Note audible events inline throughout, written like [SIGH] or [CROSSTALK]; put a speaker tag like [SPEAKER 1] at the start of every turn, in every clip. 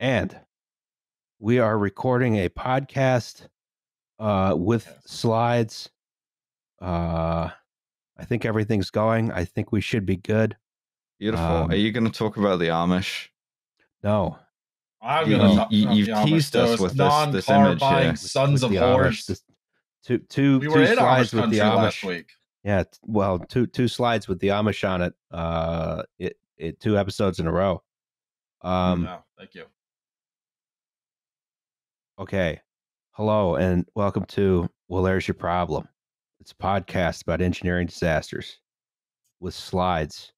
[SPEAKER 1] And we are recording a podcast uh, with
[SPEAKER 2] Yes.
[SPEAKER 1] slides. Uh, I think everything's going. I think we should be good.
[SPEAKER 3] Beautiful.
[SPEAKER 1] Um,
[SPEAKER 3] Are you going to talk about the Amish?
[SPEAKER 1] No,
[SPEAKER 2] I'm
[SPEAKER 3] you,
[SPEAKER 2] gonna
[SPEAKER 3] you, you, you've
[SPEAKER 2] the Amish,
[SPEAKER 3] teased us with this- this image
[SPEAKER 2] non-car-buying
[SPEAKER 3] here.
[SPEAKER 2] sons of
[SPEAKER 1] with the
[SPEAKER 2] whores.
[SPEAKER 1] Amish, this- two two
[SPEAKER 2] we
[SPEAKER 1] two
[SPEAKER 2] were
[SPEAKER 1] slides
[SPEAKER 2] Amish
[SPEAKER 1] with the
[SPEAKER 2] country last
[SPEAKER 1] Amish.
[SPEAKER 2] week.
[SPEAKER 1] Yeah, well, two two slides with the Amish on it. Uh, it, it two episodes in a row. Um,
[SPEAKER 2] no, thank you.
[SPEAKER 1] Okay. Hello and welcome to Well, There's Your Problem. It's a podcast about engineering disasters with slides.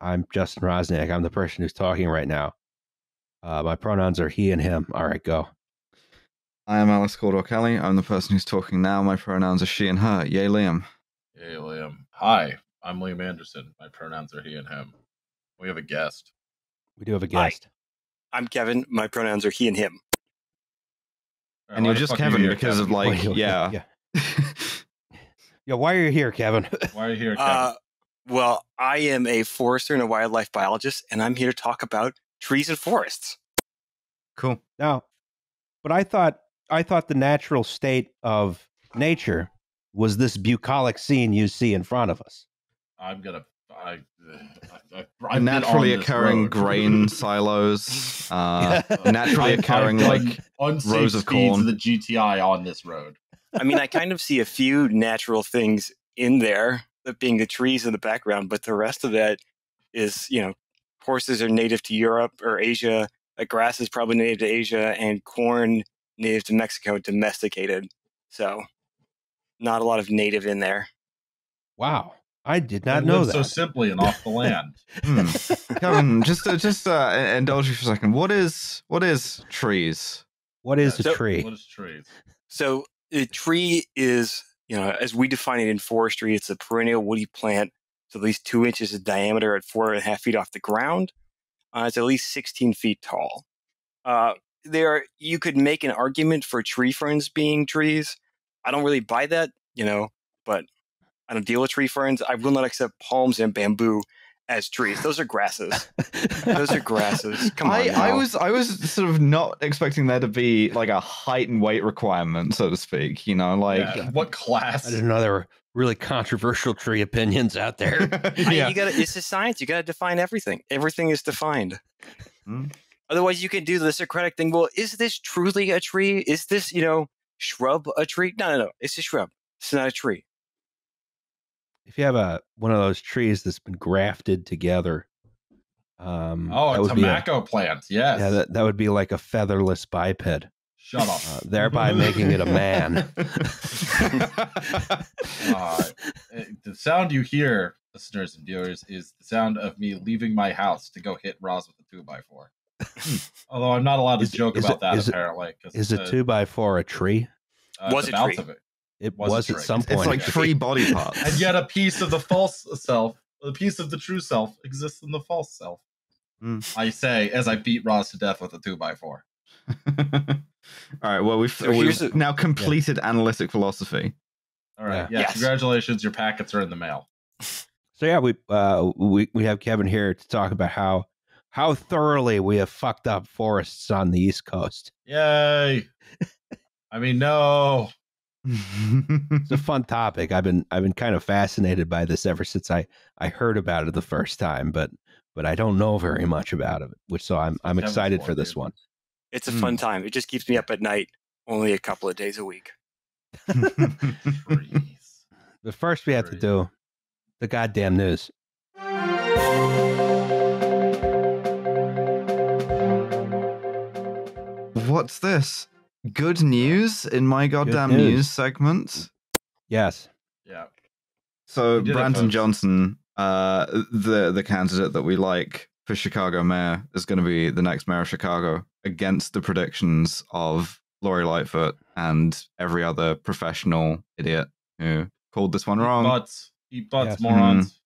[SPEAKER 1] I'm Justin Roczniak. I'm the person who's talking right now. Uh, my pronouns are he and him. All right, go.
[SPEAKER 3] I am Alice Caldwell Kelly. I'm the person who's talking now. My pronouns are she and her. Yay, Liam.
[SPEAKER 2] Yay, Liam. Hi, I'm Liam Anderson. My pronouns are he and him. We have a guest.
[SPEAKER 1] We do have a
[SPEAKER 4] Hi.
[SPEAKER 1] guest.
[SPEAKER 4] I'm Kevin. My pronouns are he and him.
[SPEAKER 2] All right,
[SPEAKER 3] And
[SPEAKER 2] why
[SPEAKER 3] you're just
[SPEAKER 2] fuck are you
[SPEAKER 3] Kevin
[SPEAKER 2] here,
[SPEAKER 3] because of like, yeah.
[SPEAKER 1] yeah. [LAUGHS] Yeah, why are you here, Kevin? [LAUGHS]
[SPEAKER 2] Why are you here, Kevin?
[SPEAKER 4] Uh, well, I am a forester and a wildlife biologist, and I'm here to talk about trees and forests.
[SPEAKER 3] cool.
[SPEAKER 1] Now, but I thought I thought the natural state of nature was this bucolic scene you see in front of us.
[SPEAKER 2] I'm gonna. I, I, I, I've
[SPEAKER 3] naturally
[SPEAKER 2] been on this
[SPEAKER 3] occering
[SPEAKER 2] road.
[SPEAKER 3] grain [LAUGHS] silos, uh, naturally occurring like
[SPEAKER 2] unsafe
[SPEAKER 3] rows of
[SPEAKER 2] speeds
[SPEAKER 3] corn.
[SPEAKER 2] of the GTI on this road.
[SPEAKER 4] I mean, I kind of see a few natural things in there, that being the trees in the background, but the rest of that is, you know, horses are native to Europe or Asia, uh, grass is probably native to Asia, and corn native to Mexico, domesticated. So, not a lot of native in there.
[SPEAKER 1] Wow, I did not
[SPEAKER 2] They
[SPEAKER 1] know that.
[SPEAKER 2] so simply and off the [LAUGHS] land.
[SPEAKER 3] hmm. [LAUGHS] Kevin, just uh, just uh, indulge me for a second. What is what is trees?
[SPEAKER 1] what is a
[SPEAKER 4] So-
[SPEAKER 1] tree?
[SPEAKER 2] What is trees?
[SPEAKER 4] So a tree is, you know, as we define it in forestry, it's a perennial woody plant. It's at least two inches in diameter at four and a half feet off the ground. Uh, it's at least 16 feet tall. Uh, there, you could make an argument for tree ferns being trees. I don't really buy that, you know, but I don't deal with tree ferns. I will not accept palms and bamboo as trees. Those are grasses. Those are grasses. [LAUGHS] Come on.
[SPEAKER 3] I, I was I was sort of not expecting there to be like a height and weight requirement, so to speak. You know, like
[SPEAKER 2] Yeah, what class?
[SPEAKER 1] I didn't know there were really controversial tree opinions out there. [LAUGHS]
[SPEAKER 4] I- You gotta. It's a science. You gotta define everything. Everything is defined.
[SPEAKER 3] Hmm.
[SPEAKER 4] Otherwise, you can do the Socratic thing. Well, is this truly a tree? Is this, you know, shrub a tree? No, no, no. It's a shrub. It's not a tree.
[SPEAKER 1] If you have a one of those trees that's been grafted together, um,
[SPEAKER 2] oh, a
[SPEAKER 1] would be a,
[SPEAKER 2] tobacco plant. Yes.
[SPEAKER 1] yeah, that, that would be like a featherless biped,
[SPEAKER 2] Shut up.
[SPEAKER 1] uh, thereby making it a man. [LAUGHS]
[SPEAKER 2] Uh, eh, the sound you hear, listeners and viewers, is the sound of me leaving my house to go hit Roz with a two by four. Although I'm not allowed to
[SPEAKER 1] Is
[SPEAKER 2] joke
[SPEAKER 1] is
[SPEAKER 2] about
[SPEAKER 1] it-
[SPEAKER 2] that
[SPEAKER 1] is it-
[SPEAKER 2] apparently. 'cause,
[SPEAKER 1] Is a two by four a tree?
[SPEAKER 2] uh,
[SPEAKER 4] Was
[SPEAKER 2] the
[SPEAKER 4] a
[SPEAKER 2] bounce
[SPEAKER 4] tree.
[SPEAKER 2] Of it.
[SPEAKER 1] It
[SPEAKER 2] Was a
[SPEAKER 1] was, at
[SPEAKER 2] tree.
[SPEAKER 1] some
[SPEAKER 3] it's like three body parts.
[SPEAKER 2] And yet a piece of the false self, a piece of the true self, exists in the false self.
[SPEAKER 3] Mm.
[SPEAKER 2] I say as I beat Ross to death with a two by four. [LAUGHS]
[SPEAKER 3] All right. Well, we've,
[SPEAKER 4] So
[SPEAKER 3] we've
[SPEAKER 4] a-
[SPEAKER 3] now completed analytic philosophy.
[SPEAKER 2] All right.
[SPEAKER 1] Yeah.
[SPEAKER 2] Yeah.
[SPEAKER 4] Yes.
[SPEAKER 2] Congratulations, your packets are in the mail.
[SPEAKER 1] So yeah, we uh we we have Kevin here to talk about how how thoroughly we have fucked up forests on the East Coast.
[SPEAKER 2] Yay! [LAUGHS] I mean, no.
[SPEAKER 1] It's a [LAUGHS] fun topic. I've been I've been kind of fascinated by this ever since I I heard about it the first time, but but I don't know very much about it, which so I'm I'm excited for this one.
[SPEAKER 4] It's a
[SPEAKER 3] Hmm.
[SPEAKER 4] fun time. It just keeps me up at night only a couple of days a week. [LAUGHS]
[SPEAKER 2] Trees.
[SPEAKER 1] But first we have to do the goddamn news.
[SPEAKER 3] What's this? Good news in my goddamn
[SPEAKER 1] news.
[SPEAKER 3] news. segment.
[SPEAKER 1] Yes.
[SPEAKER 2] Yeah.
[SPEAKER 3] So
[SPEAKER 2] We did it,
[SPEAKER 3] Brandon. Johnson, uh, the the candidate that we like for Chicago mayor, is going to be the next mayor of Chicago against the predictions of Lori Lightfoot and every other professional idiot who called this one
[SPEAKER 2] Eat
[SPEAKER 3] wrong.
[SPEAKER 2] butts. Eat butts,
[SPEAKER 1] Yes.
[SPEAKER 2] morons.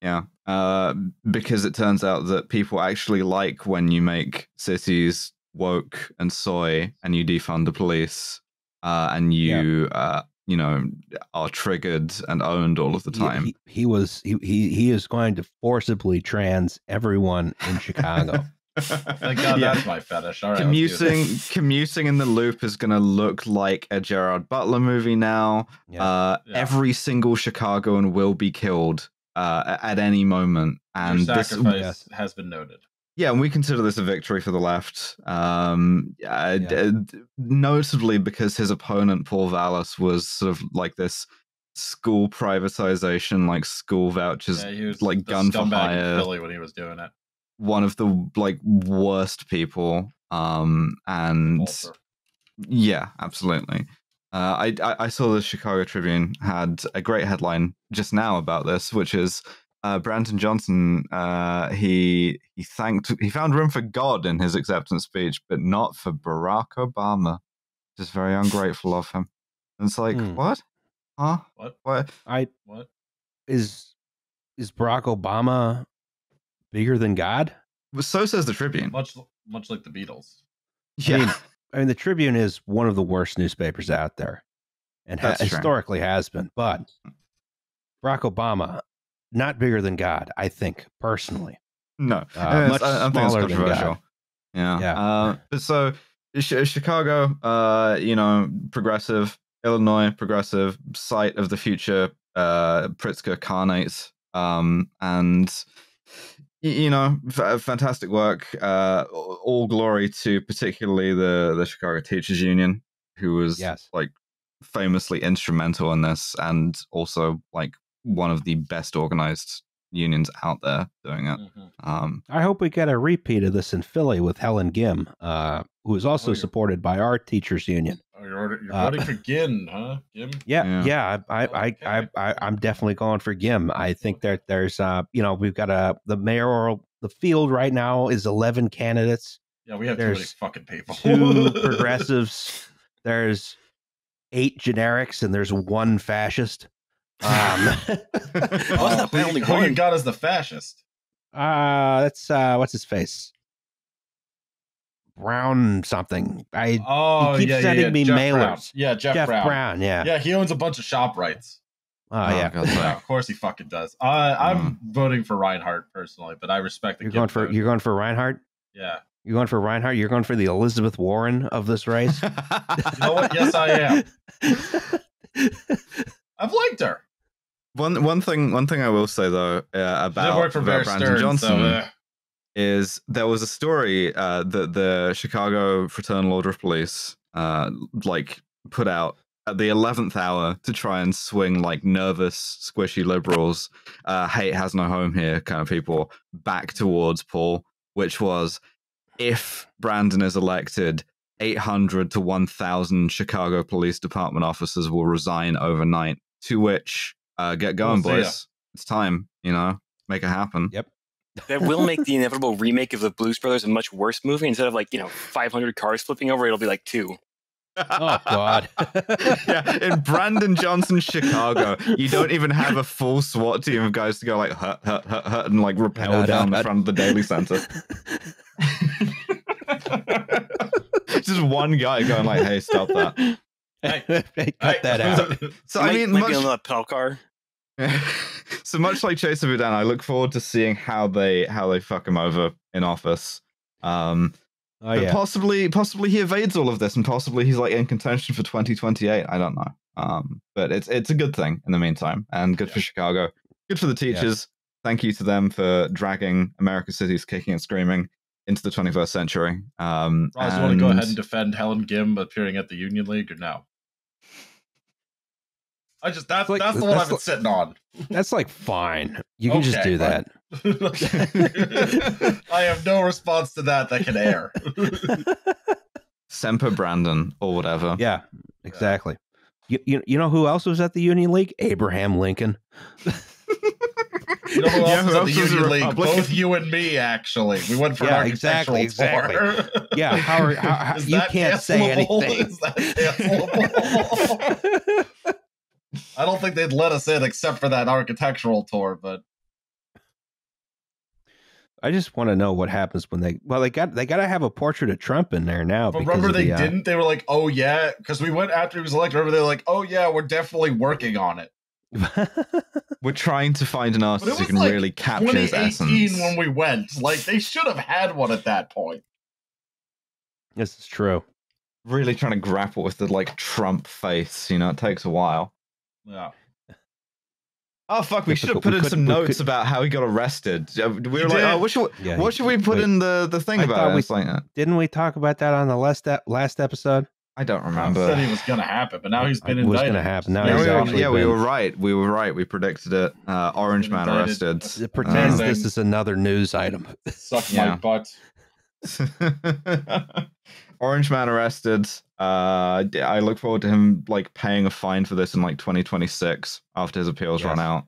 [SPEAKER 3] Yeah, uh, because it turns out that people actually like when you make cities woke and soy, and you defund the police, uh, and you, uh, you know, are triggered and owned all of the time.
[SPEAKER 1] He, he was he, he he is going to forcibly trans everyone in Chicago. [LAUGHS]
[SPEAKER 2] Thank God
[SPEAKER 3] Yeah.
[SPEAKER 2] that's my fetish. All right,
[SPEAKER 3] commuting commuting in the loop is going to look like a Gerard Butler movie now.
[SPEAKER 1] Yeah.
[SPEAKER 3] Uh,
[SPEAKER 2] Yeah.
[SPEAKER 3] Every single Chicagoan will be killed uh, at any moment, and
[SPEAKER 2] Your
[SPEAKER 3] this
[SPEAKER 2] sacrifice
[SPEAKER 1] yes.
[SPEAKER 2] has been noted.
[SPEAKER 3] Yeah, and we consider this a victory for the left. Um, uh,
[SPEAKER 1] Yeah.
[SPEAKER 3] d- notably because his opponent Paul Vallas was sort of like this school privatization, like school vouchers,
[SPEAKER 2] Yeah, he was
[SPEAKER 3] like gun for hire.
[SPEAKER 2] Philly when he was doing it.
[SPEAKER 3] one of the like worst people. Um, and
[SPEAKER 2] Vulture.
[SPEAKER 3] yeah, absolutely. Uh, I, I I saw the Chicago Tribune had a great headline just now about this, which is uh, Brandon Johnson. Uh, he he thanked he found room for God in his acceptance speech, but not for Barack Obama. Just very ungrateful of him. And it's like
[SPEAKER 1] Hmm.
[SPEAKER 3] what? Huh?
[SPEAKER 2] What?
[SPEAKER 3] What?
[SPEAKER 1] I
[SPEAKER 2] What?
[SPEAKER 1] is is Barack Obama bigger than God?
[SPEAKER 3] So says the Tribune.
[SPEAKER 2] Much much like the Beatles.
[SPEAKER 3] Yeah.
[SPEAKER 1] mean, [LAUGHS] I mean, the Tribune is one of the worst newspapers out there, and ha- historically has been. But Barack Obama, not bigger than God, I think personally.
[SPEAKER 3] No,
[SPEAKER 1] Uh, much
[SPEAKER 3] I, I
[SPEAKER 1] smaller than
[SPEAKER 3] controversial.
[SPEAKER 1] God.
[SPEAKER 3] Yeah.
[SPEAKER 1] Yeah.
[SPEAKER 3] Uh, but so Chicago, uh, you know, progressive. Illinois, progressive. Site of the future uh, Pritzker Carnates. Um, and you know, f- fantastic work. Uh, all glory to particularly the the Chicago Teachers Union, who was
[SPEAKER 1] Yes.
[SPEAKER 3] like famously instrumental in this, and also like one of the best organized unions out there doing it.
[SPEAKER 2] Mhm.
[SPEAKER 3] Um,
[SPEAKER 1] I hope we get a repeat of this in Philly with Helen Gym, uh, who is also
[SPEAKER 2] Oh,
[SPEAKER 1] supported by our teachers union.
[SPEAKER 2] Oh, you're, order- you're
[SPEAKER 1] Uh,
[SPEAKER 2] voting for Gym, huh? Gym?
[SPEAKER 1] Yeah,
[SPEAKER 3] Yeah.
[SPEAKER 1] yeah, I, I, I, I,
[SPEAKER 2] I,
[SPEAKER 1] I, am definitely going for Gym. I think that there's, uh, you know, we've got a the mayoral, the field right now is 11 candidates,
[SPEAKER 2] Yeah, we have too many
[SPEAKER 1] There's
[SPEAKER 2] fucking people.
[SPEAKER 1] two [LAUGHS] progressives, there's eight generics, and there's one fascist. Um,
[SPEAKER 4] Wasn't [LAUGHS] [LAUGHS]
[SPEAKER 2] Oh,
[SPEAKER 4] that
[SPEAKER 2] who,
[SPEAKER 4] my only
[SPEAKER 2] who you got as the fascist?
[SPEAKER 1] uh, that's uh, what's his face? Brown something. I
[SPEAKER 2] Oh, he
[SPEAKER 1] keeps
[SPEAKER 2] yeah, yeah,
[SPEAKER 1] sending
[SPEAKER 2] yeah.
[SPEAKER 1] me
[SPEAKER 2] Jeff
[SPEAKER 1] mailers.
[SPEAKER 2] Brown. Yeah, Jeff,
[SPEAKER 1] Jeff
[SPEAKER 2] Brown.
[SPEAKER 1] Brown. yeah.
[SPEAKER 2] Yeah, he owns a bunch of ShopRites.
[SPEAKER 1] Oh,
[SPEAKER 3] Oh,
[SPEAKER 1] yeah.
[SPEAKER 2] Yeah, of course he fucking does. Uh, I'm voting for Rhynhart personally, but I respect the
[SPEAKER 1] You're going for
[SPEAKER 2] vote.
[SPEAKER 1] you're going for Rhynhart.
[SPEAKER 2] Yeah.
[SPEAKER 1] You're going for Rhynhart. You're going for the Elizabeth Warren of this race. [LAUGHS]
[SPEAKER 2] You know what? Yes, I am. I've liked her.
[SPEAKER 3] One one thing one thing I will say though uh, about, about Brandon
[SPEAKER 2] Stearns,
[SPEAKER 3] Johnson
[SPEAKER 2] so uh,
[SPEAKER 3] is there was a story uh, that the Chicago Fraternal Order of Police uh, like put out at the eleventh hour to try and swing like nervous, squishy liberals, uh, hate has no home here kind of people back towards Paul, which was if Brandon is elected. 800 to 1,000 Chicago Police Department officers will resign overnight. To which, uh, get going,
[SPEAKER 2] We'll see ya.
[SPEAKER 3] boys. It's time, you know, make it happen.
[SPEAKER 1] Yep. [LAUGHS]
[SPEAKER 4] That will make the inevitable remake of the Blues Brothers a much worse movie. Instead of like you know 500 cars flipping over, it'll be like two.
[SPEAKER 1] oh God. [LAUGHS]
[SPEAKER 3] yeah, in Brandon Johnson, Chicago, you don't even have a full SWAT team of guys to go like hut, hut, hut, hut, and like rappel
[SPEAKER 1] Hut,
[SPEAKER 3] down the front of the Daley Center. [LAUGHS] Just one guy going like, "Hey, stop that." [LAUGHS]
[SPEAKER 1] Cut that [LAUGHS] out.
[SPEAKER 3] So
[SPEAKER 4] It
[SPEAKER 3] I mean,
[SPEAKER 4] might be
[SPEAKER 3] much,
[SPEAKER 4] on a pedal car. [LAUGHS]
[SPEAKER 3] so much like Chesa Boudin, I look forward to seeing how they how they fuck him over in office. Um,
[SPEAKER 1] Oh
[SPEAKER 3] but
[SPEAKER 1] yeah.
[SPEAKER 3] possibly, possibly he evades all of this, and possibly he's like in contention for 2028. I don't know. Um, but it's it's a good thing in the meantime, and good for Chicago, good for the teachers. Thank you to them for dragging America's cities kicking and screaming into the 21st century. Um,
[SPEAKER 2] Ross, you want to go ahead
[SPEAKER 3] and-
[SPEAKER 2] and defend Helen Gym appearing at the Union League or no? I just that's
[SPEAKER 1] Like-
[SPEAKER 2] that's the one
[SPEAKER 1] that's
[SPEAKER 2] I've been
[SPEAKER 1] like-
[SPEAKER 2] sitting on.
[SPEAKER 1] That's like fine. You can just do
[SPEAKER 2] fine.
[SPEAKER 1] that. [LAUGHS]
[SPEAKER 2] I have no response to that that can air. [LAUGHS]
[SPEAKER 3] Semper Brandon or whatever.
[SPEAKER 1] Yeah, exactly. You, you, you know who else was at the Union League? Abraham Lincoln.
[SPEAKER 2] You know who [LAUGHS] else
[SPEAKER 3] Yeah,
[SPEAKER 2] is
[SPEAKER 3] who
[SPEAKER 2] at the
[SPEAKER 3] else is a
[SPEAKER 2] Union League?
[SPEAKER 3] Republican?
[SPEAKER 2] Both you and me, actually. We went for
[SPEAKER 1] Yeah,
[SPEAKER 2] an
[SPEAKER 1] exactly,
[SPEAKER 2] tour.
[SPEAKER 1] Yeah, how, are, how, how
[SPEAKER 2] Is
[SPEAKER 1] you can't say
[SPEAKER 2] cancelable?
[SPEAKER 1] anything.
[SPEAKER 2] Is that cancelable? I don't think they'd let us in except for that architectural tour, but
[SPEAKER 1] I just want to know what happens when they. Well, they got they got to have a portrait of Trump in there now.
[SPEAKER 2] But remember, they
[SPEAKER 1] the, uh,
[SPEAKER 2] didn't. They were like, "Oh yeah," because we went after he was elected. Remember, they were like, "Oh yeah, we're definitely working on it." [LAUGHS]
[SPEAKER 3] We're trying to find an artist who can
[SPEAKER 2] like
[SPEAKER 3] really capture his
[SPEAKER 2] 2018
[SPEAKER 3] essence.
[SPEAKER 2] when we went. Like they should have had one at that point.
[SPEAKER 1] this is true.
[SPEAKER 3] really trying to grapple with the like Trump face. You know, it takes a while.
[SPEAKER 2] Yeah. [LAUGHS]
[SPEAKER 3] Oh fuck! We
[SPEAKER 1] Yeah,
[SPEAKER 3] should have put in
[SPEAKER 1] could-
[SPEAKER 3] some notes
[SPEAKER 1] could-
[SPEAKER 3] about how he got arrested. Uh, We were
[SPEAKER 2] You
[SPEAKER 3] like,
[SPEAKER 2] did.
[SPEAKER 3] oh, what should
[SPEAKER 1] Yeah,
[SPEAKER 3] what should we put
[SPEAKER 1] wait.
[SPEAKER 3] in the the thing
[SPEAKER 1] I
[SPEAKER 3] about it?
[SPEAKER 1] we-
[SPEAKER 3] like, uh,
[SPEAKER 1] Didn't we talk about that on the last ep- last episode?
[SPEAKER 3] I don't remember.
[SPEAKER 2] I Said
[SPEAKER 3] remember.
[SPEAKER 2] he was gonna happen, but now he's been
[SPEAKER 1] It was gonna happen. Now
[SPEAKER 3] Yeah,
[SPEAKER 1] he's
[SPEAKER 3] we were,
[SPEAKER 1] actually
[SPEAKER 3] yeah, we were right. We were right. We predicted it. Uh, Orange man
[SPEAKER 2] indicted.
[SPEAKER 3] arrested.
[SPEAKER 1] It pretends
[SPEAKER 2] Um,
[SPEAKER 1] this is another news item.
[SPEAKER 2] Suck my butt. [LAUGHS] [LAUGHS]
[SPEAKER 3] Orange man arrested. Uh, d- I look forward to him like paying a fine for this in like 2026 after his appeals run out,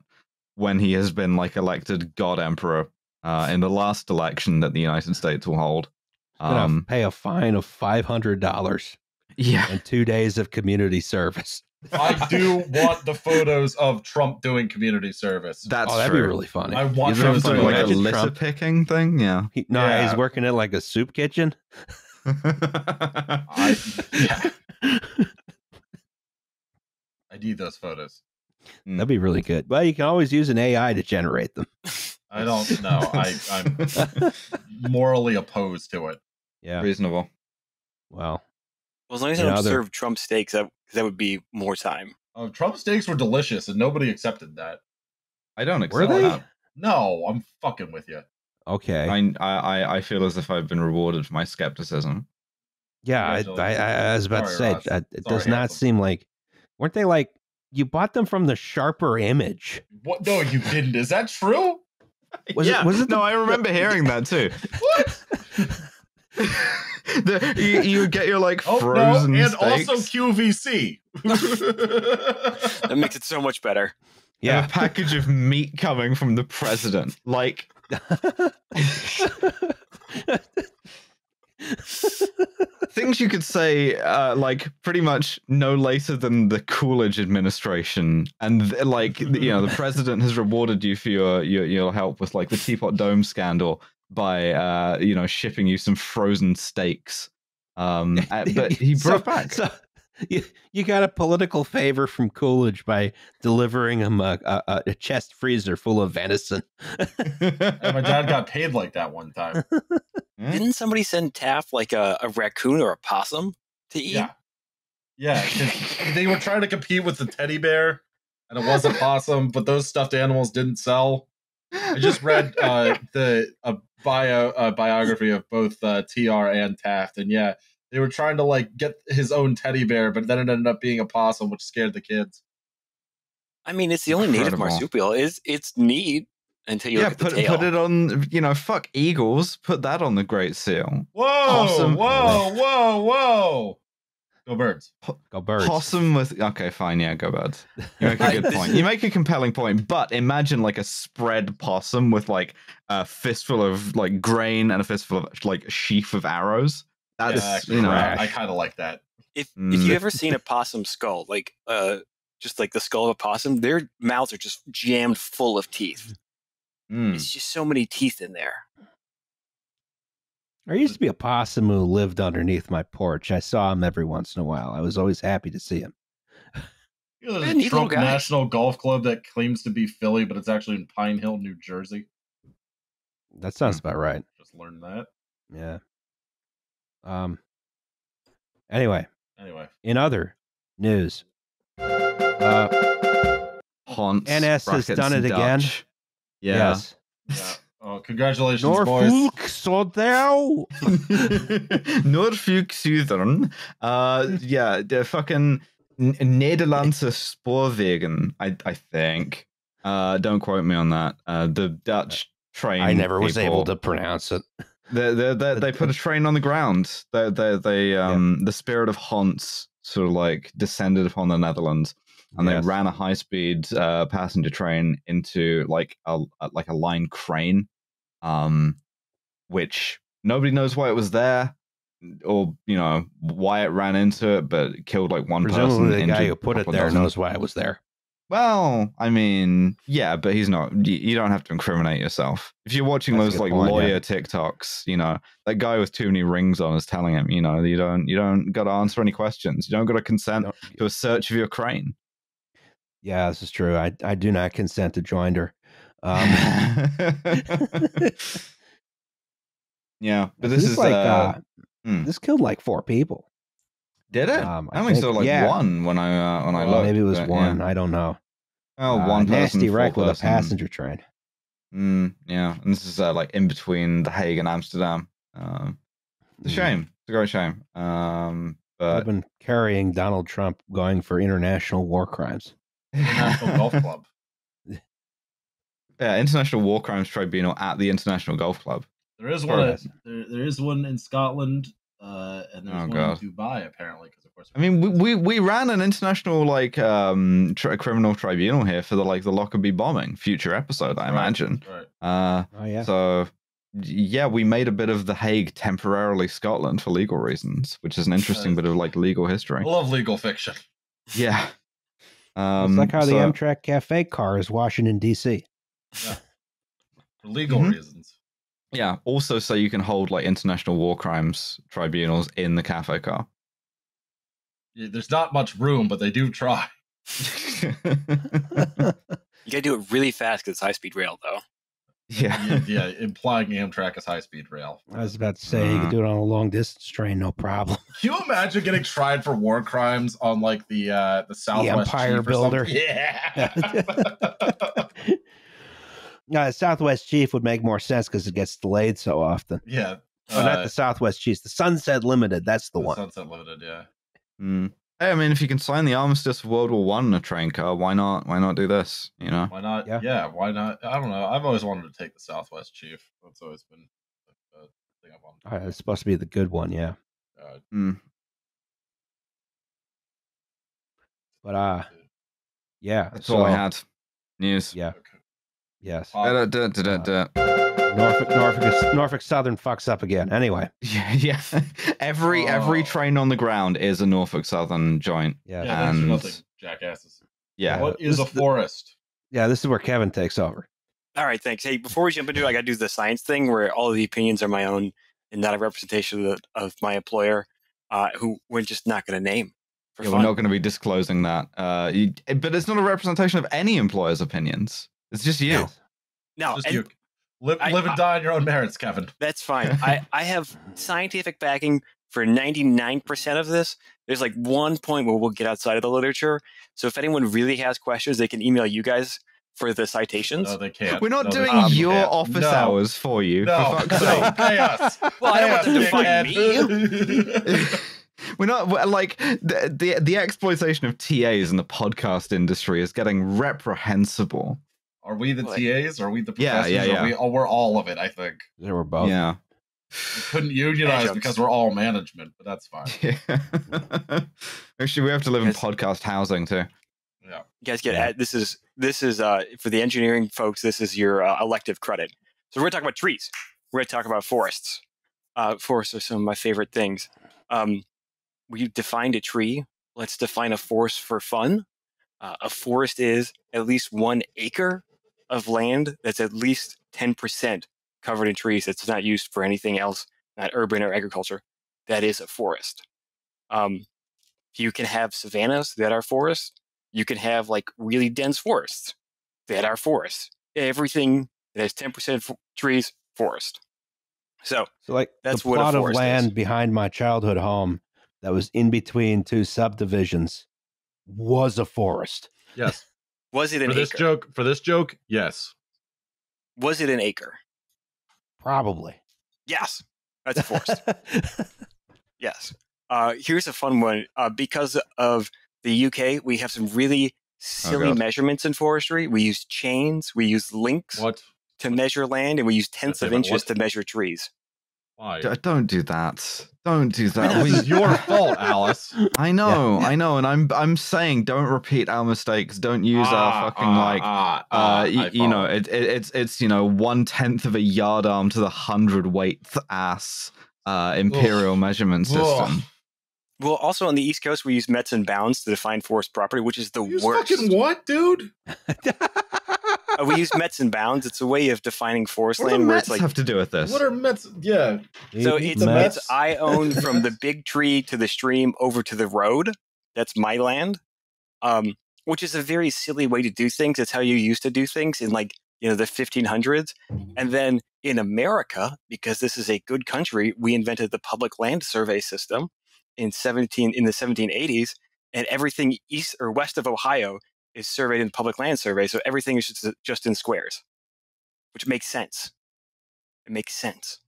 [SPEAKER 3] when he has been like elected God Emperor uh, in the last election that the United States will hold. Um,
[SPEAKER 1] pay a fine of five hundred dollars
[SPEAKER 3] yeah,
[SPEAKER 1] and two days of community service. [LAUGHS]
[SPEAKER 2] I do want the photos of Trump doing community service.
[SPEAKER 3] that's
[SPEAKER 1] oh, that'd
[SPEAKER 3] true.
[SPEAKER 1] be really funny.
[SPEAKER 2] I want
[SPEAKER 3] He's
[SPEAKER 2] those
[SPEAKER 3] doing like a litter picking thing. Yeah.
[SPEAKER 1] He, no,
[SPEAKER 2] Yeah.
[SPEAKER 1] he's working at like a soup kitchen. [LAUGHS]
[SPEAKER 2] I, yeah, [LAUGHS] I need those photos.
[SPEAKER 1] That'd be really good. Well, you can always use an AI to generate them.
[SPEAKER 2] I don't know. I, I'm [LAUGHS] morally opposed to it.
[SPEAKER 1] Yeah.
[SPEAKER 3] reasonable.
[SPEAKER 1] Well,
[SPEAKER 4] Well, as long as I don't
[SPEAKER 1] know,
[SPEAKER 4] serve Trump steaks, that that would be more time.
[SPEAKER 2] Uh, Trump steaks were delicious, and nobody accepted that.
[SPEAKER 3] I don't
[SPEAKER 1] were
[SPEAKER 3] accept
[SPEAKER 1] they?
[SPEAKER 3] that.
[SPEAKER 2] No, I'm fucking with you.
[SPEAKER 1] Okay.
[SPEAKER 3] I, I I feel as if I've been rewarded for my skepticism.
[SPEAKER 1] yeah, I, I, I, I was about to say
[SPEAKER 2] Ross.
[SPEAKER 1] it
[SPEAKER 2] Sorry,
[SPEAKER 1] does not
[SPEAKER 2] handsome.
[SPEAKER 1] seem like weren't they like you bought them from the sharper image?
[SPEAKER 2] What? No, you didn't. Is that true?
[SPEAKER 1] Was [LAUGHS] it-
[SPEAKER 3] yeah,
[SPEAKER 1] was it
[SPEAKER 3] no, I remember hearing that too. [LAUGHS]
[SPEAKER 2] What?
[SPEAKER 3] the, you, you get your like
[SPEAKER 2] Oh
[SPEAKER 3] frozen
[SPEAKER 2] no, and
[SPEAKER 3] steaks,
[SPEAKER 2] also QVC. [LAUGHS]
[SPEAKER 4] That makes it so much better.
[SPEAKER 3] and
[SPEAKER 1] Yeah.
[SPEAKER 3] a package of meat coming from the president. Like, [LAUGHS] things you could say, uh, like pretty much no later than the Coolidge administration, and th- like you know, the president has rewarded you for your your, your help with like the Teapot Dome scandal by uh, you know shipping you some frozen steaks. Um, [LAUGHS] but he
[SPEAKER 1] So-
[SPEAKER 3] brought back.
[SPEAKER 1] So, you, you got a political favor from Coolidge by delivering him a, a, a chest freezer full of venison.
[SPEAKER 2] And my dad got [LAUGHS] paid like that one time.
[SPEAKER 3] Hmm?
[SPEAKER 4] Didn't somebody send Taft like a, a raccoon or a possum to eat?
[SPEAKER 2] Yeah. Yeah, 'cause they were trying to compete with the teddy bear, and it was a possum, but those stuffed animals didn't sell. I just read uh, the a bio uh, biography of both uh, Tr and Taft, and yeah, they were trying to like get his own teddy bear, but then it ended up being a possum, which scared the kids.
[SPEAKER 4] I mean, it's the only native marsupial. Is it's neat until you
[SPEAKER 3] yeah,
[SPEAKER 4] look at the
[SPEAKER 3] put
[SPEAKER 4] tail.
[SPEAKER 3] put it on. You know, fuck eagles. Put that on the Great Seal.
[SPEAKER 2] Whoa,
[SPEAKER 3] Possum.
[SPEAKER 2] whoa, whoa, whoa! Go birds!
[SPEAKER 1] Go birds.
[SPEAKER 3] Possum with okay, fine, yeah, go birds. You make a good point. You make a compelling point, but imagine like a spread possum with like a fistful of like grain and a fistful of like a sheaf of arrows. That's
[SPEAKER 2] Yeah,
[SPEAKER 3] you know,
[SPEAKER 1] crash.
[SPEAKER 2] I kind of like that.
[SPEAKER 4] if if
[SPEAKER 3] Mm.
[SPEAKER 4] you ever seen a possum skull, like uh, just like the skull of a possum, their mouths are just jammed full of teeth.
[SPEAKER 3] mm.
[SPEAKER 4] It's just so many teeth in there.
[SPEAKER 1] There used to be a possum who lived underneath my porch. I saw him every once in a while. I was always happy to see him.
[SPEAKER 2] You know, there's
[SPEAKER 4] neat
[SPEAKER 2] a Trump. National Golf Club that claims to be Philly, but it's actually in Pine Hill, New Jersey.
[SPEAKER 1] That
[SPEAKER 3] Hmm.
[SPEAKER 1] sounds about right.
[SPEAKER 2] Just learned that.
[SPEAKER 1] Yeah. Um. Anyway,
[SPEAKER 2] Anyway,
[SPEAKER 1] in other news, uh,
[SPEAKER 3] Haunts,
[SPEAKER 1] NS has done it again.
[SPEAKER 3] Dutch. Yeah.
[SPEAKER 1] yes,
[SPEAKER 2] yeah. Oh, congratulations, boys.
[SPEAKER 1] Norfolk Soldau. [LAUGHS]
[SPEAKER 3] Norfolk Southern. Uh, yeah, the fucking N- Nederlandse Spoorwegen, I, I think. Uh, don't quote me on that. Uh, the Dutch train.
[SPEAKER 1] I never was able to pronounce it.
[SPEAKER 3] They, they, they, they put a train on the ground. They, they, they, um, the spirit of Hans sort of like descended upon the Netherlands, and
[SPEAKER 1] Yes.
[SPEAKER 3] they ran a high speed uh, passenger train into like a, like a line crane, um, which nobody knows why it was there, or you know why it ran into it, but it killed like one person.
[SPEAKER 1] Presumably, the guy who put it there
[SPEAKER 3] dozen.
[SPEAKER 1] knows why it was there.
[SPEAKER 3] Well, I mean, yeah, but he's not. You, you don't have to incriminate yourself. If you're watching
[SPEAKER 1] That's
[SPEAKER 3] those like
[SPEAKER 1] point, yeah.
[SPEAKER 3] lawyer TikToks, you know, that guy with too many rings on is telling him, you know, you don't, you don't got to answer any questions. You don't got to consent
[SPEAKER 1] No,
[SPEAKER 3] to a search of your crane.
[SPEAKER 1] Yeah, this is true. I I do not consent to joinder. Um,
[SPEAKER 3] yeah, but this is
[SPEAKER 1] like
[SPEAKER 3] uh,
[SPEAKER 1] uh,
[SPEAKER 3] hmm.
[SPEAKER 1] this killed like four people.
[SPEAKER 3] Did it?
[SPEAKER 1] um, I
[SPEAKER 3] I only
[SPEAKER 1] think-
[SPEAKER 3] saw like
[SPEAKER 1] yeah.
[SPEAKER 3] one when I uh, when I
[SPEAKER 1] Well,
[SPEAKER 3] looked.
[SPEAKER 1] maybe it was
[SPEAKER 3] but,
[SPEAKER 1] one.
[SPEAKER 3] Yeah.
[SPEAKER 1] I don't know.
[SPEAKER 3] Oh,
[SPEAKER 1] Uh,
[SPEAKER 3] one person,
[SPEAKER 1] nasty
[SPEAKER 3] four
[SPEAKER 1] wreck with a passenger train.
[SPEAKER 3] Mm, yeah, and this is uh, like in between The Hague and Amsterdam. Um, it's a
[SPEAKER 1] Mm.
[SPEAKER 3] shame. It's a great shame. Um,
[SPEAKER 1] I've been carrying Donald Trump going for international war crimes.
[SPEAKER 2] International Golf [LAUGHS] Club.
[SPEAKER 3] yeah, International War Crimes Tribunal at the International Golf Club.
[SPEAKER 2] There is
[SPEAKER 1] Sure
[SPEAKER 2] one.
[SPEAKER 1] is.
[SPEAKER 2] There, there is one in Scotland, uh, and there's
[SPEAKER 3] Oh,
[SPEAKER 2] one
[SPEAKER 3] God.
[SPEAKER 2] in Dubai apparently, because of course.
[SPEAKER 3] I mean, we, we we ran an international like um tri- criminal tribunal here for the like the Lockerbie bombing. Future episode, I
[SPEAKER 2] Right,
[SPEAKER 3] imagine.
[SPEAKER 2] Right.
[SPEAKER 3] Uh,
[SPEAKER 1] Oh yeah.
[SPEAKER 3] so yeah, we made a bit of the Hague temporarily Scotland for legal reasons, which is an [LAUGHS] interesting bit of like legal history.
[SPEAKER 2] I love legal fiction.
[SPEAKER 3] Yeah. [LAUGHS]
[SPEAKER 1] it's
[SPEAKER 3] Um,
[SPEAKER 1] like how the Amtrak Cafe car is Washington D.C. Yeah. [LAUGHS]
[SPEAKER 2] For legal
[SPEAKER 3] Mhm.
[SPEAKER 2] reasons.
[SPEAKER 3] Yeah. Also, so you can hold like international war crimes tribunals in the cafe car.
[SPEAKER 2] Yeah, There's not much room, but they do try. [LAUGHS]
[SPEAKER 4] You gotta do it really fast because it's high speed rail, though.
[SPEAKER 3] yeah.
[SPEAKER 2] yeah, yeah, implying Amtrak is high speed rail.
[SPEAKER 1] I was about to say you
[SPEAKER 3] Uh.
[SPEAKER 1] could do it on a long distance train, no problem.
[SPEAKER 2] Can you imagine getting tried for war crimes on like the uh the Southwest
[SPEAKER 1] Empire
[SPEAKER 2] Chief or?
[SPEAKER 1] Builder. [LAUGHS]
[SPEAKER 2] Yeah. [LAUGHS]
[SPEAKER 1] Uh, Southwest Chief would make more sense because it gets delayed so often.
[SPEAKER 2] yeah.
[SPEAKER 1] Oh, not
[SPEAKER 2] uh,
[SPEAKER 1] the Southwest Chief, the Sunset Limited. That's the
[SPEAKER 2] the
[SPEAKER 1] one.
[SPEAKER 2] Sunset Limited, yeah.
[SPEAKER 3] Mm. Hey, I mean, if you can sign the armistice of World War One in a train car, why not? Why not do this? You know?
[SPEAKER 2] Why not?
[SPEAKER 1] Yeah.
[SPEAKER 2] Yeah. why not? I don't know. I've always wanted to take the Southwest Chief. That's always been a, a thing I've wanted.
[SPEAKER 1] Uh, it's supposed to be the good one, yeah.
[SPEAKER 2] Uh,
[SPEAKER 3] Mm.
[SPEAKER 1] But uh, yeah.
[SPEAKER 3] That's all I had. News.
[SPEAKER 1] Yeah.
[SPEAKER 2] okay.
[SPEAKER 1] Yes.
[SPEAKER 2] Uh,
[SPEAKER 3] Da, da, da, da, da.
[SPEAKER 1] Norfolk, Norfolk, is- Norfolk Southern fucks up again. Anyway. [LAUGHS]
[SPEAKER 3] Yeah, yeah. [LAUGHS] Every every
[SPEAKER 2] Oh.
[SPEAKER 3] train on the ground is a Norfolk Southern joint.
[SPEAKER 1] Yeah.
[SPEAKER 2] yeah,
[SPEAKER 3] and-
[SPEAKER 2] nothing, jackasses.
[SPEAKER 3] Yeah.
[SPEAKER 2] What is a
[SPEAKER 1] This-
[SPEAKER 2] forest?
[SPEAKER 1] Yeah. This is where Kevin takes over.
[SPEAKER 4] All right, thanks. Hey, before we jump into it, I got to do the science thing where all of the opinions are my own and not a representation of, the, of my employer, uh, who we're just not going to name. For
[SPEAKER 3] Yeah,
[SPEAKER 4] fun.
[SPEAKER 3] we're not going to be disclosing that. Uh, you, but it's not a representation of any employer's opinions. It's just you.
[SPEAKER 1] Yes.
[SPEAKER 4] no,
[SPEAKER 2] Just
[SPEAKER 4] and
[SPEAKER 2] you. Live,
[SPEAKER 4] I-
[SPEAKER 2] live and die on your own merits, Kevin.
[SPEAKER 4] that's fine. [LAUGHS] I, I have scientific backing for 99% of this. There's like one point where we'll get outside of the literature. So if anyone really has questions, they can email you guys for the citations.
[SPEAKER 2] No, they can't.
[SPEAKER 3] We're not
[SPEAKER 2] No, they
[SPEAKER 3] doing
[SPEAKER 2] can't.
[SPEAKER 3] your
[SPEAKER 2] Yeah.
[SPEAKER 3] office
[SPEAKER 2] No.
[SPEAKER 3] hours for you.
[SPEAKER 2] No,
[SPEAKER 3] for fuck's
[SPEAKER 2] no,
[SPEAKER 3] sake. [LAUGHS]
[SPEAKER 2] pay us.
[SPEAKER 4] Well, I don't want them to
[SPEAKER 2] us,
[SPEAKER 4] find
[SPEAKER 2] dickhead. [LAUGHS]
[SPEAKER 3] We're not we're, like the, the the exploitation of TAs in the podcast industry is getting reprehensible.
[SPEAKER 2] Are we the
[SPEAKER 4] Like-
[SPEAKER 2] TAs? Are we the
[SPEAKER 3] Yeah,
[SPEAKER 2] professors?
[SPEAKER 3] yeah,
[SPEAKER 2] Are
[SPEAKER 3] yeah.
[SPEAKER 2] we, oh, we're all of it, I think.
[SPEAKER 1] There were both.
[SPEAKER 3] Yeah.
[SPEAKER 2] We couldn't unionize because we're all management, but that's fine. [LAUGHS] [LAUGHS]
[SPEAKER 3] Actually, we have to live in podcast housing too.
[SPEAKER 2] Yeah.
[SPEAKER 4] You guys get
[SPEAKER 1] Yeah.
[SPEAKER 4] this is this is uh, for the engineering folks. This is your uh, elective credit. So we're going to talk about trees. We're going to talk about forests. Uh, forests are some of my favorite things. Um, we defined a tree. Let's define a forest for fun. Uh, a forest is at least one acre of land that's at least ten percent covered in trees. That's not used for anything else, not urban or agriculture. That is a forest. Um, you can have savannas that are forests you can have like really dense forests that are forests. Everything that has 10% f- trees, forest. So
[SPEAKER 1] So, like
[SPEAKER 4] That's
[SPEAKER 1] the
[SPEAKER 4] what a
[SPEAKER 1] plot of land
[SPEAKER 4] is.
[SPEAKER 1] behind my childhood home that was in between two subdivisions was a forest.
[SPEAKER 2] Yes.
[SPEAKER 4] Was it an
[SPEAKER 2] For this
[SPEAKER 4] acre?
[SPEAKER 2] joke, for this joke, yes.
[SPEAKER 4] Was it an acre?
[SPEAKER 1] Probably.
[SPEAKER 4] Yes. That's a forest. [LAUGHS] yes. Uh, here's a fun one. Uh, because of the UK, we have some really silly
[SPEAKER 3] God.
[SPEAKER 4] measurements in forestry. We use chains, we use links
[SPEAKER 2] What?
[SPEAKER 4] to measure land, and we use tenths of inches
[SPEAKER 2] what?
[SPEAKER 4] to measure trees.
[SPEAKER 2] Why?
[SPEAKER 3] D- don't do that. Don't do that.
[SPEAKER 2] This
[SPEAKER 3] We-
[SPEAKER 2] is your fault, Alice. [LAUGHS]
[SPEAKER 3] I know, I know, and I'm I'm saying don't repeat our mistakes. Don't use
[SPEAKER 2] Ah,
[SPEAKER 3] our fucking
[SPEAKER 2] ah,
[SPEAKER 3] like
[SPEAKER 2] ah,
[SPEAKER 3] uh,
[SPEAKER 2] ah,
[SPEAKER 3] y-
[SPEAKER 2] I
[SPEAKER 3] you know, it, it, it's it's you know one tenth of a yard arm to the hundred weighth ass uh, imperial measurement
[SPEAKER 2] Ugh.
[SPEAKER 3] system.
[SPEAKER 4] Well, also on the East Coast, we use mets and bounds to define forest property, which is the
[SPEAKER 2] You
[SPEAKER 4] worst.
[SPEAKER 2] fucking what, dude? [LAUGHS]
[SPEAKER 4] Uh, we use mets and bounds. It's a way of defining forest
[SPEAKER 3] What do the
[SPEAKER 4] land where
[SPEAKER 3] Mets
[SPEAKER 4] it's like
[SPEAKER 3] have to do with this?
[SPEAKER 2] What are Mets? Yeah.
[SPEAKER 4] so it's,
[SPEAKER 1] Mets.
[SPEAKER 4] it's I own [LAUGHS] from the big tree to the stream over to the road. That's my land. Um, which is a very silly way to do things. It's how you used to do things in like you know the 1500s, and then in America, because this is a good country, we invented the public land survey system in 17 in the 1780s, and everything east or west of Ohio is surveyed in the public land survey. So everything is just, just in squares, which makes sense. It makes sense.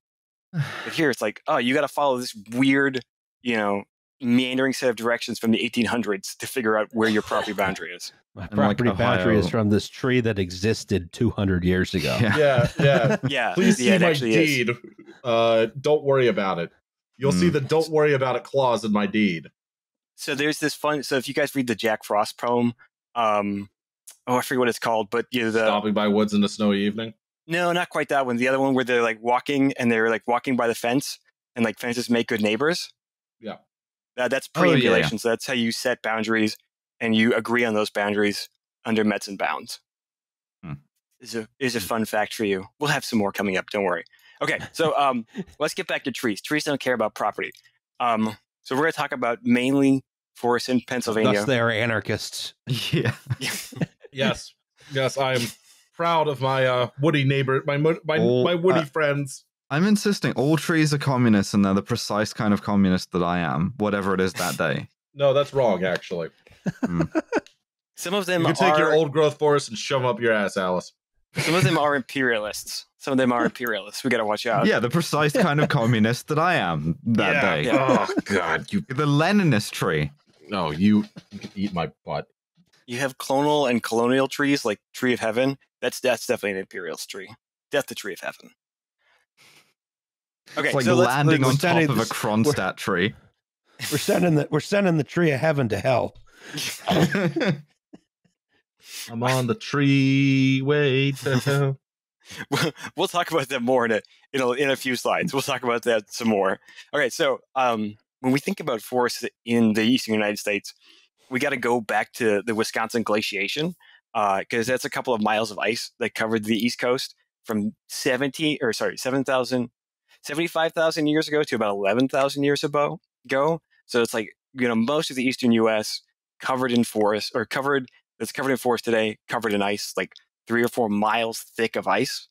[SPEAKER 4] But [SIGHS] here it's like, oh, you got to follow this weird, you know, meandering set of directions from the 1800s to figure out where your property boundary [LAUGHS] is.
[SPEAKER 1] My
[SPEAKER 3] And, like,
[SPEAKER 1] property boundary is from this tree that existed 200 years ago.
[SPEAKER 3] Yeah.
[SPEAKER 2] Yeah, yeah. [LAUGHS]
[SPEAKER 4] Yeah,
[SPEAKER 2] Please
[SPEAKER 4] yeah,
[SPEAKER 2] see my deed. Uh, don't worry about it. You'll see
[SPEAKER 3] Hmm.
[SPEAKER 2] the "Don't worry about it" clause in my deed.
[SPEAKER 4] So there's this fun. So if you guys read the Jack Frost poem, um, oh, I forget what it's called, but you know, the
[SPEAKER 2] Stopping by woods in a snowy evening.
[SPEAKER 4] no, not quite that one. The other one where they're like walking and they're like walking by the fence, and like fences make good neighbors.
[SPEAKER 2] Yeah.
[SPEAKER 4] That, that's
[SPEAKER 3] Oh, yeah, yeah.
[SPEAKER 4] perambulation. So that's how you set boundaries and you agree on those boundaries under Mets and bounds.
[SPEAKER 3] Hmm.
[SPEAKER 4] Is a is a fun fact for you. We'll have some more coming up. Don't worry. Okay, so um, [LAUGHS] let's get back to trees. Trees don't care about property. Um, so we're going to talk about mainly forests in Pennsylvania.
[SPEAKER 1] Thus, they are anarchists.
[SPEAKER 3] Yeah. [LAUGHS]
[SPEAKER 2] Yes, yes, I am proud of my uh, woody neighbor, my my
[SPEAKER 3] All-
[SPEAKER 2] my woody
[SPEAKER 3] uh,
[SPEAKER 2] friends.
[SPEAKER 3] I'm insisting all trees are communists and they're the precise kind of communist that I am, whatever it is that day. [LAUGHS]
[SPEAKER 2] No, that's wrong. Actually,
[SPEAKER 4] Some of
[SPEAKER 2] you
[SPEAKER 4] them
[SPEAKER 2] can take
[SPEAKER 4] are
[SPEAKER 2] your old growth forest and shove up your ass, Alice.
[SPEAKER 4] some of them are [LAUGHS] imperialists. Some of them are imperialists. We got to watch out.
[SPEAKER 3] yeah, the precise kind of communist that I am that
[SPEAKER 2] Yeah,
[SPEAKER 3] day.
[SPEAKER 4] yeah.
[SPEAKER 2] Oh God, you
[SPEAKER 3] The Leninist tree.
[SPEAKER 2] No, you you can eat my butt.
[SPEAKER 4] You have clonal and colonial trees like Tree of Heaven. That's that's definitely an imperialist tree. That's the Tree of Heaven. Okay,
[SPEAKER 3] it's like
[SPEAKER 4] so let's-
[SPEAKER 3] landing
[SPEAKER 1] let's
[SPEAKER 3] on top of a
[SPEAKER 1] this-
[SPEAKER 3] Kronstadt tree.
[SPEAKER 1] We're sending the we're sending the tree of heaven to hell. [LAUGHS]
[SPEAKER 2] I'm on the tree way to hell. [LAUGHS]
[SPEAKER 4] we'll- we'll talk about that more in a, in a in a few slides. We'll talk about that some more. Okay, so um, when we think about forests in the eastern United States, we got to go back to the Wisconsin glaciation uh, because that's a couple of miles of ice that covered the east coast from 70 or sorry 7,000 75,000 years ago to about 11,000 years ago go. So it's like you know most of the eastern U.S. covered in forest or covered that's covered in forest today, covered in ice, like three or four miles thick of ice.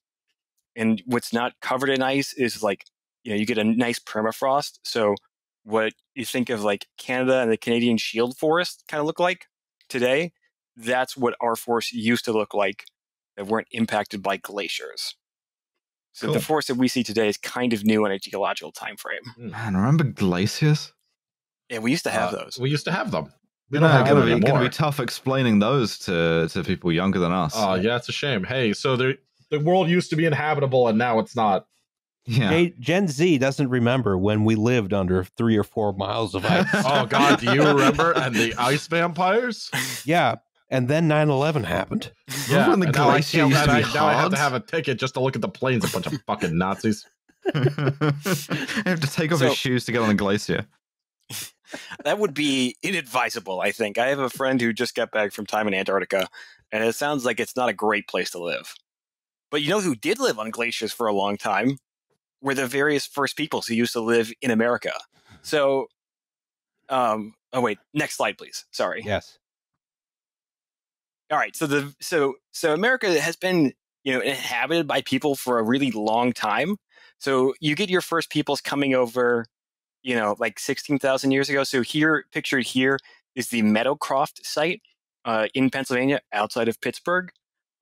[SPEAKER 4] And what's not covered in ice is like, you know, you get a nice permafrost. So what you think of like Canada and the Canadian shield forest kind of look like today, that's what our forests used to look like that weren't impacted by glaciers. So the
[SPEAKER 2] Cool.
[SPEAKER 4] forest that we see today is kind of new in a geological time frame.
[SPEAKER 3] Man, remember glaciers?
[SPEAKER 4] Yeah, we used to have
[SPEAKER 2] Uh,
[SPEAKER 4] those.
[SPEAKER 2] We used to have them. We don't
[SPEAKER 3] know,
[SPEAKER 2] have
[SPEAKER 3] it's gonna
[SPEAKER 2] them
[SPEAKER 3] be, gonna be tough explaining those to, to people younger than us.
[SPEAKER 2] Oh yeah, it's a shame. Hey, so the the world used to be inhabitable and now it's not.
[SPEAKER 3] Yeah.
[SPEAKER 1] Hey, Gen Z doesn't remember when we lived under three or four miles of ice. [LAUGHS]
[SPEAKER 2] Oh God, do you remember? And the [LAUGHS] ice vampires?
[SPEAKER 1] yeah, and then 9-11 happened.
[SPEAKER 3] Remember when the
[SPEAKER 2] and now I
[SPEAKER 3] glacier
[SPEAKER 2] can't-
[SPEAKER 3] used to
[SPEAKER 2] I, now I have to have a ticket just to look at the planes. A bunch of fucking Nazis. [LAUGHS]
[SPEAKER 3] you have to take off
[SPEAKER 4] So-
[SPEAKER 3] his shoes to get on the glacier.
[SPEAKER 4] that would be inadvisable, I think. I have a friend who just got back from time in Antarctica, and it sounds like it's not a great place to live. But you know who did live on glaciers for a long time? Were the various first peoples who used to live in America. So, um, oh wait, next slide, please. Sorry.
[SPEAKER 1] Yes.
[SPEAKER 4] All right. So the so so America has been you know inhabited by people for a really long time. So you get your first peoples coming over, you know, like sixteen thousand years ago. So here, pictured here, is the Meadowcroft site uh, in Pennsylvania, outside of Pittsburgh.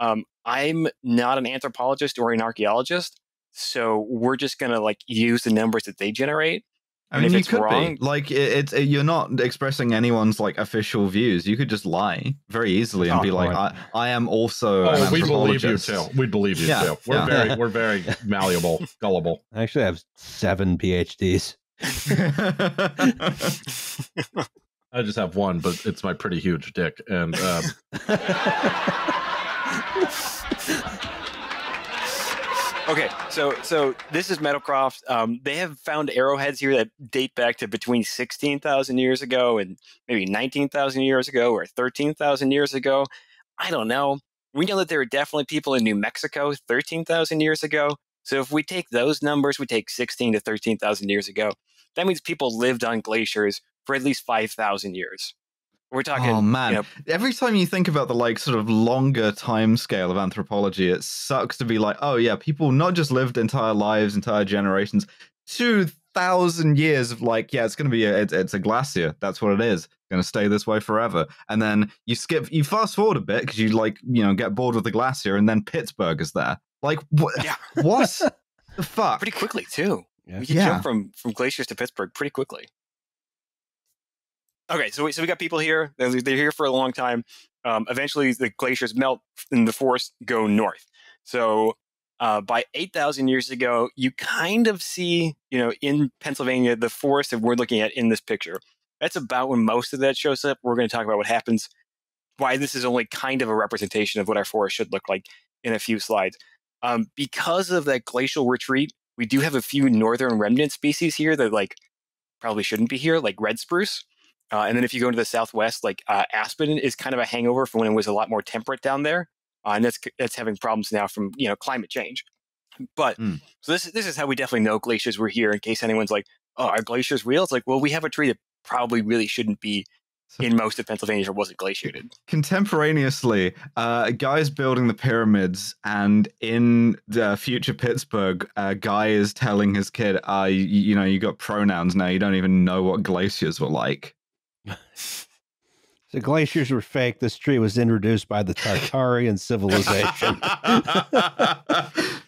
[SPEAKER 4] Um, I'm not an anthropologist or an archaeologist, so we're just gonna like use the numbers that they generate.
[SPEAKER 3] I mean,
[SPEAKER 4] if
[SPEAKER 3] you
[SPEAKER 4] it's
[SPEAKER 3] could
[SPEAKER 4] wrong-
[SPEAKER 3] be like it, it's it, you're not expressing anyone's like official views. You could just lie very easily and
[SPEAKER 1] Oh,
[SPEAKER 3] be like,
[SPEAKER 1] right.
[SPEAKER 3] I, I am also.
[SPEAKER 2] Oh,
[SPEAKER 3] an
[SPEAKER 2] we believe you too. We believe you
[SPEAKER 3] Yeah,
[SPEAKER 2] too. We're
[SPEAKER 3] yeah.
[SPEAKER 2] very [LAUGHS] we're very malleable, gullible.
[SPEAKER 1] I actually have seven PhDs. [LAUGHS]
[SPEAKER 2] I just have one, but it's my pretty huge dick. And um, [LAUGHS]
[SPEAKER 4] Okay, so so this is Meadowcroft. Um, they have found arrowheads here that date back to between sixteen thousand years ago and maybe nineteen thousand years ago or thirteen thousand years ago. I don't know. We know that there are definitely people in New Mexico thirteen thousand years ago. So if we take those numbers, we take sixteen to thirteen thousand years ago. That means people lived on glaciers for at least five thousand years. We're oh, talking.
[SPEAKER 3] oh man!
[SPEAKER 4] you know,
[SPEAKER 3] Every time you think about the like sort of longer time scale of anthropology, it sucks to be like, oh yeah, people not just lived entire lives, entire generations, two thousand years of like, yeah, it's gonna be a, it's, it's a glacier. That's what it is. It's gonna stay this way forever. And then you skip, you fast forward a bit because you like, you know, get bored with the glacier, and then Pittsburgh is there. Like, what?
[SPEAKER 4] Yeah.
[SPEAKER 3] what the [LAUGHS] fuck?
[SPEAKER 4] pretty quickly too.
[SPEAKER 1] Yeah.
[SPEAKER 4] We can
[SPEAKER 3] Yeah.
[SPEAKER 4] jump from from glaciers to Pittsburgh pretty quickly. Okay, so we, so we got people here. They're, they're here for a long time. Um, eventually, the glaciers melt and the forests go north. So uh, by 8,000 years ago, you kind of see, you know, in Pennsylvania, the forest that we're looking at in this picture. That's about when most of that shows up. We're going to talk about what happens, why this is only kind of a representation of what our forest should look like in a few slides. Um, because of that glacial retreat, we do have a few northern remnant species here that like probably shouldn't be here, like red spruce. Uh, and then if you go into the southwest, like uh, aspen is kind of a hangover from when it was a lot more temperate down there, uh, and that's that's having problems now from you know climate change. But
[SPEAKER 3] Hmm.
[SPEAKER 4] so this this is how we definitely know glaciers were here. In case anyone's like, "Oh, are glaciers real?" It's like, well, we have a tree that probably really shouldn't be in most of Pennsylvania or wasn't glaciated.
[SPEAKER 3] contemporaneously, uh, guys building the pyramids, and in the future Pittsburgh, a guy is telling his kid, uh, you, you know, you got pronouns now. You don't even know what glaciers were like.
[SPEAKER 1] The glaciers were fake. This tree was introduced by the Tartarian civilization. [LAUGHS]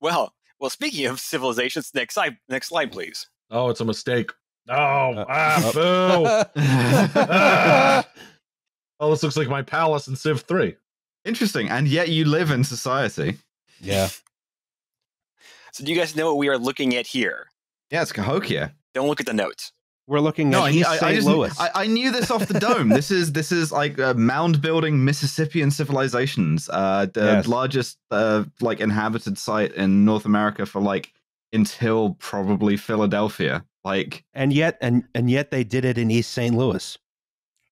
[SPEAKER 4] Well, well, speaking of civilizations, next slide, next slide, please.
[SPEAKER 2] Oh, it's a mistake. Oh,
[SPEAKER 1] Uh,
[SPEAKER 2] ah,
[SPEAKER 1] oh.
[SPEAKER 2] boo. Ah. [LAUGHS] Oh, this looks like my palace in Civ 3.
[SPEAKER 3] Interesting, and yet you live in society.
[SPEAKER 1] yeah.
[SPEAKER 4] So, do you guys know what we are looking at here?
[SPEAKER 3] Yeah, it's Cahokia.
[SPEAKER 4] Don't look at the notes.
[SPEAKER 1] We're looking
[SPEAKER 3] No,
[SPEAKER 1] at
[SPEAKER 3] I,
[SPEAKER 1] East
[SPEAKER 3] I, I,
[SPEAKER 1] St.
[SPEAKER 3] just,
[SPEAKER 1] Louis.
[SPEAKER 3] I, I knew this off the dome. this is this is like uh, mound building Mississippian civilizations, uh, the
[SPEAKER 1] Yes.
[SPEAKER 3] largest uh, like inhabited site in North America for like until probably Philadelphia. Like,
[SPEAKER 1] and yet and and yet they did it in East St. Louis,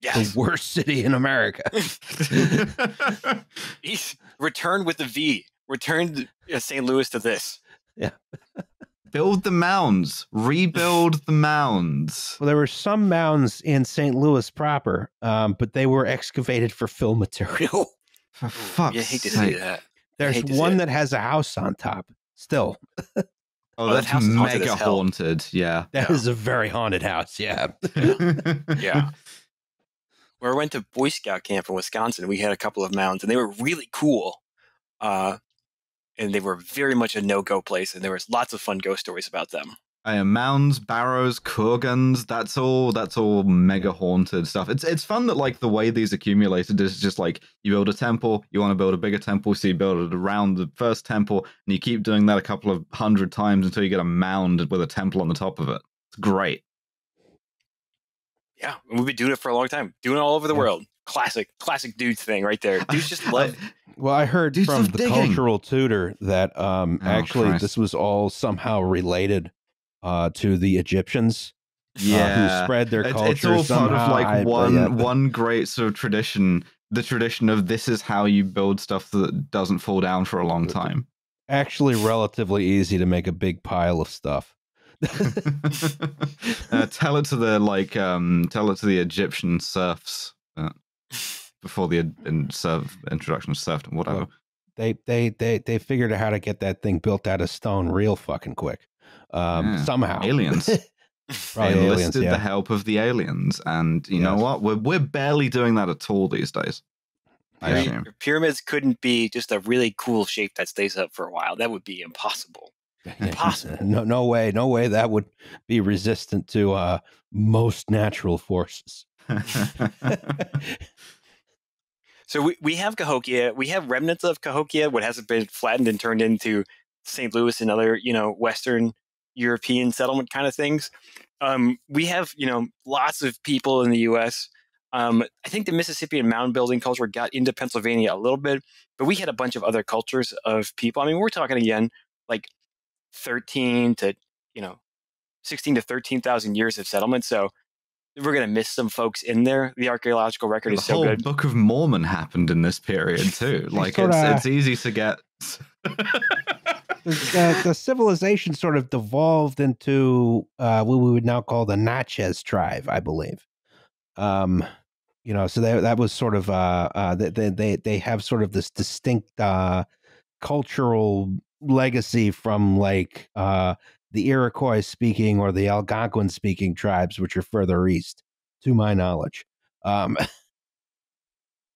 [SPEAKER 4] Yes.
[SPEAKER 1] the worst city in America. [LAUGHS] [LAUGHS]
[SPEAKER 4] East, returned with the V. Returned uh, St. Louis to this. [LAUGHS]
[SPEAKER 3] build the mounds, rebuild the mounds.
[SPEAKER 1] Well, there were some mounds in St. Louis proper, um, but they were excavated for fill [LAUGHS] material.
[SPEAKER 3] For fuck's
[SPEAKER 4] you hate to
[SPEAKER 3] sake.
[SPEAKER 4] see that.
[SPEAKER 1] There's
[SPEAKER 4] hate to
[SPEAKER 1] one that has a house on top. Still,
[SPEAKER 3] Oh,
[SPEAKER 4] Oh, that
[SPEAKER 3] that's
[SPEAKER 4] house is haunted
[SPEAKER 3] mega haunted. Yeah.
[SPEAKER 1] that
[SPEAKER 4] Yeah.
[SPEAKER 1] is a very haunted house. Yeah. [LAUGHS]
[SPEAKER 4] Yeah. Where I went to Boy Scout camp in Wisconsin, we had a couple of mounds, and they were really cool. Uh, and they were very much a no-go place, and there was lots of fun ghost stories about them.
[SPEAKER 3] Mounds, barrows, kurgans, that's all that's all mega haunted stuff. It's it's fun that like the way these accumulated is just like you build a temple, you want to build a bigger temple, so you build it around the first temple, and you keep doing that a couple of hundred times until you get a mound with a temple on the top of it. It's great.
[SPEAKER 4] Yeah, we've been doing it for a long time, doing it all over the
[SPEAKER 1] Yeah.
[SPEAKER 4] world. Classic, classic dudes thing right there. [LAUGHS] Dudes just love.
[SPEAKER 1] Well, I heard
[SPEAKER 3] Do
[SPEAKER 1] from the
[SPEAKER 3] digging.
[SPEAKER 1] cultural tutor that um,
[SPEAKER 3] Oh,
[SPEAKER 1] actually
[SPEAKER 3] Christ.
[SPEAKER 1] this was all somehow related uh, to the Egyptians uh, who spread their
[SPEAKER 3] It's,
[SPEAKER 1] culture.
[SPEAKER 3] it's all part of like one
[SPEAKER 1] yeah.
[SPEAKER 3] one great sort of tradition. The tradition of this is how you build stuff that doesn't fall down for a long time.
[SPEAKER 1] Actually, relatively easy to make a big pile of stuff.
[SPEAKER 3] Uh, tell it to the like um tell it to the egyptian serfs uh, before the in, serf introduction of serfdom whatever
[SPEAKER 1] Well, they they they they figured out how to get that thing built out of stone real fucking quick. Um,
[SPEAKER 3] Yeah.
[SPEAKER 1] somehow
[SPEAKER 3] Aliens. [LAUGHS]
[SPEAKER 1] Probably
[SPEAKER 3] they
[SPEAKER 1] aliens,
[SPEAKER 3] enlisted
[SPEAKER 1] yeah.
[SPEAKER 3] the help of the aliens and you know what we're, we're barely doing that at all these days I
[SPEAKER 1] Yeah.
[SPEAKER 3] assume.
[SPEAKER 4] Pyramids couldn't be just a really cool shape that stays up for a while. That would be impossible. Impossible.
[SPEAKER 1] no, no way, no way that would be resistant to uh, most natural forces. [LAUGHS]
[SPEAKER 4] So we, we have Cahokia. We have remnants of Cahokia, what hasn't been flattened and turned into St. Louis and other, you know, Western European settlement kind of things. Um, we have, you know, lots of people in the U.S. Um, I think the Mississippian mound building culture got into Pennsylvania a little bit, but we had a bunch of other cultures of people. I mean, we're talking again like 13 to, you know, 16 to 13,000 years of settlement. So we're going to miss some folks in there. The archaeological record
[SPEAKER 3] the
[SPEAKER 4] is so
[SPEAKER 3] whole
[SPEAKER 4] good.
[SPEAKER 3] book of mormon happened in this period [LAUGHS] too like it's
[SPEAKER 1] sorta-
[SPEAKER 3] it's easy to get [LAUGHS]
[SPEAKER 1] the, the, the civilization sort of devolved into uh, what we would now call the Natchez tribe, I believe. Um, you know, so that that was sort of uh, uh, they they they have sort of this distinct uh, cultural legacy from like uh, the Iroquois speaking or the Algonquin speaking tribes, which are further east, to my knowledge. Um,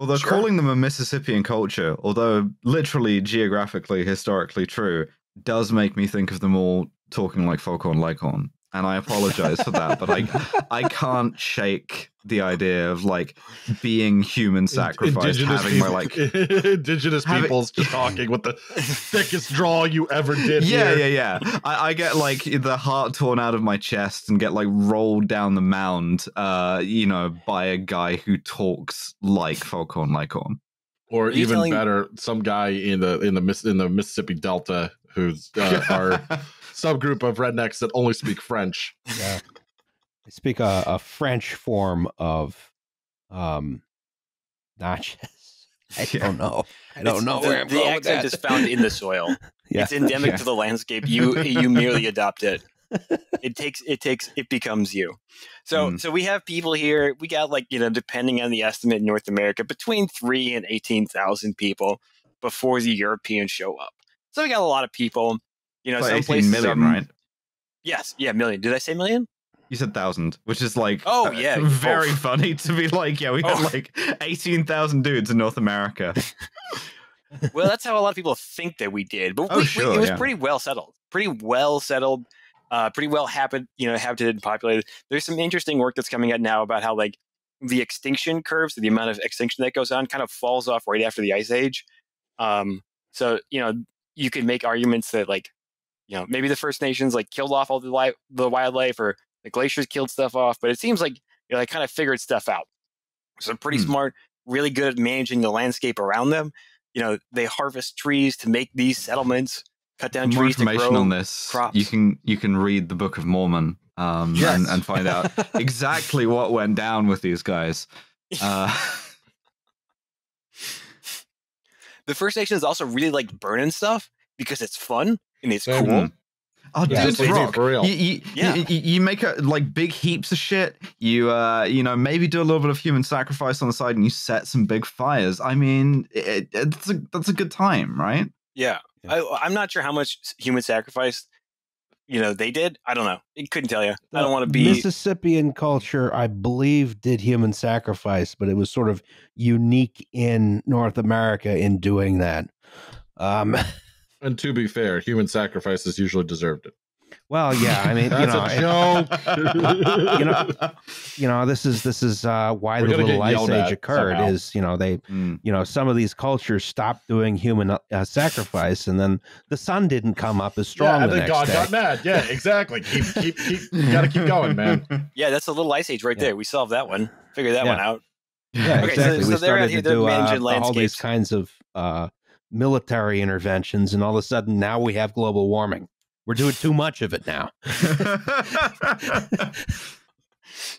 [SPEAKER 3] Although
[SPEAKER 4] Sure.
[SPEAKER 3] calling them a Mississippian culture, although literally geographically, historically true, does make me think of them all talking like Foghorn Leghorn. And I apologize for that, but I I can't shake the idea of like [LAUGHS] being human sacrificed, having my like [LAUGHS]
[SPEAKER 2] indigenous
[SPEAKER 3] having-
[SPEAKER 2] peoples just [LAUGHS] talking with the thickest draw you ever did.
[SPEAKER 3] yeah,
[SPEAKER 2] here.
[SPEAKER 3] yeah, yeah. I, I get like the heart torn out of my chest and get like rolled down the mound, uh, you know, by a guy who talks like Foghorn Leghorn.
[SPEAKER 2] Or even
[SPEAKER 4] telling-
[SPEAKER 2] better, some guy in the in the in the Mississippi Delta who's uh, our subgroup of rednecks that only speak French.
[SPEAKER 1] yeah. I speak a, a French form of um, Natchez. [LAUGHS] I
[SPEAKER 3] Yeah.
[SPEAKER 1] don't know. I don't
[SPEAKER 4] It's-
[SPEAKER 1] know
[SPEAKER 4] the,
[SPEAKER 1] where I'm
[SPEAKER 4] the
[SPEAKER 1] going with
[SPEAKER 4] accent is found in the soil. [LAUGHS]
[SPEAKER 1] Yeah.
[SPEAKER 4] It's endemic
[SPEAKER 3] Yeah.
[SPEAKER 4] to the landscape. You you merely adopt it. [LAUGHS] It takes it takes it becomes you. So
[SPEAKER 3] Mm.
[SPEAKER 4] so we have people here. We got like you know depending on the estimate in North America between three and eighteen thousand people before the Europeans show up. So we got a lot of people. You know, some
[SPEAKER 3] 18
[SPEAKER 4] places
[SPEAKER 3] million, right?
[SPEAKER 4] Yes, yeah, million. Did I say million?
[SPEAKER 3] You said thousand, which is like
[SPEAKER 4] Oh,
[SPEAKER 3] uh,
[SPEAKER 4] yeah. [LAUGHS]
[SPEAKER 3] very
[SPEAKER 4] Oh.
[SPEAKER 3] funny to be like, yeah, we
[SPEAKER 4] Oh.
[SPEAKER 3] had like eighteen thousand dudes in North America. [LAUGHS]
[SPEAKER 4] well, that's how a lot of people think that we did, but
[SPEAKER 3] Oh,
[SPEAKER 4] we, we- it was
[SPEAKER 3] yeah.
[SPEAKER 4] pretty well settled, pretty well settled, uh, pretty well habit, you know, habited and populated. There's some interesting work that's coming out now about how like the extinction curves, the amount of extinction that goes on, kind of falls off right after the ice age. Um, so you know, you could make arguments that like, you know, maybe the First Nations like killed off all the li- the wildlife, or the glaciers killed stuff off, but it seems like you know, they kind of figured stuff out. So pretty
[SPEAKER 3] Hmm.
[SPEAKER 4] smart, really good at managing the landscape around them you know they harvest trees to make these settlements cut down
[SPEAKER 3] More
[SPEAKER 4] trees to grow
[SPEAKER 3] on this.
[SPEAKER 4] crops.
[SPEAKER 3] You can you can read the Book of Mormon um,
[SPEAKER 2] Yes.
[SPEAKER 3] and, and find out [LAUGHS] exactly what went down with these guys. Uh, [LAUGHS]
[SPEAKER 4] the first Nation is also really like burning stuff because it's fun and it's
[SPEAKER 2] Same.
[SPEAKER 4] cool
[SPEAKER 3] oh,
[SPEAKER 2] Yeah,
[SPEAKER 3] dudes
[SPEAKER 2] it's
[SPEAKER 3] rock.
[SPEAKER 2] for real.
[SPEAKER 3] You, you,
[SPEAKER 4] Yeah.
[SPEAKER 3] you, you- you make a, like big heaps of shit. You uh, you know, maybe do a little bit of human sacrifice on the side, and you set some big fires. I mean, it, it's a, that's a good time, right?
[SPEAKER 4] yeah,
[SPEAKER 1] Yeah.
[SPEAKER 4] I, i'm not sure how much human sacrifice you know they did i don't know i couldn't tell you i don't want to be
[SPEAKER 1] Mississippian culture, I believe, did human sacrifice, but it was sort of unique in North America in doing that. Um, [LAUGHS]
[SPEAKER 2] And to be fair, human sacrifices usually deserved it.
[SPEAKER 1] well, yeah, I mean, [LAUGHS] you know,
[SPEAKER 2] a
[SPEAKER 1] it- [LAUGHS] you know, you know, this is this is uh, why
[SPEAKER 2] We're
[SPEAKER 1] the little ice age occurred.
[SPEAKER 2] somehow.
[SPEAKER 1] Is you know they
[SPEAKER 3] Mm.
[SPEAKER 1] you know some of these cultures stopped doing human uh, sacrifice, and then the sun didn't come up as strong
[SPEAKER 2] yeah, and
[SPEAKER 1] the
[SPEAKER 2] then
[SPEAKER 1] next
[SPEAKER 2] God
[SPEAKER 1] day.
[SPEAKER 2] got mad. Yeah, [LAUGHS] exactly. Keep, keep, keep. You gotta keep going, man.
[SPEAKER 4] yeah that's a little ice age right
[SPEAKER 1] Yeah.
[SPEAKER 4] there we solved that one Figure that
[SPEAKER 1] Yeah.
[SPEAKER 4] one out
[SPEAKER 1] Yeah,
[SPEAKER 4] Okay,
[SPEAKER 1] exactly.
[SPEAKER 4] so
[SPEAKER 1] we started to do uh, all these kinds of uh, military interventions, and all of a sudden now we have global warming. We're doing too much of it now.
[SPEAKER 4] it's [LAUGHS]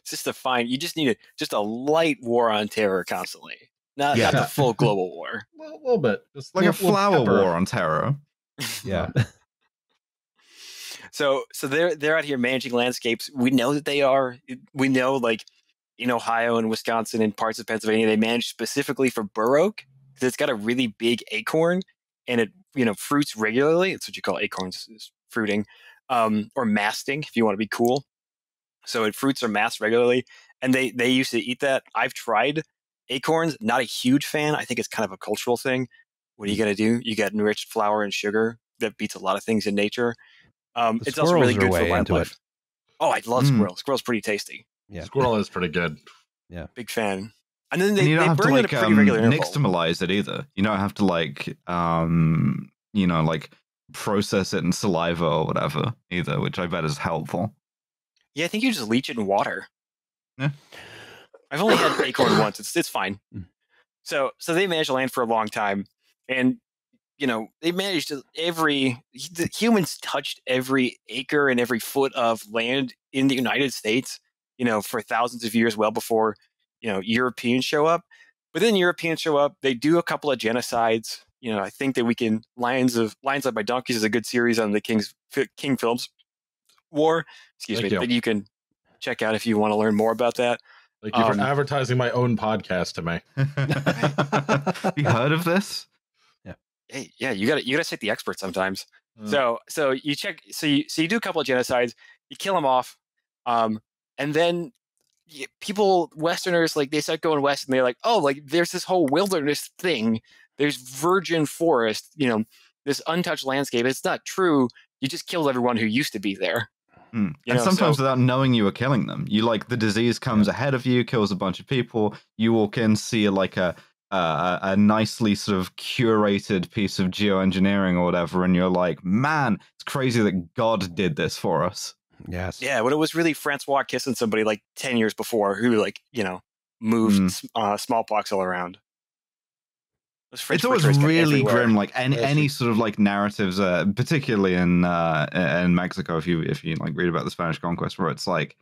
[SPEAKER 4] [LAUGHS] just a fine you just need a just a light war on terror constantly not,
[SPEAKER 1] Yeah.
[SPEAKER 4] not the full [LAUGHS] global war
[SPEAKER 2] A little, little bit, just
[SPEAKER 3] like a
[SPEAKER 2] little- little
[SPEAKER 3] flower
[SPEAKER 2] pepper.
[SPEAKER 3] war on terror.
[SPEAKER 1] Yeah,
[SPEAKER 4] So so they're they're out here managing landscapes. We know that they are. We know like in Ohio and Wisconsin and parts of Pennsylvania, they manage specifically for bur oak because it's got a really big acorn and it you know fruits regularly. It's what you call acorns is fruiting, um, or masting if you want to be cool. So it fruits or masts regularly, and they they used to eat that. I've tried acorns. Not a huge fan. I think it's kind of a cultural thing. What are you gonna do? You get enriched flour and sugar that beats a lot of things in nature. Um, it's also really good for
[SPEAKER 1] way into
[SPEAKER 4] wildlife. Oh, I love
[SPEAKER 3] Mm.
[SPEAKER 4] squirrels. Squirrels pretty tasty.
[SPEAKER 1] yeah.
[SPEAKER 2] Squirrel is pretty good.
[SPEAKER 4] Yeah, big fan. And then they,
[SPEAKER 3] and you don't have to
[SPEAKER 4] burn
[SPEAKER 3] like
[SPEAKER 4] at a pretty
[SPEAKER 3] um, nixtamalize it either. You don't have to like um you know like process it in saliva or whatever either, which I bet is helpful.
[SPEAKER 4] Yeah, I think you just leach it in water.
[SPEAKER 3] Yeah.
[SPEAKER 4] I've only had acorn [COUGHS] once. It's it's fine.
[SPEAKER 1] Mm.
[SPEAKER 4] So so they managed to land for a long time, and you know they managed to every the humans touched every acre and every foot of land in the United States. You know for thousands of years, well before you know Europeans show up. But then Europeans show up. They do a couple of genocides. you know, I think that we can Lions of Lions Led by Donkeys is a good series on the King's King Philip's War. Excuse
[SPEAKER 2] Thank
[SPEAKER 4] me.
[SPEAKER 2] you.
[SPEAKER 4] That you can check out if you want to learn more about that.
[SPEAKER 2] Thank you
[SPEAKER 4] Um,
[SPEAKER 2] for advertising my own podcast to me. [LAUGHS]
[SPEAKER 3] You heard of this? Yeah.
[SPEAKER 4] Hey, yeah, you got to you got to cite the experts sometimes.
[SPEAKER 2] Mm.
[SPEAKER 4] So so you check so you so you do a couple of genocides, you kill them off, um, and then y- people Westerners like they start going west and they're like, oh, like there's this whole wilderness thing. There's virgin forest, you know, this untouched landscape. It's not true. You just killed everyone who used to be there.
[SPEAKER 3] Hmm. And
[SPEAKER 4] know,
[SPEAKER 3] sometimes
[SPEAKER 4] so-
[SPEAKER 3] without knowing you were killing them, you like the disease comes ahead of you, kills a bunch of people. You walk in, see like a a, a nicely sort of curated piece of geoengineering or whatever, and you're like, man, it's crazy that God did this for us.
[SPEAKER 1] Yes.
[SPEAKER 4] Yeah, when it was really Francois kissing somebody like ten years before who like you know moved
[SPEAKER 3] Mm.
[SPEAKER 4] uh, smallpox all around. Those French
[SPEAKER 3] it's always really
[SPEAKER 4] everywhere.
[SPEAKER 3] grim. Like any, any sort of like narratives, uh, particularly in uh, in Mexico, if you if you like read about the Spanish conquest, where it's like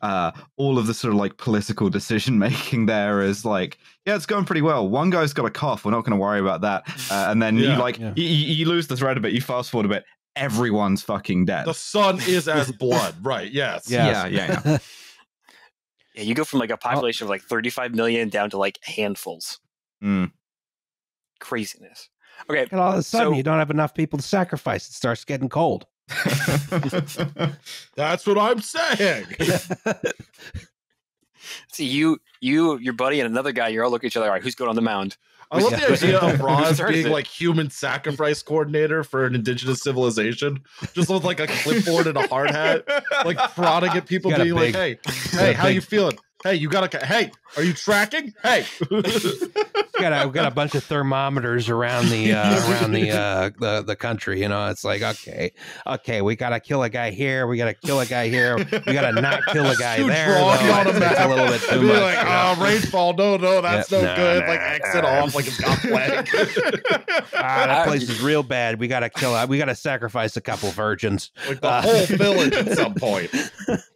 [SPEAKER 3] uh, all of the sort of like political [LAUGHS] decision making there is like, yeah, it's going pretty well. One guy's got a cough. We're not going to worry about that. [LAUGHS] Uh, and then
[SPEAKER 2] Yeah.
[SPEAKER 3] you like
[SPEAKER 1] Yeah.
[SPEAKER 3] you, you you lose the thread a bit. You fast forward a bit. Everyone's fucking dead.
[SPEAKER 2] The sun is as blood, [LAUGHS] right? Yes.
[SPEAKER 1] Yes.
[SPEAKER 3] Yeah, yeah, [LAUGHS]
[SPEAKER 4] Yeah, you go from like a population of like 35 million down to like handfuls.
[SPEAKER 3] Mm.
[SPEAKER 4] Craziness. Okay,
[SPEAKER 1] And all of a sudden,
[SPEAKER 4] So-
[SPEAKER 1] you don't have enough people to sacrifice. It starts getting cold. [LAUGHS]
[SPEAKER 2] That's what I'm saying.
[SPEAKER 4] see you, you, your buddy, and another guy. You're all looking at each other. All right, who's going on the mound?
[SPEAKER 2] I love
[SPEAKER 1] Yeah.
[SPEAKER 2] the idea of [LAUGHS] Roz being like human sacrifice coordinator for an indigenous civilization, just with like a clipboard and a hard hat, like prodding at people, being like, "Hey, hey, how you feeling? Hey, you got a hey? Are you tracking? Hey, [LAUGHS]
[SPEAKER 1] we got a, we got a bunch of thermometers around the uh, around the, uh, the the country. You know, it's like okay, okay, we gotta kill a guy here. We gotta kill a guy here. We gotta not kill a [LAUGHS] guy there.
[SPEAKER 2] drawing
[SPEAKER 1] though.
[SPEAKER 2] on a
[SPEAKER 1] It's
[SPEAKER 2] map
[SPEAKER 1] a little bit too much.
[SPEAKER 2] like,
[SPEAKER 1] you know?
[SPEAKER 2] oh, rainfall, no, no, that's
[SPEAKER 1] Yep,
[SPEAKER 2] no
[SPEAKER 1] no,
[SPEAKER 2] good.
[SPEAKER 1] no,
[SPEAKER 2] like exit
[SPEAKER 1] no.
[SPEAKER 2] off like it's got plague.
[SPEAKER 1] Ah, that place is real bad. We gotta kill. We gotta sacrifice a couple virgins.
[SPEAKER 2] like the
[SPEAKER 1] Uh,
[SPEAKER 2] whole [LAUGHS] village at some point.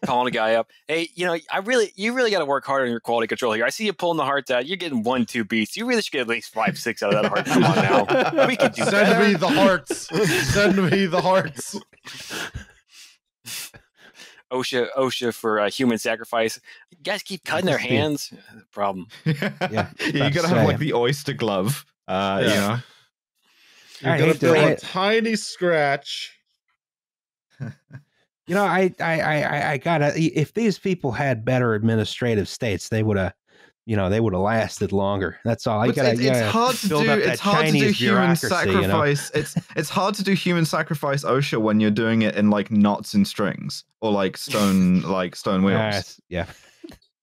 [SPEAKER 4] Calling a guy up. Hey, you know, I really, you really got to work harder on your quality control here. I see you pulling the hearts out. You're getting one, two beats. You really should get at least five, six out of that heart. Come on now. [LAUGHS] We could do
[SPEAKER 2] Send
[SPEAKER 4] better.
[SPEAKER 2] me the hearts. Send me the hearts.
[SPEAKER 4] OSHA, OSHA for uh, human sacrifice. You guys keep cutting their hands. Problem. [LAUGHS]
[SPEAKER 3] yeah, you gotta have like the oyster glove. Uh, You know.
[SPEAKER 2] You're
[SPEAKER 1] I
[SPEAKER 2] gonna
[SPEAKER 1] hate to-
[SPEAKER 2] feel
[SPEAKER 1] I-
[SPEAKER 2] a tiny scratch. [LAUGHS]
[SPEAKER 1] You know, I, I, I, I- gotta. If these people had better administrative states, they would have, you know, they would have lasted longer. That's all. I gotta.
[SPEAKER 3] it's,
[SPEAKER 1] gotta
[SPEAKER 3] hard to do. It's hard to do human
[SPEAKER 1] bureaucracy, you know?
[SPEAKER 3] sacrifice. It's it's hard to do human sacrifice OSHA when you're doing it in like knots and strings or like stone like stone [LAUGHS] ah, wheels.
[SPEAKER 1] Yes, yeah.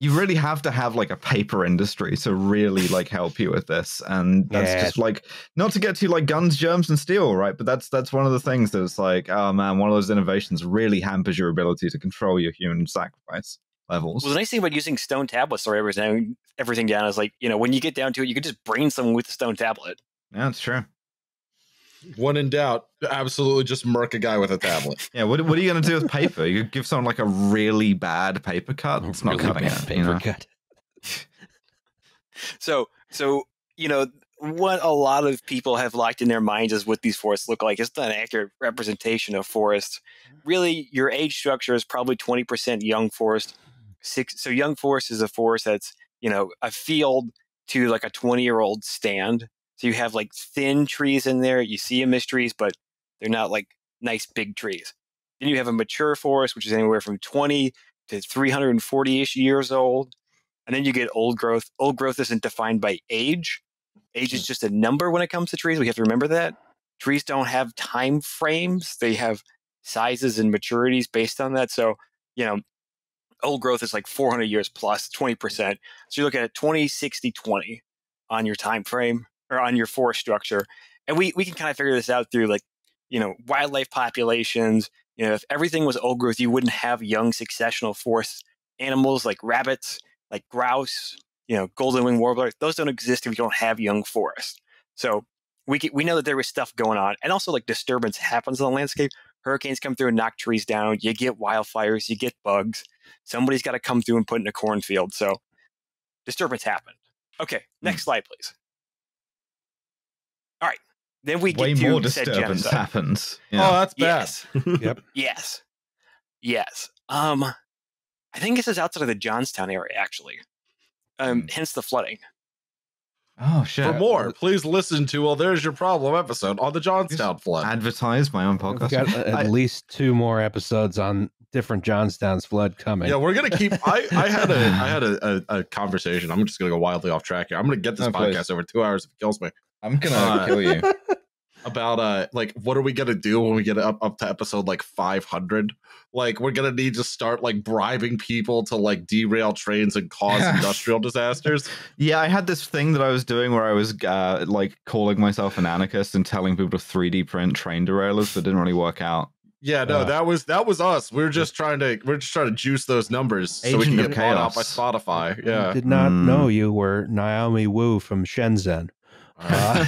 [SPEAKER 3] You really have to have like a paper industry to really like help you with this, and that's
[SPEAKER 1] Yeah.
[SPEAKER 3] just like not to get to like guns, germs, and steel, right? But that's that's one of the things that's like, oh man, one of those innovations really hampers your ability to control your human sacrifice levels.
[SPEAKER 4] Well, the nice thing about using stone tablets or everything, everything down is like, you know, when you get down to it, you can just brain someone with a stone tablet.
[SPEAKER 3] Yeah, that's true.
[SPEAKER 2] When in doubt, absolutely just murk a guy with a tablet.
[SPEAKER 3] Yeah, what, what are you going to do with paper? You give someone like a really bad paper cut. It's not
[SPEAKER 1] Really
[SPEAKER 3] cutting
[SPEAKER 1] bad
[SPEAKER 3] it.
[SPEAKER 1] paper
[SPEAKER 3] you know?
[SPEAKER 1] cut.
[SPEAKER 4] So, so you know, what a lot of people have locked in their minds is what these forests look like. It's not an accurate representation of forests. Really, your age structure is probably twenty percent young forest. Six, so young forest is a forest that's you know a field to like a twenty year old stand. So you have like thin trees in there. You see them as trees, but they're not like nice big trees. Then you have a mature forest, which is anywhere from twenty to three hundred and forty ish years old. And then you get old growth. Old growth isn't defined by age. Age is mm. just a number when it comes to trees. We have to remember that. Trees don't have time frames. They have sizes and maturities based on that. So, you know, old growth is like 400 years plus 20%. So you're looking at 20, 60, 20 on your time frame or on your forest structure. And we, we can kind of figure this out through like, you know, wildlife populations. You know, if everything was old growth, you wouldn't have young successional forest animals like rabbits like grouse, you know, golden wing warbler, those don't exist if you don't have young forest. So we get, we know that there was stuff going on, and also like disturbance happens on the landscape. Hurricanes come through and knock trees down. You get wildfires. You get bugs. Somebody's got to come through and put in a cornfield. So disturbance happened. Okay, hmm. next slide, please. All right. then we
[SPEAKER 3] way
[SPEAKER 4] get to
[SPEAKER 3] more disturbance
[SPEAKER 4] genocide.
[SPEAKER 3] happens.
[SPEAKER 2] Oh, that's bad.
[SPEAKER 4] Yes. [LAUGHS]
[SPEAKER 1] Yep.
[SPEAKER 4] Yes. Yes. Um, I think this is outside of the Johnstown area, actually. Um,
[SPEAKER 3] Hmm.
[SPEAKER 4] hence the flooding.
[SPEAKER 3] Oh shit!
[SPEAKER 2] For more, please listen to Well, There's Your Problem episode on the Johnstown flood.
[SPEAKER 3] advertise my own
[SPEAKER 1] We've
[SPEAKER 3] podcast.
[SPEAKER 1] got [LAUGHS] at least two more episodes on different Johnstown's flood coming.
[SPEAKER 2] Yeah, we're gonna keep. I, I had a I had a, [LAUGHS] a, a conversation. I'm just gonna go wildly off track here. I'm gonna get this
[SPEAKER 3] No, please.
[SPEAKER 2] podcast over two hours if it kills me.
[SPEAKER 3] I'm gonna
[SPEAKER 2] Uh,
[SPEAKER 3] kill you. [LAUGHS]
[SPEAKER 2] About uh, like what are we gonna do when we get up up to episode like 500? Like we're gonna need to start like bribing people to like derail trains and cause [LAUGHS] industrial disasters.
[SPEAKER 3] Yeah, I had this thing that I was doing where I was uh, like calling myself an anarchist and telling people to 3D print train derailers, but it didn't really work out.
[SPEAKER 2] Yeah, no,
[SPEAKER 1] Uh,
[SPEAKER 2] that was that was us. We are just trying to we're just trying to juice those numbers so we
[SPEAKER 3] Agent
[SPEAKER 2] can
[SPEAKER 3] of
[SPEAKER 2] get bought out by
[SPEAKER 3] Chaos.
[SPEAKER 2] Spotify.
[SPEAKER 1] I
[SPEAKER 2] Yeah,
[SPEAKER 1] did not
[SPEAKER 3] Mm.
[SPEAKER 1] know you were Naomi Wu from Shenzhen.
[SPEAKER 2] Uh,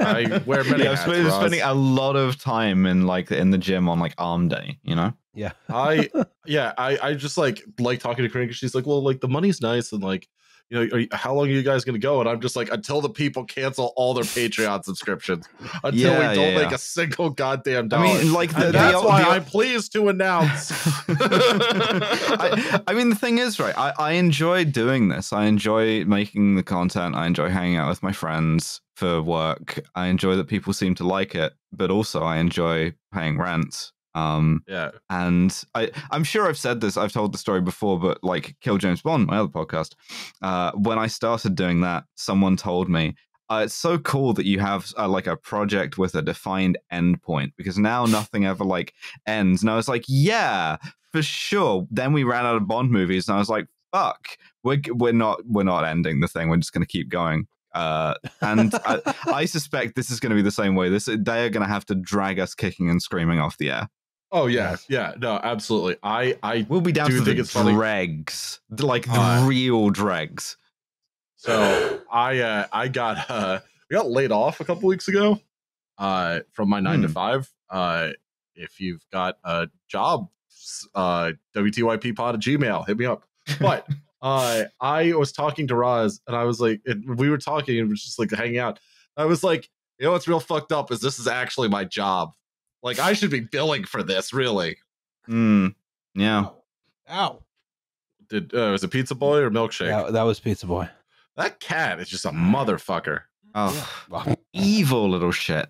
[SPEAKER 2] I wear many
[SPEAKER 3] yeah, I've
[SPEAKER 2] hats,
[SPEAKER 3] spent-
[SPEAKER 2] Roz.
[SPEAKER 3] spending a lot of time in like in the gym on like arm day, you know?
[SPEAKER 1] Yeah.
[SPEAKER 2] I [LAUGHS] yeah, I I just like like talking to Corinne 'cause she's like, well, like the money's nice and like you know, are you, how long are you guys going to go? And I'm just like, until the people cancel all their Patreon subscriptions, until
[SPEAKER 3] Yeah,
[SPEAKER 2] we don't
[SPEAKER 3] yeah,
[SPEAKER 2] make
[SPEAKER 3] yeah.
[SPEAKER 2] a single goddamn dollar.
[SPEAKER 3] I mean, like the, the,
[SPEAKER 2] that's
[SPEAKER 3] the,
[SPEAKER 2] why I'm pleased to announce. [LAUGHS] [LAUGHS]
[SPEAKER 3] I, I mean, the thing is, right? I, I enjoy doing this. I enjoy making the content. I enjoy hanging out with my friends for work. I enjoy that people seem to like it, but also I enjoy paying rent. Um,
[SPEAKER 2] yeah,
[SPEAKER 3] and I, I'm sure I've said this, I've told the story before, but like Kill James Bond, my other podcast, uh, when I started doing that, someone told me, uh, it's so cool that you have uh, like a project with a defined endpoint because now nothing ever like ends. And I was like, yeah, for sure. Then we ran out of Bond movies, and I was like, fuck, we're we're not we're not ending the thing. We're just gonna keep going. Uh, and I, [LAUGHS] I suspect this is going to be the same way. This they are going to have to drag us kicking and screaming off the air.
[SPEAKER 2] Oh yeah,
[SPEAKER 1] Yes.
[SPEAKER 2] yeah, no, absolutely. I I
[SPEAKER 3] We'll be down
[SPEAKER 2] Do
[SPEAKER 3] to
[SPEAKER 2] think
[SPEAKER 3] the
[SPEAKER 2] it's funny?
[SPEAKER 3] dregs, like the
[SPEAKER 2] Uh,
[SPEAKER 3] real dregs.
[SPEAKER 2] So I uh I got uh we got laid off a couple weeks ago uh from my nine to
[SPEAKER 3] Hmm.
[SPEAKER 2] five. Uh if you've got a job, uh WTYP pod at Gmail, hit me up. But [LAUGHS] uh I was talking to Roz and I was like it, we were talking and it was just like hanging out. I was like, you know what's real fucked up is this is actually my job. Like I should be billing for this, really.
[SPEAKER 3] Mm, yeah.
[SPEAKER 1] Ow.
[SPEAKER 2] Did uh, was it Pizza Boy or Milkshake?
[SPEAKER 1] That, that was Pizza Boy.
[SPEAKER 2] That cat is just a motherfucker.
[SPEAKER 3] Oh,
[SPEAKER 1] Well,
[SPEAKER 3] evil little shit.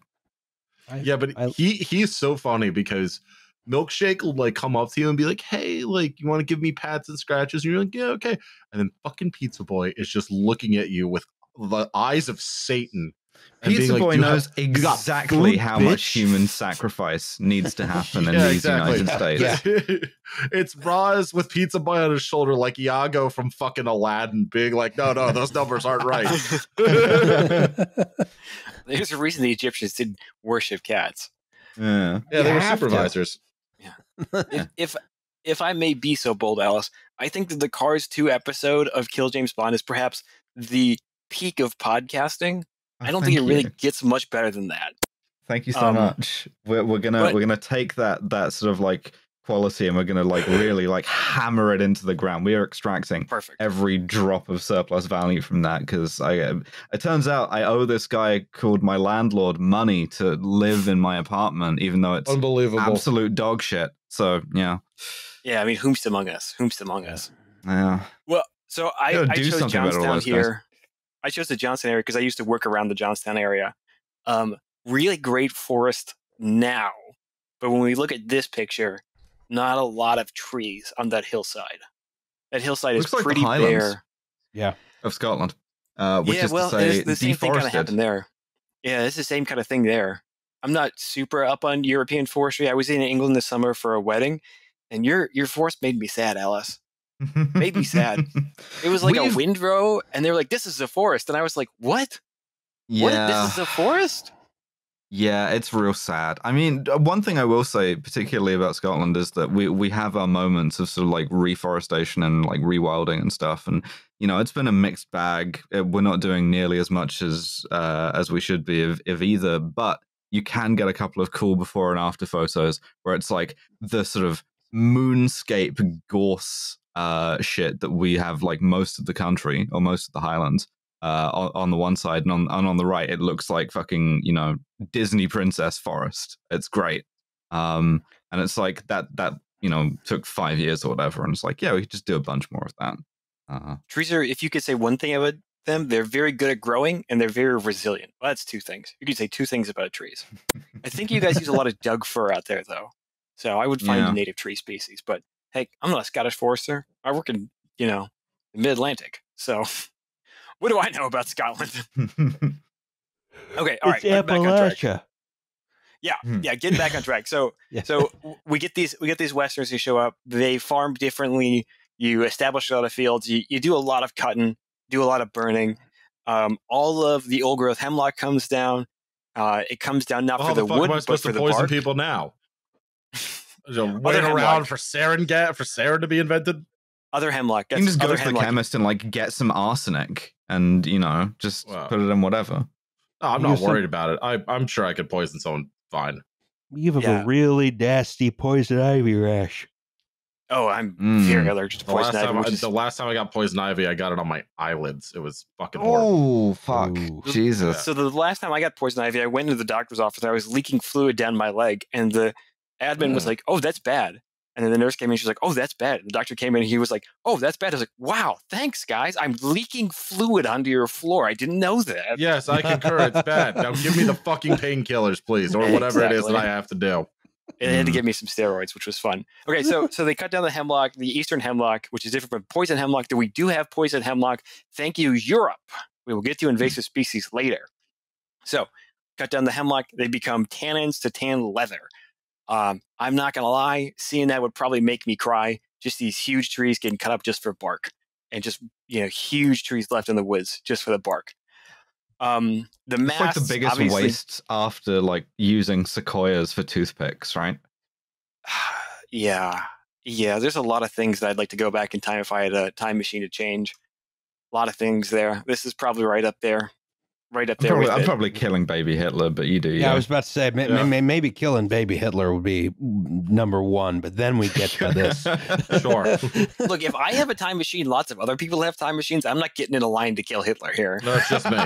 [SPEAKER 1] I-
[SPEAKER 2] Yeah, but
[SPEAKER 1] I-
[SPEAKER 2] he he's so funny because Milkshake will like come up to you and be like, "Hey, like, you want to give me pats and scratches?" And you're like, "Yeah, okay." And then fucking Pizza Boy is just looking at you with the eyes of Satan. And being
[SPEAKER 3] Pizza
[SPEAKER 2] like,
[SPEAKER 3] Boy
[SPEAKER 2] "Do have-
[SPEAKER 3] knows exactly
[SPEAKER 2] food,
[SPEAKER 3] how much human sacrifice needs to happen in [LAUGHS] these
[SPEAKER 2] exactly.
[SPEAKER 3] United States. [LAUGHS]
[SPEAKER 2] it's Roz with Pizza Boy on his shoulder, like Iago from fucking Aladdin, being like, "No, no, those numbers aren't right." [LAUGHS]
[SPEAKER 4] There's a reason the Egyptians didn't worship cats.
[SPEAKER 3] Yeah.
[SPEAKER 2] yeah, they
[SPEAKER 1] You
[SPEAKER 2] were
[SPEAKER 1] have to.
[SPEAKER 2] supervisors.
[SPEAKER 4] If, if if I may be so bold, Alice, I think that the Cars 2 episode of Kill James Bond is perhaps the peak of podcasting. I don't think it
[SPEAKER 3] Thank
[SPEAKER 4] really
[SPEAKER 3] you.
[SPEAKER 4] gets much better than that.
[SPEAKER 3] Thank you so
[SPEAKER 4] Um,
[SPEAKER 3] much. We're we're gonna
[SPEAKER 4] but-
[SPEAKER 3] we're gonna take that that sort of like quality and we're gonna like really like hammer it into the ground. We are extracting
[SPEAKER 4] Perfect.
[SPEAKER 3] every drop of surplus value from that because I uh, it turns out I owe this guy called my landlord money to live in my apartment, even though it's
[SPEAKER 2] Unbelievable.
[SPEAKER 3] absolute dog shit. So yeah,
[SPEAKER 4] Yeah, I mean, whomst among us? Whomst among us?
[SPEAKER 3] yeah.
[SPEAKER 4] Well, so I,
[SPEAKER 3] Gotta
[SPEAKER 4] I
[SPEAKER 3] do
[SPEAKER 4] chose
[SPEAKER 3] something about all
[SPEAKER 4] Johnstown
[SPEAKER 3] those guys.
[SPEAKER 4] here. I chose the Johnstown area because I used to work around the Johnstown area. Um, really great forest now, but when we look at this picture, not a lot of trees on that hillside. That hillside
[SPEAKER 3] Looks
[SPEAKER 4] is
[SPEAKER 3] like the
[SPEAKER 4] pretty
[SPEAKER 3] Highlands.
[SPEAKER 4] bare.
[SPEAKER 3] Of Scotland, uh, which
[SPEAKER 4] yeah,
[SPEAKER 3] is
[SPEAKER 4] well,
[SPEAKER 3] to say
[SPEAKER 4] the same thing kind of happened there. Yeah, it's the same kind of thing there. I'm not super up on European forestry. I was in England this summer for a wedding, and your your forest made me sad, Alice. Made me sad. It was [LAUGHS] like
[SPEAKER 3] We've-
[SPEAKER 4] a windrow, and they were like, "This is a forest," and I was like, "What? What? This is a forest?"
[SPEAKER 3] Yeah, it's real sad. I mean, one thing I will say, particularly about Scotland, is that we we have our moments of sort of like reforestation and like rewilding and stuff, and you know, it's been a mixed bag. Uh, We're not doing nearly as much as uh, as we should be of, of either, but you can get a couple of cool before and after photos where it's like the sort of moonscape gorse uh, shit that we have like most of the country or most of the Highlands. uh, on, on the one side, and on and on the right, it looks like fucking you know Disney princess forest. It's great, um, and it's like that that you know took five years or whatever, and it's like yeah, we could just do a bunch more of that. Uh,
[SPEAKER 4] Trees are, if you could say one thing about them, they're very good at growing and they're very resilient. Well, that's two things. You could say two things about trees. I think you guys use a lot of [LAUGHS] Doug fir out there, though. So I would find
[SPEAKER 3] Yeah.
[SPEAKER 4] a native tree species. But hey, I'm not a Scottish forester. I work in, you know, the mid Atlantic. So [LAUGHS] what do I know about Scotland? [LAUGHS] Okay, all right. back on track.
[SPEAKER 1] Appalachia.
[SPEAKER 3] Hmm.
[SPEAKER 4] Yeah, getting back on track. So [LAUGHS]
[SPEAKER 1] Yeah.
[SPEAKER 4] so we get these we get these westerns who show up. They farm differently. You establish a lot of fields. You, you do a lot of cutting, do a lot of burning. Um, all of the old growth hemlock comes down. Uh, it comes down not for the,
[SPEAKER 2] the
[SPEAKER 4] wood,
[SPEAKER 2] am I
[SPEAKER 4] but
[SPEAKER 2] supposed
[SPEAKER 4] for
[SPEAKER 2] to
[SPEAKER 4] the
[SPEAKER 2] poison
[SPEAKER 4] bark.
[SPEAKER 2] people now? You know, waiting
[SPEAKER 4] hemlock.
[SPEAKER 2] around for sarin gas for sarin to be invented.
[SPEAKER 4] Other hemlock.
[SPEAKER 3] you can just go
[SPEAKER 4] other
[SPEAKER 3] to the chemist and like get some arsenic, and you know just
[SPEAKER 2] Wow.
[SPEAKER 3] put it in whatever.
[SPEAKER 2] No, I'm
[SPEAKER 1] You
[SPEAKER 2] not
[SPEAKER 1] use some-
[SPEAKER 2] worried about it. I, I'm sure I could poison someone fine.
[SPEAKER 1] You have
[SPEAKER 4] Yeah.
[SPEAKER 1] a really nasty poison ivy rash.
[SPEAKER 4] Oh, I'm
[SPEAKER 3] Mm.
[SPEAKER 4] very allergic to
[SPEAKER 2] The last,
[SPEAKER 4] poison ivy.
[SPEAKER 2] time I,
[SPEAKER 4] is-
[SPEAKER 2] the last time I got poison ivy, I got it on my eyelids. It was fucking horrible.
[SPEAKER 3] Oh fuck,
[SPEAKER 1] Ooh.
[SPEAKER 3] Jesus!
[SPEAKER 4] So the last time I got poison ivy, I went into the doctor's office. I was leaking fluid down my leg, and the admin was
[SPEAKER 2] Mm.
[SPEAKER 4] like, "Oh, that's bad." And then the nurse came in. She's like, "Oh, that's bad." The doctor came in. and He was like, "Oh, that's bad." I was like, "Wow, thanks, guys. I'm leaking fluid onto your floor. I didn't know that."
[SPEAKER 2] Yes, I concur. It's bad. Now give me the [LAUGHS] fucking painkillers, please, or whatever it is that I have to do.
[SPEAKER 4] It had to
[SPEAKER 3] Mm.
[SPEAKER 4] give me some steroids, which was fun. Okay, so so they cut down the hemlock, the eastern hemlock, which is different from poison hemlock. That we do have poison hemlock. Thank you, Europe. We will get to invasive species later. So cut down the hemlock, they become tannins to tan leather. Um, I'm not gonna lie, seeing that would probably make me cry. Just these huge trees getting cut up just for bark, and just you know huge trees left in the woods just for the bark. Um, the
[SPEAKER 3] It's like the biggest
[SPEAKER 4] obviously-
[SPEAKER 3] waste after like using sequoias for toothpicks, right? [SIGHS]
[SPEAKER 4] yeah yeah there's a lot of things that i'd like to go back in time if i had a time machine to change a lot of things there this is probably right up there right up
[SPEAKER 3] I'm
[SPEAKER 4] there
[SPEAKER 3] probably,
[SPEAKER 4] with
[SPEAKER 3] I'm probably killing baby Hitler, but you do.
[SPEAKER 1] Yeah,
[SPEAKER 3] Yeah,
[SPEAKER 1] I was about to say may,
[SPEAKER 2] Yeah.
[SPEAKER 1] may, maybe killing baby Hitler would be number one, but then we get to this. [LAUGHS]
[SPEAKER 2] Sure. [LAUGHS]
[SPEAKER 4] look if i have a time machine lots of other people have time machines i'm not getting in a line to kill hitler here
[SPEAKER 2] No, it's just me. [LAUGHS]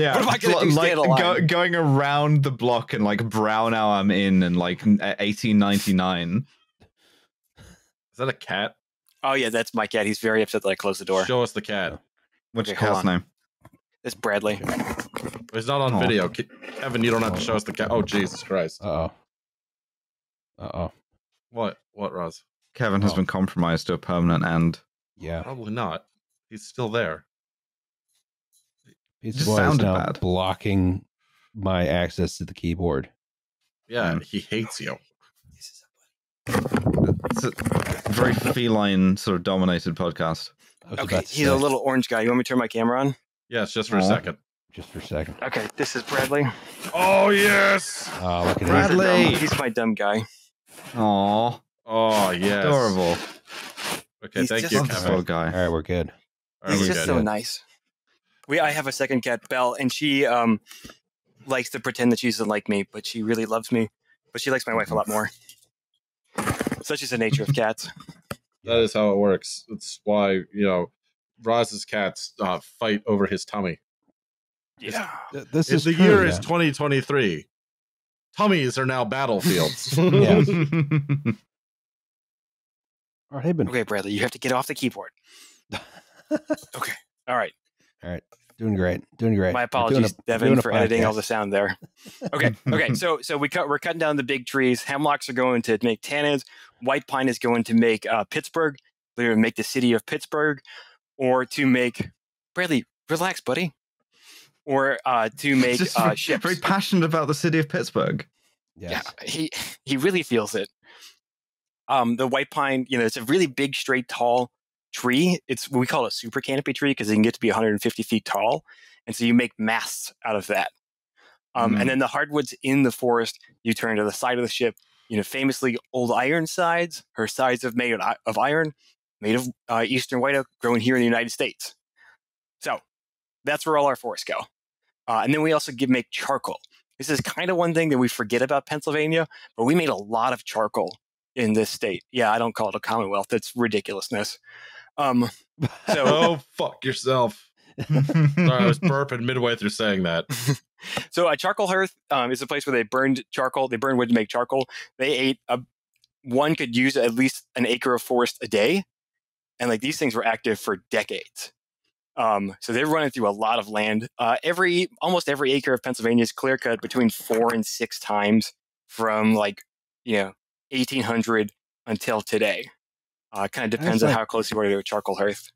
[SPEAKER 3] yeah,
[SPEAKER 4] What am I gonna do, stay
[SPEAKER 3] like
[SPEAKER 4] in a line?
[SPEAKER 3] go, going around the block and like brown hour I'm in and like 1899.
[SPEAKER 2] Is that a cat?
[SPEAKER 4] oh yeah that's my cat he's very upset that i closed the door
[SPEAKER 2] Show us the cat.
[SPEAKER 3] What's
[SPEAKER 4] Okay, hold
[SPEAKER 3] cat's
[SPEAKER 4] on.
[SPEAKER 3] name?
[SPEAKER 4] It's bradley
[SPEAKER 2] It's not on
[SPEAKER 3] Aw.
[SPEAKER 2] video. Kevin, you don't have to show us the cat. Oh, Jesus Christ.
[SPEAKER 1] Uh oh. Uh oh.
[SPEAKER 2] What? What, Roz?
[SPEAKER 3] Kevin has
[SPEAKER 1] Oh.
[SPEAKER 3] been compromised to a permanent end.
[SPEAKER 1] Yeah.
[SPEAKER 2] Probably not. He's still there.
[SPEAKER 1] Pizza
[SPEAKER 3] just
[SPEAKER 1] Boy is now
[SPEAKER 3] bad.
[SPEAKER 1] blocking my access to the keyboard.
[SPEAKER 2] Yeah,
[SPEAKER 3] Mm.
[SPEAKER 2] he hates you.
[SPEAKER 3] It's a very feline, sort of dominated podcast.
[SPEAKER 4] Okay
[SPEAKER 1] about to
[SPEAKER 4] he's a little orange guy you want me to turn my camera on
[SPEAKER 2] Yeah, it's just for a
[SPEAKER 3] Aw.
[SPEAKER 2] second.
[SPEAKER 1] just for a second.
[SPEAKER 4] okay this is bradley
[SPEAKER 2] Oh, yes.
[SPEAKER 1] Oh, look at
[SPEAKER 3] Brad-
[SPEAKER 1] him.
[SPEAKER 3] Bradley!
[SPEAKER 4] he's my dumb guy
[SPEAKER 3] Aw,
[SPEAKER 2] Oh, yes.
[SPEAKER 3] adorable.
[SPEAKER 2] Okay,
[SPEAKER 4] He's
[SPEAKER 2] thank
[SPEAKER 4] just-
[SPEAKER 2] you,
[SPEAKER 3] Love this
[SPEAKER 2] Kevin.
[SPEAKER 3] little guy.
[SPEAKER 1] All right, we're good.
[SPEAKER 2] All right,
[SPEAKER 4] He's
[SPEAKER 2] we
[SPEAKER 4] just
[SPEAKER 2] good.
[SPEAKER 4] so nice. We I have a second cat, Belle, and she um likes to pretend that she doesn't like me, but she really loves me. But she likes my wife a lot more. Such is the nature of cats.
[SPEAKER 2] That is how it works. That's why, you know, Roz's cats uh, fight over his tummy.
[SPEAKER 4] Yeah.
[SPEAKER 1] Th- This is
[SPEAKER 2] the
[SPEAKER 1] true,
[SPEAKER 2] year is 2023. Tummies are now battlefields. [LAUGHS] [LAUGHS]
[SPEAKER 1] Yeah. [LAUGHS] All right, hey, been
[SPEAKER 4] Okay, Bradley, you have to get off the keyboard. Okay. All right. All right.
[SPEAKER 1] doing great, doing great.
[SPEAKER 4] My apologies,
[SPEAKER 1] a-
[SPEAKER 4] Devin,
[SPEAKER 1] doing a
[SPEAKER 4] for editing all the sound there. Okay. Okay. So so we cut we're cutting down the big trees. Hemlocks are going to make tannins. White pine is going to make uh, Pittsburgh. They're going to make the city of Pittsburgh, or to make Bradley. Relax, buddy. Or uh, to [LAUGHS] make
[SPEAKER 3] Just
[SPEAKER 4] uh,
[SPEAKER 3] very,
[SPEAKER 4] ships.
[SPEAKER 3] very passionate about the city of Pittsburgh.
[SPEAKER 1] Yes.
[SPEAKER 4] Yeah, he he really feels it. Um, the white pine, you know, it's a really big, straight, tall tree. It's we call it a super canopy tree because it can get to be 150 feet tall, and so you make masts out of that. Um,
[SPEAKER 3] Mm.
[SPEAKER 4] And then the hardwoods in the forest, you turn to the side of the ship. You know, famously Old Ironsides. Her sides are made of iron, made of uh, eastern white oak, grown here in the United States. So that's where all our forests go. Uh, and then we also give make charcoal. This is kind of one thing that we forget about Pennsylvania, but we made a lot of charcoal in this state. Yeah, I don't call it a commonwealth. That's ridiculousness. Um, [LAUGHS] so
[SPEAKER 2] oh, fuck yourself. [LAUGHS] Sorry, I was burping midway through saying that. [LAUGHS]
[SPEAKER 4] so a charcoal hearth um, is a place where they burned charcoal. They burned wood to make charcoal. They ate a one could use at least an acre of forest a day, and like these things were active for decades. Um, so they're running through a lot of land. Uh, every almost every acre of Pennsylvania is clear cut between four and six times from like you know 1800 until today. Uh, kind of depends
[SPEAKER 1] That's
[SPEAKER 4] on how close you are to a charcoal hearth.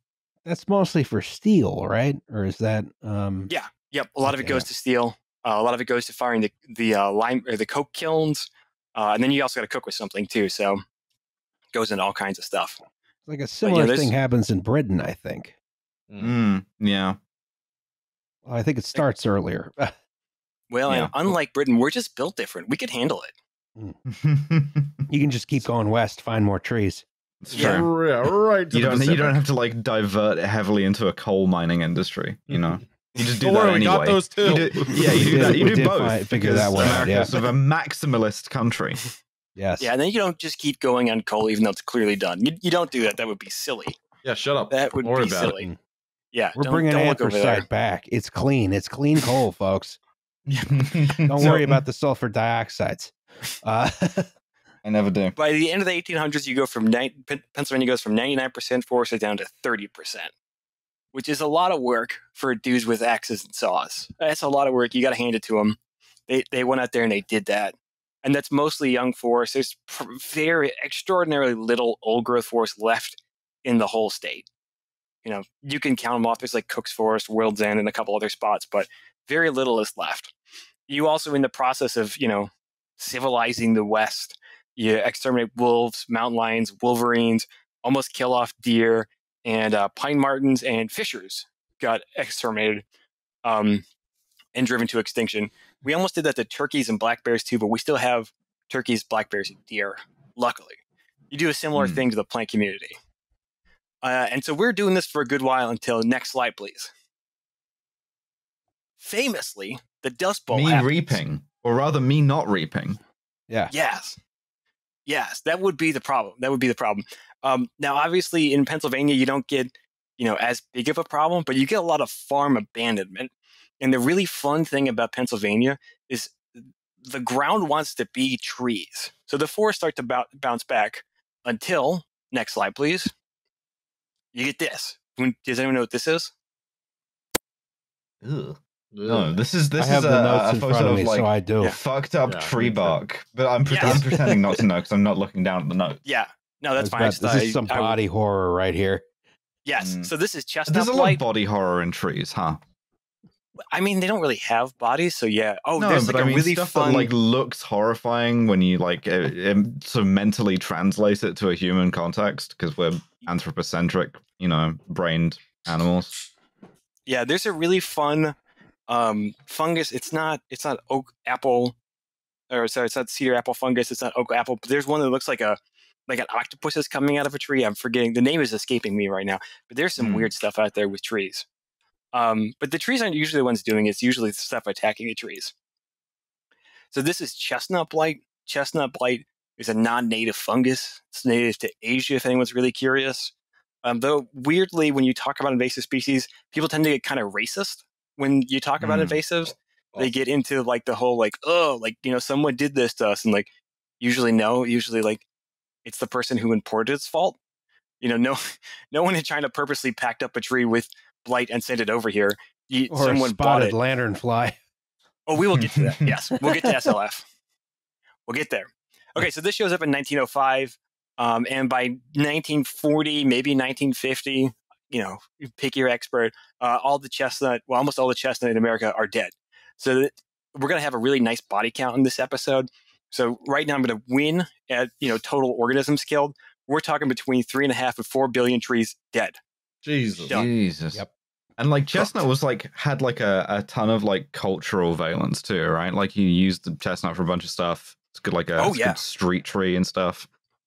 [SPEAKER 1] That's mostly for steel, right? Or is that um
[SPEAKER 4] Yeah. Yep, a lot of it goes to steel. Uh, a lot of it goes to firing the the uh, lime or the coke kilns, uh, and then you also got to cook with something too. So goes into all kinds of stuff.
[SPEAKER 1] Like a similar
[SPEAKER 4] there's-
[SPEAKER 1] thing happens in Britain, I think.
[SPEAKER 3] Mm, mm yeah.
[SPEAKER 1] Well, I think it starts earlier. [LAUGHS]
[SPEAKER 4] Well,
[SPEAKER 3] Yeah.
[SPEAKER 4] unlike Britain, we're just built different. We could handle it. Mm. [LAUGHS]
[SPEAKER 1] you can just keep going west, find more trees.
[SPEAKER 3] it's
[SPEAKER 4] Yeah. [LAUGHS]
[SPEAKER 2] right.
[SPEAKER 3] You don't. You don't have to like divert heavily into a coal mining industry. You know. Mm-hmm. You just do
[SPEAKER 2] Don't
[SPEAKER 3] that
[SPEAKER 2] worry, we
[SPEAKER 3] anyway.
[SPEAKER 2] got those too.
[SPEAKER 3] You do- yeah, you do that. You
[SPEAKER 1] we
[SPEAKER 3] do both.
[SPEAKER 1] fi- figure
[SPEAKER 3] because
[SPEAKER 1] that one out,
[SPEAKER 3] America
[SPEAKER 1] yeah.
[SPEAKER 3] is sort of a maximalist country.
[SPEAKER 1] Yes.
[SPEAKER 4] Yeah, and then you don't just keep going on coal even though it's clearly done. You, you don't do that. That would be silly.
[SPEAKER 2] Yeah, shut up.
[SPEAKER 4] That would
[SPEAKER 2] Don't
[SPEAKER 4] be
[SPEAKER 2] about it.
[SPEAKER 4] silly. Yeah,
[SPEAKER 1] We're
[SPEAKER 4] don't,
[SPEAKER 1] bringing
[SPEAKER 4] don't look over there.
[SPEAKER 1] anthracite back. It's clean. It's clean coal, folks. [LAUGHS]
[SPEAKER 3] Don't
[SPEAKER 1] Don't worry about the sulfur dioxides. Uh, [LAUGHS]
[SPEAKER 3] I never do.
[SPEAKER 4] By the end of the 1800s, you go from nine, Pennsylvania goes from 99% forested down to 30%, which is a lot of work for dudes with axes and saws. That's a lot of work. You got to hand it to them. They they went out there and they did that, and that's mostly young forest. There's very extraordinarily little old growth forest left in the whole state. You know, you can count them off. There's like Cook's Forest, World's End, and a couple other spots, but very little is left. You also, in the process of you know civilizing the West, you exterminate wolves, mountain lions, wolverines, almost kill off deer, and uh, pine martens and fishers got exterminated um, and driven to extinction. We almost did that to turkeys and black bears too, but we still have turkeys, black bears, and deer. Luckily, you do a similar
[SPEAKER 3] Hmm.
[SPEAKER 4] thing to the plant community. Uh, and so we're doing this for a good while until next slide, please. Famously, the Dust Bowl.
[SPEAKER 3] me
[SPEAKER 4] happens.
[SPEAKER 3] reaping, or rather, me not reaping.
[SPEAKER 1] yeah.
[SPEAKER 4] Yes. Yes, that would be the problem. That would be the problem. Um, now, obviously, in Pennsylvania, you don't get, you know, as big of a problem, but you get a lot of farm abandonment. And the really fun thing about Pennsylvania is the ground wants to be trees. So the forests start to bou- bounce back until, next slide, please. You get this. Does anyone know what this is?
[SPEAKER 3] Ugh. No, this is this
[SPEAKER 1] I have
[SPEAKER 3] is
[SPEAKER 1] the
[SPEAKER 3] a,
[SPEAKER 1] notes
[SPEAKER 3] a
[SPEAKER 1] in
[SPEAKER 3] photo
[SPEAKER 1] front of
[SPEAKER 3] of
[SPEAKER 1] me,
[SPEAKER 3] like
[SPEAKER 1] so I do.
[SPEAKER 3] Fucked up
[SPEAKER 2] Yeah,
[SPEAKER 3] tree bark. But I'm, pre-
[SPEAKER 4] Yes.
[SPEAKER 3] I'm pretending not to know [LAUGHS] because I'm not looking down at the notes.
[SPEAKER 4] Yeah. No, that's
[SPEAKER 1] It's
[SPEAKER 4] fine. I
[SPEAKER 1] about- this
[SPEAKER 4] thought
[SPEAKER 1] is some
[SPEAKER 4] I would-
[SPEAKER 1] body horror right here.
[SPEAKER 4] Yes.
[SPEAKER 3] Mm.
[SPEAKER 4] So this is chestnut
[SPEAKER 3] There's a lot of body horror in trees, huh?
[SPEAKER 4] I mean, they don't really have bodies, so yeah. Oh,
[SPEAKER 3] no,
[SPEAKER 4] there's like
[SPEAKER 3] I
[SPEAKER 4] a
[SPEAKER 3] mean
[SPEAKER 4] really fun.
[SPEAKER 3] that like looks horrifying when you like uh, um, sort of mentally translate it to a human context because we're anthropocentric, you know, brained animals.
[SPEAKER 4] yeah, there's a really fun um, fungus. It's not. It's not oak apple, or sorry, it's not cedar apple fungus. It's not oak apple. But there's one that looks like a like an octopus is coming out of a tree. I'm forgetting the name is escaping me right now. But there's some
[SPEAKER 3] Hmm.
[SPEAKER 4] weird stuff out there with trees. Um, but the trees aren't usually the ones doing it. It's usually the stuff attacking the trees. So this is chestnut blight. Chestnut blight is a non-native fungus. It's native to Asia. If anyone's really curious. Um, though weirdly, when you talk about invasive species, people tend to get kind of racist when you talk about
[SPEAKER 3] Hmm.
[SPEAKER 4] invasives. They get into like the whole like, oh, like you know, someone did this to us, and like usually no, usually like it's the person who imported its fault. You know, no, [LAUGHS] no one in China purposely packed up a tree with blight and send it over here. You,
[SPEAKER 1] Or
[SPEAKER 4] someone bought
[SPEAKER 1] spotted
[SPEAKER 4] it.
[SPEAKER 1] lanternfly. [LAUGHS]
[SPEAKER 4] Oh, we will get to that. [LAUGHS] Yes, we'll get to SLF. We'll get there. Okay, so this shows up in 1905, um, and by 1940, maybe 1950, you know, pick your expert. Uh, all the chestnut, well, almost all the chestnut in America are dead. So that we're going to have a really nice body count in this episode. So right now, I'm going to win at you know total organisms killed. We're talking between three and a half and four billion trees dead.
[SPEAKER 2] Jesus.
[SPEAKER 3] Jesus.
[SPEAKER 1] Yep.
[SPEAKER 3] And like chestnut was like had like a, a ton of like cultural valence too, right? Like you used the chestnut for a bunch of stuff. It's good like a
[SPEAKER 4] Oh,
[SPEAKER 3] it's good
[SPEAKER 4] yeah.
[SPEAKER 3] street tree and stuff.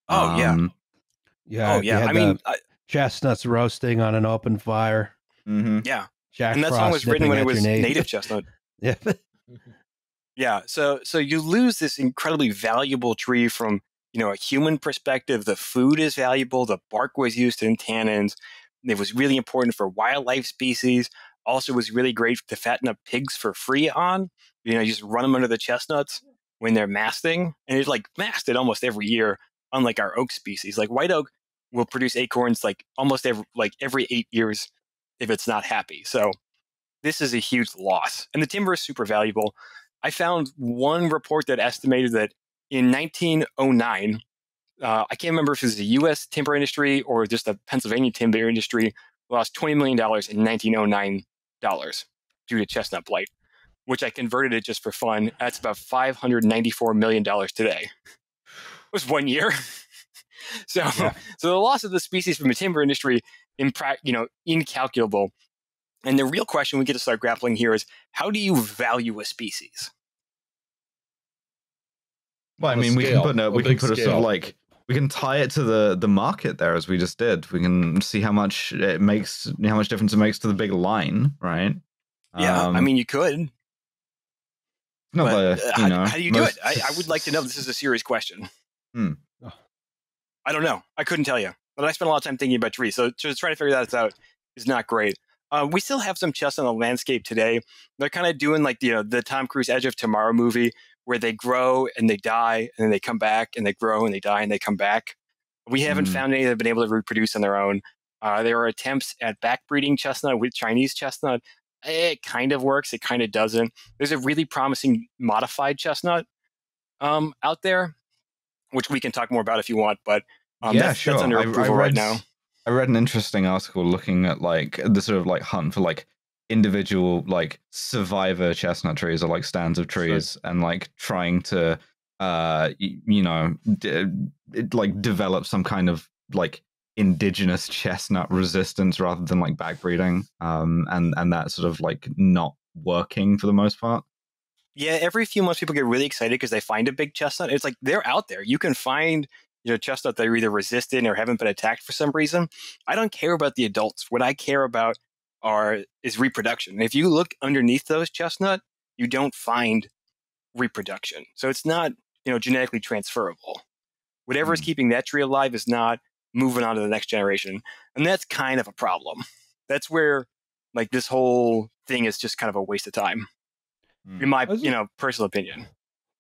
[SPEAKER 4] Oh, yeah.
[SPEAKER 3] Um,
[SPEAKER 1] Yeah.
[SPEAKER 4] oh yeah, I mean, I,
[SPEAKER 1] chestnuts roasting on an open fire.
[SPEAKER 3] mhm.
[SPEAKER 4] yeah,
[SPEAKER 1] Jack
[SPEAKER 4] and that
[SPEAKER 1] Frost
[SPEAKER 4] song was written when it was
[SPEAKER 1] knee.
[SPEAKER 4] native [LAUGHS] chestnut.
[SPEAKER 1] Yeah.
[SPEAKER 4] Yeah, so so you lose this incredibly valuable tree from you know a human perspective. The food is valuable. The bark was used in tannins. It was really important for wildlife species. Also, was really great to fatten up pigs for free on. You know, you just run them under the chestnuts when they're masting, and it's like masted almost every year. Unlike our oak species, like white oak will produce acorns like almost every like every eight years if it's not happy. So this is a huge loss, and the timber is super valuable. I found one report that estimated that in 1909, uh, I can't remember if it was the U.S. timber industry or just the Pennsylvania timber industry lost 20 million dollars in 1909 dollars due to chestnut blight, which I converted it just for fun. That's about 594 million dollars today. It was one year. [LAUGHS] so,
[SPEAKER 1] Yeah.
[SPEAKER 4] so the loss of the species from the timber industry, impra- you know, incalculable. And the real question we get to start grappling here is how do you value a species?
[SPEAKER 3] Well, I
[SPEAKER 2] On a
[SPEAKER 3] mean, we can put a,
[SPEAKER 2] a
[SPEAKER 3] we can
[SPEAKER 2] big
[SPEAKER 3] put a sort of like we can tie it to the the market there as we just did. We can see how much it makes, how much difference it makes to the big line, right?
[SPEAKER 4] Yeah, I
[SPEAKER 3] Um,
[SPEAKER 4] mean, you could.
[SPEAKER 3] No,
[SPEAKER 4] but,
[SPEAKER 3] the,
[SPEAKER 4] uh,
[SPEAKER 3] you
[SPEAKER 4] how,
[SPEAKER 3] know,
[SPEAKER 4] how do you do it? I, I would like to know. This is a serious question.
[SPEAKER 3] Hmm.
[SPEAKER 4] I don't know. I couldn't tell you. But I spent a lot of time thinking about trees. So just trying to figure that out is not great. Uh, we still have some chestnut on the landscape today. They're kind of doing like you know the Tom Cruise Edge of Tomorrow movie, where they grow and they die and then they come back and they grow and they die and they come back. We haven't
[SPEAKER 3] Mm.
[SPEAKER 4] found any that have been able to reproduce on their own. Uh, there are attempts at backbreeding chestnut with Chinese chestnut. It kind of works. It kind of doesn't. There's a really promising modified chestnut um, out there, which we can talk more about if you want. But um,
[SPEAKER 3] yeah,
[SPEAKER 4] that's,
[SPEAKER 3] sure.
[SPEAKER 4] that's under
[SPEAKER 3] I, I
[SPEAKER 4] approval right
[SPEAKER 3] read,
[SPEAKER 4] now.
[SPEAKER 3] I read an interesting article looking at like the sort of like hunt for like individual like survivor chestnut trees or like stands of trees and like trying to uh you know d- it, like develop some kind of like indigenous chestnut resistance rather than like backbreeding um and and that sort of like not working for the most part
[SPEAKER 4] Yeah, every few months people get really excited because they find a big chestnut. It's like they're out there. You can find you know chestnut that are either resistant or haven't been attacked for some reason. I don't care about the adults. What I care about are is reproduction. If you look underneath those chestnut, you don't find reproduction. So it's not you know genetically transferable. Whatever is
[SPEAKER 3] Hmm.
[SPEAKER 4] keeping that tree alive is not moving on to the next generation, and that's kind of a problem. That's where like this whole thing is just kind of a waste of time in my you know personal opinion.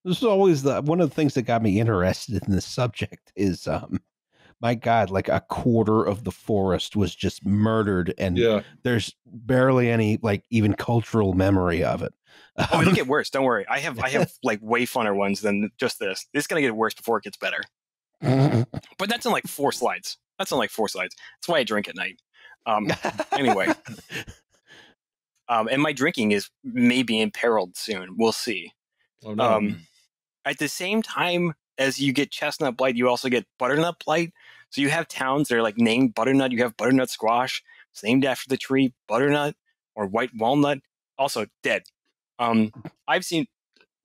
[SPEAKER 1] This is always the one of the things that got me interested in this subject is um my god like a quarter of the forest was just murdered and
[SPEAKER 2] Yeah.
[SPEAKER 1] there's barely any like even cultural memory of it
[SPEAKER 4] Oh, it'll get [LAUGHS] worse. Don't worry. I have I have like way funner ones than just this. It's gonna get worse before it gets better. [LAUGHS] But that's in like four slides. That's in like four slides. That's why I drink at night. Um, [LAUGHS] anyway, um, and my drinking is maybe imperiled soon. We'll see.
[SPEAKER 2] Oh, no.
[SPEAKER 4] Um, at the same time as you get chestnut blight, you also get butternut blight. So you have towns that are like named butternut. You have butternut squash. It's named after the tree butternut or white walnut. Also dead. Um, I've seen,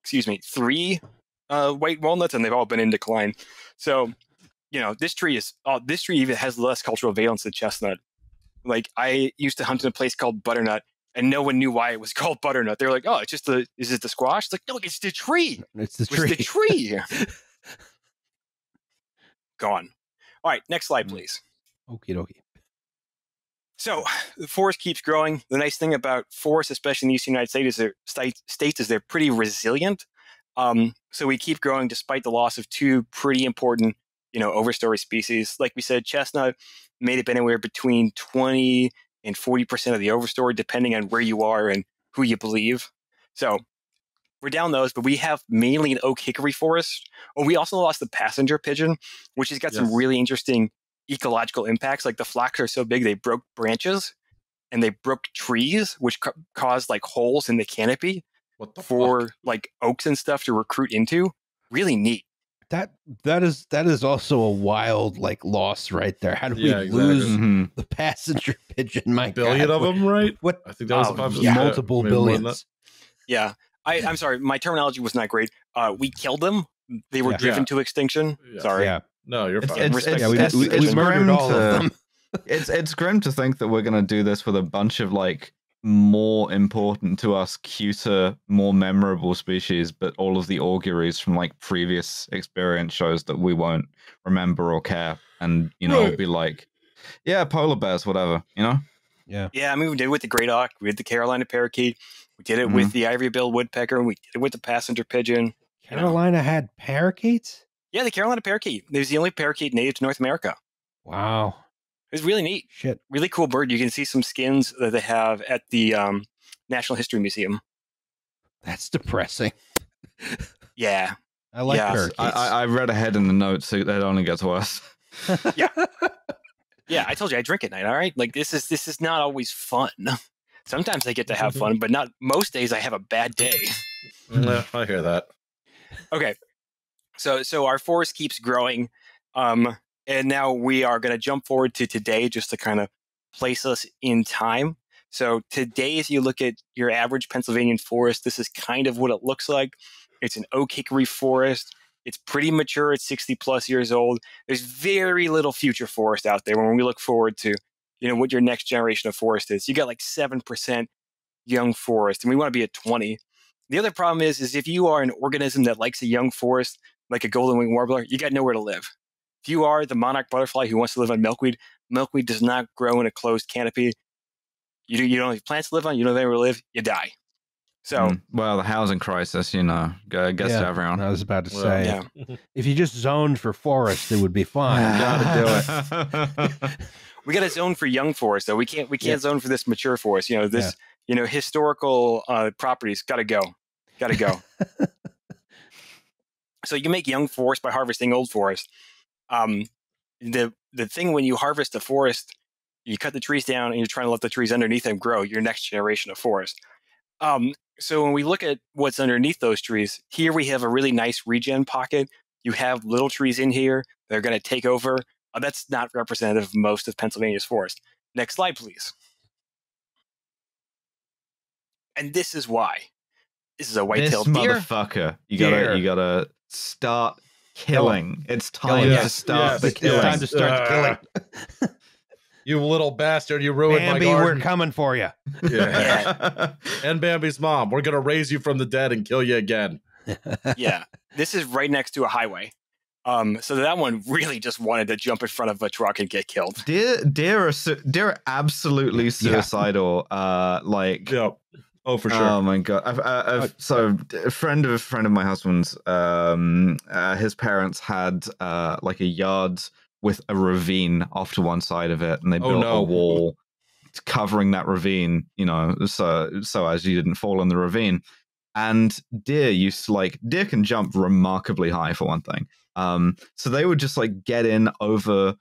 [SPEAKER 4] excuse me, three uh, white walnuts, and they've all been in decline. So, you know, this tree is oh, this tree even has less cultural valence than chestnut. Like I used to hunt in a place called Butternut, and no one knew why it was [LAUGHS] called Butternut. They were like, "Oh, it's just the is it the squash?" It's like, no, it's the tree.
[SPEAKER 1] it's the tree.
[SPEAKER 4] It's the tree. [LAUGHS] Gone. All right, next slide,
[SPEAKER 3] Mm.
[SPEAKER 4] please.
[SPEAKER 1] okie dokie
[SPEAKER 4] So the forest keeps growing. The nice thing about forests, especially in the eastern United States, is they're, state- states is they're pretty resilient. Um, so we keep growing despite the loss of two pretty important, you know, overstory species. Like we said, chestnut made up anywhere between 20 and 40% of the overstory, depending on where you are and who you believe. So we're down those, but we have mainly an oak hickory forest. Oh, we also lost the passenger pigeon, which has got some really interesting ecological impacts. Like the flocks are so big, they broke branches and they broke trees, which ca- caused like holes in the canopy
[SPEAKER 2] what the
[SPEAKER 4] for
[SPEAKER 2] fuck?
[SPEAKER 4] like oaks and stuff to recruit into. Really neat.
[SPEAKER 1] that that is that is also a wild like loss right there how do
[SPEAKER 2] Yeah,
[SPEAKER 1] we
[SPEAKER 2] exactly.
[SPEAKER 1] lose
[SPEAKER 3] Mhm.
[SPEAKER 1] the passenger [LAUGHS] pigeon my
[SPEAKER 2] billion
[SPEAKER 1] God,
[SPEAKER 2] of
[SPEAKER 1] what-
[SPEAKER 2] them, right?
[SPEAKER 1] what
[SPEAKER 2] I think that was
[SPEAKER 4] Oh, yeah.
[SPEAKER 1] multiple
[SPEAKER 2] maybe more than
[SPEAKER 1] billions
[SPEAKER 4] Yeah. I, I'm sorry, my terminology was not great. Uh, we killed them. They were
[SPEAKER 1] Yeah.
[SPEAKER 4] driven
[SPEAKER 2] Yeah.
[SPEAKER 4] to extinction.
[SPEAKER 2] Yeah.
[SPEAKER 4] Sorry.
[SPEAKER 1] yeah.
[SPEAKER 2] No, you're
[SPEAKER 3] It's-
[SPEAKER 2] fine.
[SPEAKER 3] it's-
[SPEAKER 4] Respect-
[SPEAKER 1] yeah we,
[SPEAKER 3] it's-
[SPEAKER 1] we,
[SPEAKER 3] it's
[SPEAKER 1] we murdered
[SPEAKER 3] grim
[SPEAKER 1] all
[SPEAKER 3] to-
[SPEAKER 1] of them [LAUGHS]
[SPEAKER 3] it's it's grim to think that we're going to do this with a bunch of like more important to us cuter more memorable species but all of the auguries from like previous experience shows that we won't remember or care and you know
[SPEAKER 2] Right.
[SPEAKER 3] be like yeah polar bears whatever you know
[SPEAKER 1] Yeah.
[SPEAKER 4] Yeah, I mean, we did it with the great auk, we did the Carolina parakeet, we did it with the ivory-billed woodpecker, and we did it with the passenger pigeon. you know.
[SPEAKER 1] Carolina had parakeets.
[SPEAKER 4] Yeah, the Carolina parakeet. It was the only parakeet native to North America.
[SPEAKER 1] Wow.
[SPEAKER 4] It was really neat,
[SPEAKER 1] Shit.
[SPEAKER 4] really cool bird. You can see some skins that they have at the um, National History Museum.
[SPEAKER 1] That's depressing. [LAUGHS]
[SPEAKER 4] Yeah,
[SPEAKER 1] I like
[SPEAKER 4] Yeah.
[SPEAKER 1] parakeets.
[SPEAKER 3] I, I, I read ahead in the notes, so that only gets worse.
[SPEAKER 4] Yeah, [LAUGHS] yeah. I told you I drink at night. All right, like this is this is not always fun. Sometimes I get to have fun, but not most days. I have a bad day.
[SPEAKER 2] Yeah, [LAUGHS] I hear that.
[SPEAKER 4] Okay. So so our forest keeps growing. Um and now we are going to jump forward to today just to kind of place us in time. So today as you look at your average Pennsylvanian forest, this is kind of what it looks like. It's an oak hickory forest. It's pretty mature. It's 60 plus years old. There's very little future forest out there when we look forward to, you know, what your next generation of forest is. You got like 7% young forest and we want to be at 20. The other problem is, is if you are an organism that likes a young forest, like a golden wing warbler, you got nowhere to live. If you are the monarch butterfly who wants to live on milkweed, milkweed does not grow in a closed canopy. You, you don't have plants to live on, you don't have anywhere to live, you die. So,
[SPEAKER 3] Mm. well, the housing crisis, you know, g- gets
[SPEAKER 1] Yeah.
[SPEAKER 3] to everyone.
[SPEAKER 1] I was about to
[SPEAKER 2] Well,
[SPEAKER 1] say,
[SPEAKER 4] yeah.
[SPEAKER 1] if you just zoned for forest, it would be fine.
[SPEAKER 3] Gotta do it. [LAUGHS]
[SPEAKER 4] we got to zone for young forest though. We can't we can't zone for this mature forest. You know, this you know, historical uh, properties gotta go. Gotta go. [LAUGHS] so you can make young forest by harvesting old forest. Um, the the thing when you harvest a forest, you cut the trees down and you're trying to let the trees underneath them grow, your next generation of forest. Um, so when we look at what's underneath those trees, here we have a really nice regen pocket. You have little trees in here that are going to take over. Uh, that's not representative of most of Pennsylvania's forest. Next slide, please. And this is why. This is a
[SPEAKER 3] this
[SPEAKER 4] white-tailed deer.
[SPEAKER 3] motherfucker, you gotta, you gotta start killing. It's time
[SPEAKER 1] Killing.
[SPEAKER 3] to
[SPEAKER 2] Yes,
[SPEAKER 3] start
[SPEAKER 2] yes,
[SPEAKER 3] the
[SPEAKER 1] It's
[SPEAKER 3] killing.
[SPEAKER 1] time to start
[SPEAKER 2] Uh, [LAUGHS]
[SPEAKER 1] killing. [LAUGHS]
[SPEAKER 2] You little bastard! You ruined
[SPEAKER 1] Bambi,
[SPEAKER 2] my
[SPEAKER 1] we're coming for you. [LAUGHS]
[SPEAKER 2] Yeah. [LAUGHS] and Bambi's mom. We're gonna raise you from the dead and kill you again. [LAUGHS]
[SPEAKER 4] yeah, this is right next to a highway. Um, so that one really just wanted to jump in front of a truck and get killed.
[SPEAKER 3] deer, deer are, su- deer are absolutely suicidal. Uh, like
[SPEAKER 2] Yeah. Oh, for sure.
[SPEAKER 3] Oh my god! I've, uh, I've, so a friend of a friend of my husband's, um, uh, his parents had uh, like a yard with a ravine off to one side of it, and they
[SPEAKER 2] Oh,
[SPEAKER 3] built
[SPEAKER 2] no.
[SPEAKER 3] a wall covering that ravine. You know, so so as you didn't fall in the ravine. And deer used to like deer can jump remarkably high for one thing. Um, so they would just like get in over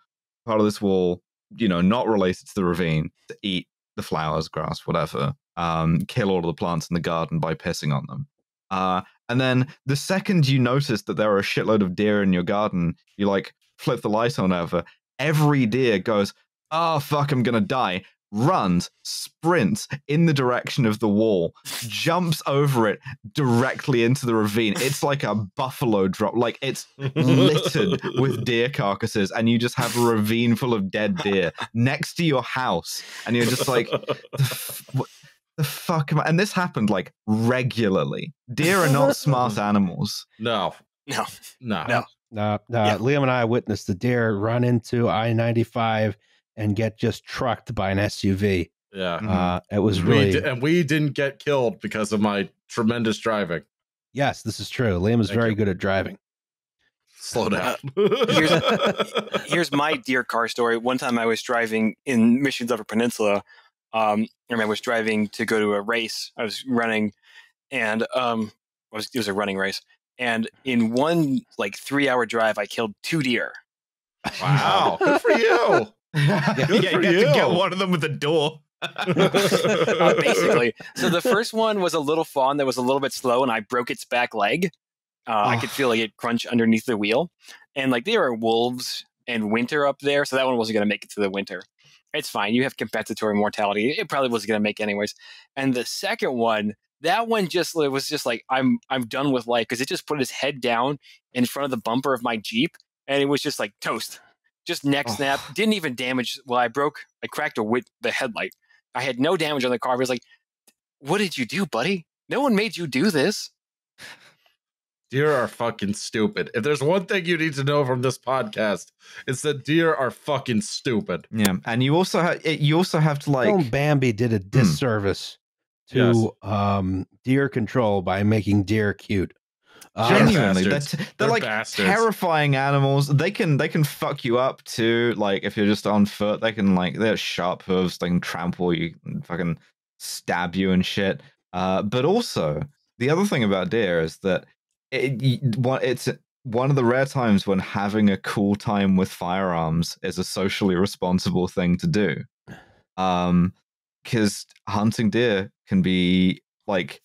[SPEAKER 3] part of this wall, you know, not related to the ravine, to eat the flowers, grass, whatever. Um, kill all of the plants in the garden by pissing on them. Uh, and then the second you notice that there are a shitload of deer in your garden, you like flip the light on over. Every deer goes, "Oh fuck, I'm gonna die." Runs, sprints in the direction of the wall, jumps over it directly into the ravine. It's like a buffalo drop. Like it's littered with [LAUGHS] deer carcasses, and you just have a ravine full of dead deer next to your house, and you're just like, the, f- what the fuck am I? And this happened like regularly. Deer are not smart [LAUGHS] animals.
[SPEAKER 2] no,
[SPEAKER 4] No,
[SPEAKER 2] no,
[SPEAKER 4] No.
[SPEAKER 1] No, no.
[SPEAKER 4] Yeah.
[SPEAKER 1] Liam and I witnessed the deer run into I ninety five and get just trucked by an SUV.
[SPEAKER 2] Yeah.
[SPEAKER 3] Mhm.
[SPEAKER 1] Uh, it was
[SPEAKER 2] We
[SPEAKER 1] really
[SPEAKER 2] di- and we didn't get killed because of my tremendous driving.
[SPEAKER 1] yes, this is true. Liam is
[SPEAKER 2] Thank
[SPEAKER 1] very
[SPEAKER 2] you.
[SPEAKER 1] good at driving.
[SPEAKER 2] Slow down. [LAUGHS]
[SPEAKER 4] here's my [LAUGHS] deer car story. One time I was driving in Michigan's Upper Peninsula, um, and I was driving to go to a race. I was running, and um, it was, it was a running race. And in one like three hour drive, I killed two deer.
[SPEAKER 2] wow. Good for you. [LAUGHS]
[SPEAKER 3] yeah,
[SPEAKER 2] Good
[SPEAKER 3] you
[SPEAKER 2] for
[SPEAKER 3] get to get one of them with a door. [LAUGHS]
[SPEAKER 4] uh, basically. So the [LAUGHS] first one was a little fawn that was a little bit slow, and I broke its back leg. Uh, I could
[SPEAKER 3] Oh.
[SPEAKER 4] feel like it crunch underneath the wheel, and like there are wolves and winter up there, so that one wasn't going to make it to the winter. It's fine. You have compensatory mortality. It probably wasn't going to make it anyways. And the second one, that one just it was just like I'm I'm done with life because it just put its head down in front of the bumper of my Jeep, and it was just like toast, just neck
[SPEAKER 3] Oh.
[SPEAKER 4] snap. Didn't even damage. Well, I broke. I cracked a wit the headlight. I had no damage on the car. I was like, "What did you do, buddy? No one made you do this."
[SPEAKER 2] Deer are fucking stupid. If there's one thing you need to know from this podcast, it's that deer are fucking stupid.
[SPEAKER 3] Yeah, and you also have eh, you also have to like
[SPEAKER 1] Film Bambi did a hmm. disservice to um, deer control by making deer cute. Uh,
[SPEAKER 3] genuinely they're, t- they're
[SPEAKER 2] They're
[SPEAKER 3] like
[SPEAKER 2] bastards.
[SPEAKER 3] terrifying animals. They can they can fuck you up too like if you're just on foot. They can like they're sharp hooves they can trample you and fucking stab you and shit. Uh but also the other thing about deer is that it, y- what it's one of the rare times when having a cool time with firearms is a socially responsible thing to do. Um because hunting deer can be like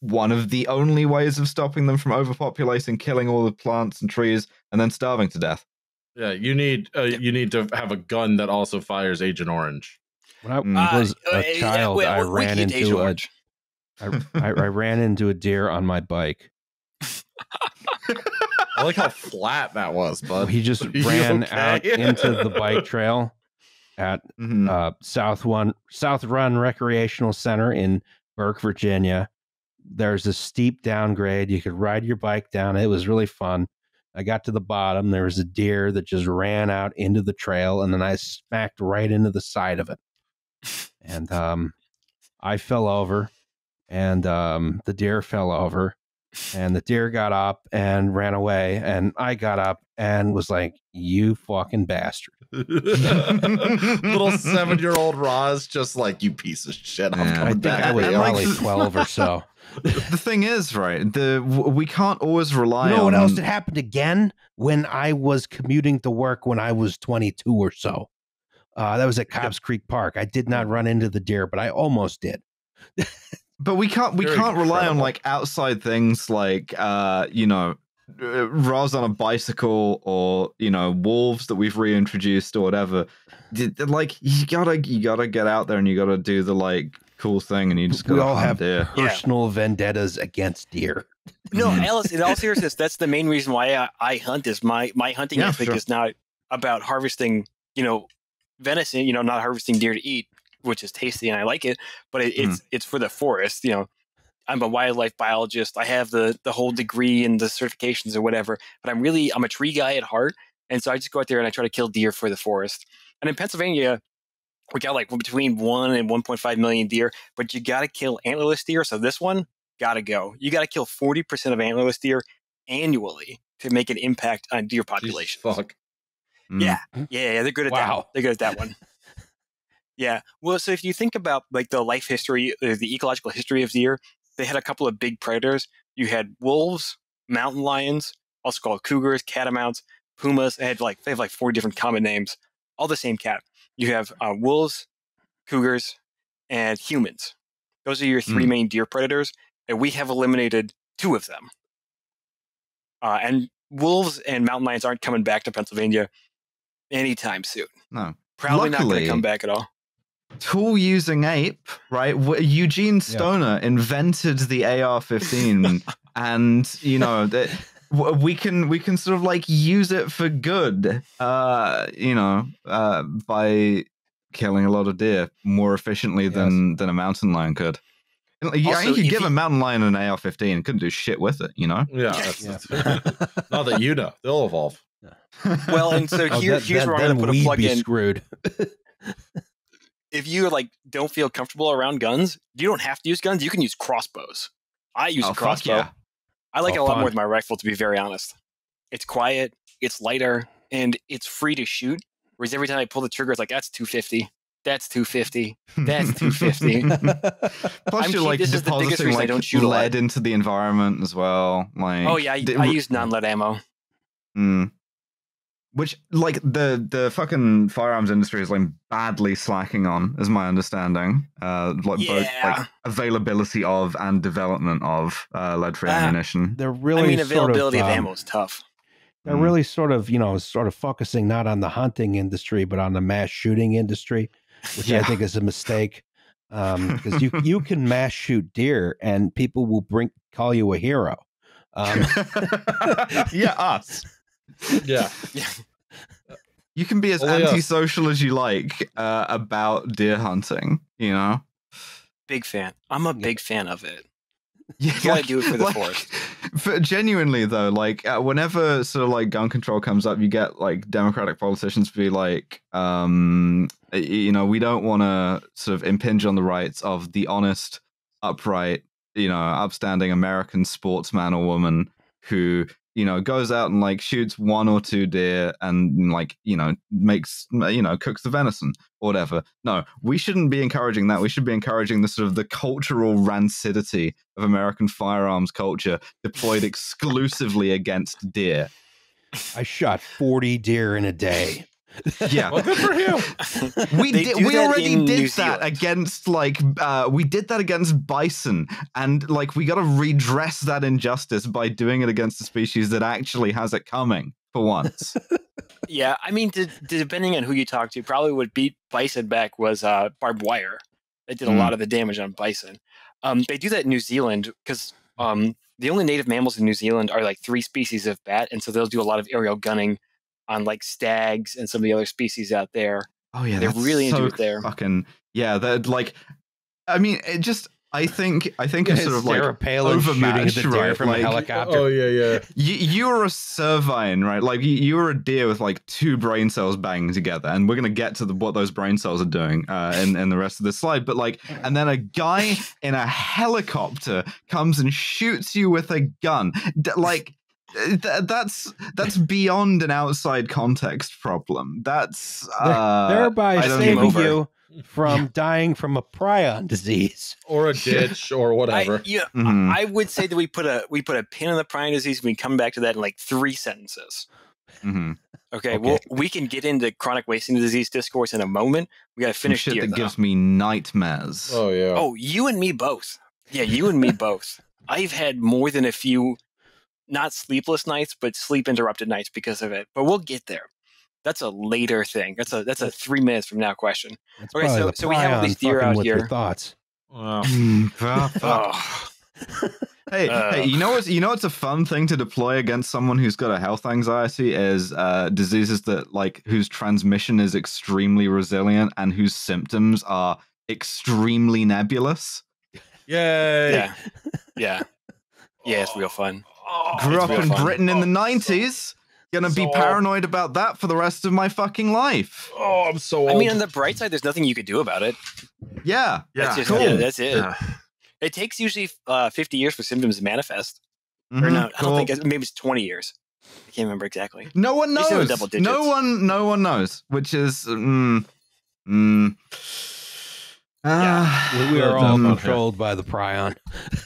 [SPEAKER 3] one of the only ways of stopping them from overpopulating, killing all the plants and trees, and then starving to death.
[SPEAKER 2] Yeah, you need uh, you need to have a gun that also fires Agent Orange.
[SPEAKER 1] when I
[SPEAKER 3] Mm.
[SPEAKER 1] was
[SPEAKER 4] Uh,
[SPEAKER 1] a
[SPEAKER 4] uh,
[SPEAKER 1] child,
[SPEAKER 4] well,
[SPEAKER 1] I
[SPEAKER 4] we- we
[SPEAKER 1] ran into a
[SPEAKER 4] Orange.
[SPEAKER 1] I, I, I ran into a deer on my bike. [LAUGHS]
[SPEAKER 2] I like how flat that was, bud.
[SPEAKER 1] He just [LAUGHS]
[SPEAKER 2] Are
[SPEAKER 1] ran
[SPEAKER 2] okay?
[SPEAKER 1] out into the bike trail at
[SPEAKER 3] Mhm.
[SPEAKER 1] uh, South One South Run Recreational Center in Burke, Virginia. There's a steep downgrade. You could ride your bike down. It was really fun. I got to the bottom. There was a deer that just ran out into the trail, and then I smacked right into the side of it. And um, I fell over, and um, the deer fell over, and the deer got up and ran away, and I got up and was like, "You fucking bastard!" [LAUGHS]
[SPEAKER 2] Little [LAUGHS] seven year old Roz just like you piece of shit. I'm
[SPEAKER 3] Yeah.
[SPEAKER 1] I
[SPEAKER 2] coming
[SPEAKER 1] think
[SPEAKER 2] back.
[SPEAKER 1] I was
[SPEAKER 3] and, like,
[SPEAKER 1] probably [LAUGHS] twelve or so.
[SPEAKER 3] the thing is, right? The we can't always rely
[SPEAKER 1] You know
[SPEAKER 3] on.
[SPEAKER 1] what else had happened again when I was commuting to work when I was 22 or so? Uh, that was at Cobbs Creek Park. I did not run into the deer, but I almost did.
[SPEAKER 3] But we can't we
[SPEAKER 2] Very
[SPEAKER 3] can't rely on like outside things like uh you know uh, Roz on a bicycle or you know wolves that we've reintroduced or whatever D- d- like you gotta you gotta get out there and you gotta do the like cool thing and you just
[SPEAKER 1] We
[SPEAKER 3] gotta
[SPEAKER 1] all have
[SPEAKER 3] deer.
[SPEAKER 4] Yeah.
[SPEAKER 1] Personal vendettas against deer.
[SPEAKER 4] No, Alice. In all seriousness, that's the main reason why I, I hunt. Is my my hunting
[SPEAKER 3] Yeah,
[SPEAKER 4] ethic
[SPEAKER 3] sure.
[SPEAKER 4] is not about harvesting, you know, venison. You know, not harvesting deer to eat, which is tasty and I like it. But it, it's it's for the forest. You know, I'm a wildlife biologist. I have the the whole degree and the certifications or whatever. But I'm really I'm a tree guy at heart, and so I just go out there and I try to kill deer for the forest. And in Pennsylvania, we got like between one and 1.5 million deer, but you got to kill antlerless deer. So this one got to go. You got to kill 40% of antlerless deer annually to make an impact on deer
[SPEAKER 2] Jesus
[SPEAKER 4] populations.
[SPEAKER 2] fuck.
[SPEAKER 3] Mm.
[SPEAKER 4] Yeah. Yeah, yeah, they're good at that.
[SPEAKER 1] Wow.
[SPEAKER 4] one. They're good at that one. Yeah. Well, so if you think about like the life history, uh, the ecological history of deer, they had a couple of big predators. You had wolves, mountain lions, also called cougars, catamounts, pumas. They had like they have like four different common names, all the same cat. You have uh, wolves, cougars, and humans. Those are your three
[SPEAKER 3] Mm.
[SPEAKER 4] main deer predators, and we have eliminated two of them. Uh, and wolves and mountain lions aren't coming back to Pennsylvania anytime soon.
[SPEAKER 3] No.
[SPEAKER 4] Probably not going to come back at all.
[SPEAKER 3] Tool using ape, right? Eugene Stoner invented the AR-15, [LAUGHS] and you know that we can we can sort of like use it for good. Uh, you know, uh, by killing a lot of deer more efficiently
[SPEAKER 1] Yes.
[SPEAKER 3] than than a mountain lion could. Yeah,
[SPEAKER 4] Also,
[SPEAKER 3] you could give
[SPEAKER 4] you-
[SPEAKER 3] a mountain lion an AR-15, it couldn't do shit with it. You know.
[SPEAKER 2] Yeah.
[SPEAKER 4] Yeah.
[SPEAKER 2] that's- that's- [LAUGHS] not that you know. They'll evolve.
[SPEAKER 4] Well, and so [LAUGHS]
[SPEAKER 1] Oh,
[SPEAKER 4] here,
[SPEAKER 1] then-
[SPEAKER 4] here's
[SPEAKER 1] then-
[SPEAKER 4] where I'm going to put a
[SPEAKER 1] we'd
[SPEAKER 4] plug
[SPEAKER 1] be
[SPEAKER 4] in.
[SPEAKER 1] screwed.
[SPEAKER 4] If you like don't feel comfortable around guns, you don't have to use guns. You can use crossbows. I use
[SPEAKER 3] Oh,
[SPEAKER 4] a crossbow.
[SPEAKER 3] yeah.
[SPEAKER 4] I like
[SPEAKER 1] Oh,
[SPEAKER 4] it a lot
[SPEAKER 1] fun.
[SPEAKER 4] more with my rifle, to be very honest. It's quiet, it's lighter, and it's free to shoot. Whereas every time I pull the trigger, it's like that's 250. That's 250. That's 250. [LAUGHS]
[SPEAKER 3] Plus,
[SPEAKER 4] I'm
[SPEAKER 3] you're like
[SPEAKER 4] this is the biggest reason I
[SPEAKER 3] like
[SPEAKER 4] don't shoot
[SPEAKER 3] lead into the environment as well. Like,
[SPEAKER 4] oh yeah, I, I use non-lead ammo.
[SPEAKER 3] Mm. Which, like, the the fucking firearms industry is like badly slacking on, is my understanding. Uh, like both like availability of and development of uh, lead-free
[SPEAKER 4] Ah.
[SPEAKER 3] ammunition.
[SPEAKER 1] they're really
[SPEAKER 4] I mean,
[SPEAKER 1] sort
[SPEAKER 4] availability of,
[SPEAKER 1] um,
[SPEAKER 4] ammo is tough.
[SPEAKER 1] They're
[SPEAKER 3] Mm.
[SPEAKER 1] really sort of, you know, sort of focusing not on the hunting industry, but on the mass shooting industry, which I think is a mistake. Um, [LAUGHS] Because you you can mass shoot deer and people will bring call you a hero. Um, [LAUGHS]
[SPEAKER 3] yeah, us. [LAUGHS]
[SPEAKER 2] Yeah.
[SPEAKER 3] You can be as
[SPEAKER 2] Only us.
[SPEAKER 3] antisocial as you like uh, about deer hunting. You know.
[SPEAKER 4] Big fan. I'm a
[SPEAKER 1] Yeah.
[SPEAKER 4] big fan of it.
[SPEAKER 3] Yeah,
[SPEAKER 4] You gotta do it for the
[SPEAKER 3] like,
[SPEAKER 4] forest. [LAUGHS]
[SPEAKER 3] For, genuinely though, like uh, whenever sort of like gun control comes up, you get like Democratic politicians be like, um, you know, we don't want to sort of impinge on the rights of the honest, upright, you know, upstanding American sportsman or woman who you know goes out and like shoots one or two deer and like you know makes you know cooks the venison or whatever. No we shouldn't be encouraging that. We should be encouraging the sort of the cultural rancidity of american firearms culture deployed [LAUGHS] exclusively against deer.
[SPEAKER 1] I shot 40 deer in a day.
[SPEAKER 3] Yeah
[SPEAKER 2] Well, good for him. [LAUGHS]
[SPEAKER 3] we did we already did
[SPEAKER 4] New
[SPEAKER 3] that
[SPEAKER 4] Zealand.
[SPEAKER 3] against like uh we did that against bison and like we got to redress that injustice by doing it against a species that actually has it coming for once [LAUGHS]
[SPEAKER 4] Yeah, I mean, d- d- depending on who you talk to, probably what beat bison back was uh, barbed wire. They did a
[SPEAKER 3] Mm.
[SPEAKER 4] lot of the damage on bison. Um, they do that in New Zealand because um, the only native mammals in New Zealand are like three species of bat, and so they'll do a lot of aerial gunning on like stags and some of the other species out there.
[SPEAKER 3] oh yeah
[SPEAKER 4] They're
[SPEAKER 3] that's
[SPEAKER 4] really into it there.
[SPEAKER 3] fucking yeah they're like i mean it just i think i think it's sort of like
[SPEAKER 1] Sarah Palin the
[SPEAKER 3] overmatched,
[SPEAKER 1] deer
[SPEAKER 3] right?
[SPEAKER 1] from
[SPEAKER 3] Like-
[SPEAKER 1] a helicopter.
[SPEAKER 2] Oh yeah, yeah.
[SPEAKER 3] you, you were a cervine, right? Like you, are a deer with like two brain cells banging together, and we're gonna get to the, what those brain cells are doing uh, in in the rest of the slide. But like, and then a guy in a helicopter comes and shoots you with a gun, D- like. Th- That's that's beyond an outside context problem. That's uh,
[SPEAKER 1] Thereby saving you from dying from a prion [LAUGHS] disease.
[SPEAKER 2] Or a ditch or [LAUGHS]
[SPEAKER 4] I,
[SPEAKER 2] whatever.
[SPEAKER 4] yeah,
[SPEAKER 3] Mhm.
[SPEAKER 4] I would say that we put a we put a pin in the prion disease. and We come back to that in like three sentences.
[SPEAKER 3] Mhm.
[SPEAKER 4] Okay,
[SPEAKER 1] Okay.
[SPEAKER 4] well, we can get into chronic wasting disease discourse in a moment. We got to
[SPEAKER 3] Some
[SPEAKER 4] finish
[SPEAKER 3] shit
[SPEAKER 4] deer.
[SPEAKER 3] that
[SPEAKER 4] though.
[SPEAKER 3] gives me nightmares.
[SPEAKER 2] Oh yeah.
[SPEAKER 4] Oh, you and me both. Yeah, you and me [LAUGHS] both. I've had more than a few, not sleepless nights, but sleep interrupted nights because of it. But we'll get there. That's a later thing. That's a that's a three minutes from now question.
[SPEAKER 1] That's
[SPEAKER 4] Okay, so- so we have all these deer out
[SPEAKER 1] with your
[SPEAKER 4] here.
[SPEAKER 1] thoughts.
[SPEAKER 2] Wow. [LAUGHS]
[SPEAKER 3] Fuck.
[SPEAKER 4] Oh, [LAUGHS]
[SPEAKER 3] Hey,
[SPEAKER 4] Uh.
[SPEAKER 3] hey, you know what's you know what's a fun thing to deploy against someone who's got a health anxiety is uh, diseases that like whose transmission is extremely resilient and whose symptoms are extremely nebulous.
[SPEAKER 2] Yay.
[SPEAKER 4] yeah, yeah, yeah. It's real fun.
[SPEAKER 2] Oh,
[SPEAKER 3] Grew up in
[SPEAKER 4] fun.
[SPEAKER 3] Britain in the
[SPEAKER 2] Oh,
[SPEAKER 3] nineties. Gonna be
[SPEAKER 2] so-
[SPEAKER 3] paranoid about that for the rest of my fucking life.
[SPEAKER 2] Oh, I'm so old.
[SPEAKER 4] I mean, on the bright side, there's nothing you could do about it.
[SPEAKER 3] Yeah,
[SPEAKER 4] That's just,
[SPEAKER 3] cool.
[SPEAKER 4] yeah, that's it.
[SPEAKER 2] Yeah.
[SPEAKER 4] It takes usually uh, 50 years for symptoms to manifest. Or
[SPEAKER 3] Mhm,
[SPEAKER 4] no, I don't
[SPEAKER 3] cool.
[SPEAKER 4] think it's, maybe it's 20 years. I can't remember exactly.
[SPEAKER 3] No one
[SPEAKER 4] It's in the
[SPEAKER 3] knows.
[SPEAKER 4] double
[SPEAKER 3] No one, no one knows. Which is, mm, mm, ah,
[SPEAKER 1] We, we are all controlled by the prion.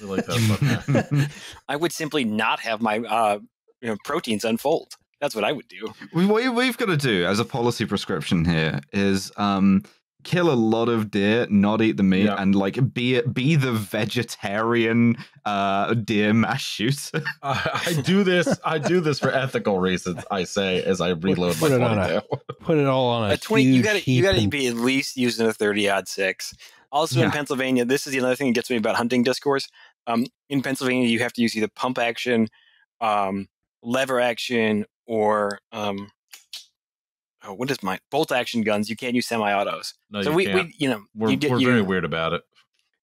[SPEAKER 2] We like that stuff.
[SPEAKER 4] I would simply not have my uh, you know, proteins unfold. That's what I would do.
[SPEAKER 3] we, what we've got to do as a policy prescription here is um, kill a lot of deer, not eat the meat,
[SPEAKER 2] Yeah.
[SPEAKER 3] and like be be the vegetarian uh, deer mass shooter. [LAUGHS]
[SPEAKER 2] I, I do this. I do this for ethical reasons. I say as I reload
[SPEAKER 1] Put
[SPEAKER 2] my
[SPEAKER 1] it on a- [LAUGHS] Put it all on a,
[SPEAKER 4] A 20, you got to you got to be at least using a 30 odd six. Also in Pennsylvania, this is the other thing that gets me about hunting discourse. Um, in Pennsylvania, you have to use either pump action, um, lever action, or um, oh, what is my bolt action guns? You can't use semi-autos.
[SPEAKER 2] No,
[SPEAKER 4] so
[SPEAKER 2] you
[SPEAKER 4] we,
[SPEAKER 2] can't.
[SPEAKER 4] we, you know,
[SPEAKER 2] we're
[SPEAKER 4] you, get-
[SPEAKER 2] we're
[SPEAKER 4] you,
[SPEAKER 2] very weird about it.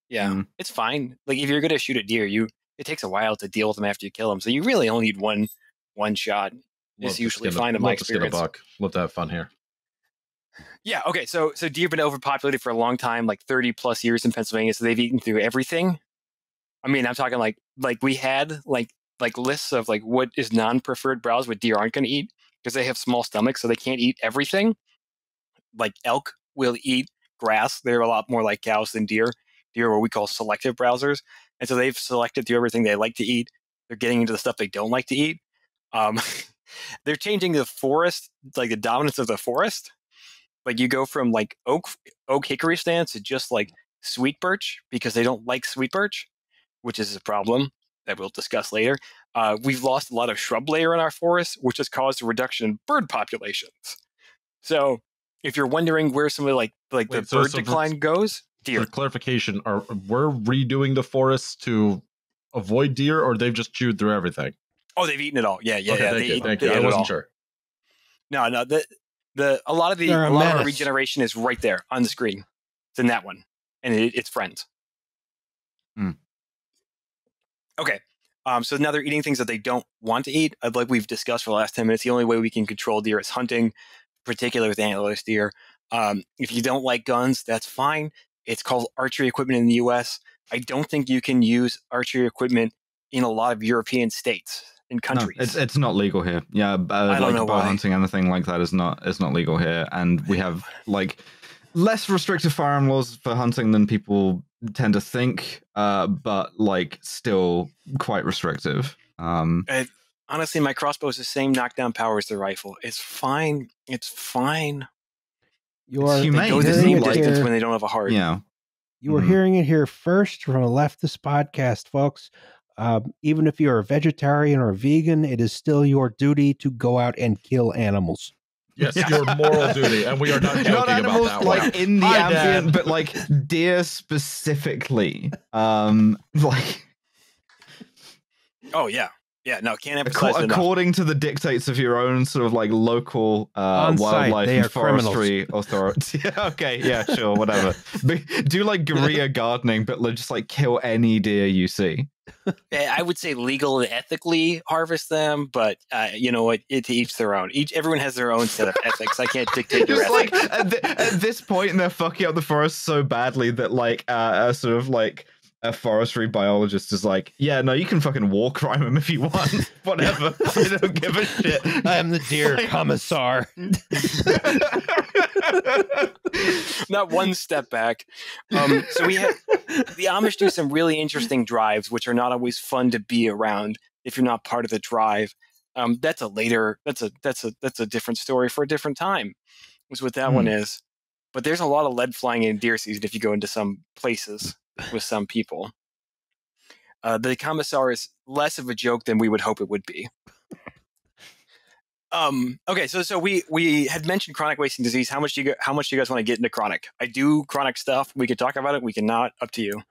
[SPEAKER 4] Yeah,
[SPEAKER 3] Mm.
[SPEAKER 4] it's fine. Like if you're gonna shoot a deer, you it takes a while to deal with them after you kill them. So you really only need one one shot. It's usually
[SPEAKER 2] skin a-
[SPEAKER 4] fine in my
[SPEAKER 2] love to skin a
[SPEAKER 4] experience.
[SPEAKER 2] buck. Love to have fun here.
[SPEAKER 4] Yeah. Okay. So so deer have been overpopulated for a long time, like thirty plus years in Pennsylvania. So they've eaten through everything. I mean, I'm talking like like we had like like lists of like what is non-preferred browse what deer aren't going to eat because they have small stomachs, so they can't eat everything. Like elk will eat grass. They're a lot more like cows than deer. Deer are what we call selective browsers, and so they've selected through everything they like to eat. They're getting into the stuff they don't like to eat. Um, [LAUGHS] they're changing the forest, like the dominance of the forest. Like you go from like oak oak hickory stands to just like sweet birch because they don't like sweet birch, which is a problem that we'll discuss later. Uh, we've lost a lot of shrub layer in our forests, which has caused a reduction in bird populations. So, if you're wondering where some of like like the
[SPEAKER 2] so-
[SPEAKER 4] bird
[SPEAKER 2] so for-
[SPEAKER 4] decline goes, deer.
[SPEAKER 2] For clarification, are we're redoing the forests to avoid deer, or they've just chewed through everything?
[SPEAKER 4] Oh, they've eaten it all. Yeah, yeah,
[SPEAKER 2] okay,
[SPEAKER 4] yeah.
[SPEAKER 2] thank
[SPEAKER 4] they
[SPEAKER 2] you,
[SPEAKER 4] eat-
[SPEAKER 2] thank
[SPEAKER 4] they
[SPEAKER 2] you. I wasn't sure.
[SPEAKER 4] No, no. The the a lot of the a
[SPEAKER 1] a
[SPEAKER 4] lot of regeneration is right there on the screen. It's in that one, and it, it's friends. Okay. Um, so now they're eating things that they don't want to eat. Uh, Like we've discussed for the last 10 minutes, the only way we can control deer is hunting, particularly with antlerless deer. Um, if you don't like guns, that's fine. It's called archery equipment in the US. I don't think you can use archery equipment in a lot of European states and
[SPEAKER 3] No,
[SPEAKER 4] countries.
[SPEAKER 3] it's it's not legal here. Yeah, uh, like bow
[SPEAKER 4] why.
[SPEAKER 3] hunting, anything like that is not is not legal here, and we [LAUGHS] have like less restrictive firearm laws for hunting than people tend to think, uh, but like still quite restrictive. Um,
[SPEAKER 4] Honestly, my crossbow is the same knockdown power as the rifle. It's fine. It's fine.
[SPEAKER 1] You are
[SPEAKER 3] It's
[SPEAKER 4] They
[SPEAKER 3] humane.
[SPEAKER 4] go the
[SPEAKER 3] Hearing
[SPEAKER 4] same
[SPEAKER 3] it
[SPEAKER 4] distance
[SPEAKER 1] here-
[SPEAKER 4] when they don't have a heart.
[SPEAKER 3] yeah,
[SPEAKER 1] You are
[SPEAKER 3] Mhm.
[SPEAKER 1] hearing it here first from a leftist podcast, folks. Um, even if you're a vegetarian or a vegan, it is still your duty to go out and kill animals.
[SPEAKER 2] Yes, your moral duty, and we are not [LAUGHS] joking
[SPEAKER 3] not animals
[SPEAKER 2] about that one.
[SPEAKER 3] like in the
[SPEAKER 2] Hi,
[SPEAKER 3] ambient,
[SPEAKER 2] Dad.
[SPEAKER 3] but like deer specifically. Um, like
[SPEAKER 4] Oh yeah, yeah. No, can't
[SPEAKER 3] Acco-
[SPEAKER 4] emphasize it enough.
[SPEAKER 3] according to the dictates of your own sort of like local uh, wildlife and
[SPEAKER 1] are criminals.
[SPEAKER 3] forestry authority. [LAUGHS] yeah, okay, yeah, sure, whatever. [LAUGHS] But do like guerrilla gardening, but like, just like kill any deer you see.
[SPEAKER 4] Eh, I would say legal and ethically harvest them, but uh, you know what? It to each their own. Each everyone has their own set of ethics. I can't dictate your
[SPEAKER 3] Just like
[SPEAKER 4] ethics.
[SPEAKER 3] at, thi- at this point, they're fucking up the forest so badly that like uh, a sort of like a forestry biologist is like, yeah, no, you can fucking war crime him if you want, [LAUGHS] [LAUGHS] whatever. I don't give a shit. [LAUGHS]
[SPEAKER 1] I am the deer
[SPEAKER 3] Like-
[SPEAKER 1] commissar.
[SPEAKER 4] Not one step back. Um, so we have the Amish do some really interesting drives, which are not always fun to be around if you're not part of the drive. Um, that's a later. That's a that's a that's a different story for a different time. Is what that one is. But there's a lot of lead flying in deer season if you go into some places with some people. Uh, the commissar is less of a joke than we would hope it would be. Um, okay, so so we we had mentioned chronic wasting disease. How much do you how much do you guys want to get into chronic? I do chronic stuff. We could talk about it. We cannot. Up to you.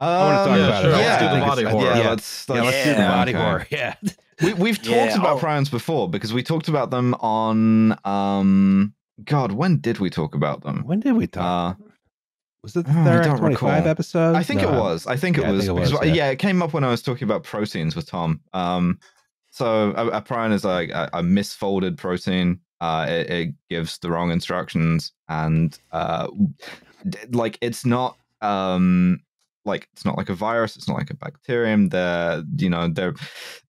[SPEAKER 1] wanna talk
[SPEAKER 3] Um,
[SPEAKER 1] about
[SPEAKER 2] it.
[SPEAKER 3] Yeah,
[SPEAKER 2] Let's do the body horror.
[SPEAKER 3] Yeah,
[SPEAKER 1] Yeah.
[SPEAKER 3] let's,
[SPEAKER 1] Yeah, let's do the
[SPEAKER 4] Yeah,
[SPEAKER 1] body
[SPEAKER 3] okay.
[SPEAKER 1] horror. [LAUGHS] Yeah.
[SPEAKER 3] We, we've
[SPEAKER 4] Yeah,
[SPEAKER 3] talked about
[SPEAKER 4] oh.
[SPEAKER 3] prions before because we talked about them on um God, when did we talk about them?
[SPEAKER 1] When did we talk?
[SPEAKER 3] Uh,
[SPEAKER 1] was it the
[SPEAKER 3] oh, I
[SPEAKER 1] third 25
[SPEAKER 3] recall.
[SPEAKER 1] episode?
[SPEAKER 3] I think it was. I think it
[SPEAKER 1] Yeah, I
[SPEAKER 3] was.
[SPEAKER 1] think it
[SPEAKER 3] because, yeah.
[SPEAKER 1] yeah.
[SPEAKER 3] it came up when I was talking about proteins with Tom. Um, so a, a prion is like a, a misfolded protein. Uh, it, it gives the wrong instructions, and uh, like it's not um like it's not like a virus. It's not like a bacterium. They're you know they're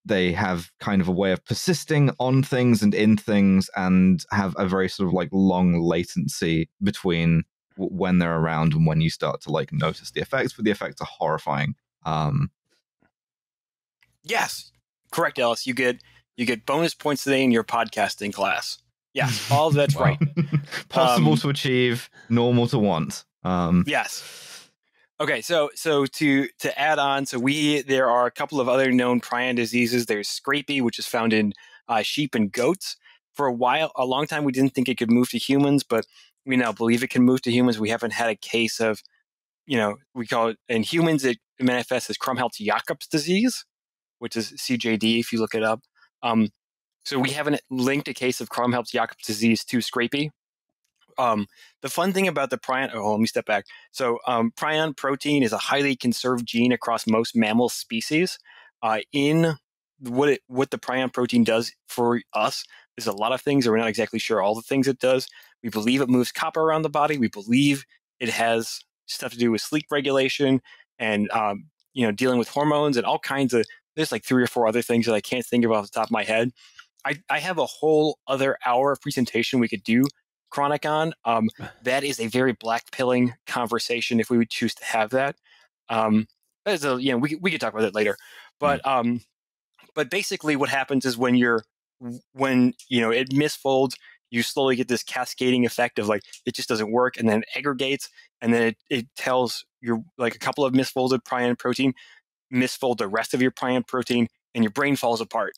[SPEAKER 3] they have kind of a way of persisting on things and in things, and have a very sort of like long latency between w- when they're around and when you start to like notice the effects but the effects are horrifying um
[SPEAKER 4] Yes, correct, Ellis. You get you get bonus points today in your podcasting class. Yes, [LAUGHS] all of that's
[SPEAKER 1] Wow.
[SPEAKER 4] right. [LAUGHS]
[SPEAKER 3] possible
[SPEAKER 4] Um,
[SPEAKER 3] to achieve normal to want um
[SPEAKER 4] Yes. Okay, so so to to add on, so we there are a couple of other known prion diseases. There's scrapie, which is found in uh, sheep and goats. For a while, a long time, we didn't think it could move to humans, but we now believe it can move to humans. We haven't had a case of, you know, we call it in humans. It manifests as Creutzfeldt-Jakobs disease, which is CJD if you look it up. Um, so we haven't linked a case of Creutzfeldt-Jakobs disease to scrapie. Um, the fun thing about the prion, oh, let me step back. So, um, prion protein is a highly conserved gene across most mammal species. Uh, in what it, what the prion protein does for us is a lot of things, and we're not exactly sure all the things it does. We believe it moves copper around the body. We believe it has stuff to do with sleep regulation and um, you know dealing with hormones and all kinds of. There's like three or four other things that I can't think of off the top of my head. I, I have a whole other hour of presentation we could do chronic on. Um, that is a very black pilling conversation if we would choose to have that. Um, as a, you know, we we could talk about it later, but um, but basically, what happens is when you're when you know it misfolds, you slowly get this cascading effect of like it just doesn't work, and then it aggregates, and then it, it tells your like a couple of misfolded prion protein misfold the rest of your prion protein, and your brain falls apart.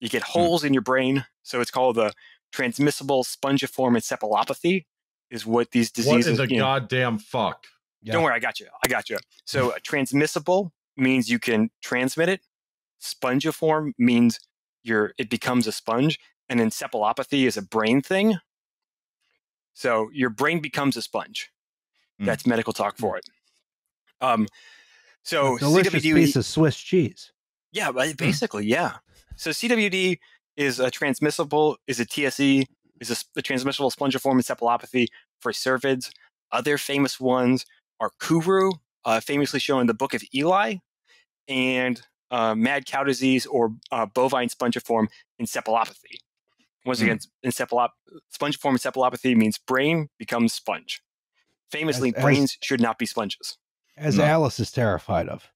[SPEAKER 4] You get holes in your brain, so it's called the transmissible spongiform encephalopathy. Is what these
[SPEAKER 2] What
[SPEAKER 4] diseases.
[SPEAKER 2] in the
[SPEAKER 4] you know,
[SPEAKER 2] goddamn fuck?
[SPEAKER 1] Yeah.
[SPEAKER 4] don't worry, I got you. I got you. So uh, transmissible means you can transmit it. Spongiform means you're it becomes a sponge, and encephalopathy is a brain thing. So your brain becomes a sponge.
[SPEAKER 3] Mm.
[SPEAKER 4] That's medical talk for it. Um, So
[SPEAKER 1] delicious
[SPEAKER 4] CWD,
[SPEAKER 1] piece of Swiss cheese.
[SPEAKER 4] yeah, but basically, yeah. So CWD is a transmissible, is a TSE, is a transmissible spongiform encephalopathy for cervids. Other famous ones are Kuru, uh, famously shown in the Book of Eli, and uh, mad cow disease or uh, bovine spongiform encephalopathy. Once
[SPEAKER 3] Hmm.
[SPEAKER 4] again, encephalop- spongiform encephalopathy means brain becomes sponge. Famously,
[SPEAKER 1] As- as-
[SPEAKER 4] brains should not be sponges.
[SPEAKER 1] As
[SPEAKER 3] No.
[SPEAKER 1] Alice is terrified of.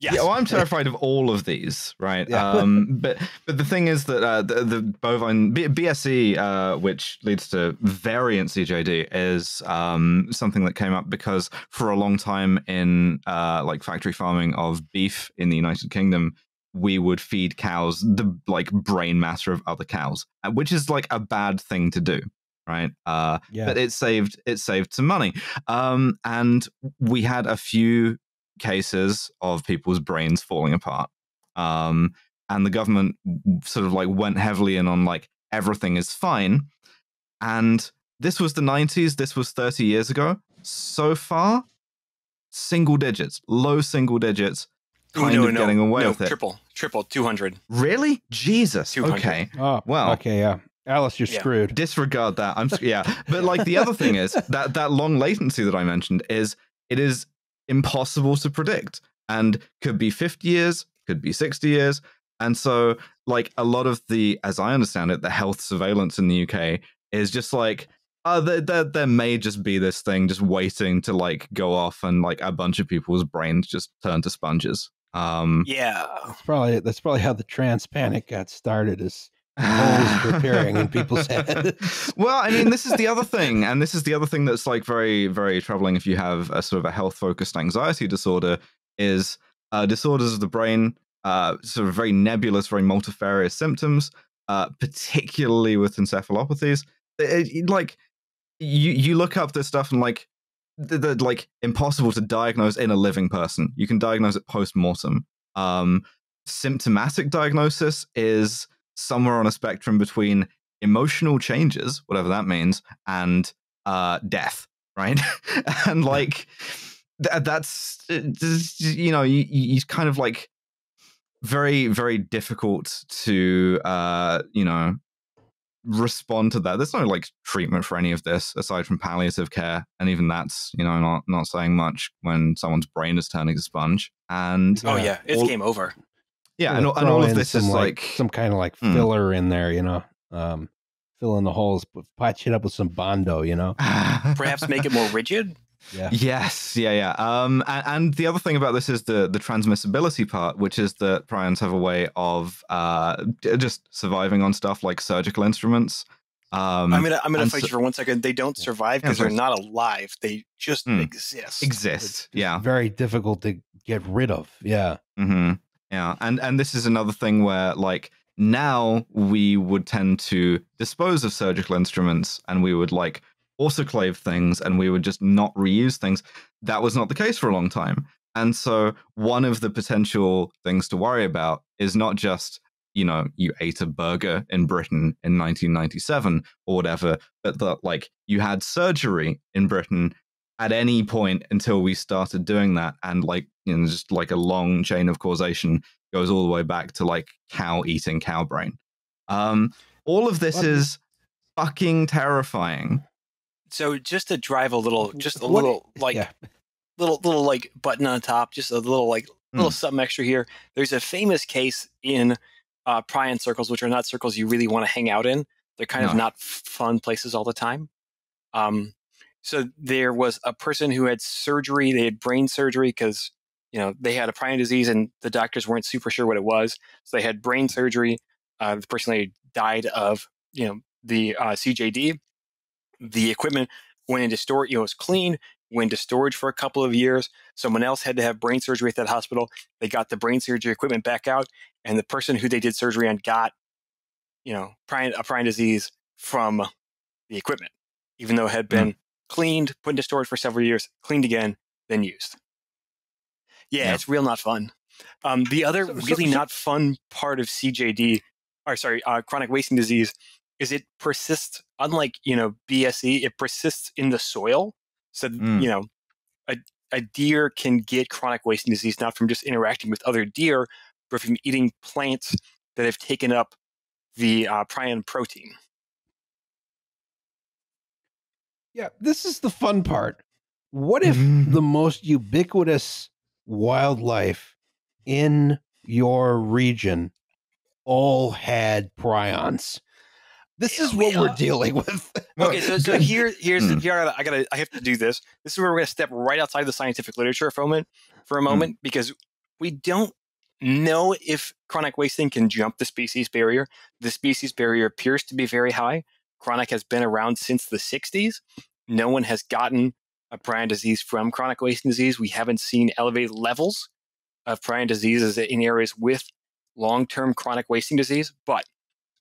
[SPEAKER 4] Yes.
[SPEAKER 3] Yeah, well, I'm [LAUGHS] terrified of all of these, right?
[SPEAKER 1] Yeah.
[SPEAKER 3] Um, [LAUGHS] but but the thing is that uh, the, the bovine B- BSE, uh, which leads to variant CJD, is um, something that came up because for a long time in uh, like factory farming of beef in the United Kingdom, we would feed cows the like brain matter of other cows, uh, which is like a bad thing to do, right? Uh,
[SPEAKER 1] Yeah.
[SPEAKER 3] but it saved it saved some money. Um and we had a few cases of people's brains falling apart. Um and the government sort of like went heavily in on like everything is fine. And this was the 90s this was 30 years ago. So far single digits low single digits
[SPEAKER 4] Ooh,
[SPEAKER 3] kind
[SPEAKER 4] no,
[SPEAKER 3] of
[SPEAKER 4] no,
[SPEAKER 3] getting away
[SPEAKER 4] no,
[SPEAKER 3] with it.
[SPEAKER 4] Triple, triple, 200.
[SPEAKER 3] really jesus
[SPEAKER 4] 200.
[SPEAKER 3] okay
[SPEAKER 1] oh,
[SPEAKER 3] well-
[SPEAKER 1] okay, yeah. Alice, you're
[SPEAKER 4] Yeah.
[SPEAKER 1] screwed.
[SPEAKER 3] disregard that. I'm yeah, [LAUGHS] but like the other thing is that that long latency that I mentioned is it is impossible to predict and could be 50 years, could be 60 years, and so like a lot of the, as I understand it, the health surveillance in the UK is just like. Uh, there, there, there may just be this thing just waiting to like go off and like a bunch of people's brains just turn to sponges. Um,
[SPEAKER 4] Yeah.
[SPEAKER 1] That's probably that's probably how the trans panic got started. Is [LAUGHS] holes preparing in people's heads. [LAUGHS]
[SPEAKER 3] well, I mean, this is the other [LAUGHS] thing, and this is the other thing that's like very, very troubling if you have a sort of a health-focused anxiety disorder. Is uh, disorders of the brain, uh, sort of very nebulous, very multifarious symptoms, uh, particularly with encephalopathies. It- it- like you, you look up this stuff and like they're, they're, like impossible to diagnose in a living person. You can diagnose it post-mortem. Um, symptomatic diagnosis is somewhere on a spectrum between emotional changes, whatever that means, and uh, death, right? [LAUGHS] and like th- that's uh, you know you you kind of like very very difficult to uh, you know respond to that. There's no like treatment for any of this aside from palliative care, and even that's you know not not saying much when someone's brain is turning to sponge. And
[SPEAKER 4] Oh,
[SPEAKER 1] Yeah.
[SPEAKER 4] yeah. It's
[SPEAKER 3] All-
[SPEAKER 4] game over.
[SPEAKER 3] yeah, and, and all of
[SPEAKER 1] in
[SPEAKER 3] this is
[SPEAKER 1] some,
[SPEAKER 3] like
[SPEAKER 1] some kind of like
[SPEAKER 3] Hmm.
[SPEAKER 1] filler in there, you know. Um, fill in the holes, patch it up with some bondo, you know. [LAUGHS]
[SPEAKER 4] Perhaps make it more rigid.
[SPEAKER 1] Yeah.
[SPEAKER 3] Yes, yeah, yeah. Um, and, and the other thing about this is the the transmissibility part, which is that prions have a way of uh just surviving on stuff like surgical instruments. Um,
[SPEAKER 4] I'm gonna I'm gonna
[SPEAKER 3] and
[SPEAKER 4] fight
[SPEAKER 3] so-
[SPEAKER 4] you for one second. They don't survive
[SPEAKER 3] Yeah,
[SPEAKER 4] because they're not alive. They just
[SPEAKER 3] Hmm.
[SPEAKER 4] exist.
[SPEAKER 3] exist.
[SPEAKER 1] It's
[SPEAKER 3] Yeah.
[SPEAKER 1] Very difficult to get rid of. Yeah.
[SPEAKER 3] Mm-hmm. Yeah, and and this is another thing where like now we would tend to dispose of surgical instruments, and we would like autoclave things, and we would just not reuse things. That was not the case for a long time, and so one of the potential things to worry about is not just you know you ate a burger in Britain in 1997 or whatever, but that like you had surgery in Britain at any point until we started doing that. And like you know just like a long chain of causation goes all the way back to like cow eating cow brain. Um all of this
[SPEAKER 1] What-
[SPEAKER 3] is fucking terrifying
[SPEAKER 4] So just to drive a little, just a
[SPEAKER 1] What-
[SPEAKER 4] little like
[SPEAKER 1] yeah.
[SPEAKER 4] little little like button on top, just a little like little something extra here. There's a famous case in uh, prion circles, which are not circles you really want to hang out in. They're kind of not fun places all the time. Um, so there was a person who had surgery. They had brain surgery because you know they had a prion disease, and the doctors weren't super sure what it was. So they had brain surgery. Uh, the person they died of you know the uh, CJD. The equipment went into storage. You know, it was clean. Went into storage for a couple of years. Someone else had to have brain surgery at that hospital. They got the brain surgery equipment back out, and the person who they did surgery on got, you know, prion, a prion disease from the equipment, even though it had been cleaned, put into storage for several years, cleaned again, then used. Yeah,
[SPEAKER 3] Yeah.
[SPEAKER 4] it's real not fun. Um, the other
[SPEAKER 1] So- so-
[SPEAKER 4] really
[SPEAKER 1] so-
[SPEAKER 4] not fun part of CJD, or sorry, uh, chronic wasting disease, is it persists. Unlike you know BSE, it persists in the soil. So
[SPEAKER 3] Mm.
[SPEAKER 4] you know, a, a deer can get chronic wasting disease not from just interacting with other deer, but from eating plants that have taken up the uh, prion protein.
[SPEAKER 1] Yeah, this is the fun part. What if the [LAUGHS] most ubiquitous wildlife in your region all had prions? This is [LAUGHS] what we're dealing with. [LAUGHS]
[SPEAKER 4] Okay, so, so here, here's the
[SPEAKER 3] Hmm.
[SPEAKER 4] here. I gotta, I have to do this. This is where we're gonna step right outside the scientific literature for a moment, for a
[SPEAKER 3] Hmm.
[SPEAKER 4] moment, because we don't know if chronic wasting can jump the species barrier. The species barrier appears to be very high. Chronic has been around since the 60s. No one has gotten a prion disease from chronic wasting disease. We haven't seen elevated levels of prion diseases in areas with long-term chronic wasting disease, but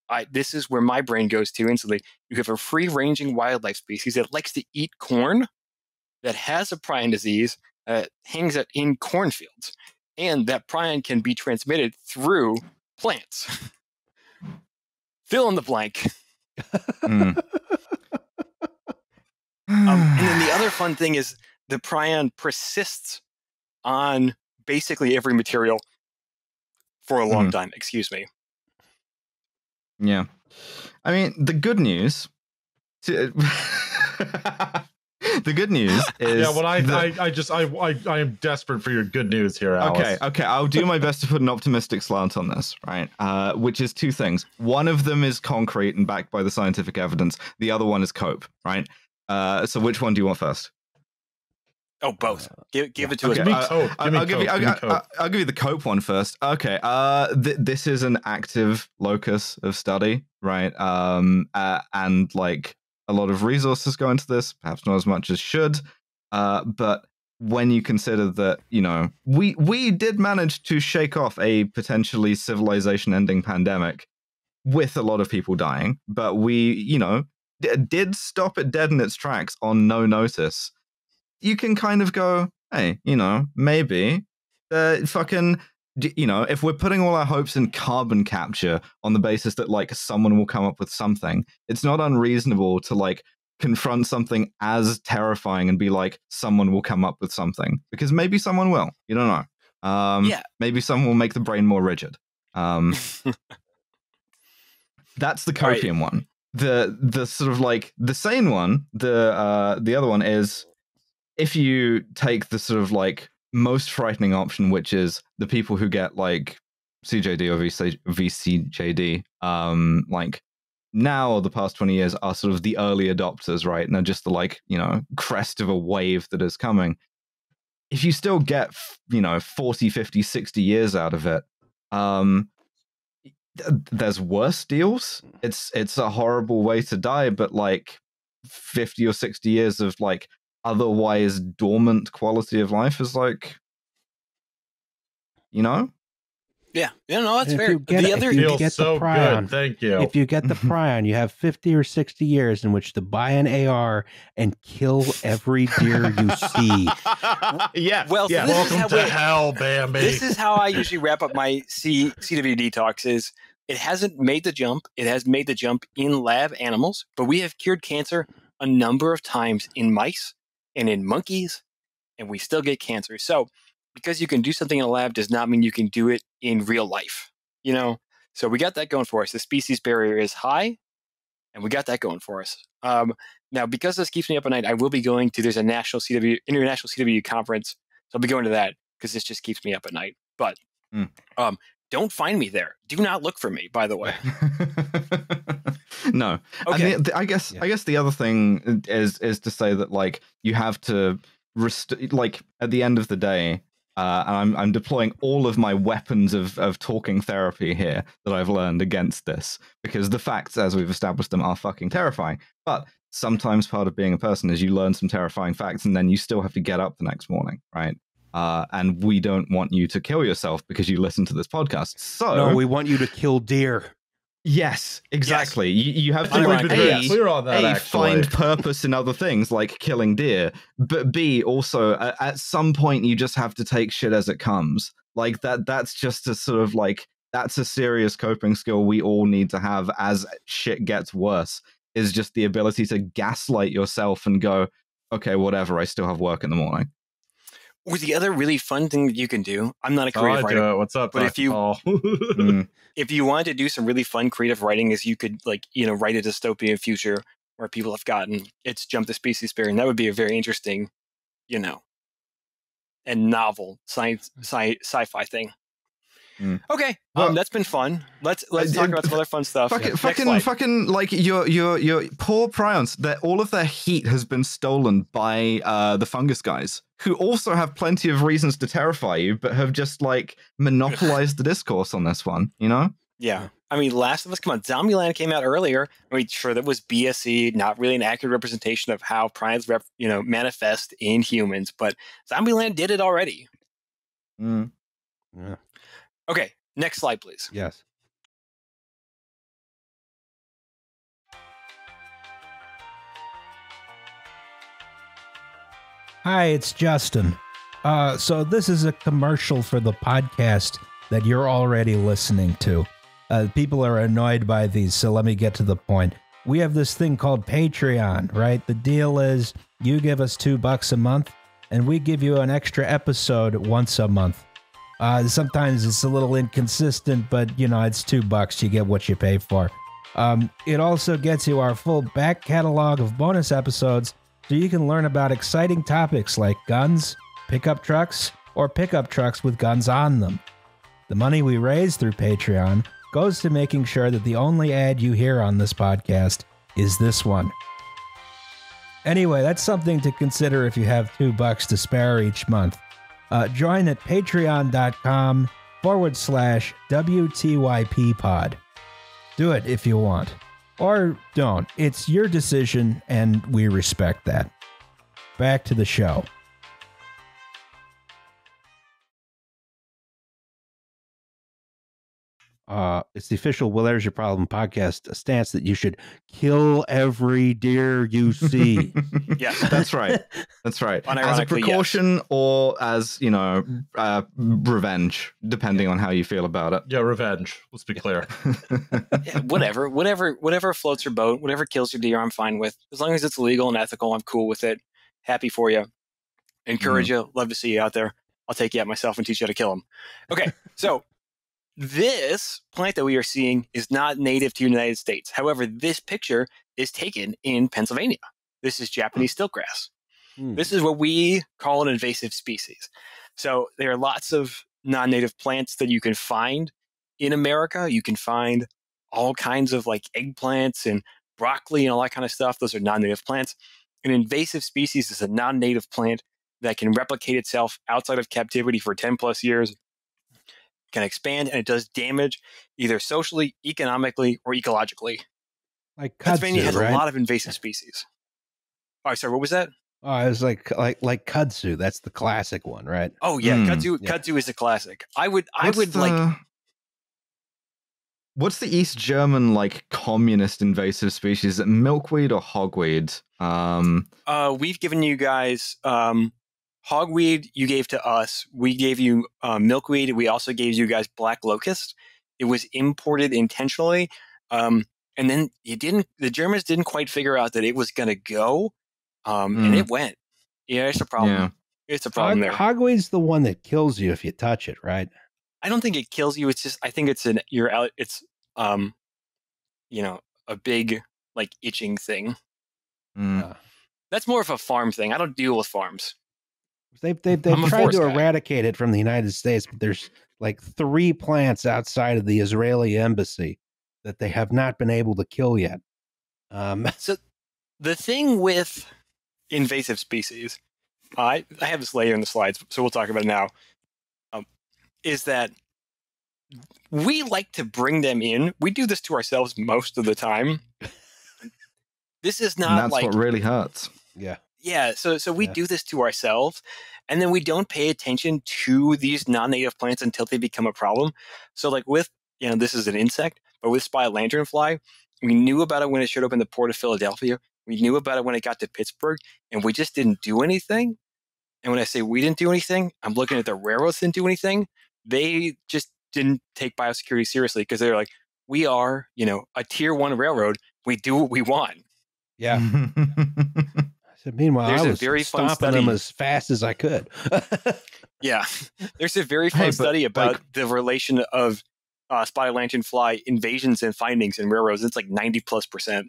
[SPEAKER 4] I, this is where my brain goes to instantly. You have a free ranging wildlife species that likes to eat corn, that has a prion disease, uh, hangs out in cornfields, and that prion can be transmitted through plants. Fill in the blank.
[SPEAKER 3] Mm. [LAUGHS]
[SPEAKER 4] Um, and then the [SIGHS] other fun thing is the prion persists on basically every material for a long time. Excuse me.
[SPEAKER 3] Yeah. I mean, the good news. [LAUGHS] The good news [LAUGHS] is.
[SPEAKER 2] yeah, well, I,
[SPEAKER 3] that-
[SPEAKER 2] I, I just, I, I, I am desperate for your good news here, Alice.
[SPEAKER 3] Okay, okay. I'll do my best to put an optimistic slant on this, right? Uh, which is two things. One of them is concrete and backed by the scientific evidence. The other one is cope, right? Uh, so which one do you want first?
[SPEAKER 4] Oh, both. Give, give it to
[SPEAKER 3] Okay,
[SPEAKER 2] Give me
[SPEAKER 4] us.
[SPEAKER 3] uh. I-
[SPEAKER 2] Give me
[SPEAKER 3] I'll give you. I'll, I'll- I'll give you the cope one first. Okay. Uh, th- this is an active locus of study, right? Um, uh, and like a lot of resources go into this, perhaps not as much as should. Uh, but when you consider that, you know, we we did manage to shake off a potentially civilization-ending pandemic with a lot of people dying, but we, you know, d- did stop it dead in its tracks on no notice. You can kind of go, hey, you know, maybe uh, fucking, you know, if we're putting all our hopes in carbon capture on the basis that like someone will come up with something, it's not unreasonable to like confront something as terrifying and be like, someone will come up with something because maybe someone will. You don't know. Um,
[SPEAKER 4] Yeah.
[SPEAKER 3] Maybe someone will make the brain more rigid. Um, [LAUGHS] that's the
[SPEAKER 4] All right.
[SPEAKER 3] copium one. The the sort of like the sane one, the uh the other one is if you take the sort of like most frightening option, which is the people who get like CJD or VC, VCJD, um, like now or the past 20 years are sort of the early adopters, right? And are just the like, you know, crest of a wave that is coming. If you still get, you know, 40, 50, 60 years out of it, um, th- there's worse deals. It's it's a horrible way to die, but like 50 or 60 years of like otherwise dormant quality of life is like you know
[SPEAKER 4] Yeah, yeah, no, that's
[SPEAKER 1] If
[SPEAKER 4] fair.
[SPEAKER 1] get
[SPEAKER 4] the
[SPEAKER 1] it-
[SPEAKER 4] other,
[SPEAKER 1] if you
[SPEAKER 2] Feels
[SPEAKER 1] get the
[SPEAKER 2] so
[SPEAKER 1] prion.
[SPEAKER 2] good. Thank you.
[SPEAKER 1] If you get the mm-hmm. prion, you have 50 or 60 years in which to buy an AR and kill every deer you see. [LAUGHS]
[SPEAKER 3] yeah
[SPEAKER 4] Well,
[SPEAKER 3] yeah
[SPEAKER 4] this is
[SPEAKER 2] Welcome
[SPEAKER 4] how
[SPEAKER 2] to
[SPEAKER 4] we-
[SPEAKER 2] hell, Bambi.
[SPEAKER 4] this is how I usually wrap up my C CWD talks. Is it hasn't made the jump. It has made the jump in lab animals, but we have cured cancer a number of times in mice and in monkeys, and we still get cancer. So, because you can do something in a lab does not mean you can do it in real life. You know, so we got that going for us. The species barrier is high, and we got that going for us. Um, now, because this keeps me up at night, I will be going to there's a national CW international CW conference, so I'll be going to that because this just keeps me up at night. But
[SPEAKER 3] Mm.
[SPEAKER 4] um, don't find me there. Do not look for me. By the way. [LAUGHS]
[SPEAKER 3] no
[SPEAKER 4] Okay.
[SPEAKER 3] and the, the- i guess
[SPEAKER 1] Yeah.
[SPEAKER 3] i guess the other thing is is to say that like you have to rest- like at the end of the day uh, and I'm I'm deploying all of my weapons of of talking therapy here that I've learned against this because the facts as we've established them are fucking terrifying. But sometimes part of being a person is you learn some terrifying facts and then you still have to get up the next morning, right? Uh, and we don't want you to kill yourself because you listen to this podcast. So
[SPEAKER 1] No, we want you to kill deer.
[SPEAKER 3] Yes, exactly. You, you have to like A,
[SPEAKER 2] very clear on that.
[SPEAKER 3] a,
[SPEAKER 2] actually.
[SPEAKER 3] find purpose in other things like killing deer, but B, also a- at some point you just have to take shit as it comes. Like that. That's just a sort of like that's a serious coping skill we all need to have as shit gets worse. Is just the ability to gaslight yourself and go, okay, whatever. I still have work in the morning.
[SPEAKER 4] Or the other really fun thing that you can do, I'm not a
[SPEAKER 2] Oh,
[SPEAKER 4] creative
[SPEAKER 2] I
[SPEAKER 4] writer.
[SPEAKER 2] do it. What's up,
[SPEAKER 4] But if you- [LAUGHS]
[SPEAKER 3] Mm.
[SPEAKER 4] If you wanted to do some really fun creative writing, is you could like, you know, write a dystopian future where people have gotten it's jump the species barrier, and that would be a very interesting, you know, and novel science sci sci-fi thing.
[SPEAKER 3] Mm.
[SPEAKER 4] Okay,
[SPEAKER 3] Well-
[SPEAKER 4] um, that's been fun. Let's let's
[SPEAKER 3] Uh,
[SPEAKER 4] talk about some other fun stuff.
[SPEAKER 3] Fucking,
[SPEAKER 4] Next
[SPEAKER 3] fucking,
[SPEAKER 4] slide.
[SPEAKER 3] fucking, like your your your poor prions. That all of their heat has been stolen by uh, the fungus guys, who also have plenty of reasons to terrify you, but have just like monopolized the discourse on this one. You know?
[SPEAKER 4] Yeah. I mean, Last of Us, come on, Zombieland came out earlier. I mean, sure, that was BSE, not really an accurate representation of how prions, rep, you know, manifest in humans, but Zombieland did it already.
[SPEAKER 3] Mm.
[SPEAKER 1] Yeah.
[SPEAKER 4] Okay, next slide, please.
[SPEAKER 1] Yes. Hi, it's Justin. Uh, so this is a commercial for the podcast that you're already listening to. Uh, people are annoyed by these, so let me get to the point. We have this thing called Patreon, right? The deal is you give us two bucks a month, and we give you an extra episode once a month. Uh, sometimes it's a little inconsistent, but you know, it's two bucks. You get what you pay for. Um, it also gets you our full back catalog of bonus episodes so you can learn about exciting topics like guns, pickup trucks, or pickup trucks with guns on them. The money we raise through Patreon goes to making sure that the only ad you hear on this podcast is this one. Anyway, that's something to consider if you have two bucks to spare each month. Uh, join at patreon.com forward slash WTYP pod. Do it if you want. Or don't. It's your decision, and we respect that. Back to the show. Uh, it's the official Well, There's Your Problem podcast stance that you should kill every deer you see.
[SPEAKER 4] Yes.
[SPEAKER 3] That's right. That's right. [LAUGHS] As a
[SPEAKER 4] Unironically, yes.
[SPEAKER 3] precaution or as you know, uh, revenge, depending on how you feel about it.
[SPEAKER 2] yeah, revenge. Let's be clear. [LAUGHS]
[SPEAKER 4] Yeah, whatever, whatever, whatever floats your boat, whatever kills your deer, I'm fine with. As long as it's legal and ethical, I'm cool with it. Happy for you. Encourage you. Love to see you out there. I'll take you out myself and teach you how to kill them. Okay, so this plant that we are seeing is not native to the United States. However, this picture is taken in Pennsylvania. This is Japanese stiltgrass.
[SPEAKER 1] Hmm.
[SPEAKER 4] This is what we call an invasive species. So there are lots of non-native plants that you can find in America. You can find all kinds of like eggplants and broccoli and all that kind of stuff. Those are non-native plants. An invasive species is a non-native plant that can replicate itself outside of captivity for 10 plus years, can expand, and it does damage either socially, economically, or ecologically.
[SPEAKER 1] like kudzu, Pennsylvania
[SPEAKER 4] has
[SPEAKER 1] right?
[SPEAKER 4] a lot of invasive species. Oh, sorry, what was that?
[SPEAKER 1] Oh, it was like like like kudzu. That's the classic one, right?
[SPEAKER 4] Oh yeah,
[SPEAKER 3] Hmm,
[SPEAKER 4] kudzu.
[SPEAKER 1] yeah.
[SPEAKER 4] Kudzu is a classic. I would, I
[SPEAKER 3] What's
[SPEAKER 4] would like.
[SPEAKER 3] What's the East German like communist invasive species? Is it milkweed or hogweed? Um,
[SPEAKER 4] Uh, we've given you guys um, hogweed. You gave to us. We gave you uh, milkweed. We also gave you guys black locust. It was imported intentionally, um, and then you didn't. The Germans didn't quite figure out that it was going to go, um, and
[SPEAKER 3] Mm.
[SPEAKER 4] it went. Yeah, it's a problem.
[SPEAKER 3] yeah.
[SPEAKER 4] It's a problem
[SPEAKER 1] Hog,
[SPEAKER 4] there.
[SPEAKER 1] hogweed's the one that kills you if you touch it, right?
[SPEAKER 4] I don't think it kills you. It's just I think it's an you're out. It's um, you know, a big like itching thing.
[SPEAKER 3] Mm.
[SPEAKER 1] Uh,
[SPEAKER 4] That's more of a farm thing. I don't deal with farms.
[SPEAKER 1] They've they've, they've
[SPEAKER 4] I'm
[SPEAKER 1] tried to
[SPEAKER 4] guy.
[SPEAKER 1] eradicate it from the United States, but there's like three plants outside of the Israeli embassy that they have not been able to kill yet. Um, [LAUGHS]
[SPEAKER 4] So the thing with invasive species, I I have this later in the slides, so we'll talk about it now. Um, is that we like to bring them in. We do this to ourselves most of the time. [LAUGHS] This is
[SPEAKER 3] And
[SPEAKER 4] not
[SPEAKER 3] that's
[SPEAKER 4] like
[SPEAKER 3] what really hurts.
[SPEAKER 1] yeah,
[SPEAKER 4] yeah. So so we
[SPEAKER 1] Yeah.
[SPEAKER 4] do this to ourselves, and then we don't pay attention to these non-native plants until they become a problem. So like with you know this is an insect, but with spy lanternfly, we knew about it when it showed up in the port of Philadelphia. We knew about it when it got to Pittsburgh, and we just didn't do anything. And when I say we didn't do anything, I'm looking at the railroads didn't do anything. They just didn't take biosecurity seriously because they're like, we are, you know, a tier one railroad. We do what we want.
[SPEAKER 1] yeah. [LAUGHS] So meanwhile,
[SPEAKER 4] There's
[SPEAKER 1] I
[SPEAKER 4] a
[SPEAKER 1] was
[SPEAKER 4] very fun
[SPEAKER 1] stomping them as fast as I could. [LAUGHS]
[SPEAKER 4] Yeah, [LAUGHS] there's a very fun
[SPEAKER 3] Hey, but,
[SPEAKER 4] study about
[SPEAKER 3] like-
[SPEAKER 4] the relation of uh, spotted lanternfly invasions and findings in railroads. It's like 90 plus percent.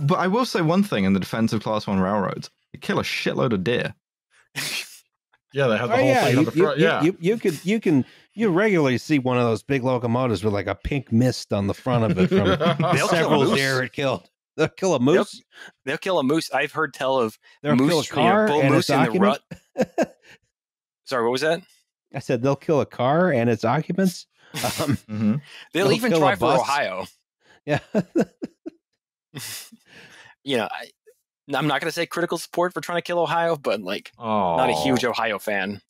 [SPEAKER 3] But I will say one thing in the defense of Class One railroads: they kill a shitload of deer. [LAUGHS]
[SPEAKER 2] Yeah, they have the
[SPEAKER 1] Oh,
[SPEAKER 2] whole
[SPEAKER 1] yeah,
[SPEAKER 2] thing
[SPEAKER 1] you,
[SPEAKER 2] on the front.
[SPEAKER 1] you-
[SPEAKER 2] yeah.
[SPEAKER 1] you, you could you can you regularly see one of those big locomotives with like a pink mist on the front of it from
[SPEAKER 4] They'll kill a
[SPEAKER 1] several deer it killed. They'll kill a moose.
[SPEAKER 4] They'll kill a moose. I've heard tell of
[SPEAKER 1] They'll kill a
[SPEAKER 4] moose, you know,
[SPEAKER 1] car
[SPEAKER 4] bull moose in the rut. [LAUGHS] Sorry, what was that?
[SPEAKER 1] I said they'll kill a car and its occupants. Um, [LAUGHS]
[SPEAKER 3] hmm
[SPEAKER 4] They'll
[SPEAKER 1] They'll
[SPEAKER 4] even
[SPEAKER 1] kill a
[SPEAKER 4] try for. Ohio.
[SPEAKER 1] yeah, [LAUGHS]
[SPEAKER 4] You know, I, I'm not going to say critical support for trying to kill Ohio, but like
[SPEAKER 2] oh,
[SPEAKER 4] not a huge Ohio fan.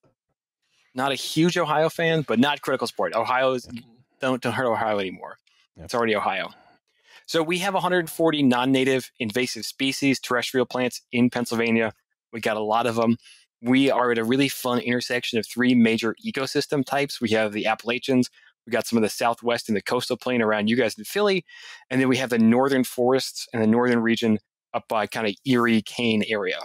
[SPEAKER 4] Not a huge Ohio fan, but not critical support. Ohio is don't don't hurt Ohio anymore.
[SPEAKER 1] Yep.
[SPEAKER 4] It's already Ohio. So we have 140 non-native invasive species, terrestrial plants in Pennsylvania. We got a lot of them. We are at a really fun intersection of three major ecosystem types. We have the Appalachians. We got some of the Southwest and the coastal plain around you guys in Philly, and then we have the northern forests and the northern region up by kind of Erie, Kane area.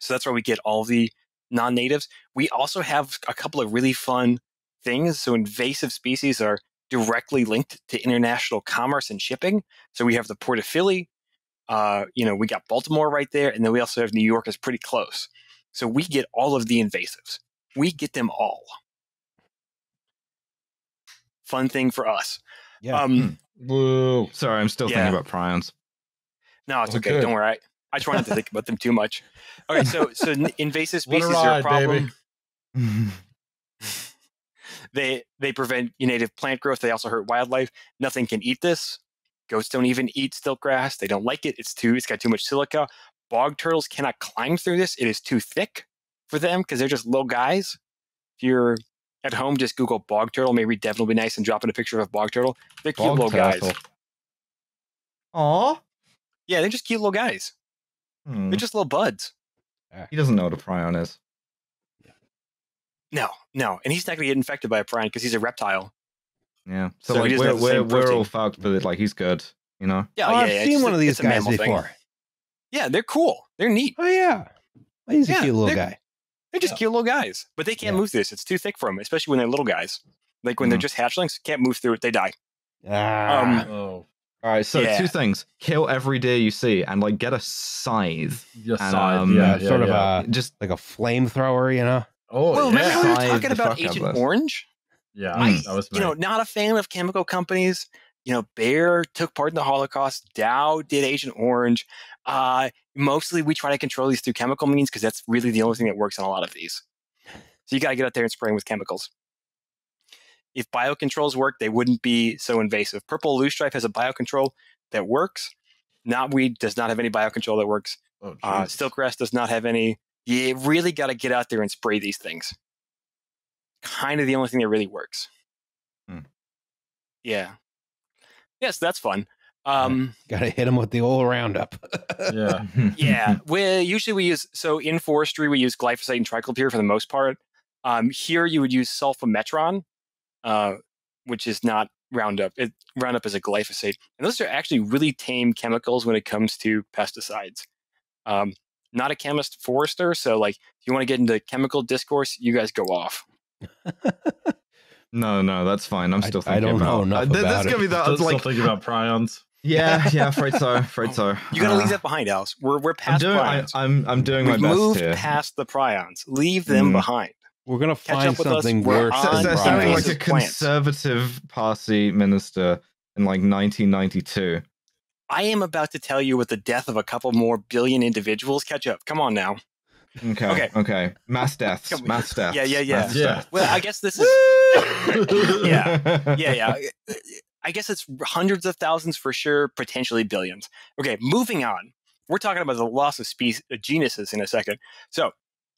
[SPEAKER 4] So that's where we get all the non-natives. We also have a couple of really fun things. So invasive species are directly linked to international commerce and shipping. So we have the Port of Philly. Uh, you know, we got Baltimore right there, and then we also have New York is pretty close. So we get all of the invasives. We get them all. Fun thing for us.
[SPEAKER 1] Yeah.
[SPEAKER 4] Um,
[SPEAKER 2] Woo.
[SPEAKER 3] Sorry, I'm still
[SPEAKER 4] Yeah.
[SPEAKER 3] thinking about prions.
[SPEAKER 4] no, it's okay.
[SPEAKER 2] Okay.
[SPEAKER 4] Don't worry. I, I try not to think about them too much. Okay, so so [LAUGHS] n- invasive species
[SPEAKER 2] her
[SPEAKER 4] are a
[SPEAKER 2] ride,
[SPEAKER 4] problem. [LAUGHS] [LAUGHS]
[SPEAKER 2] baby.
[SPEAKER 4] They they prevent native plant growth. They also hurt wildlife. Nothing can eat this. Goats don't even eat stilt grass. They don't like it. It's too. It's got too much silica. Bog turtles cannot climb through this. It is too thick for them because they're just little guys. If you're at home, just Google bog turtle. Maybe Devin will be nice and drop in a picture of a bog turtle. They're cute
[SPEAKER 3] Bog
[SPEAKER 4] little guys.
[SPEAKER 3] turtle. Aw.
[SPEAKER 4] Yeah, they're just cute little guys.
[SPEAKER 3] Hmm.
[SPEAKER 4] They're just little buds.
[SPEAKER 3] He doesn't know what a prion is.
[SPEAKER 4] No, no, and he's not going to get infected by a prion because he's a reptile.
[SPEAKER 3] Yeah. So,
[SPEAKER 4] So
[SPEAKER 3] like we're we're, we're all fucked, but like he's good. You know.
[SPEAKER 4] Yeah,
[SPEAKER 1] oh,
[SPEAKER 4] yeah,
[SPEAKER 1] I've
[SPEAKER 4] yeah,
[SPEAKER 1] seen one
[SPEAKER 4] a-
[SPEAKER 1] of these
[SPEAKER 4] it's a
[SPEAKER 1] guys
[SPEAKER 4] mammal thing.
[SPEAKER 1] before.
[SPEAKER 4] Yeah, they're cool. They're neat.
[SPEAKER 1] Oh yeah, he's a
[SPEAKER 4] Yeah,
[SPEAKER 1] cute little
[SPEAKER 4] they're-
[SPEAKER 1] guy.
[SPEAKER 4] They're just
[SPEAKER 2] Yeah.
[SPEAKER 4] cute little guys, but they can't
[SPEAKER 1] Yeah.
[SPEAKER 4] move this. It's too thick for them, especially when they're little guys. Like when they're
[SPEAKER 3] Mhm.
[SPEAKER 4] just hatchlings, can't move through it. They die.
[SPEAKER 1] Ah,
[SPEAKER 4] Um,
[SPEAKER 2] Oh,
[SPEAKER 3] All right. So
[SPEAKER 4] Yeah.
[SPEAKER 3] two things: kill every deer you see, and like get a scythe.
[SPEAKER 2] yes,
[SPEAKER 3] And, um,
[SPEAKER 2] yeah,
[SPEAKER 1] yeah,
[SPEAKER 2] yeah,
[SPEAKER 1] sort
[SPEAKER 2] yeah.
[SPEAKER 1] of a
[SPEAKER 3] Just
[SPEAKER 1] like a flamethrower, you know.
[SPEAKER 2] Oh,
[SPEAKER 4] well, remember
[SPEAKER 2] yeah,
[SPEAKER 4] we were talking about
[SPEAKER 3] fuck
[SPEAKER 4] Agent
[SPEAKER 3] this.
[SPEAKER 4] Orange?
[SPEAKER 2] yeah.
[SPEAKER 3] I-
[SPEAKER 2] that was
[SPEAKER 4] You know, not a fan of chemical companies. You know, Bayer took part in the Holocaust. Dow did Agent Orange. Uh, mostly, we try to control these through chemical means because that's really the only thing that works on a lot of these. So you got to get out there and spray 'em with chemicals. If biocontrols work, they wouldn't be so invasive. Purple loosestrife has a biocontrol that works. Knotweed does not have any biocontrol that works.
[SPEAKER 2] Oh,
[SPEAKER 4] Uh,
[SPEAKER 2] Jesus.
[SPEAKER 4] Stiltgrass does not have any. You really got to get out there and spray these things. Kind of the only thing that really works.
[SPEAKER 3] Hmm.
[SPEAKER 4] Yeah. Yes, that's fun. Um,
[SPEAKER 1] Got to hit them with the old Roundup.
[SPEAKER 2] yeah. [LAUGHS] [LAUGHS]
[SPEAKER 4] yeah. We usually we use so in forestry we use glyphosate and triclopyr for the most part. Um, here you would use sulfometuron, uh, which is not Roundup. It, Roundup is a glyphosate, and those are actually really tame chemicals when it comes to pesticides. Um, not a chemist forester, so like if you want to get into chemical discourse, you guys go off. [LAUGHS]
[SPEAKER 3] No, no, that's fine. I'm
[SPEAKER 1] I-
[SPEAKER 3] still
[SPEAKER 1] I
[SPEAKER 3] thinking
[SPEAKER 1] don't know
[SPEAKER 3] about.
[SPEAKER 1] enough
[SPEAKER 3] Uh, th-
[SPEAKER 1] about
[SPEAKER 3] that's
[SPEAKER 1] it.
[SPEAKER 3] gonna be that.
[SPEAKER 2] Still,
[SPEAKER 3] It's
[SPEAKER 2] still
[SPEAKER 3] like,
[SPEAKER 2] thinking about prions. [LAUGHS]
[SPEAKER 3] yeah, yeah, afraid so, afraid so.
[SPEAKER 4] You got to
[SPEAKER 3] Uh,
[SPEAKER 4] leave that behind, Alice. We're we're
[SPEAKER 3] I'm
[SPEAKER 4] past
[SPEAKER 3] doing, I,
[SPEAKER 4] prions.
[SPEAKER 3] I'm, I'm doing
[SPEAKER 4] We've
[SPEAKER 3] my best
[SPEAKER 4] moved
[SPEAKER 3] here.
[SPEAKER 4] past the prions. Leave them
[SPEAKER 3] Mm.
[SPEAKER 4] behind.
[SPEAKER 1] We're gonna
[SPEAKER 4] Catch
[SPEAKER 1] find
[SPEAKER 4] up with us.
[SPEAKER 1] something
[SPEAKER 4] We're
[SPEAKER 1] worse
[SPEAKER 3] So,
[SPEAKER 4] on
[SPEAKER 1] than
[SPEAKER 3] so sounding like a conservative party minister in like 1992.
[SPEAKER 4] I am about to tell you with the death of a couple more billion individuals. Catch up. Come on now.
[SPEAKER 3] Okay,
[SPEAKER 4] Okay.
[SPEAKER 3] okay, mass deaths,
[SPEAKER 4] Come-
[SPEAKER 3] mass deaths.
[SPEAKER 4] Yeah, yeah, yeah.
[SPEAKER 3] mass
[SPEAKER 2] Yeah.
[SPEAKER 3] deaths.
[SPEAKER 4] Well, I guess this is [LAUGHS] Yeah. yeah, yeah. I guess it's hundreds of thousands for sure, potentially billions. Okay, moving on. We're talking about the loss of species, uh, genuses in a second. So,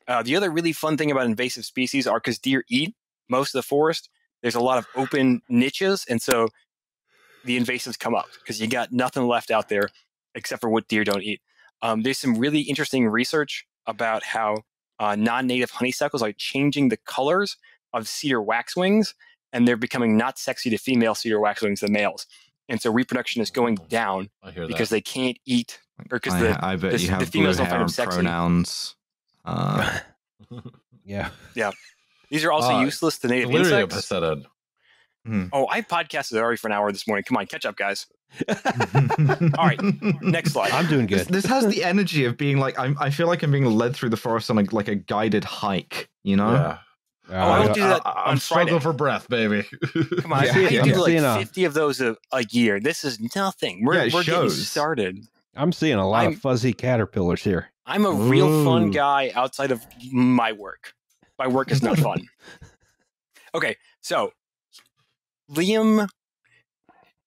[SPEAKER 4] uh, the other really fun thing about invasive species are because deer eat most of the forest. There's a lot of open niches, and so the invasives come up because you got nothing left out there except for what deer don't eat. Um, there's some really interesting research about how uh, non-native honeysuckles are changing the colors of cedar waxwings and they're becoming not sexy to female cedar waxwings than males. And so reproduction is going down because they can't eat
[SPEAKER 3] Like,
[SPEAKER 4] Or 'cause
[SPEAKER 3] I,
[SPEAKER 4] the-
[SPEAKER 3] I bet
[SPEAKER 4] the-
[SPEAKER 3] you
[SPEAKER 4] the females don't find them sexy.
[SPEAKER 3] pronouns. Uh, [LAUGHS]
[SPEAKER 1] yeah. Yeah.
[SPEAKER 4] These are also
[SPEAKER 2] Uh,
[SPEAKER 4] useless to native
[SPEAKER 2] Delirium
[SPEAKER 4] insects.
[SPEAKER 2] has set in.
[SPEAKER 3] hmm.
[SPEAKER 4] Oh, I have podcasted already for an hour this morning. Come on, catch up, guys. [LAUGHS] All right, next slide.
[SPEAKER 1] I'm doing good.
[SPEAKER 3] this has the energy of being like I'm, I feel like I'm being led through the forest on a, like a guided hike. You know?
[SPEAKER 2] Yeah.
[SPEAKER 4] Oh, I don't do that
[SPEAKER 2] I-
[SPEAKER 4] on
[SPEAKER 2] I'm struggling for breath, baby.
[SPEAKER 4] Come on, [LAUGHS]
[SPEAKER 1] Yeah,
[SPEAKER 4] I
[SPEAKER 1] yeah.
[SPEAKER 4] do
[SPEAKER 1] I'm
[SPEAKER 4] like
[SPEAKER 1] seeing a-
[SPEAKER 4] 50 of those a, a year. This is nothing. We're,
[SPEAKER 3] Yeah,
[SPEAKER 4] we're getting started.
[SPEAKER 1] I'm seeing a lot
[SPEAKER 4] I'm-
[SPEAKER 1] of fuzzy caterpillars here.
[SPEAKER 4] I'm a real fun guy outside of my work. My work is not [LAUGHS] fun. Okay, so Liam,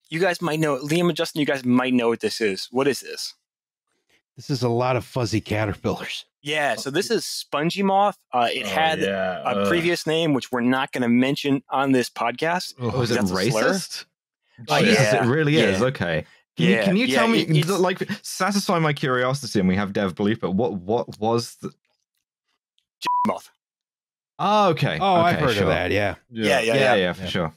[SPEAKER 4] you guys might know Liam and Justin. You guys might know what this is. What is this?
[SPEAKER 1] This is a lot of fuzzy caterpillars.
[SPEAKER 4] Yeah, so this is spongy moth. Uh, it
[SPEAKER 2] Oh,
[SPEAKER 4] had
[SPEAKER 2] yeah.
[SPEAKER 4] a
[SPEAKER 2] ugh.
[SPEAKER 4] previous name, which we're not going to mention on this podcast.
[SPEAKER 3] Oh, is it
[SPEAKER 4] That's a slur?
[SPEAKER 3] racist?
[SPEAKER 2] Oh,
[SPEAKER 3] Jesus,
[SPEAKER 4] yeah.
[SPEAKER 3] it really is.
[SPEAKER 4] Yeah.
[SPEAKER 3] Okay. Can
[SPEAKER 4] Yeah,
[SPEAKER 3] you, can you
[SPEAKER 4] yeah,
[SPEAKER 3] tell me,
[SPEAKER 4] it-
[SPEAKER 3] like, satisfy my curiosity? And we have Dev bleep it. What what was the?
[SPEAKER 4] Moth.
[SPEAKER 3] Oh, okay.
[SPEAKER 1] Oh, I've heard
[SPEAKER 3] sure.
[SPEAKER 1] of that. Yeah.
[SPEAKER 4] Yeah,
[SPEAKER 3] Yeah,
[SPEAKER 4] yeah,
[SPEAKER 3] yeah, for
[SPEAKER 1] Yeah.
[SPEAKER 3] sure.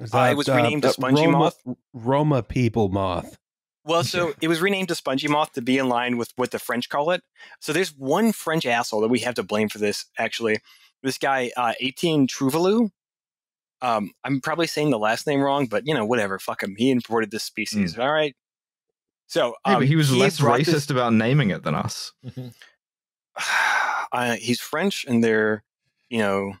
[SPEAKER 1] Is
[SPEAKER 4] Uh, it was renamed to spongy
[SPEAKER 1] Roma,
[SPEAKER 4] moth?
[SPEAKER 1] Roma people moth.
[SPEAKER 4] Well, so it was renamed to spongy moth to be in line with what the French call it. So there's one French asshole that we have to blame for this. Actually, this guy, uh, Étienne Trouvelot. Um, I'm probably saying the last name wrong, but you know, whatever. Fuck him. He imported this species. All right. So
[SPEAKER 3] Yeah,
[SPEAKER 4] um,
[SPEAKER 3] but he was less racist
[SPEAKER 4] this-
[SPEAKER 3] about naming it than us. [SIGHS]
[SPEAKER 4] uh, he's French, and they're you know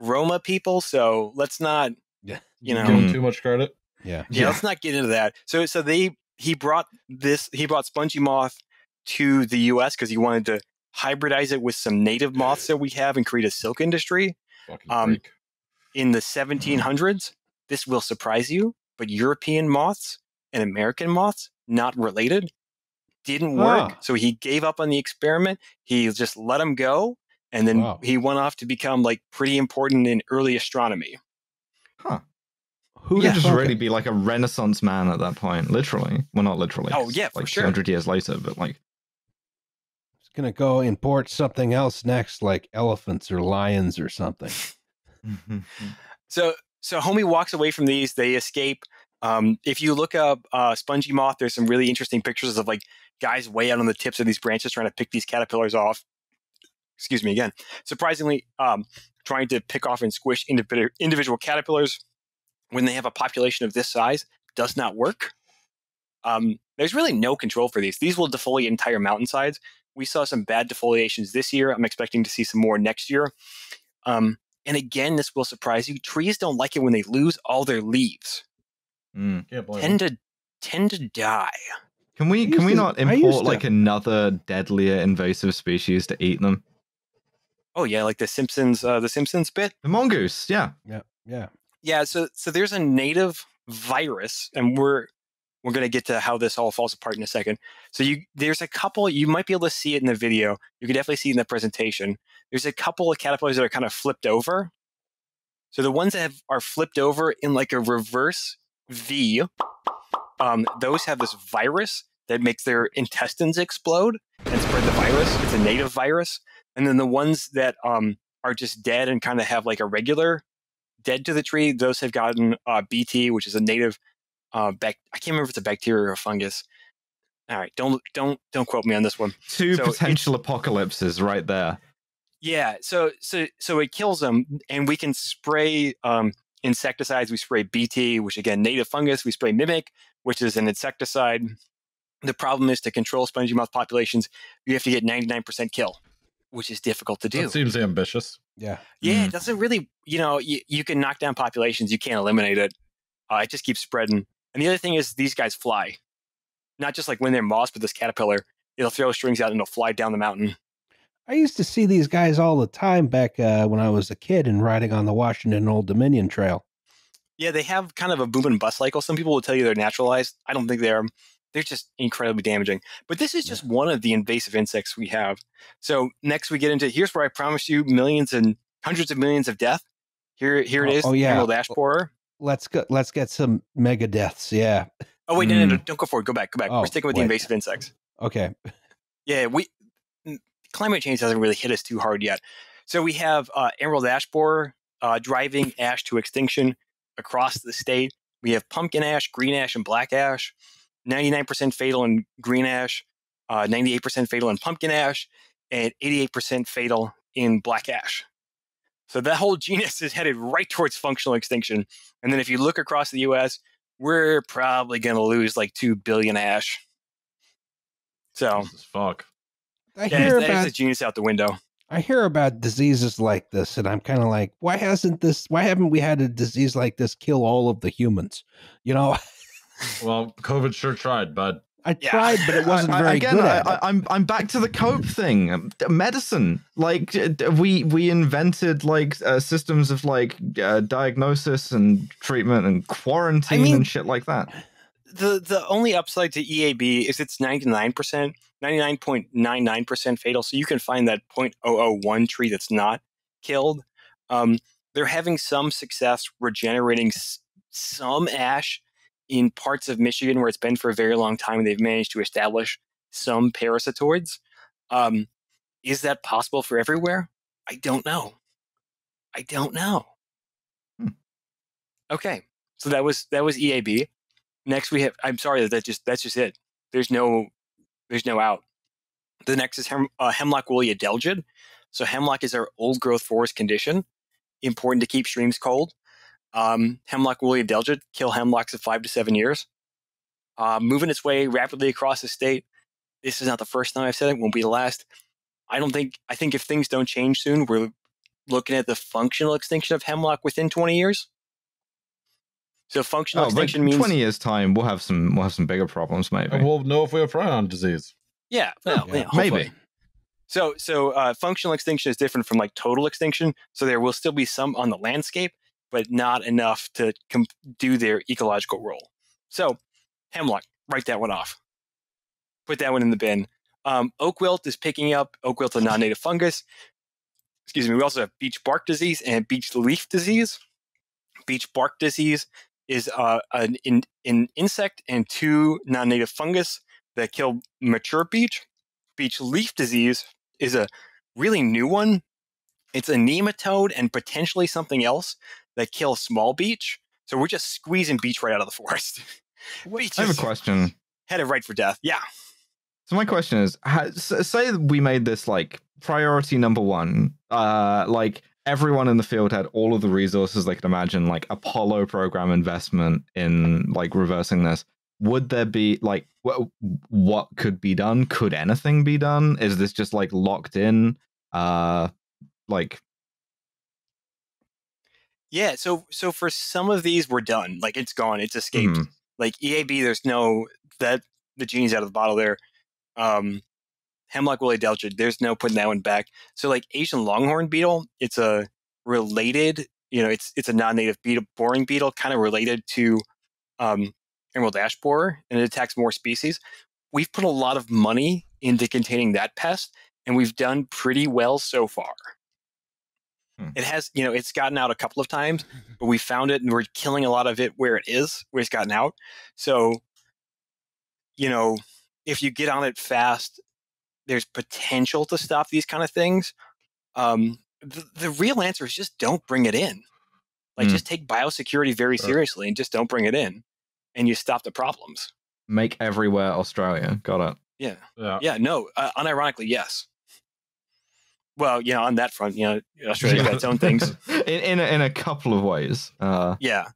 [SPEAKER 4] Roma people. So let's not
[SPEAKER 1] Yeah.
[SPEAKER 4] you know
[SPEAKER 2] Give him
[SPEAKER 3] Mm.
[SPEAKER 2] too much credit.
[SPEAKER 1] Yeah.
[SPEAKER 4] yeah,
[SPEAKER 3] Yeah.
[SPEAKER 4] let's not get into that. So so they he brought this he brought spongy moth to the U.S. because he wanted to hybridize it with some native moths that we have and create a silk industry Um, in the 1700s. This will surprise you, but European moths and American moths not related didn't work.
[SPEAKER 1] Ah.
[SPEAKER 4] So he gave up on the experiment. He just let them go. And then
[SPEAKER 1] Wow.
[SPEAKER 4] he went off to become like pretty important in early astronomy.
[SPEAKER 3] Huh.
[SPEAKER 1] Who
[SPEAKER 3] You'd
[SPEAKER 1] the
[SPEAKER 3] just
[SPEAKER 1] fuck-
[SPEAKER 3] really be like a renaissance man at that point, literally. Well, not literally.
[SPEAKER 4] Oh yeah, for
[SPEAKER 3] like
[SPEAKER 4] sure.
[SPEAKER 3] 200 years later, but like,
[SPEAKER 1] It's gonna go import something else next, like elephants or lions or something. [LAUGHS]
[SPEAKER 4] So so homie walks away from these. They escape. Um, if you look up uh, spongy moth, there's some really interesting pictures of like guys way out on the tips of these branches trying to pick these caterpillars off. Excuse me again. Surprisingly, um, trying to pick off and squish individual individual caterpillars when they have a population of this size does not work. Um, there's really no control for these. These will defoliate entire mountainsides. We saw some bad defoliations this year. I'm expecting to see some more next year. Um, and again, this will surprise you. Trees don't like it when they lose all their leaves.
[SPEAKER 3] Mm.
[SPEAKER 2] Can't blame
[SPEAKER 4] Tend to tend to die.
[SPEAKER 3] Can we can we
[SPEAKER 1] to-
[SPEAKER 3] not
[SPEAKER 1] I used
[SPEAKER 3] import
[SPEAKER 1] to-
[SPEAKER 3] like another deadlier invasive species to eat them?
[SPEAKER 4] Oh yeah, like the Simpsons, uh, the Simpsons bit.
[SPEAKER 3] The mongoose, yeah.
[SPEAKER 1] Yeah. Yeah.
[SPEAKER 4] Yeah, so so there's a native virus, and we're we're gonna get to how this all falls apart in a second. So you there's a couple you might be able to see it in the video. You can definitely see it in the presentation. There's a couple of caterpillars that are kind of flipped over. So the ones that have, are flipped over in like a reverse V, um, those have this virus that makes their intestines explode and spread the virus. It's a native virus. And then the ones that um, are just dead and kind of have like a regular dead to the tree, those have gotten uh, BT, which is a native. Uh, bac- I can't remember if it's a bacteria or a fungus. All right, don't don't don't quote me on this one.
[SPEAKER 3] Two
[SPEAKER 4] So
[SPEAKER 3] potential apocalypses right there.
[SPEAKER 4] Yeah, so so so it kills them, and we can spray um, insecticides. We spray BT, which again native fungus. We spray Mimic, which is an insecticide. The problem is to control spongy moth populations, you have to get 99% kill, which is difficult to do.
[SPEAKER 2] That seems ambitious.
[SPEAKER 1] Yeah.
[SPEAKER 4] Yeah,
[SPEAKER 3] Mm.
[SPEAKER 4] it doesn't really, you know, you, you can knock down populations, you can't eliminate it. Uh, it just keeps spreading. And the other thing is these guys fly. Not just like when they're moss, but this caterpillar, it'll throw strings out and it'll fly down the mountain.
[SPEAKER 1] I used to see these guys all the time back uh, when I was a kid and riding on the Washington Old Dominion Trail.
[SPEAKER 4] Yeah, they have kind of a boom and bust cycle. Some people will tell you they're naturalized. I don't think they are. They're just incredibly damaging. But this is just one of the invasive insects we have. So next we get into here's where I promise you millions and hundreds of millions of death. Here, here it
[SPEAKER 1] Oh, oh, yeah.
[SPEAKER 4] Emerald ash borer.
[SPEAKER 1] Let's go. Let's get some mega deaths. Yeah.
[SPEAKER 4] Oh wait, no, no, no,
[SPEAKER 3] Mm.
[SPEAKER 4] don't go forward. Go back, go back.
[SPEAKER 1] Oh,
[SPEAKER 4] We're sticking with the invasive insects.
[SPEAKER 1] Okay.
[SPEAKER 4] Yeah, we climate change hasn't really hit us too hard yet. So we have uh, emerald ash borer uh, driving ash to extinction across the state. We have pumpkin ash, green ash, and black ash. 99% fatal in green ash, uh, 98% fatal in pumpkin ash, and 88% fatal in black ash. So that whole [LAUGHS] genus is headed right towards functional extinction. And then if you look across the US, we're probably going to lose like 2 billion ash. So,
[SPEAKER 2] Jesus fuck.
[SPEAKER 1] I
[SPEAKER 4] yeah,
[SPEAKER 1] hear
[SPEAKER 4] that's
[SPEAKER 1] about
[SPEAKER 4] the genus out the window.
[SPEAKER 1] I hear about diseases like this, and I'm kind of like, why hasn't this? Why haven't we had a disease like this kill all of the humans? You know, [LAUGHS]
[SPEAKER 2] Well, COVID sure tried, bud.
[SPEAKER 1] I
[SPEAKER 4] Yeah.
[SPEAKER 1] tried, but it [LAUGHS] wasn't
[SPEAKER 3] I- I-
[SPEAKER 1] very
[SPEAKER 3] again,
[SPEAKER 1] good
[SPEAKER 3] I,
[SPEAKER 1] at
[SPEAKER 3] I,
[SPEAKER 1] it.
[SPEAKER 3] I'm I'm back to the cope thing. Um, Medicine, like d- d- we we invented like uh, systems of like uh, diagnosis and treatment and quarantine
[SPEAKER 4] mean-
[SPEAKER 3] and shit like that.
[SPEAKER 4] the the only upside to EAB is it's 99%, 99.99% fatal. So you can find that 0.001 tree that's not killed. Um, they're having some success regenerating s- some ash in parts of Michigan where it's been for a very long time. They've managed to establish some parasitoids. Um, is that possible for everywhere? I don't know. I don't know.
[SPEAKER 3] Hmm.
[SPEAKER 4] Okay, so that was that was EAB. Next we have. I'm sorry that that just that's just it. There's no there's no out. The next is hem, uh, hemlock woolly adelgid. So hemlock is our old growth forest condition, important to keep streams cold. Um, hemlock woolly adelgid kill hemlocks in five to seven years. Uh, moving its way rapidly across the state. This is not the first time I've said it. Won't be the last. I don't think. I think if things don't change soon, we're looking at the functional extinction of hemlock within 20 years. So functional
[SPEAKER 3] Oh, but
[SPEAKER 4] extinction means
[SPEAKER 3] twenty years time, we'll have some we'll have some bigger problems maybe.
[SPEAKER 2] And we'll know if we have prion disease.
[SPEAKER 4] yeah, well,
[SPEAKER 1] Yeah,
[SPEAKER 4] yeah,
[SPEAKER 3] maybe.
[SPEAKER 4] So, so uh, functional extinction is different from like total extinction. So there will still be some on the landscape, but not enough to com- do their ecological role. So, hemlock, write that one off. Put that one in the bin. Um, oak wilt is picking up. Oak wilt, a non-native fungus. Excuse me. We also have beech bark disease and beech leaf disease. Beech bark disease is uh, an, in, an insect and two non-native fungus that kill mature beech. Beech leaf disease is a really new one. It's a nematode and potentially something else that kills small beech. So we're just squeezing beech right out of the forest. [LAUGHS]
[SPEAKER 3] I have a question.
[SPEAKER 4] headed right for death. Yeah.
[SPEAKER 3] So my question is, say we made this like priority number one. Uh, like everyone in the field had all of the resources they could imagine, like Apollo program investment in like reversing this. Would there be like wh- what could be done? Could anything be done? Is this just like locked in? Uh, like
[SPEAKER 4] Yeah. So so for some of these we're done. Like it's gone. It's escaped.
[SPEAKER 3] hmm,
[SPEAKER 4] Like EAB, there's no that the genie's out of the bottle there. Um Hemlock woolly adelgid, there's no putting that one back. So like Asian longhorn beetle, it's a related, you know, it's it's a non-native beetle, boring beetle, kind of related to um, emerald ash borer, and it attacks more species. We've put a lot of money into containing that pest, and we've done pretty well so far.
[SPEAKER 3] Hmm.
[SPEAKER 4] It has, you know, it's gotten out a couple of times, [LAUGHS] but we found it, and we're killing a lot of it where it is, where it's gotten out. So, you know, if you get on it fast, there's potential to stop these kind of things. Um, the, the real answer is just don't bring it in. Like,
[SPEAKER 3] Hmm.
[SPEAKER 4] just take biosecurity very
[SPEAKER 2] Sure.
[SPEAKER 4] seriously and just don't bring it in, and you stop the problems.
[SPEAKER 3] make everywhere Australia. Got it.
[SPEAKER 4] Yeah,
[SPEAKER 2] Yeah.
[SPEAKER 4] yeah, no, uh, unironically, yes. Well, you know, on that front, you know, Australia's got its own things. [LAUGHS]
[SPEAKER 3] in in a, in a couple of ways. Uh,
[SPEAKER 4] Yeah.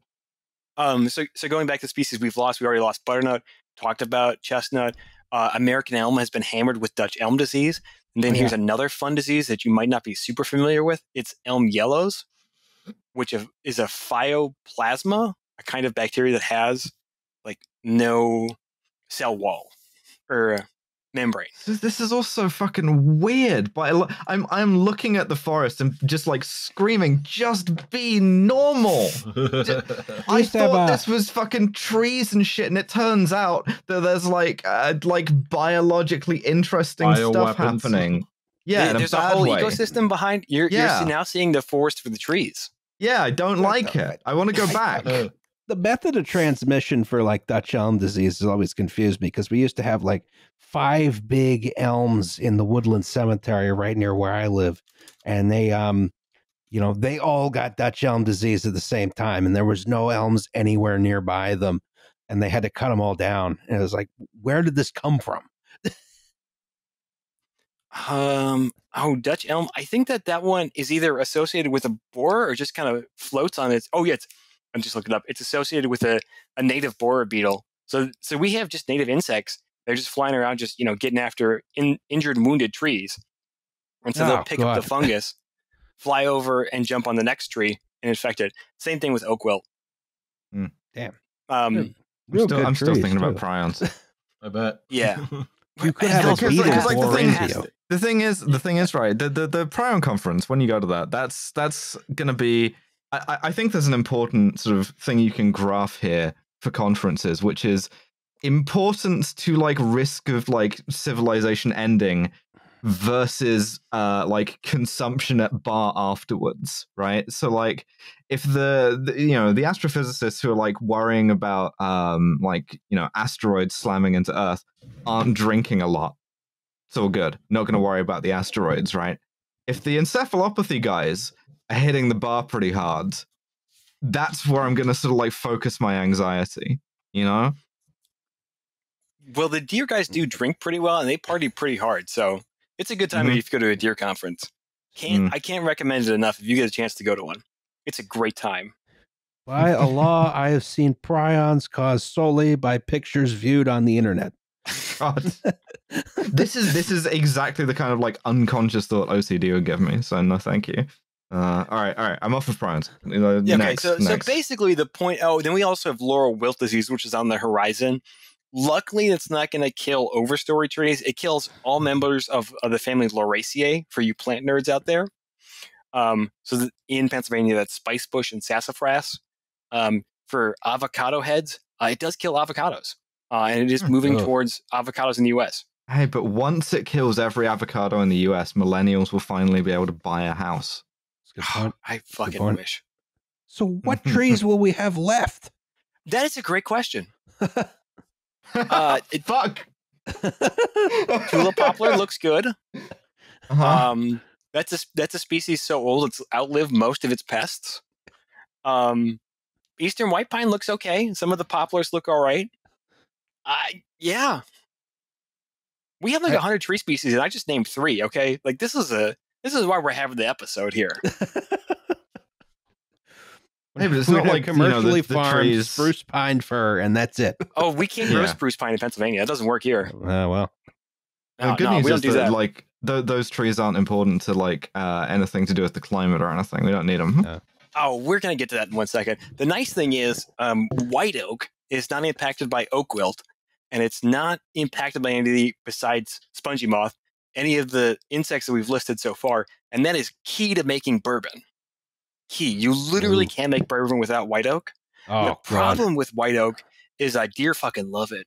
[SPEAKER 4] Um, so, so going back to species we've lost, we already lost butternut, talked about chestnut. Uh, American elm has been hammered with Dutch elm disease. And then
[SPEAKER 1] Oh,
[SPEAKER 4] here's another fun disease that you might not be super familiar with. It's elm yellows, which is a phytoplasma, a kind of bacteria that has like no cell wall or membrane.
[SPEAKER 3] This, this is also fucking weird. But I, I'm I'm looking at the forest and just like screaming, "Just be normal." [LAUGHS] I
[SPEAKER 1] used
[SPEAKER 3] thought this was fucking trees and shit, and it turns out that there's like uh, like biologically interesting stuff
[SPEAKER 2] Bioweapons.
[SPEAKER 3] happening. Yeah,
[SPEAKER 4] There-
[SPEAKER 3] in a
[SPEAKER 4] there's a whole
[SPEAKER 3] way.
[SPEAKER 4] ecosystem behind. You're,
[SPEAKER 3] Yeah.
[SPEAKER 4] you're now seeing the forest for the trees.
[SPEAKER 3] Yeah, I don't like it. I want to go
[SPEAKER 1] I-
[SPEAKER 3] back. [LAUGHS]
[SPEAKER 1] the method of transmission for like Dutch elm disease has always confused me because we used to have like five big elms in the woodland cemetery right near where I live. And they, um, you know, they all got Dutch elm disease at the same time, and there was no elms anywhere nearby them. and they had to cut them all down. And it was like, where did this come from?
[SPEAKER 4] Um, oh, Dutch elm. I think that that one is either associated with a borer or just kind of floats on its. Oh, yeah, it's. I'm just looking it up. It's associated with a, a native borer beetle. So, so we have just native insects. They're just flying around, just you know, getting after in, injured wounded trees. And so
[SPEAKER 1] Oh,
[SPEAKER 4] they'll pick up the [LAUGHS] fungus, fly over, and jump on the next tree and infect it. Same thing with oak wilt.
[SPEAKER 3] Hmm.
[SPEAKER 1] Damn.
[SPEAKER 4] Um,
[SPEAKER 3] I'm still, I'm still
[SPEAKER 1] trees,
[SPEAKER 3] thinking about prions. [LAUGHS]
[SPEAKER 2] I bet.
[SPEAKER 4] Yeah. [LAUGHS]
[SPEAKER 1] You could have a beetle
[SPEAKER 3] because, like, the thing has-
[SPEAKER 1] you.
[SPEAKER 3] The thing is, the thing is, right? The the the Prion conference. When you go to that, that's that's gonna be. I, I- think there's an important sort of thing you can graph here for conferences, which is importance to like risk of like civilization ending versus uh like consumption at bar afterwards right? So like if the, the you know the astrophysicists who are like worrying about um like you know asteroids slamming into earth aren't drinking a lot. It's all good. Not going to worry about the asteroids right? If the encephalopathy guys hitting the bar pretty hard that's where i'm going to sort of like focus my anxiety you know
[SPEAKER 4] well, the deer guys do drink pretty well and they party pretty hard. So it's a good time
[SPEAKER 3] Mhm.
[SPEAKER 4] if you go to a deer conference. Can't
[SPEAKER 3] Mm.
[SPEAKER 4] I can't recommend it enough if you get a chance to go to one. It's a great time.
[SPEAKER 1] By Allah, I have seen prions caused solely by pictures viewed on the internet.
[SPEAKER 3] God. [LAUGHS] this is this is exactly the kind of like unconscious thought OCD would give me. So no, thank you. Uh, all right, all right. I'm off of. Uh,
[SPEAKER 4] Yeah,
[SPEAKER 3] next,
[SPEAKER 4] okay, so, so basically the point oh, then we also have laurel wilt disease, which is on the horizon. Luckily, it's not going to kill overstory trees. It kills all members of, of the family Lauraceae for you plant nerds out there. Um, so th- in Pennsylvania, that's spice bush and sassafras. Um, for avocado heads, uh, it does kill avocados, uh, and it is
[SPEAKER 3] Hmm.
[SPEAKER 4] moving
[SPEAKER 1] Ugh.
[SPEAKER 4] towards avocados in the U.S.
[SPEAKER 3] hey, but once it kills every avocado in the U.S., millennials will finally be able to buy a house.
[SPEAKER 1] That's a good point.
[SPEAKER 4] I fucking wish.
[SPEAKER 1] So, what trees [LAUGHS] will we have left?
[SPEAKER 4] That is a great question. Uh, [LAUGHS] it-
[SPEAKER 3] Fuck.
[SPEAKER 4] Tulip poplar looks good.
[SPEAKER 3] Uh-huh.
[SPEAKER 4] Um, that's a that's a species so old it's outlived most of its pests. Um, Eastern white pine looks okay. Some of the poplars look all right. I yeah. We have like hundred tree species, and I just named three. Okay, like this is a this is why we're having the episode here. [LAUGHS]
[SPEAKER 3] Hey, but it's
[SPEAKER 1] We
[SPEAKER 3] not
[SPEAKER 1] have
[SPEAKER 3] like, you know, the-
[SPEAKER 1] commercially
[SPEAKER 3] the
[SPEAKER 1] farmed
[SPEAKER 3] trees-
[SPEAKER 1] spruce pine fir, and that's it. [LAUGHS]
[SPEAKER 4] Oh, we can't grow spruce pine in Pennsylvania. That doesn't work here.
[SPEAKER 1] Uh, well,
[SPEAKER 3] the good
[SPEAKER 4] no,
[SPEAKER 3] news
[SPEAKER 4] we don't
[SPEAKER 3] is
[SPEAKER 4] do
[SPEAKER 3] that,
[SPEAKER 4] that.
[SPEAKER 3] like th- those trees aren't important to like uh, anything to do with the climate or anything. We don't need them.
[SPEAKER 4] Oh, we're going to get to that in one second. The nice thing is, um, white oak is not impacted by oak wilt, and it's not impacted by any besides spongy moth, any of the insects that we've listed so far, and that is key to making bourbon. Key. You literally
[SPEAKER 1] Ooh.
[SPEAKER 4] can't make bourbon without white oak.
[SPEAKER 1] oh,
[SPEAKER 4] the
[SPEAKER 1] God.
[SPEAKER 4] problem with white oak is I deer fucking love it.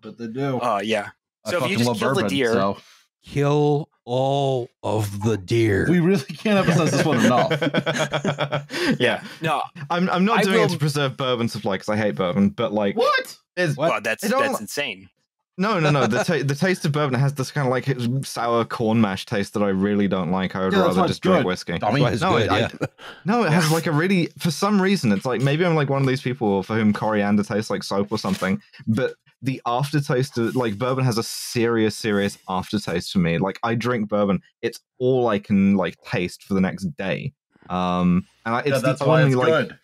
[SPEAKER 2] But they do.
[SPEAKER 4] Oh yeah.
[SPEAKER 2] I
[SPEAKER 4] so if you just
[SPEAKER 2] love
[SPEAKER 4] kill the deer-
[SPEAKER 2] so
[SPEAKER 1] kill all of the deer.
[SPEAKER 2] we really can't emphasize this one enough. [LAUGHS]
[SPEAKER 3] yeah,
[SPEAKER 4] No,
[SPEAKER 3] I'm. I'm not
[SPEAKER 4] I
[SPEAKER 3] doing it to preserve bourbon supply because I hate bourbon, but like,
[SPEAKER 2] What?
[SPEAKER 3] it's,
[SPEAKER 1] What?
[SPEAKER 4] God, that's
[SPEAKER 3] It don't-
[SPEAKER 4] that's insane.
[SPEAKER 3] No, no, no. The ta- the taste of bourbon has this kind of like sour corn mash taste that I really don't like. I would
[SPEAKER 2] Yeah,
[SPEAKER 3] rather
[SPEAKER 2] why it's
[SPEAKER 3] just drink whiskey.
[SPEAKER 2] I mean,
[SPEAKER 1] it's
[SPEAKER 3] no,
[SPEAKER 1] good,
[SPEAKER 3] I-
[SPEAKER 1] yeah. [LAUGHS]
[SPEAKER 3] No, it has like a really, for some reason, it's like maybe I'm like one of these people for whom coriander tastes like soap or something. But the aftertaste of like bourbon has a serious, serious aftertaste for me. Like I drink bourbon, it's all I can like taste for the next day. Um, and I, it's
[SPEAKER 2] yeah,
[SPEAKER 3] the
[SPEAKER 2] that's why
[SPEAKER 3] only
[SPEAKER 2] it's
[SPEAKER 3] like,
[SPEAKER 2] good.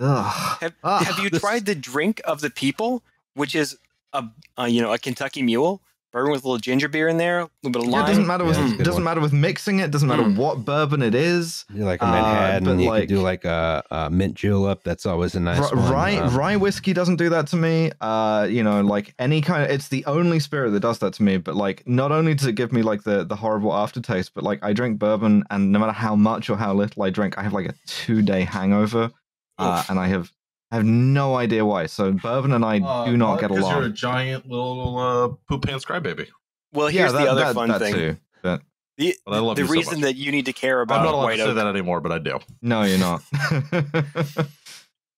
[SPEAKER 3] ugh.
[SPEAKER 4] Have,
[SPEAKER 3] Ah,
[SPEAKER 4] have you
[SPEAKER 1] this-
[SPEAKER 4] tried the drink of the people, which is a, a you know a Kentucky Mule bourbon with a little ginger beer in there, a little bit of
[SPEAKER 3] Yeah,
[SPEAKER 4] lime.
[SPEAKER 3] it doesn't matter with
[SPEAKER 1] Yeah,
[SPEAKER 3] it doesn't
[SPEAKER 1] one.
[SPEAKER 3] matter with mixing it. Doesn't matter
[SPEAKER 4] Mm.
[SPEAKER 3] what bourbon it is.
[SPEAKER 1] You like a
[SPEAKER 3] Uh,
[SPEAKER 1] Manhattan,
[SPEAKER 3] but
[SPEAKER 1] you
[SPEAKER 3] like-
[SPEAKER 1] could do like a, a mint julep. That's always a nice
[SPEAKER 3] Ri-
[SPEAKER 1] one.
[SPEAKER 3] rye
[SPEAKER 1] Um,
[SPEAKER 3] rye whiskey doesn't do that to me. Uh, you know, like any kind of it's the only spirit that does that to me. But like, not only does it give me like the the horrible aftertaste, but like I drink bourbon, and no matter how much or how little I drink, I have like a two day hangover, uh, and I have I have no idea why. So bourbon and I
[SPEAKER 2] Uh,
[SPEAKER 3] do not
[SPEAKER 2] what?
[SPEAKER 3] get
[SPEAKER 2] 'Cause You're a giant little uh, poop pants crybaby.
[SPEAKER 4] Well,
[SPEAKER 3] Yeah,
[SPEAKER 4] here's
[SPEAKER 3] that-
[SPEAKER 4] the other
[SPEAKER 3] that-
[SPEAKER 4] fun
[SPEAKER 3] that
[SPEAKER 4] thing.
[SPEAKER 3] too. But
[SPEAKER 4] The,
[SPEAKER 2] But I love
[SPEAKER 4] the
[SPEAKER 2] you so
[SPEAKER 4] reason
[SPEAKER 2] much.
[SPEAKER 4] that you need to care about I'm
[SPEAKER 2] not allowed
[SPEAKER 4] white
[SPEAKER 2] to say
[SPEAKER 4] oak.
[SPEAKER 2] that anymore, but I do.
[SPEAKER 3] no, you're not. [LAUGHS] [LAUGHS]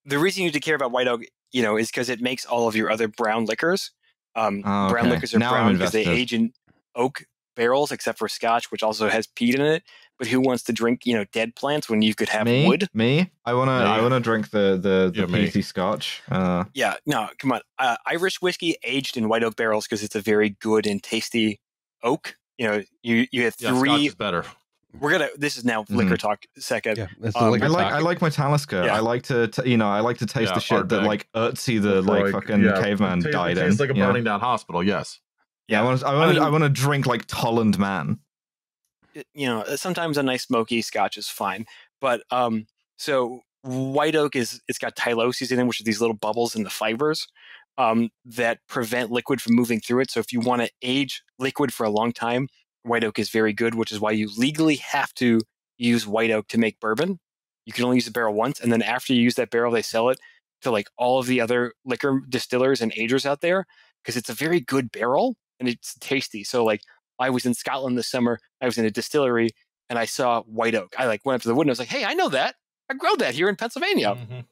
[SPEAKER 4] The reason you need to care about white oak, you know, is because it makes all of your other brown liquors. Um,
[SPEAKER 3] Oh,
[SPEAKER 4] Brown liquors are
[SPEAKER 3] Now
[SPEAKER 4] brown because they age in oak barrels except for scotch, which also has peat in it. But who wants to drink, you know, dead plants when you could have
[SPEAKER 3] me,
[SPEAKER 4] wood?
[SPEAKER 3] me. I wanna,
[SPEAKER 2] Me.
[SPEAKER 3] I wanna drink the the the
[SPEAKER 2] Yeah, me.
[SPEAKER 3] peaty scotch. Uh,
[SPEAKER 4] Yeah, no, come on. Uh, Irish whiskey aged in white oak barrels because it's a very good and tasty oak. You know, you you have
[SPEAKER 2] Yeah, Scotch
[SPEAKER 4] three.
[SPEAKER 2] is better.
[SPEAKER 4] we're gonna. This is now liquor talk. Second,
[SPEAKER 1] Yeah,
[SPEAKER 4] Um,
[SPEAKER 1] liquor
[SPEAKER 3] I like
[SPEAKER 1] talk.
[SPEAKER 3] I like my Talisker.
[SPEAKER 4] Yeah.
[SPEAKER 3] I like to, t- you know I like to taste
[SPEAKER 2] Yeah,
[SPEAKER 3] the shit that like Ötzi the like
[SPEAKER 2] Laphroaig,
[SPEAKER 3] fucking
[SPEAKER 2] yeah,
[SPEAKER 3] caveman
[SPEAKER 2] it tastes-
[SPEAKER 3] died
[SPEAKER 2] it
[SPEAKER 3] in.
[SPEAKER 2] tastes like a
[SPEAKER 3] you know?
[SPEAKER 2] burning down hospital. Yes.
[SPEAKER 3] Yeah, I want to I
[SPEAKER 4] I
[SPEAKER 3] want to I,
[SPEAKER 4] mean-
[SPEAKER 3] want to drink like Tollund man.
[SPEAKER 4] It- you know, sometimes a nice smoky scotch is fine. But um, so white oak is it's got tyloses in it, which are these little bubbles in the fibers um, that prevent liquid from moving through it. So if you want to age liquid for a long time, white oak is very good, which is why you legally have to use white oak to make bourbon. You can only use the barrel once, and then after you use that barrel, they sell it to like all of the other liquor distillers and agers out there because it's a very good barrel and it's tasty. So like I was in Scotland this summer. I was in a distillery and I saw white oak. I like went up to the wood and I was like, "Hey, I know that. I grow that here in Pennsylvania."
[SPEAKER 2] Mhm.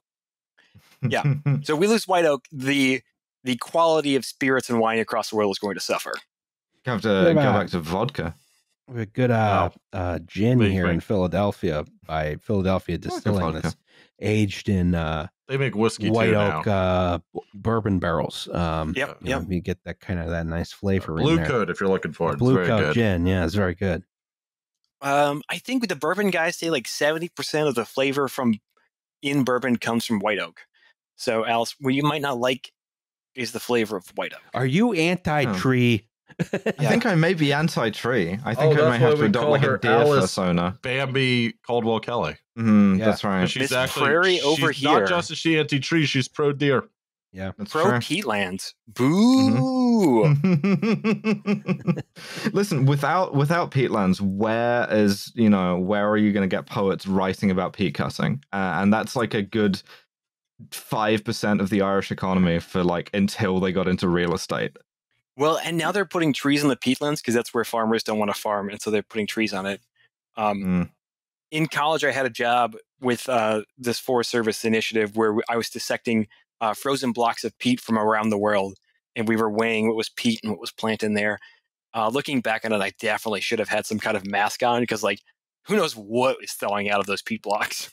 [SPEAKER 4] Yeah. [LAUGHS] So we lose white oak. The the quality of spirits and wine across the world is going to suffer.
[SPEAKER 3] You have to
[SPEAKER 1] What
[SPEAKER 3] go back to vodka.
[SPEAKER 1] We have a good uh, uh, gin
[SPEAKER 2] Wink,
[SPEAKER 1] here in. Philadelphia by Philadelphia
[SPEAKER 3] like
[SPEAKER 1] Distilling
[SPEAKER 3] vodka.
[SPEAKER 1] that's aged in uh,
[SPEAKER 2] They make whiskey
[SPEAKER 1] white
[SPEAKER 2] too
[SPEAKER 1] oak
[SPEAKER 2] now.
[SPEAKER 1] uh, bourbon barrels. Um,
[SPEAKER 4] Yep,
[SPEAKER 1] you know, you get that kind of that nice flavor
[SPEAKER 2] Blue coat if you're looking for it.
[SPEAKER 1] Blue coat
[SPEAKER 2] good.
[SPEAKER 1] gin, yeah, it's very good.
[SPEAKER 4] Um, I think with the bourbon guys say like seventy percent of the flavor from in bourbon comes from white oak. So Alice, what you might not like is the flavor of white oak.
[SPEAKER 1] Are you anti-tree?
[SPEAKER 3] I think I may be anti-tree. I think
[SPEAKER 2] Oh,
[SPEAKER 3] I
[SPEAKER 2] that's
[SPEAKER 3] may have to adopt like a deer
[SPEAKER 2] Alice.
[SPEAKER 3] persona.
[SPEAKER 2] Bambi Caldwell Kelly.
[SPEAKER 3] Mm,
[SPEAKER 1] Yeah.
[SPEAKER 3] That's right.
[SPEAKER 2] She's
[SPEAKER 4] It's
[SPEAKER 2] actually
[SPEAKER 4] prairie
[SPEAKER 2] she's
[SPEAKER 4] over
[SPEAKER 2] Not
[SPEAKER 4] here.
[SPEAKER 2] just is she anti tree, she's pro deer.
[SPEAKER 3] That's
[SPEAKER 4] Pro
[SPEAKER 3] true.
[SPEAKER 4] peatlands. [LAUGHS] Boo.
[SPEAKER 3] Listen, without without peatlands, where is you know where are you going to get poets writing about peat cutting? Uh, and that's like a good five percent of the Irish economy for like until they got into real estate.
[SPEAKER 4] Well, and now they're putting trees in the peatlands because that's where farmers don't want to farm, and so they're putting trees on it. Um,
[SPEAKER 3] Mm.
[SPEAKER 4] In college, I had a job with uh, this Forest Service initiative where I was dissecting uh, frozen blocks of peat from around the world, and we were weighing what was peat and what was plant in there. Uh, looking back on it, I definitely should have had some kind of mask on because, like, who knows what is thawing out of those peat blocks?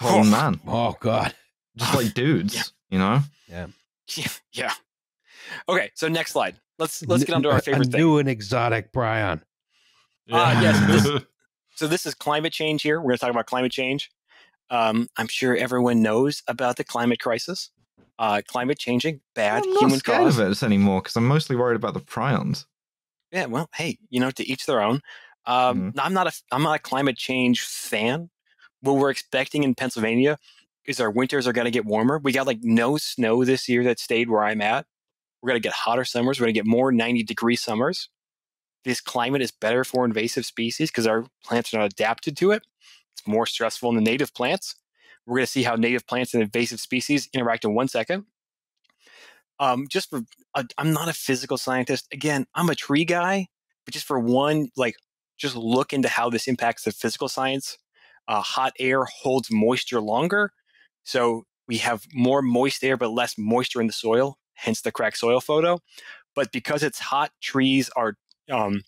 [SPEAKER 3] Oh [LAUGHS] man,
[SPEAKER 1] Oh God.
[SPEAKER 3] just like [LAUGHS] dudes,
[SPEAKER 4] Yeah.
[SPEAKER 3] you know.
[SPEAKER 4] yeah, yeah. Okay, so next slide. Let's let's get on to
[SPEAKER 1] A-
[SPEAKER 4] our
[SPEAKER 1] a
[SPEAKER 4] favorite thing.
[SPEAKER 1] new and exotic prion.
[SPEAKER 4] Ah, yes, [LAUGHS] So this is climate change here. We're going to talk about climate change. Um, I'm sure everyone knows about the climate crisis. Uh, climate changing, bad,
[SPEAKER 3] I'm not
[SPEAKER 4] human
[SPEAKER 3] scared
[SPEAKER 4] cause.
[SPEAKER 3] of it anymore because I'm mostly worried about the prions.
[SPEAKER 4] Yeah, well, hey, you know, to each their own. Um, I'm not a I'm not a climate change fan. What we're expecting in Pennsylvania is our winters are going to get warmer. We got like no snow this year that stayed where I'm at. We're going to get hotter summers. We're going to get more 90 degree summers. This climate is better for invasive species because our plants are not adapted to it. It's more stressful than the native plants. We're going to see how native plants and invasive species interact in one second. Um, just for, uh, I'm not a physical scientist. Again, I'm a tree guy, but just for one, like, just look into how this impacts the physical science. Uh, hot air holds moisture longer, so we have more moist air but less moisture in the soil. Hence the cracked soil photo. But because it's hot, trees are um,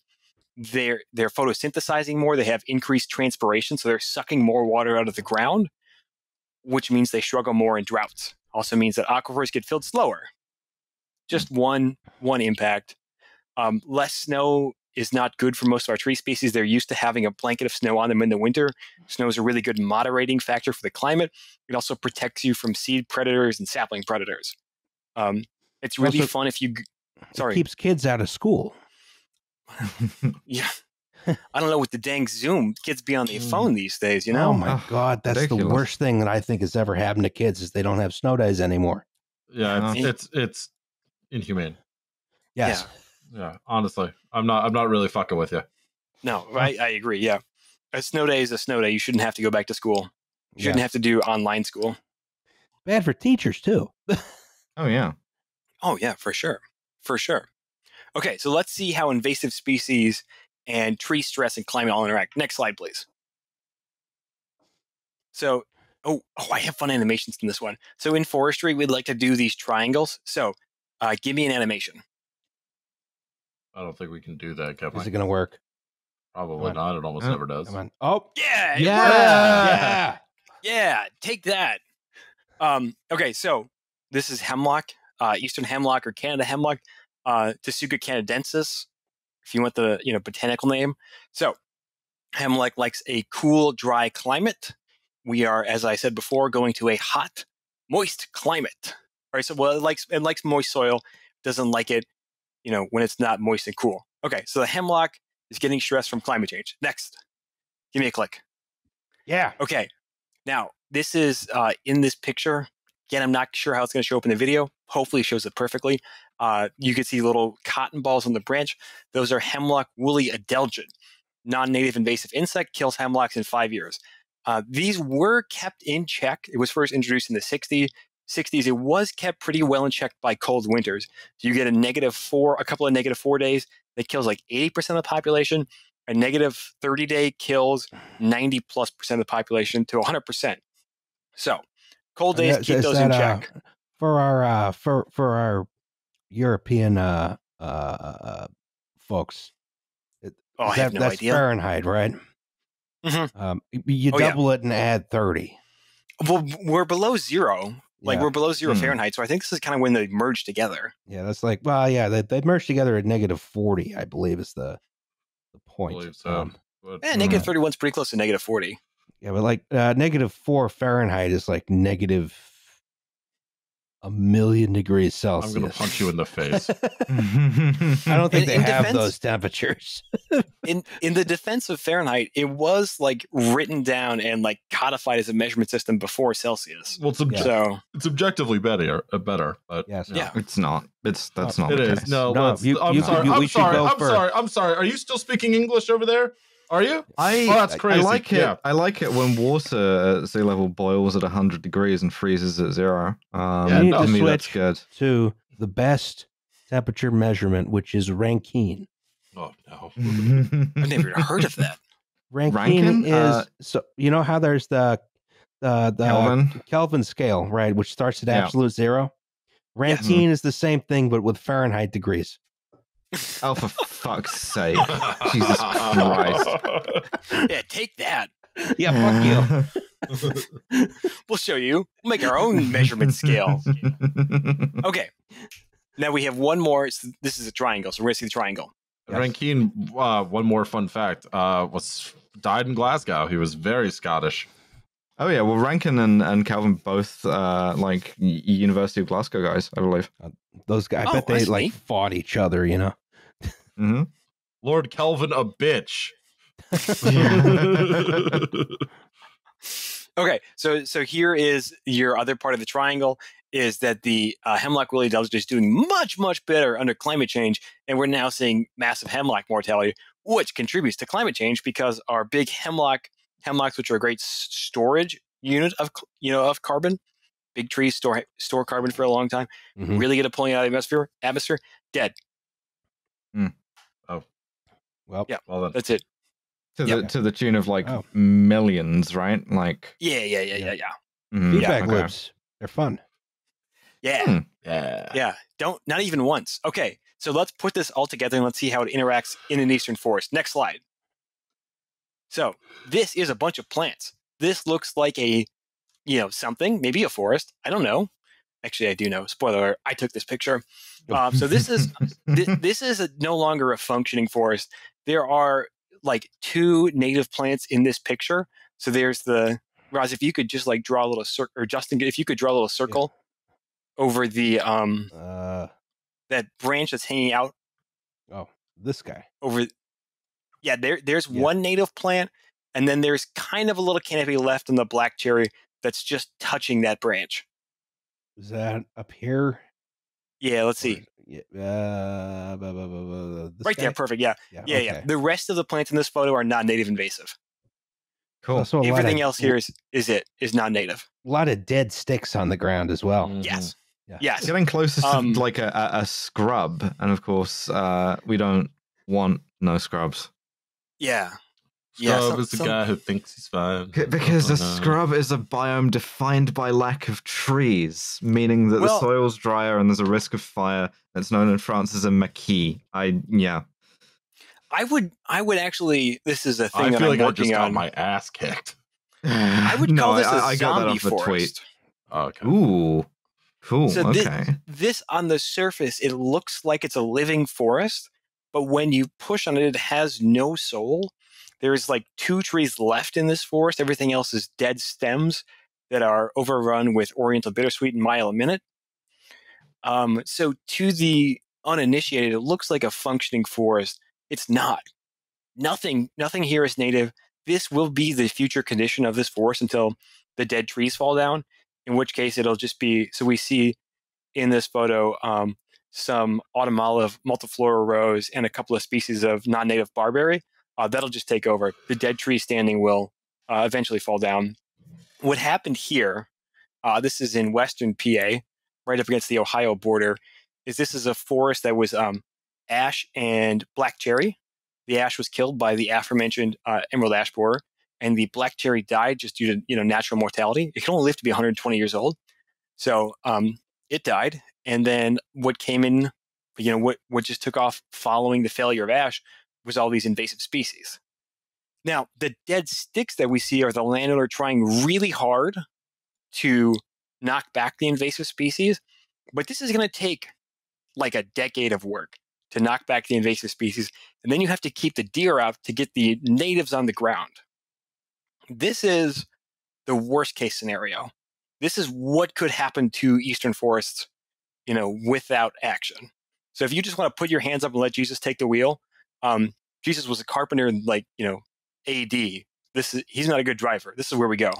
[SPEAKER 4] they're they're photosynthesizing more. They have increased transpiration, so they're sucking more water out of the ground, which means they struggle more in droughts. Also means that aquifers get filled slower. Just one one impact. Um, less snow is not good for most of our tree species. They're used to having a blanket of snow on them in the winter. Snow is a really good moderating factor for the climate. It also protects you from seed predators and sapling predators. Um, it's really
[SPEAKER 1] Also-
[SPEAKER 4] fun if you. g-
[SPEAKER 1] It
[SPEAKER 4] Sorry.
[SPEAKER 1] keeps kids out of school. [LAUGHS]
[SPEAKER 4] Yeah. [LAUGHS] I don't know with the dang Zoom, kids be on their
[SPEAKER 1] Mm.
[SPEAKER 4] phone these days, you
[SPEAKER 1] oh
[SPEAKER 4] know?
[SPEAKER 1] my God, that's the worst thing that I think has ever happened to kids is they don't have snow days anymore.
[SPEAKER 2] Yeah, it's
[SPEAKER 4] Uh,
[SPEAKER 2] it's, it's inhumane.
[SPEAKER 1] Yes.
[SPEAKER 2] Yeah, honestly, I'm not I'm not really fucking with you.
[SPEAKER 4] No, I, I agree. Yeah. A snow day is a snow day. You shouldn't have to go back to school. You shouldn't
[SPEAKER 1] Yeah.
[SPEAKER 4] have to do online school.
[SPEAKER 1] Bad for teachers too. [LAUGHS]
[SPEAKER 3] Oh yeah.
[SPEAKER 4] Oh, yeah, for sure. For sure. Okay, so let's see how invasive species and tree stress and climate all interact. Next slide, please. So, oh, oh, I have fun animations in this one. So, in forestry, we'd like to do these triangles. So, uh, give me an animation.
[SPEAKER 2] I don't think we can do that, can
[SPEAKER 1] Is it going to work?
[SPEAKER 2] Probably not. It almost
[SPEAKER 1] Uh,
[SPEAKER 2] never does.
[SPEAKER 1] Come on. Oh,
[SPEAKER 4] Yeah, it
[SPEAKER 3] Yeah.
[SPEAKER 1] yeah.
[SPEAKER 4] Yeah, take that. Um, okay, so this is hemlock, uh, eastern hemlock or Canada hemlock, uh, Tsuga canadensis, if you want the you know botanical name. So hemlock likes a cool, dry climate. We are, as I said before, going to a hot, moist climate. All right, so well, it likes it likes moist soil, doesn't like it, you know, when it's not moist and cool. Okay, so the hemlock is getting stressed from climate change. Next, give me a click.
[SPEAKER 1] Yeah.
[SPEAKER 4] Okay. Now, this is uh, in this picture. Again, I'm not sure how it's going to show up in the video. Hopefully, it shows it perfectly. Uh, you can see little cotton balls on the branch. Those are hemlock woolly adelgid. Non native invasive insect kills hemlocks in five years. Uh, these were kept in check. It was first introduced in the 60s. 60s, it was kept pretty well in check by cold winters. So you get a negative four, a couple of negative four days that kills like 80% of the population. A negative 30 day kills 90 plus percent of the population to 100%. So, cold days,
[SPEAKER 1] Is-
[SPEAKER 4] keep
[SPEAKER 1] is
[SPEAKER 4] those in
[SPEAKER 1] that, uh,
[SPEAKER 4] check.
[SPEAKER 1] for our uh, for for our European uh, uh, uh, folks. It,
[SPEAKER 4] Oh, I
[SPEAKER 1] is
[SPEAKER 4] have
[SPEAKER 1] that-
[SPEAKER 4] no
[SPEAKER 1] that's
[SPEAKER 4] idea.
[SPEAKER 1] Fahrenheit, right?
[SPEAKER 4] Mhm.
[SPEAKER 1] Um, y- you
[SPEAKER 4] Oh, yeah.
[SPEAKER 1] double it and add thirty.
[SPEAKER 4] Well, we're below zero. Like,
[SPEAKER 1] Yeah.
[SPEAKER 4] we're below zero
[SPEAKER 3] Hmm.
[SPEAKER 4] Fahrenheit. So, I think this is kind of when they merge together.
[SPEAKER 1] Yeah, that's like well, yeah, they they merged together at negative forty, I believe, is the the point.
[SPEAKER 2] believe so.
[SPEAKER 1] Um,
[SPEAKER 2] But,
[SPEAKER 4] Eh, negative 31 is pretty close to negative 40.
[SPEAKER 1] Yeah, but like uh, negative four Fahrenheit is like negative a million degrees Celsius.
[SPEAKER 2] I'm going to punch you in the face. [LAUGHS]
[SPEAKER 1] I [LAUGHS] don't think
[SPEAKER 4] In-
[SPEAKER 1] they
[SPEAKER 4] in
[SPEAKER 1] have
[SPEAKER 4] defense-
[SPEAKER 1] those temperatures. [LAUGHS]
[SPEAKER 4] in in the defense of Fahrenheit, it was like written down and like codified as a measurement system before Celsius.
[SPEAKER 2] Well, it's, obje-
[SPEAKER 1] Yeah.
[SPEAKER 4] So
[SPEAKER 2] it's objectively better, uh, better, but
[SPEAKER 1] Yes.
[SPEAKER 4] Yeah.
[SPEAKER 3] it's not. It's that's not
[SPEAKER 2] it
[SPEAKER 3] the
[SPEAKER 2] is.
[SPEAKER 3] case.
[SPEAKER 2] No,
[SPEAKER 1] No,
[SPEAKER 2] let's,
[SPEAKER 1] you-
[SPEAKER 2] I'm
[SPEAKER 1] you-
[SPEAKER 2] sorry.
[SPEAKER 1] you-
[SPEAKER 2] I'm sorry. I'm
[SPEAKER 1] for-
[SPEAKER 2] sorry. I'm sorry. Are you still speaking English over there? Are you?
[SPEAKER 3] I
[SPEAKER 2] Oh, that's crazy.
[SPEAKER 3] I like it.
[SPEAKER 2] Yeah.
[SPEAKER 3] I like it when water at sea level boils at 100 degrees and freezes at zero. Um,
[SPEAKER 2] Yeah,
[SPEAKER 1] You
[SPEAKER 2] no.
[SPEAKER 3] to
[SPEAKER 1] to
[SPEAKER 3] me, that's good.
[SPEAKER 1] to the best temperature measurement, which is Rankine.
[SPEAKER 2] Oh no. [LAUGHS]
[SPEAKER 4] I've never heard of that.
[SPEAKER 1] Rankine
[SPEAKER 3] Rankine?
[SPEAKER 1] is
[SPEAKER 3] Uh,
[SPEAKER 1] so you know how there's the the the
[SPEAKER 3] Kelvin.
[SPEAKER 1] Kelvin scale, right, which starts at
[SPEAKER 3] Yeah.
[SPEAKER 1] absolute zero.
[SPEAKER 4] Yes.
[SPEAKER 1] Rankine is the same thing, but with Fahrenheit degrees.
[SPEAKER 3] Oh, for fuck's sake! Jesus Christ. [LAUGHS]
[SPEAKER 4] Yeah, take that.
[SPEAKER 1] Yeah, fuck you. [LAUGHS]
[SPEAKER 4] We'll show you. We'll make our own measurement scale. Okay. Now we have one more. It's- This is a triangle, so we're gonna see the triangle.
[SPEAKER 1] Yes.
[SPEAKER 2] Rankine. Uh, one more fun fact. Uh, was died in Glasgow. He was very Scottish.
[SPEAKER 3] Oh yeah, well Rankine and, and Kelvin both uh, like University of Glasgow guys, I believe.
[SPEAKER 1] Those guys, I
[SPEAKER 4] Oh,
[SPEAKER 1] bet they
[SPEAKER 4] that's
[SPEAKER 1] like
[SPEAKER 4] neat.
[SPEAKER 1] fought each other, you know.
[SPEAKER 3] hmm
[SPEAKER 2] Lord Kelvin, a bitch. [LAUGHS]
[SPEAKER 4] Okay, so so here is your other part of the triangle is that the uh, hemlock woolly adelgid is doing much much better under climate change, and we're now seeing massive hemlock mortality, which contributes to climate change because our big hemlock hemlocks, which are a great storage unit of you know of carbon, big trees store store carbon for a long time,
[SPEAKER 1] Mhm.
[SPEAKER 4] really good at pulling out of the atmosphere atmosphere, dead.
[SPEAKER 1] Oh well,
[SPEAKER 4] Yeah.
[SPEAKER 2] Well then,
[SPEAKER 4] That's it.
[SPEAKER 3] To
[SPEAKER 4] Yep.
[SPEAKER 3] the to the tune of like
[SPEAKER 1] Oh.
[SPEAKER 3] millions, right? Like
[SPEAKER 4] Yeah, yeah, yeah, yeah,
[SPEAKER 1] Yeah.
[SPEAKER 4] yeah,
[SPEAKER 3] mhm,
[SPEAKER 1] feedback
[SPEAKER 3] okay.
[SPEAKER 1] loops. They're fun.
[SPEAKER 4] yeah.
[SPEAKER 3] Hmm.
[SPEAKER 2] yeah.
[SPEAKER 4] Yeah, don't not even once. Okay, so let's put this all together and let's see how it interacts in an eastern forest. Next slide. So this is a bunch of plants. This looks like a, you know, something, maybe a forest. I don't know. Actually, I do know. Spoiler: alert, I took this picture. Um, so this is this, [LAUGHS] this is a, no longer a functioning forest. There are like two native plants in this picture. So there's the Roz. If you could just like draw a little circle, or Justin, if you could draw a little circle over the um
[SPEAKER 1] Uh,
[SPEAKER 4] that branch that's hanging out
[SPEAKER 1] oh, this guy.
[SPEAKER 4] over yeah there there's
[SPEAKER 1] Yeah.
[SPEAKER 4] one native plant and then there's kind of a little canopy left on the black cherry that's just touching that branch
[SPEAKER 1] Is that up here?
[SPEAKER 4] yeah let's see
[SPEAKER 1] Yeah, uh, blah, blah, blah, blah, this
[SPEAKER 4] right there perfect yeah
[SPEAKER 1] Yeah,
[SPEAKER 4] yeah yeah the rest of the plants in this photo are not native invasive
[SPEAKER 3] Cool.
[SPEAKER 1] So
[SPEAKER 4] everything
[SPEAKER 1] of-
[SPEAKER 4] else here is is it is non-native
[SPEAKER 1] A lot of dead sticks on the ground as well.
[SPEAKER 2] Mhm.
[SPEAKER 4] yes
[SPEAKER 1] Yeah.
[SPEAKER 4] yes
[SPEAKER 3] Getting closer
[SPEAKER 4] Um,
[SPEAKER 3] to like a, a, a scrub, and of course, uh, we don't want no scrubs.
[SPEAKER 4] Yeah Yeah,
[SPEAKER 2] Scrub
[SPEAKER 4] some-
[SPEAKER 2] is the
[SPEAKER 4] some-
[SPEAKER 2] guy who thinks he's fine.
[SPEAKER 3] Because a scrub is a biome defined by lack of trees, meaning that
[SPEAKER 4] Well-
[SPEAKER 3] the soil's drier and there's a risk of fire. It's known in France as a maquis. I yeah.
[SPEAKER 4] I would I would actually this is a thing that
[SPEAKER 2] feel
[SPEAKER 4] I'm
[SPEAKER 2] like I just
[SPEAKER 4] working
[SPEAKER 2] got
[SPEAKER 4] on.
[SPEAKER 2] my ass kicked.
[SPEAKER 4] I would [SIGHS]
[SPEAKER 3] no,
[SPEAKER 4] call this
[SPEAKER 3] I
[SPEAKER 4] a
[SPEAKER 3] I got that
[SPEAKER 4] zombie
[SPEAKER 3] off the tweet.
[SPEAKER 4] forest.
[SPEAKER 2] Okay.
[SPEAKER 3] Ooh, cool.
[SPEAKER 4] So thi-
[SPEAKER 3] okay.
[SPEAKER 4] This on the surface, it looks like it's a living forest, but when you push on it, it has no soul. There's like two trees left in this forest. Everything else is dead stems that are overrun with Oriental bittersweet and mile a minute. Um, so to the uninitiated, it looks like a functioning forest. It's not. Nothing. Nothing here is native. This will be the future condition of this forest until the dead trees fall down. In which case, it'll just be. So we see in this photo um, some autumn olive, multiflora rose, and a couple of species of non-native barberry. Uh, that'll just take over. The dead tree standing will uh, eventually fall down. What happened here? Uh, this is in western PA, right up against the Ohio border. Is this is a forest that was um, ash and black cherry. The ash was killed by the aforementioned uh, emerald ash borer, and the black cherry died just due to you know natural mortality. It can only live to be 120 years old, so um, it died. And then what came in, you know, what what just took off following the failure of ash was all these invasive species. Now, the dead sticks that we see are the landowner trying really hard to knock back the invasive species, but this is going to take like a decade of work to knock back the invasive species, and then you have to keep the deer out to get the natives on the ground. This is the worst case scenario. This is what could happen to eastern forests, you know, without action. So if you just want to put your hands up and let Jesus take the wheel, um, Jesus was a carpenter in like you know AD. This is he's not a good driver. This is where we go.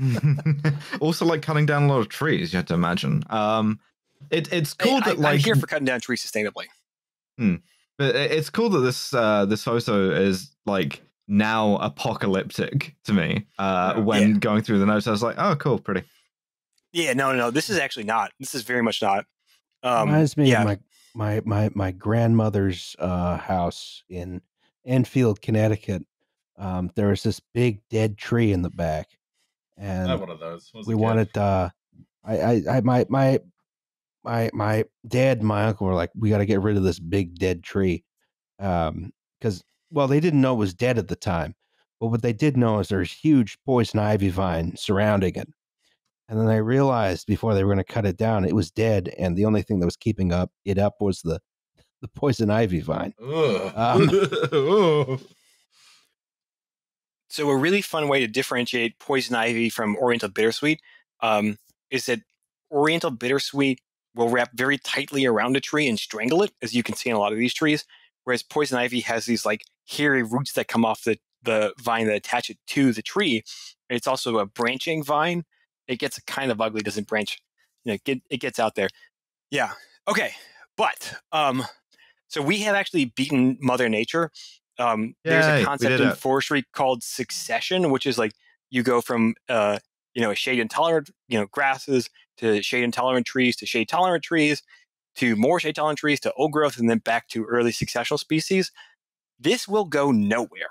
[SPEAKER 4] [LAUGHS]
[SPEAKER 3] also, like cutting down a lot of trees, you have to imagine. Um, it, it's cool
[SPEAKER 4] I,
[SPEAKER 3] that
[SPEAKER 4] I'm here for cutting down trees sustainably.
[SPEAKER 3] But it- it's cool that this uh, this photo is like now apocalyptic to me. Uh,
[SPEAKER 2] Yeah.
[SPEAKER 3] when going through the notes, I was like, "Oh, cool, pretty."
[SPEAKER 4] Yeah, no, no, no. This is actually not. This is very much not. Um,
[SPEAKER 1] Reminds me
[SPEAKER 4] yeah.
[SPEAKER 1] of my my my my grandmother's uh, house in Enfield, Connecticut. Um, there was this big dead tree in the back,
[SPEAKER 2] I had
[SPEAKER 1] and
[SPEAKER 2] one of those. was
[SPEAKER 1] we wanted. Uh, I, I I my my my my dad and my uncle were like, we got to get rid of this big dead tree, um, because well, they didn't know it was dead at the time, but what they did know is there's huge poison ivy vine surrounding it. And then they realized before they were going to cut it down, it was dead, and the only thing that was keeping up it up was the the poison ivy vine. Um, [LAUGHS]
[SPEAKER 4] So a really fun way to differentiate poison ivy from Oriental bittersweet um, is that Oriental bittersweet will wrap very tightly around a tree and strangle it, as you can see in a lot of these trees. Whereas poison ivy has these like hairy roots that come off the the vine that attach it to the tree. It's also a branching vine. It gets kind of ugly, doesn't branch. You know, it, get, it gets out there. Yeah. Okay. But um, so we have actually beaten Mother Nature. Um, there's a concept in forestry called succession, which is like you go from uh, you know shade intolerant you know grasses to shade intolerant trees to shade tolerant trees to more shade tolerant trees to old growth and then back to early successional species. This will go nowhere.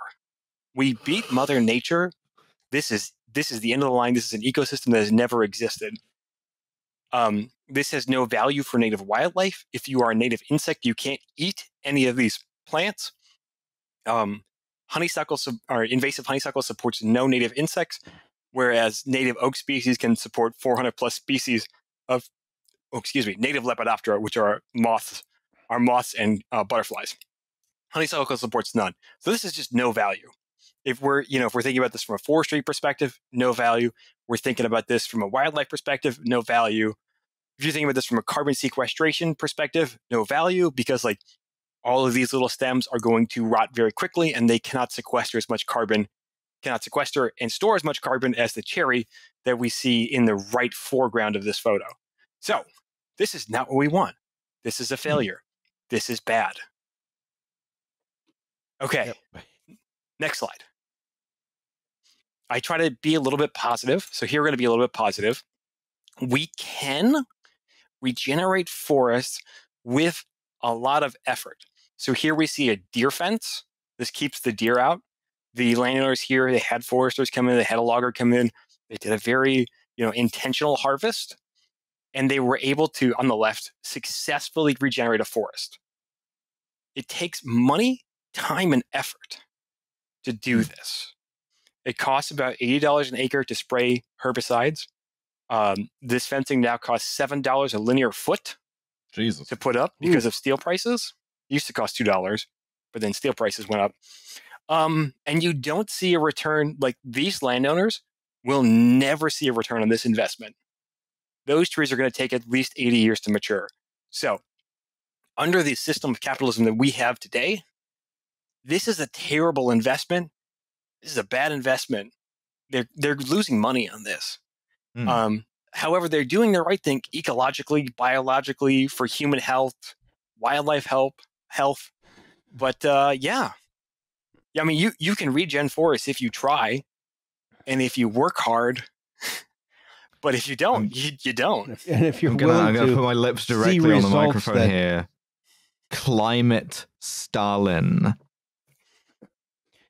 [SPEAKER 4] We beat Mother Nature. This is this is the end of the line. This is an ecosystem that has never existed. Um, this has no value for native wildlife. If you are a native insect, you can't eat any of these plants. Um, honeysuckle or invasive honeysuckle supports no native insects, whereas native oak species can support 400 plus species of, oh, excuse me, native Lepidoptera, which are moths, are moths and uh, butterflies. Honeysuckle supports none. So this is just no value. If we're, you know, if we're thinking about this from a forestry perspective, no value. We're thinking about this from a wildlife perspective, no value. If you're thinking about this from a carbon sequestration perspective, no value because like all of these little stems are going to rot very quickly and they cannot sequester as much carbon, cannot sequester and store as much carbon as the cherry that we see in the right foreground of this photo. So this is not what we want. This is a hmm. failure. This is bad. Okay, next slide. I try to be a little bit positive. So here we're going to be a little bit positive. We can regenerate forests with a lot of effort. So here we see a deer fence. This keeps the deer out. the landowners here, they had foresters come in, they had a logger come in, they did a very you know intentional harvest, and they were able to, on the left, successfully regenerate a forest. It takes money, time, and effort to do hmm. this. It costs about $80 an acre to spray herbicides. Um, this fencing now costs $7 a linear foot
[SPEAKER 2] Jesus.
[SPEAKER 4] to put up because of steel prices. It used to cost $2, but then steel prices went up. Um, and you don't see a return like these landowners will never see a return on this investment. Those trees are going to take at least 80 years to mature. So, under the system of capitalism that we have today, this is a terrible investment. This is a bad investment. They're they're losing money on this.
[SPEAKER 3] Hmm.
[SPEAKER 4] Um, however, they're doing the right thing ecologically, biologically, for human health, wildlife health, health. But uh, yeah, yeah. I mean, you you can regen forests if you try, and if you work hard. [LAUGHS] but if you don't, you, you don't. [LAUGHS]
[SPEAKER 1] And if you're
[SPEAKER 3] I'm gonna, I'm gonna
[SPEAKER 1] to
[SPEAKER 3] put my lips directly on the microphone
[SPEAKER 1] that-
[SPEAKER 3] here. Climate Stalin.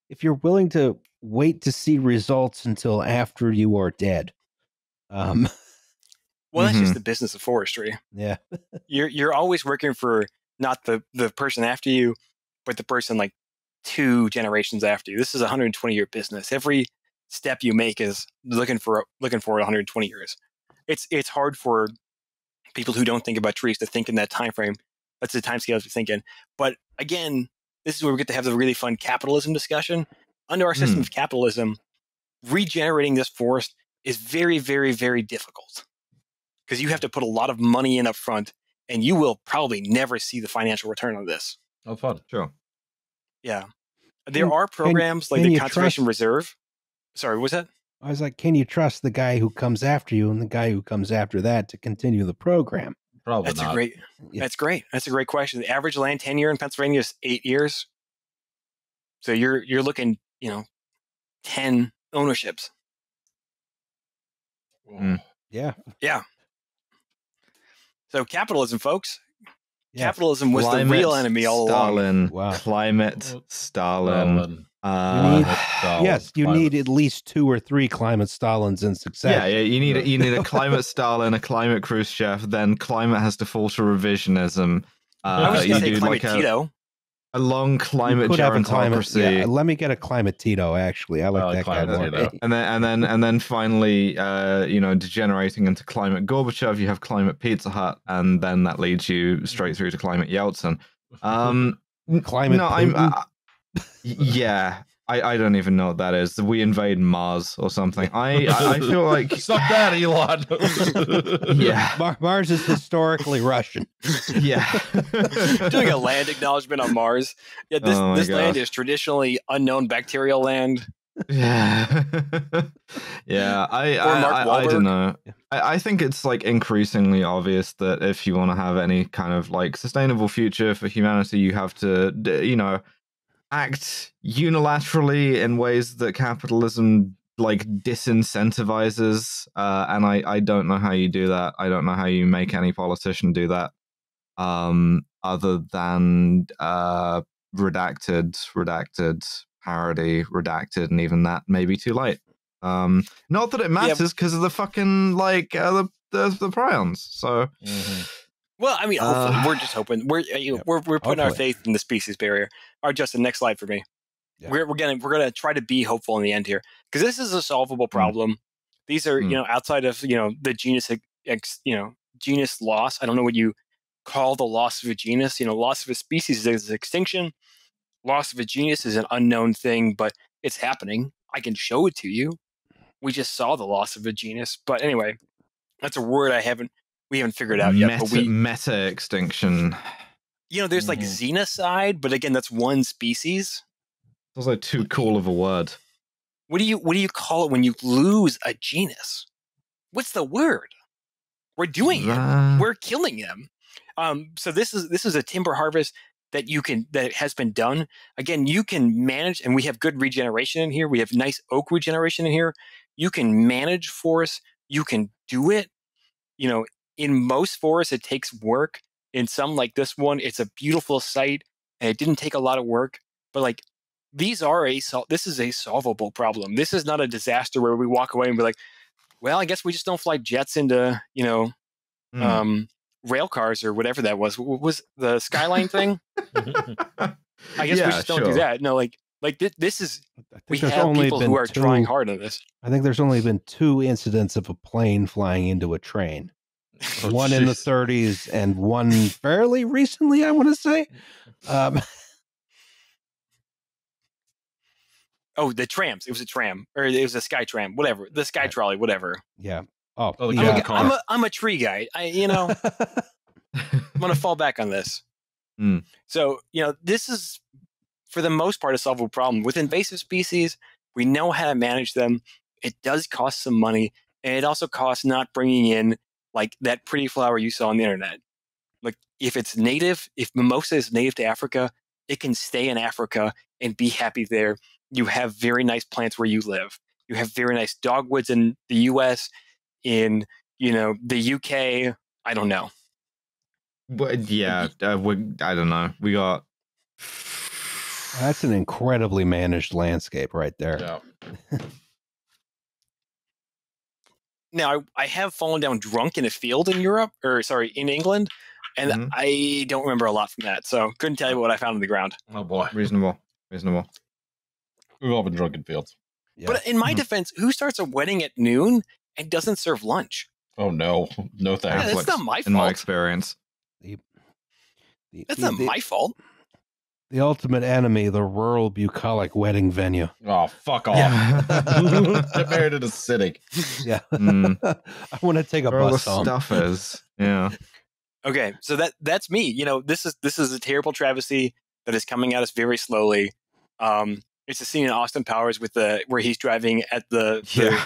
[SPEAKER 1] if you're willing to wait to see results until after you are dead. Um,
[SPEAKER 4] Well, that's just
[SPEAKER 3] Mhm.
[SPEAKER 4] the business of forestry.
[SPEAKER 1] yeah. [LAUGHS]
[SPEAKER 4] You're you're always working for not the the person after you, but the person like two generations after you. This is a 120 year business. Every step you make is looking for looking for 120 years. It's it's hard for people who don't think about trees to think in that time frame. That's the time scales we're thinking. But again, this is where we get to have the really fun capitalism discussion. Under our system
[SPEAKER 3] Hmm.
[SPEAKER 4] of capitalism, regenerating this forest is very, very, very difficult because you have to put a lot of money in up front and you will probably never see the financial return on this.
[SPEAKER 2] Oh, fun.
[SPEAKER 3] Sure.
[SPEAKER 4] Yeah. There
[SPEAKER 1] Can-
[SPEAKER 4] are programs like
[SPEAKER 1] can
[SPEAKER 4] the Conservation
[SPEAKER 1] trust-
[SPEAKER 4] Reserve. Sorry, what was that?
[SPEAKER 1] I was like, can you trust the guy who comes after you and the guy who comes after that to continue the program?
[SPEAKER 2] Probably
[SPEAKER 4] That's
[SPEAKER 2] not.
[SPEAKER 4] a great.
[SPEAKER 1] Yeah.
[SPEAKER 4] That's great. That's a great question. The average land tenure in Pennsylvania is eight years. So you're you're looking, you know, ten ownerships.
[SPEAKER 3] Mm.
[SPEAKER 1] Yeah. Yeah.
[SPEAKER 4] So capitalism, folks.
[SPEAKER 1] Yeah.
[SPEAKER 4] Capitalism was the real enemy all along.
[SPEAKER 3] Stalin.
[SPEAKER 1] Wow.
[SPEAKER 3] Climate Stalin.
[SPEAKER 2] Stalin.
[SPEAKER 3] Uh,
[SPEAKER 1] need-
[SPEAKER 2] Stalin.
[SPEAKER 1] yes, you
[SPEAKER 2] Climate.
[SPEAKER 1] need at least two or three climate Stalins in
[SPEAKER 3] success.
[SPEAKER 1] yeah,
[SPEAKER 3] yeah, you need a, you need a [LAUGHS] climate Stalin, a climate Khrushchev, then climate has to fall to revisionism. Uh,
[SPEAKER 4] I was going to say climate
[SPEAKER 3] like a,
[SPEAKER 4] Tito.
[SPEAKER 3] A long
[SPEAKER 1] You
[SPEAKER 3] climate
[SPEAKER 1] could have a climate.
[SPEAKER 3] gerontocracy.
[SPEAKER 1] Yeah, let me get a climate Tito. Actually, I like
[SPEAKER 2] I like
[SPEAKER 1] that guy more.
[SPEAKER 2] Tito.
[SPEAKER 3] and then and then and then finally uh you know degenerating into climate gorbachev you have climate pizza hut and then that leads you straight through to climate yeltsin [LAUGHS] um
[SPEAKER 1] Climate
[SPEAKER 3] no i'm uh, yeah I, I don't even know what that is. We invade Mars or something. I I I feel [LAUGHS] like
[SPEAKER 2] Suck that, Elon. [LAUGHS]
[SPEAKER 3] yeah
[SPEAKER 1] Mar- Mars is historically Russian.
[SPEAKER 3] yeah. [LAUGHS]
[SPEAKER 4] Doing a land acknowledgement on Mars. Yeah, this
[SPEAKER 3] Oh my
[SPEAKER 4] this land is traditionally unknown bacterial land.
[SPEAKER 3] Yeah, yeah. I I, I, I don't know. I, I think it's like increasingly obvious that if you want to have any kind of like sustainable future for humanity, you have to, you know, act unilaterally in ways that capitalism like disincentivizes. Uh, and I I don't know how you do that. I don't know how you make any politician do that. Um, other than uh redacted, redacted, parody, redacted, and even that may be too late. Um, not that it matters because of the fucking like uh, the, the the prions. So
[SPEAKER 2] Mhm.
[SPEAKER 4] Well, I mean, hopefully,
[SPEAKER 3] Uh,
[SPEAKER 4] we're just hoping. We're uh, you know, we're we're putting our faith in the species barrier. All right, Justin, next slide for me.
[SPEAKER 1] Yeah.
[SPEAKER 4] We're we're gonna we're gonna try to be hopeful in the end here because this is a solvable problem. These are
[SPEAKER 3] Mm.
[SPEAKER 4] you know outside of you know the genus ex, you know genus loss. I don't know what you call the loss of a genus. You know, loss of a species is extinction. Loss of a genus is an unknown thing, but it's happening. I can show it to you. We just saw the loss of a genus, but anyway, that's a word I haven't we haven't figured out yet.
[SPEAKER 3] meta,
[SPEAKER 4] But we
[SPEAKER 3] meta extinction.
[SPEAKER 4] you know, there's like
[SPEAKER 2] Mhm.
[SPEAKER 4] xenocide, but again, that's one species.
[SPEAKER 3] It's also too cool of a word.
[SPEAKER 4] What do you what do you call it when you lose a genus? What's the word? We're doing it.
[SPEAKER 3] Uh,
[SPEAKER 4] We're killing them. Um, so this is this is a timber harvest that you can that has been done. Again, you can manage, and we have good regeneration in here. We have nice oak regeneration in here. You can manage forests. You can do it. You know, in most forests, it takes work. In some, like this one, it's a beautiful site, and it didn't take a lot of work. But like these are a sol- this is a solvable problem. This is not a disaster where we walk away and be like, well, I guess we just don't fly jets into you know
[SPEAKER 3] Hmm.
[SPEAKER 4] um, rail cars or whatever that was. What was the skyline thing? [LAUGHS] I guess we just don't do that. No, like like thi- this is we have
[SPEAKER 1] only
[SPEAKER 4] people who are
[SPEAKER 1] two,
[SPEAKER 4] trying hard on this.
[SPEAKER 1] I think there's only been two incidents of a plane flying into a train.
[SPEAKER 2] Oh,
[SPEAKER 1] one in the 30s and one fairly recently, I want to say. Um, [LAUGHS]
[SPEAKER 4] Oh, the trams. It was a tram, or it was a sky tram, whatever. The sky
[SPEAKER 1] Right.
[SPEAKER 4] trolley, whatever.
[SPEAKER 1] yeah. Oh,
[SPEAKER 2] Oh, the
[SPEAKER 4] I'm,
[SPEAKER 1] yeah.
[SPEAKER 4] a,
[SPEAKER 2] car.
[SPEAKER 4] I'm, a, I'm a tree guy. I, you know, [LAUGHS] I'm going to fall back on this. [LAUGHS]
[SPEAKER 3] Hmm.
[SPEAKER 4] So, you know, this is for the most part a solvable problem. With invasive species, we know how to manage them. It does cost some money, and it also costs not bringing in like that pretty flower you saw on the internet. Like if it's native, if mimosa is native to Africa, it can stay in Africa and be happy there. You have very nice plants where you live. You have very nice dogwoods in the U.S. In you know the UK. I don't know.
[SPEAKER 3] But yeah, uh, we, I don't know. We got.
[SPEAKER 1] That's an incredibly managed landscape right there.
[SPEAKER 2] Yeah. [LAUGHS]
[SPEAKER 4] Now, I, I have fallen down drunk in a field in Europe, or sorry, in England, and
[SPEAKER 3] Mhm.
[SPEAKER 4] I don't remember a lot from that. So couldn't tell you what I found on the ground.
[SPEAKER 2] Oh boy.
[SPEAKER 3] Reasonable. Reasonable.
[SPEAKER 2] We've all been drunk in fields.
[SPEAKER 1] Yeah.
[SPEAKER 4] But in my
[SPEAKER 3] Mhm.
[SPEAKER 4] defense, who starts a wedding at noon and doesn't serve lunch?
[SPEAKER 2] Oh no. No
[SPEAKER 4] Yeah,
[SPEAKER 2] thanks.
[SPEAKER 4] that's not my fault.
[SPEAKER 3] In my
[SPEAKER 4] fault.
[SPEAKER 3] experience.
[SPEAKER 1] The-
[SPEAKER 4] That's
[SPEAKER 1] the,
[SPEAKER 4] not
[SPEAKER 1] the-
[SPEAKER 4] my fault.
[SPEAKER 1] The ultimate enemy, the rural bucolic wedding venue.
[SPEAKER 2] Oh, fuck off.
[SPEAKER 3] Yeah. [LAUGHS]
[SPEAKER 2] Get married in a city.
[SPEAKER 1] Yeah.
[SPEAKER 3] Mm. [LAUGHS]
[SPEAKER 1] I want to take a
[SPEAKER 3] Where all the
[SPEAKER 1] bus home.
[SPEAKER 3] stuff is. Yeah.
[SPEAKER 4] Okay, so that that's me. You know, this is this is a terrible travesty that is coming at us very slowly. Um, it's a scene in Austin Powers with the where he's driving at the the,
[SPEAKER 3] Yeah.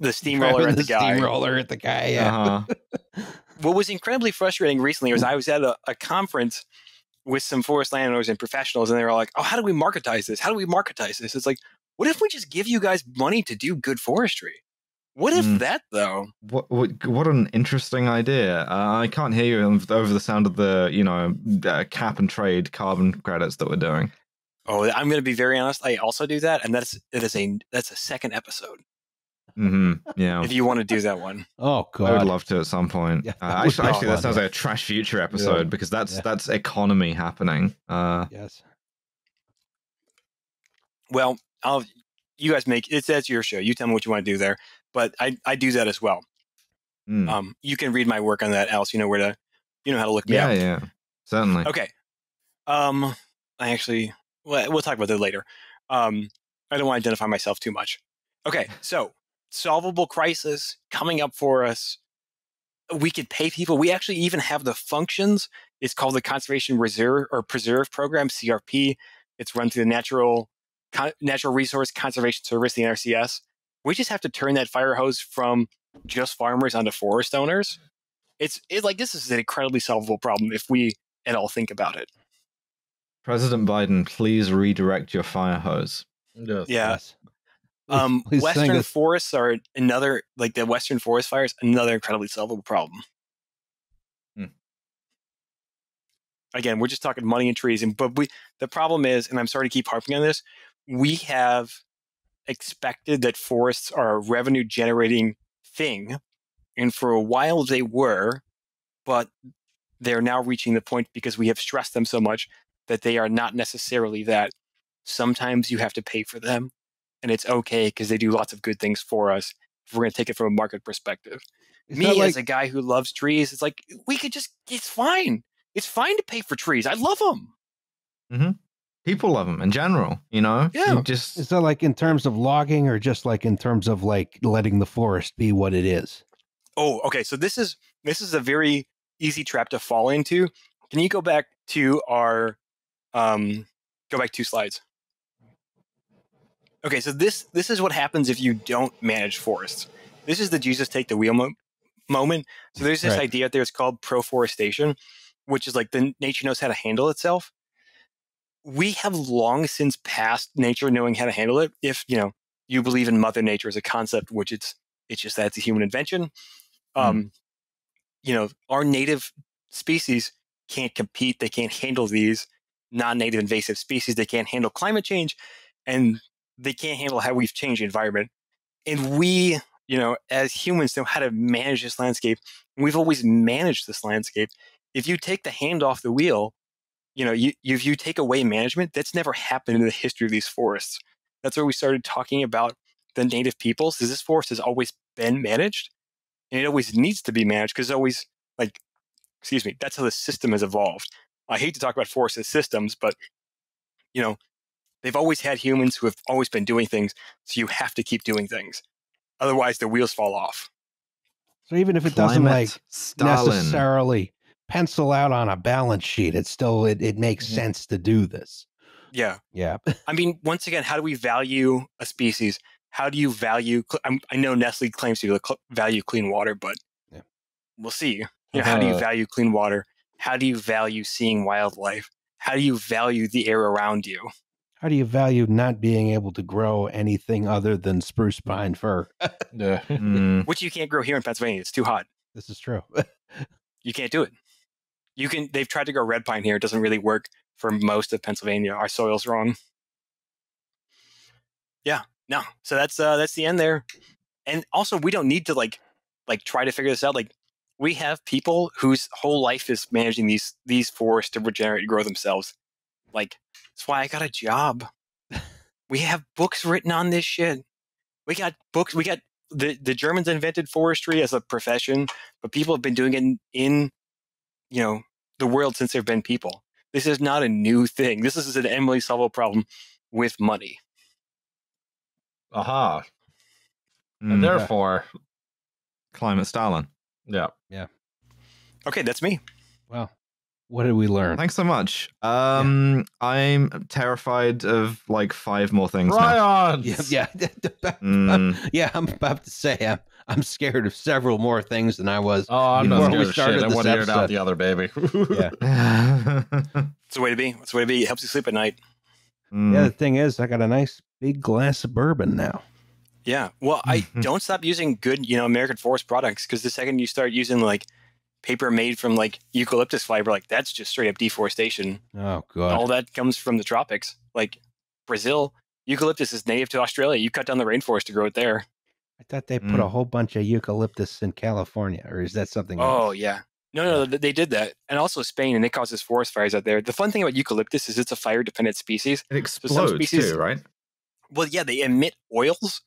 [SPEAKER 4] the [LAUGHS] steamroller
[SPEAKER 1] Driving
[SPEAKER 4] at the, guy.
[SPEAKER 1] steamroller at the guy. Yeah.
[SPEAKER 3] Uh-huh.
[SPEAKER 4] what was incredibly frustrating recently was I was at a, a conference with some forest landowners and professionals, and they were like, "Oh, how do we marketize this? How do we marketize this?" It's like, what if we just give you guys money to do good forestry? What if
[SPEAKER 3] Mm.
[SPEAKER 4] that though?
[SPEAKER 3] What, what what an interesting idea! Uh, I can't hear you over the sound of the you know uh, cap and trade carbon credits that we're doing.
[SPEAKER 4] Oh, I'm going to be very honest. I also do that, and that's it is a that's a second episode.
[SPEAKER 3] Hmm Yeah,
[SPEAKER 4] If you want to do that one,
[SPEAKER 1] Oh
[SPEAKER 3] I would love to at some point.
[SPEAKER 1] Yeah,
[SPEAKER 3] uh,
[SPEAKER 1] that would
[SPEAKER 3] actually, actually, that sounds like a trash future episode because that's
[SPEAKER 1] Yeah.
[SPEAKER 3] that's economy happening. Uh,
[SPEAKER 1] yes.
[SPEAKER 4] well, I'll you guys make it's that's your show. You tell me what you want to do there, but I I do that as well.
[SPEAKER 3] mm.
[SPEAKER 4] Um, you can read my work on that, Alice. You know where to, you know how to look me
[SPEAKER 3] yeah,
[SPEAKER 4] up.
[SPEAKER 3] yeah, certainly.
[SPEAKER 4] Okay. Um, I actually, well, we'll talk about that later. Um, I don't want to identify myself too much. Okay, so solvable crisis coming up for us. We could pay people. We actually even have the functions. It's called the Conservation Reserve or Preserve Program (CRP). It's run through the Natural Con- Natural Resource Conservation Service, the NRCS. We just have to turn that fire hose from just farmers onto forest owners. It's it's like this is an incredibly solvable problem if we at all think about it.
[SPEAKER 3] President Biden, please redirect your fire hose.
[SPEAKER 2] Yes.
[SPEAKER 4] Yeah.
[SPEAKER 1] Yes.
[SPEAKER 4] Um,
[SPEAKER 1] please
[SPEAKER 4] Western forests are another, like the Western forest fires, another incredibly solvable problem.
[SPEAKER 3] Hmm.
[SPEAKER 4] Again, we're just talking money and trees, and but we the problem is, and I'm sorry to keep harping on this, we have expected that forests are a revenue generating thing, and for a while they were, but they're now reaching the point because we have stressed them so much that they are not necessarily that. Sometimes you have to pay for them and it's okay because they do lots of good things for us. If we're going to take it from a market perspective,
[SPEAKER 1] Is
[SPEAKER 4] me
[SPEAKER 1] like
[SPEAKER 4] as a guy who loves trees, it's like we could just. It's fine. It's fine to pay for trees. I love them. Mm-hmm.
[SPEAKER 3] People love them in general. You know,
[SPEAKER 4] Yeah.
[SPEAKER 3] You just
[SPEAKER 1] is that like in terms of logging or just like in terms of like letting the forest be what it is?
[SPEAKER 4] Oh, okay. So this is this is a very easy trap to fall into. Can you go back to our um go back two slides? Okay, so this this is what happens if you don't manage forests. This is the Jesus take the wheel mo- moment. So there's this
[SPEAKER 1] Right.
[SPEAKER 4] idea out there. It's called proforestation, which is like the nature knows how to handle itself. We have long since passed nature knowing how to handle it. If you know you believe in Mother Nature as a concept, which it's it's just that it's a human invention. Um, you know, our native species can't compete. They can't handle these. non-native invasive species. They can't handle climate change, and they can't handle how we've changed the environment. And we, you know, as humans, know how to manage this landscape. We've always managed this landscape. If you take the hand off the wheel, you know, you, if you take away management, that's never happened in the history of these forests. That's where we started talking about the native peoples. Is this forest has always been managed, and it always needs to be managed because it's always like, excuse me, that's how the system has evolved. I hate to talk about forests as systems, but you know, they've always had humans who have always been doing things, so you have to keep doing things. Otherwise, the wheels fall off.
[SPEAKER 1] So even if it doesn't like
[SPEAKER 3] Stalin.
[SPEAKER 1] necessarily pencil out on a balance sheet, it still it, it makes
[SPEAKER 2] Mhm.
[SPEAKER 1] sense to do this.
[SPEAKER 4] Yeah.
[SPEAKER 1] Yeah.
[SPEAKER 4] I mean, once again, how do we value a species? How do you value? I'm, I know Nestle claims to value clean water, but
[SPEAKER 1] Yeah.
[SPEAKER 4] we'll see. You know, how do you
[SPEAKER 2] Uh-huh.
[SPEAKER 4] value clean water? How do you value seeing wildlife? How do you value the air around you?
[SPEAKER 1] How do you value not being able to grow anything other than spruce pine fir? [LAUGHS]
[SPEAKER 2] Yeah.
[SPEAKER 3] Mm,
[SPEAKER 4] Which you can't grow here in Pennsylvania. It's too hot.
[SPEAKER 1] This is true. [LAUGHS]
[SPEAKER 4] You can't do it. You can. They've tried to grow red pine here. It doesn't really work for most of Pennsylvania. Our soil's wrong. Yeah. No. So that's uh that's the end there. And also, we don't need to like like try to figure this out. Like we have people whose whole life is managing these these forests to regenerate and grow themselves. Like that's why I got a job. [LAUGHS] we have books written on this shit. We got books. We got the the Germans invented forestry as a profession, but people have been doing it in, in you know the world since there've been people. This is not a new thing. This is an Emily Solvo problem with money.
[SPEAKER 2] Aha.
[SPEAKER 3] mm,
[SPEAKER 2] And therefore,
[SPEAKER 3] Climate Stalin.
[SPEAKER 2] yeah. Yeah.
[SPEAKER 4] Okay, that's me.
[SPEAKER 1] well, what did we learn?
[SPEAKER 3] Thanks so much. Um, I'm terrified of like five more things. now.
[SPEAKER 2] Ryan.
[SPEAKER 1] Yeah, yeah, [LAUGHS]
[SPEAKER 3] Mm, [LAUGHS]
[SPEAKER 1] yeah. I'm about to say I'm I'm scared of several more things than I was.
[SPEAKER 2] Oh, I'm
[SPEAKER 1] Before
[SPEAKER 2] not
[SPEAKER 1] we
[SPEAKER 2] scared of
[SPEAKER 1] started
[SPEAKER 2] shit. I
[SPEAKER 1] this
[SPEAKER 2] want to hear it out the other baby. [LAUGHS]
[SPEAKER 1] Yeah.
[SPEAKER 4] It's the way to be. It's the way to be. It helps you sleep at night.
[SPEAKER 3] Mm,
[SPEAKER 1] Yeah, the thing is, I got a nice big glass of bourbon now.
[SPEAKER 4] Yeah. Well, I don't stop using good, you know, American forest products because the second you start using like paper made from like eucalyptus fiber, like that's just straight up deforestation.
[SPEAKER 1] Oh god.
[SPEAKER 4] All that comes from the tropics. Like Brazil, eucalyptus is native to Australia. You cut down the rainforest to grow it there.
[SPEAKER 1] I thought they put a
[SPEAKER 3] Mm.
[SPEAKER 1] whole bunch of eucalyptus in California, or is that something?
[SPEAKER 4] Oh
[SPEAKER 1] else?
[SPEAKER 4] yeah. No, no, th- they did that, and also Spain, and it causes forest fires out there. The fun thing about eucalyptus is it's a fire-dependent species.
[SPEAKER 3] It explodes
[SPEAKER 4] species-
[SPEAKER 3] too, right?
[SPEAKER 4] Well, yeah, they emit oils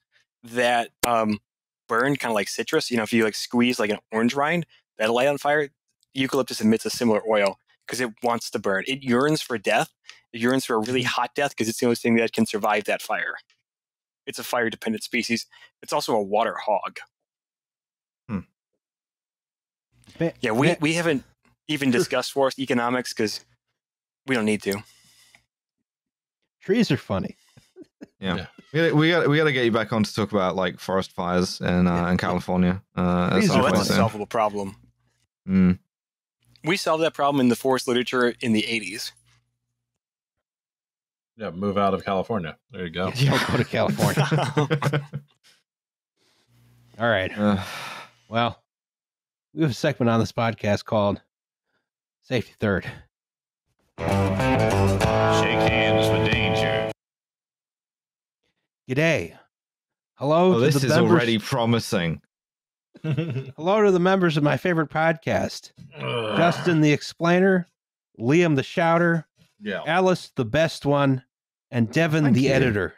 [SPEAKER 4] that um, burn kind of like citrus. You know, if you like squeeze like an orange rind, that'll light on fire. Eucalyptus emits a similar oil because it wants to burn. It yearns for death. It yearns for a really hot death because it's the only thing that can survive that fire. It's a fire-dependent species. It's also a water hog.
[SPEAKER 1] Ba-
[SPEAKER 4] Yeah, we,
[SPEAKER 1] ba-
[SPEAKER 4] we haven't even discussed forest economics because we don't need to.
[SPEAKER 1] trees are funny.
[SPEAKER 3] Yeah. We gotta, we got we got to get you back on to talk about like forest fires in uh, in California. Uh, at
[SPEAKER 4] Oh, that's a solvable problem.
[SPEAKER 3] Mm.
[SPEAKER 4] We solved that problem in the forest literature in the 80s.
[SPEAKER 2] Yeah, move out of California. There you go. [LAUGHS]
[SPEAKER 1] Don't go to California. [LAUGHS] All right.
[SPEAKER 3] Uh,
[SPEAKER 1] Well, we have a segment on this podcast called Safety Third.
[SPEAKER 5] Shake hands with danger.
[SPEAKER 1] G'day. Hello
[SPEAKER 3] oh,
[SPEAKER 1] to
[SPEAKER 3] this
[SPEAKER 1] the
[SPEAKER 3] is
[SPEAKER 1] members.
[SPEAKER 3] already promising. [LAUGHS]
[SPEAKER 1] Hello to the members of my favorite podcast: Justin the Explainer, Liam the Shouter,
[SPEAKER 2] Yeah.
[SPEAKER 1] Alice the Best One, and Devin
[SPEAKER 3] Thank
[SPEAKER 1] the
[SPEAKER 3] you.
[SPEAKER 1] Editor.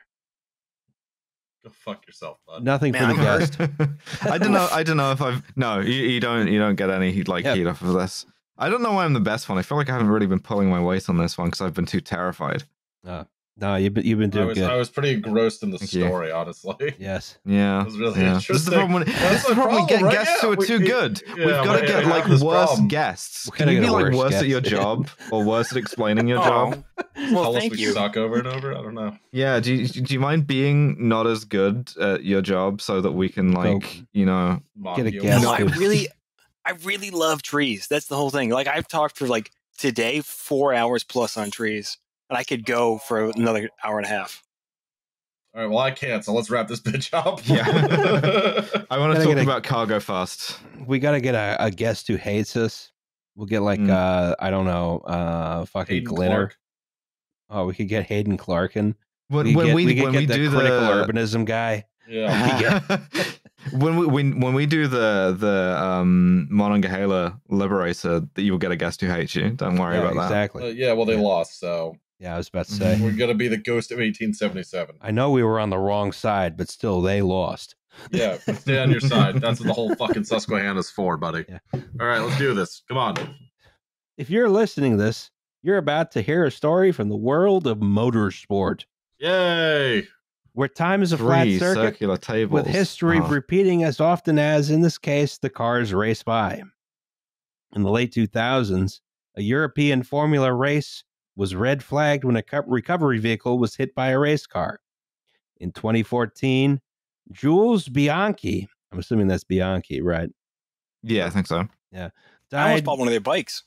[SPEAKER 2] Go fuck yourself, bud.
[SPEAKER 1] Nothing
[SPEAKER 4] Man,
[SPEAKER 1] for the
[SPEAKER 4] I'm
[SPEAKER 1] guest. [LAUGHS]
[SPEAKER 3] I don't know. I don't know if I've no. You, you don't. You don't get any like
[SPEAKER 1] Yeah.
[SPEAKER 3] heat off of this. I don't know why I'm the best one. I feel like I haven't really been pulling my weight on this one because I've been too terrified. Uh.
[SPEAKER 1] No, you've been, you've been
[SPEAKER 2] I
[SPEAKER 1] doing
[SPEAKER 2] was,
[SPEAKER 1] good.
[SPEAKER 2] I was pretty engrossed in the
[SPEAKER 3] Thank you.
[SPEAKER 2] story, honestly. [LAUGHS]
[SPEAKER 1] yes.
[SPEAKER 3] Yeah,
[SPEAKER 2] It was really
[SPEAKER 3] yeah. This is the
[SPEAKER 2] interesting.
[SPEAKER 3] problem. When,
[SPEAKER 2] That's
[SPEAKER 3] this is the
[SPEAKER 2] the
[SPEAKER 3] problem. We get
[SPEAKER 2] right?
[SPEAKER 3] guests
[SPEAKER 2] Yeah,
[SPEAKER 3] who are
[SPEAKER 2] we-
[SPEAKER 3] too
[SPEAKER 2] we-
[SPEAKER 3] good. [LAUGHS]
[SPEAKER 2] yeah,
[SPEAKER 3] We've got to get like
[SPEAKER 2] this
[SPEAKER 3] worse
[SPEAKER 2] problem.
[SPEAKER 3] guests.
[SPEAKER 1] We
[SPEAKER 3] Can you be like
[SPEAKER 1] worse
[SPEAKER 3] worse at your job [LAUGHS] or worse at explaining your
[SPEAKER 4] Oh,
[SPEAKER 3] job?
[SPEAKER 4] well,
[SPEAKER 2] Tell us
[SPEAKER 4] thank
[SPEAKER 2] we
[SPEAKER 4] you.
[SPEAKER 2] suck over and over. I don't know.
[SPEAKER 3] Yeah. Do you, do you mind being not as good at your job so that we can like you know?
[SPEAKER 1] Get a
[SPEAKER 2] you.
[SPEAKER 1] guess.
[SPEAKER 4] No, I really, I really love trees. That's the whole thing. Like I've talked for like today four hours plus on trees, and I could go for another hour and a half.
[SPEAKER 2] All right, well, I can't, so let's wrap this [LAUGHS] bitch up.
[SPEAKER 3] Yeah. [LAUGHS] I want to talk
[SPEAKER 1] get a-
[SPEAKER 3] about cargo fast.
[SPEAKER 1] We got to get a, a guest who hates us. We'll get like
[SPEAKER 3] Mm.
[SPEAKER 1] uh I don't know uh fucking
[SPEAKER 2] Hayden
[SPEAKER 1] Glinner.
[SPEAKER 2] Clark.
[SPEAKER 1] Oh, we could get Hayden Clarkin.
[SPEAKER 3] When,
[SPEAKER 1] we
[SPEAKER 3] when
[SPEAKER 1] get,
[SPEAKER 3] we,
[SPEAKER 1] we
[SPEAKER 3] when
[SPEAKER 1] get
[SPEAKER 3] we
[SPEAKER 1] the
[SPEAKER 3] do
[SPEAKER 1] critical
[SPEAKER 3] the
[SPEAKER 1] urbanism guy.
[SPEAKER 2] Yeah. [LAUGHS]
[SPEAKER 3] when we when, when we do the the um Monongahela Liberator, that you'll get a guest who hates you. Don't worry
[SPEAKER 1] Yeah,
[SPEAKER 3] about that.
[SPEAKER 1] exactly.
[SPEAKER 2] Uh, yeah, well, they lost, so
[SPEAKER 1] Yeah, I was about to say. Mm-hmm.
[SPEAKER 2] we're gonna be the ghost of 1877.
[SPEAKER 1] I know we were on the wrong side, but still, they lost.
[SPEAKER 2] Yeah, [LAUGHS] but stay on your side. That's what the whole fucking Susquehanna's for, buddy.
[SPEAKER 1] Yeah.
[SPEAKER 2] All right, let's do this. Come on.
[SPEAKER 1] If you're listening to this, you're about to hear a story from the world of motorsport,
[SPEAKER 2] Yay!
[SPEAKER 1] where time is a flat circuit
[SPEAKER 3] circular tables
[SPEAKER 1] with history
[SPEAKER 3] Oh.
[SPEAKER 1] repeating as often as, in this case, the cars race by. In the late 2000s, a European Formula race was red flagged when a recovery vehicle was hit by a race car. In 2014, Jules Bianchi, I'm assuming that's Bianchi, right?
[SPEAKER 3] Yeah, I think so. Yeah.
[SPEAKER 4] I almost
[SPEAKER 1] Died,
[SPEAKER 4] bought one of their bikes.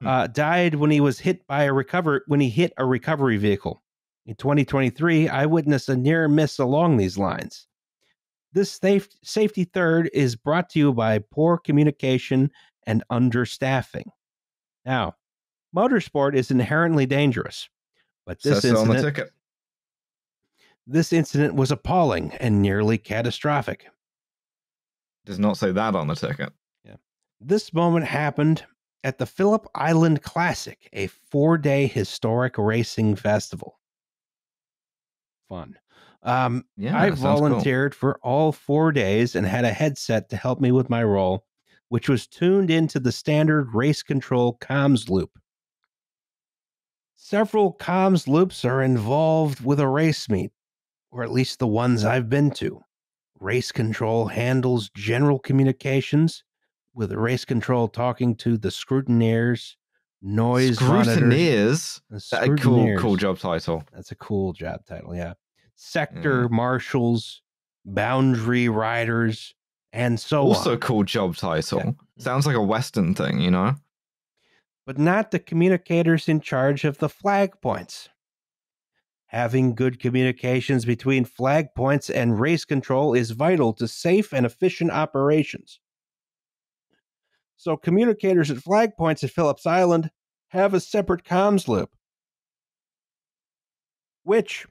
[SPEAKER 3] Hmm.
[SPEAKER 1] uh, died when he was hit by a recover when he hit a recovery vehicle. In 2023, I witnessed a near miss along these lines. This safe, safety third is brought to you by poor communication and understaffing. Now, motorsport is inherently dangerous, but this
[SPEAKER 3] Says so on the
[SPEAKER 1] incident,
[SPEAKER 3] ticket.
[SPEAKER 1] this incident was appalling and nearly catastrophic.
[SPEAKER 3] Does not say that on the ticket. Yeah.
[SPEAKER 1] This moment happened at the Phillip Island Classic, a four day historic racing festival. Fun. Um,
[SPEAKER 3] Yeah,
[SPEAKER 1] I
[SPEAKER 3] sounds cool.
[SPEAKER 1] volunteered for all four days and had a headset to help me with my role, which was tuned into the standard race control comms loop. Several comms loops are involved with a race meet, or at least the ones I've been to. Race control handles general communications, with race control talking to the scrutineers, noise.
[SPEAKER 3] Scrutineers. a cool, cool job title.
[SPEAKER 1] That's a cool job title, yeah. Sector mm. marshals, boundary riders, and so on.
[SPEAKER 3] also,
[SPEAKER 1] on.
[SPEAKER 3] cool job title. Sounds like a Western thing, you know?
[SPEAKER 1] But not the communicators in charge of the flag points. Having good communications between flag points and race control is vital to safe and efficient operations. So, communicators at flag points at Phillips Island have a separate comms loop, which,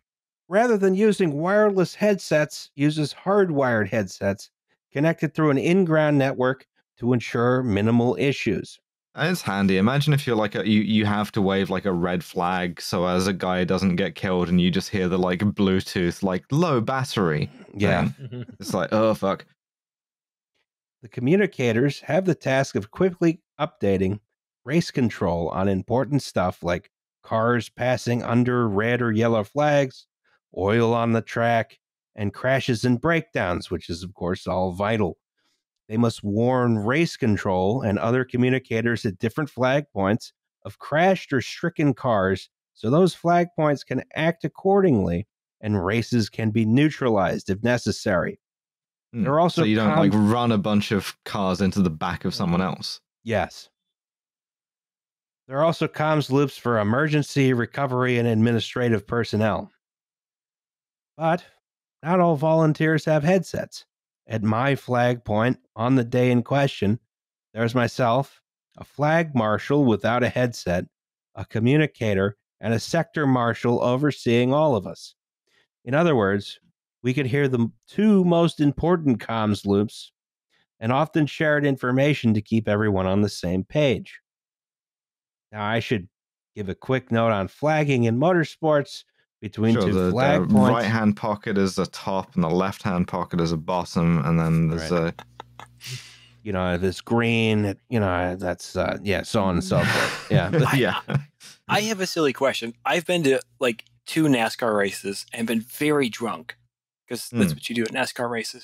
[SPEAKER 1] rather than using wireless headsets, uses hardwired headsets connected through an in ground network to ensure minimal issues.
[SPEAKER 3] It's handy. Imagine if you're like a you you have to wave like a red flag so as a guy doesn't get killed and you just hear the like Bluetooth like low battery.
[SPEAKER 1] Yeah. [LAUGHS]
[SPEAKER 3] It's like, oh fuck.
[SPEAKER 1] The communicators have the task of quickly updating race control on important stuff like cars passing under red or yellow flags, oil on the track, and crashes and breakdowns, which is, of course, all vital. They must warn race control and other communicators at different flag points of crashed or stricken cars so those flag points can act accordingly and races can be neutralized if necessary.
[SPEAKER 3] Hmm.
[SPEAKER 1] There are also
[SPEAKER 3] so you don't
[SPEAKER 1] com-
[SPEAKER 3] like run a bunch of cars into the back of someone mm-hmm. else.
[SPEAKER 1] Yes. There are also comms loops for emergency, recovery, and administrative personnel. But not all volunteers have headsets. At my flag point on the day in question, there's myself, a flag marshal without a headset, a communicator, and a sector marshal overseeing all of us. In other words, we could hear the two most important comms loops and often shared information to keep everyone on the same page. Now, I should give a quick note on flagging in motorsports between
[SPEAKER 3] Sure,
[SPEAKER 1] two
[SPEAKER 3] the,
[SPEAKER 1] flag
[SPEAKER 3] the
[SPEAKER 1] points.
[SPEAKER 3] right hand pocket is the top and the left hand pocket is a bottom, and then there's
[SPEAKER 1] Right.
[SPEAKER 3] a
[SPEAKER 1] You know, this green, you know, that's, uh, yeah, so on and so forth. Yeah. [LAUGHS]
[SPEAKER 3] yeah.
[SPEAKER 4] I have a silly question. I've been to like two NASCAR races and been very drunk because that's
[SPEAKER 3] Hmm.
[SPEAKER 4] what you do at NASCAR races.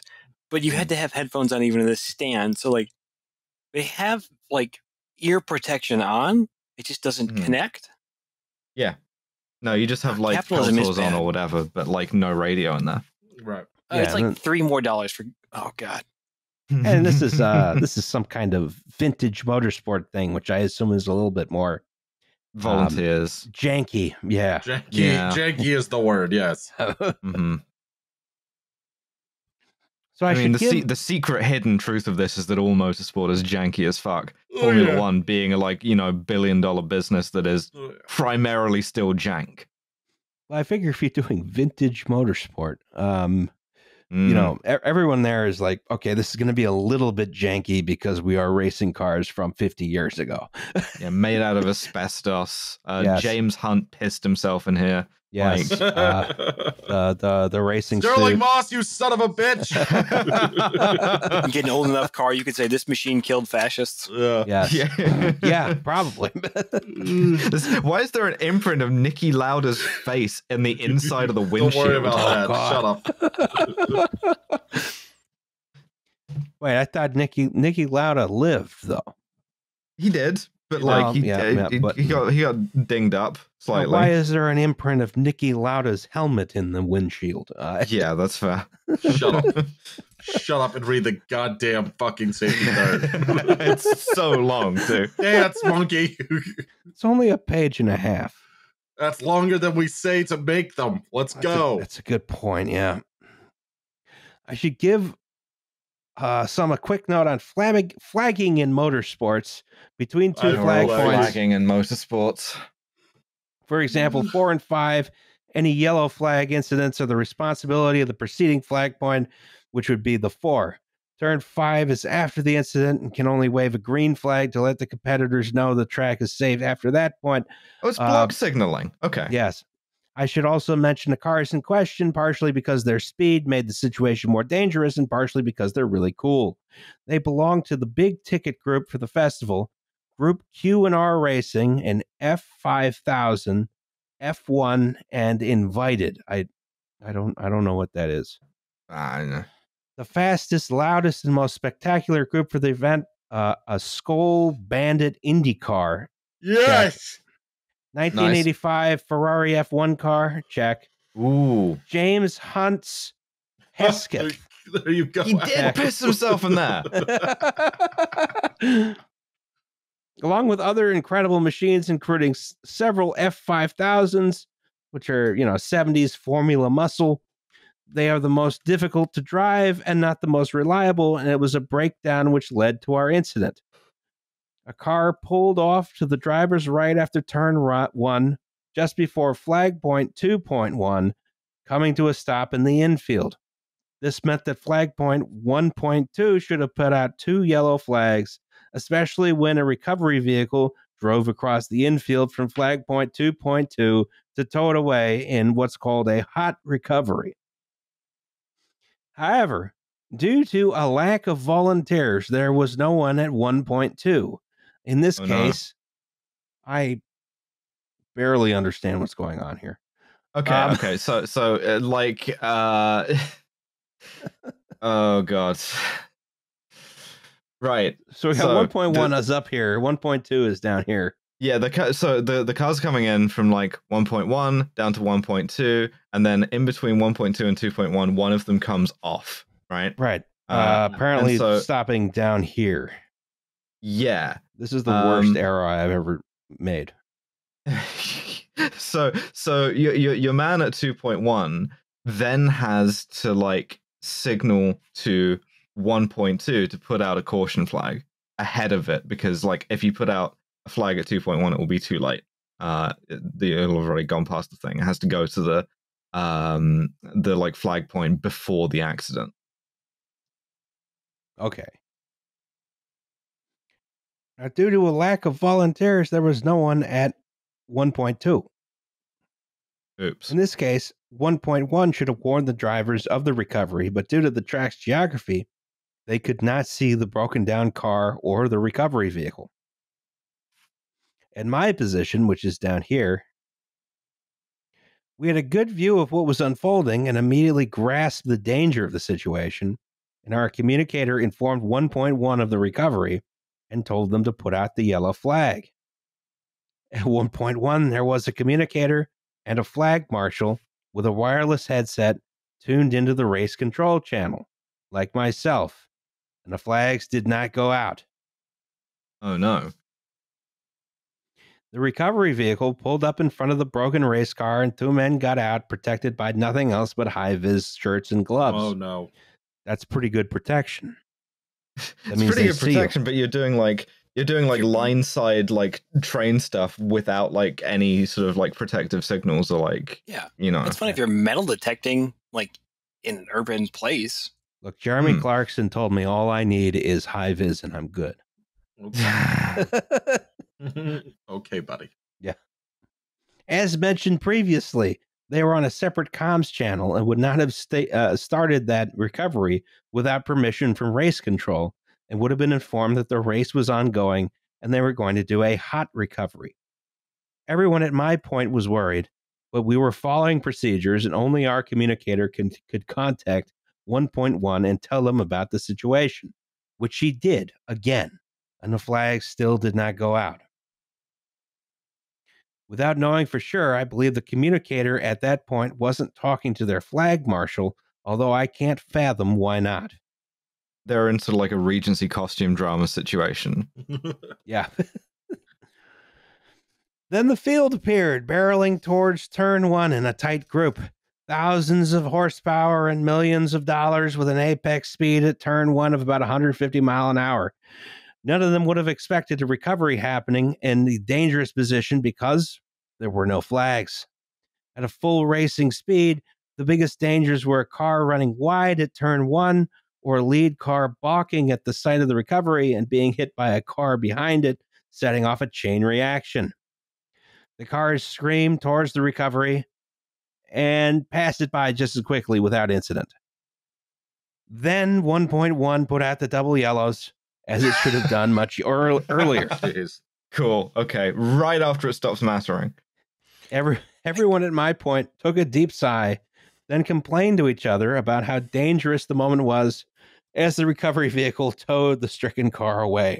[SPEAKER 4] But you had to have headphones on even in the stand. So like they have like ear protection on. It just doesn't
[SPEAKER 3] Hmm.
[SPEAKER 4] connect.
[SPEAKER 3] No, you just have like
[SPEAKER 4] Capitalism is
[SPEAKER 3] on or whatever, but like no radio in there.
[SPEAKER 2] Right.
[SPEAKER 4] Uh, it's like
[SPEAKER 1] then-
[SPEAKER 4] three more dollars for. Oh god. [LAUGHS]
[SPEAKER 1] and this is uh this is some kind of vintage motorsport thing, which I assume is a little bit more
[SPEAKER 3] volunteers.
[SPEAKER 1] janky. Yeah.
[SPEAKER 2] Janky,
[SPEAKER 3] Yeah.
[SPEAKER 2] janky is the word. Yes. [LAUGHS]
[SPEAKER 3] hmm
[SPEAKER 1] So I,
[SPEAKER 3] I, mean,
[SPEAKER 1] should
[SPEAKER 3] the
[SPEAKER 1] give
[SPEAKER 3] se- the secret hidden truth of this is that all motorsport is janky as fuck.
[SPEAKER 2] Oh,
[SPEAKER 3] Formula
[SPEAKER 2] yeah.
[SPEAKER 3] One being a like you know billion dollar business that is
[SPEAKER 2] Oh, yeah.
[SPEAKER 3] primarily still jank.
[SPEAKER 1] Well, I figure if you're doing vintage motorsport, um,
[SPEAKER 3] Mm.
[SPEAKER 1] you know, e- everyone there is like, okay, this is going to be a little bit janky because we are racing cars from 50 years ago.
[SPEAKER 3] yeah, made out of [LAUGHS] asbestos. Uh,
[SPEAKER 1] Yes.
[SPEAKER 3] James Hunt pissed himself in here.
[SPEAKER 1] Yes, uh, the the the racing
[SPEAKER 2] Stirling
[SPEAKER 1] suit.
[SPEAKER 2] Moss, you son of a bitch! [LAUGHS]
[SPEAKER 4] You get an old enough car, you could say this machine killed fascists.
[SPEAKER 2] yeah.
[SPEAKER 1] Yes.
[SPEAKER 3] Yeah. [LAUGHS]
[SPEAKER 1] yeah, probably. [LAUGHS]
[SPEAKER 3] Why is there an imprint of Niki Lauda's face in the inside of the windshield?
[SPEAKER 2] Don't
[SPEAKER 3] windshield?
[SPEAKER 2] worry about
[SPEAKER 1] Oh,
[SPEAKER 2] that.
[SPEAKER 1] God.
[SPEAKER 2] Shut up.
[SPEAKER 1] Wait, I thought Niki Niki Lauda lived though.
[SPEAKER 3] He did, but
[SPEAKER 1] Well,
[SPEAKER 3] like he,
[SPEAKER 1] yeah, yeah,
[SPEAKER 3] he,
[SPEAKER 1] but-
[SPEAKER 3] he got he got dinged up slightly.
[SPEAKER 1] why is there an imprint of Niki Lauda's helmet in the windshield? Uh, [LAUGHS]
[SPEAKER 3] yeah, that's fair.
[SPEAKER 2] Shut up. [LAUGHS] Shut up and read the goddamn fucking safety card. [LAUGHS]
[SPEAKER 3] it's so long too.
[SPEAKER 2] Dance, monkey.
[SPEAKER 1] it's only a page and a half.
[SPEAKER 2] That's longer than we say to make them. Let's
[SPEAKER 1] That's a-
[SPEAKER 2] go.
[SPEAKER 1] that's a good point. Yeah, I should give uh, some a quick note on flag- flagging in motorsports between two flag points.
[SPEAKER 3] Flagging in motorsports.
[SPEAKER 1] For example, four and five, any yellow flag incidents are the responsibility of the preceding flag point, which would be the four. Turn five is after the incident and can only wave a green flag to let the competitors know the track is safe after that point.
[SPEAKER 3] Oh, it's
[SPEAKER 1] Uh,
[SPEAKER 3] block signaling. Okay.
[SPEAKER 1] Yes. I should also mention the cars in question, partially because their speed made the situation more dangerous and partially because they're really cool. They belong to the big ticket group for the festival, Group Q and R Racing and F5000, F1 and Invited. I I don't I don't know what that is.
[SPEAKER 3] Ah, know.
[SPEAKER 1] The fastest, loudest and most spectacular group for the event, uh, a Skoal Bandit Indy car
[SPEAKER 2] yes.
[SPEAKER 1] 1985 Ferrari F1 car, check.
[SPEAKER 3] Ooh.
[SPEAKER 1] James Hunt's Hesketh. [LAUGHS]
[SPEAKER 2] There you go.
[SPEAKER 3] He did piss himself in that. [LAUGHS]
[SPEAKER 1] Along with other incredible machines, including s- several F5000s, which are, you know, 70s Formula muscle. They are the most difficult to drive and not the most reliable, and it was a breakdown which led to our incident. A car pulled off to the driver's right after turn ri- one, just before flag point 2.1, coming to a stop in the infield. This meant that flag point 1.2 should have put out two yellow flags, especially when a recovery vehicle drove across the infield from flag point 2.2 to tow it away in what's called a hot recovery. However, due to a lack of volunteers, there was no one at 1.2. In this
[SPEAKER 3] Oh, no.
[SPEAKER 1] case, I barely understand what's going on here.
[SPEAKER 3] Okay,
[SPEAKER 1] Um,
[SPEAKER 3] okay. So so uh, like uh [LAUGHS] Oh god. Right.
[SPEAKER 1] So we got
[SPEAKER 3] So,
[SPEAKER 1] 1.1
[SPEAKER 3] the-
[SPEAKER 1] is up here, 1.2 is down here.
[SPEAKER 3] Yeah, the so the the cars coming in from like 1.1 down to 1.2 and then in between 1.2 and 2.1 one of them comes off, right?
[SPEAKER 1] Right. Uh,
[SPEAKER 3] Uh,
[SPEAKER 1] apparently
[SPEAKER 3] so-
[SPEAKER 1] stopping down here.
[SPEAKER 3] Yeah.
[SPEAKER 1] This is the worst
[SPEAKER 3] Um,
[SPEAKER 1] error I've ever made. [LAUGHS]
[SPEAKER 3] so so your, your your man at 2.1 then has to like signal to 1.2 to put out a caution flag ahead of it because like if you put out a flag at 2.1 it will be too late uh the it'll have already gone past the thing it has to go to the um the like flag point before the accident
[SPEAKER 1] Okay. Now, due to a lack of volunteers, there was no one at 1.2.
[SPEAKER 3] oops
[SPEAKER 1] In this case, 1.1 should have warned the drivers of the recovery, but due to the track's geography, they could not see the broken down car or the recovery vehicle. In my position, which is down here, we had a good view of what was unfolding and immediately grasped the danger of the situation. And our communicator informed 1.1 of the recovery and told them to put out the yellow flag. At 1.1, there was a communicator and a flag marshal with a wireless headset tuned into the race control channel, like myself, and the flags did not go out.
[SPEAKER 3] oh no
[SPEAKER 1] The recovery vehicle pulled up in front of the broken race car, and two men got out, protected by nothing else but high vis shirts and gloves.
[SPEAKER 2] Oh no.
[SPEAKER 1] That's pretty good protection. That
[SPEAKER 3] it's
[SPEAKER 1] means
[SPEAKER 3] pretty good
[SPEAKER 1] see you.
[SPEAKER 3] protection, but you're doing like you're doing like line side like train stuff without like any sort of like protective signals or like
[SPEAKER 4] Yeah.
[SPEAKER 3] you know.
[SPEAKER 4] It's fun if you're metal detecting, like in an urban place.
[SPEAKER 1] Look, Jeremy
[SPEAKER 3] Hmm.
[SPEAKER 1] Clarkson told me all I need is high vis and I'm good. [LAUGHS] [LAUGHS]
[SPEAKER 2] okay, buddy.
[SPEAKER 1] Yeah as mentioned previously, they were on a separate comms channel and would not have sta- uh, started that recovery without permission from race control and would have been informed that the race was ongoing and they were going to do a hot recovery. Everyone at my point was worried, but we were following procedures and only our communicator can, could contact 1.1 and tell them about the situation, which she did again, and the flag still did not go out. Without knowing for sure, I believe the communicator at that point wasn't talking to their flag marshal, although I can't fathom why not.
[SPEAKER 3] They're in sort of like a Regency costume drama situation. [LAUGHS]
[SPEAKER 1] Yeah. then the field appeared, barreling towards turn one in a tight group. Thousands of horsepower and millions of dollars with an apex speed at turn one of about 150 mile an hour. None of them would have expected a recovery happening in the dangerous position because there were no flags. At a full racing speed, the biggest dangers were a car running wide at turn one or a lead car balking at the sight of the recovery and being hit by a car behind it, setting off a chain reaction. The cars screamed towards the recovery and passed it by just as quickly without incident. Then 1.1 put out the double yellows, as it should have done much [LAUGHS] ear- earlier.
[SPEAKER 2] Jeez.
[SPEAKER 3] Cool. Okay. Right after it stops mattering.
[SPEAKER 1] Every, everyone at my point took a deep sigh, then complained to each other about how dangerous the moment was as the recovery vehicle towed the stricken car away.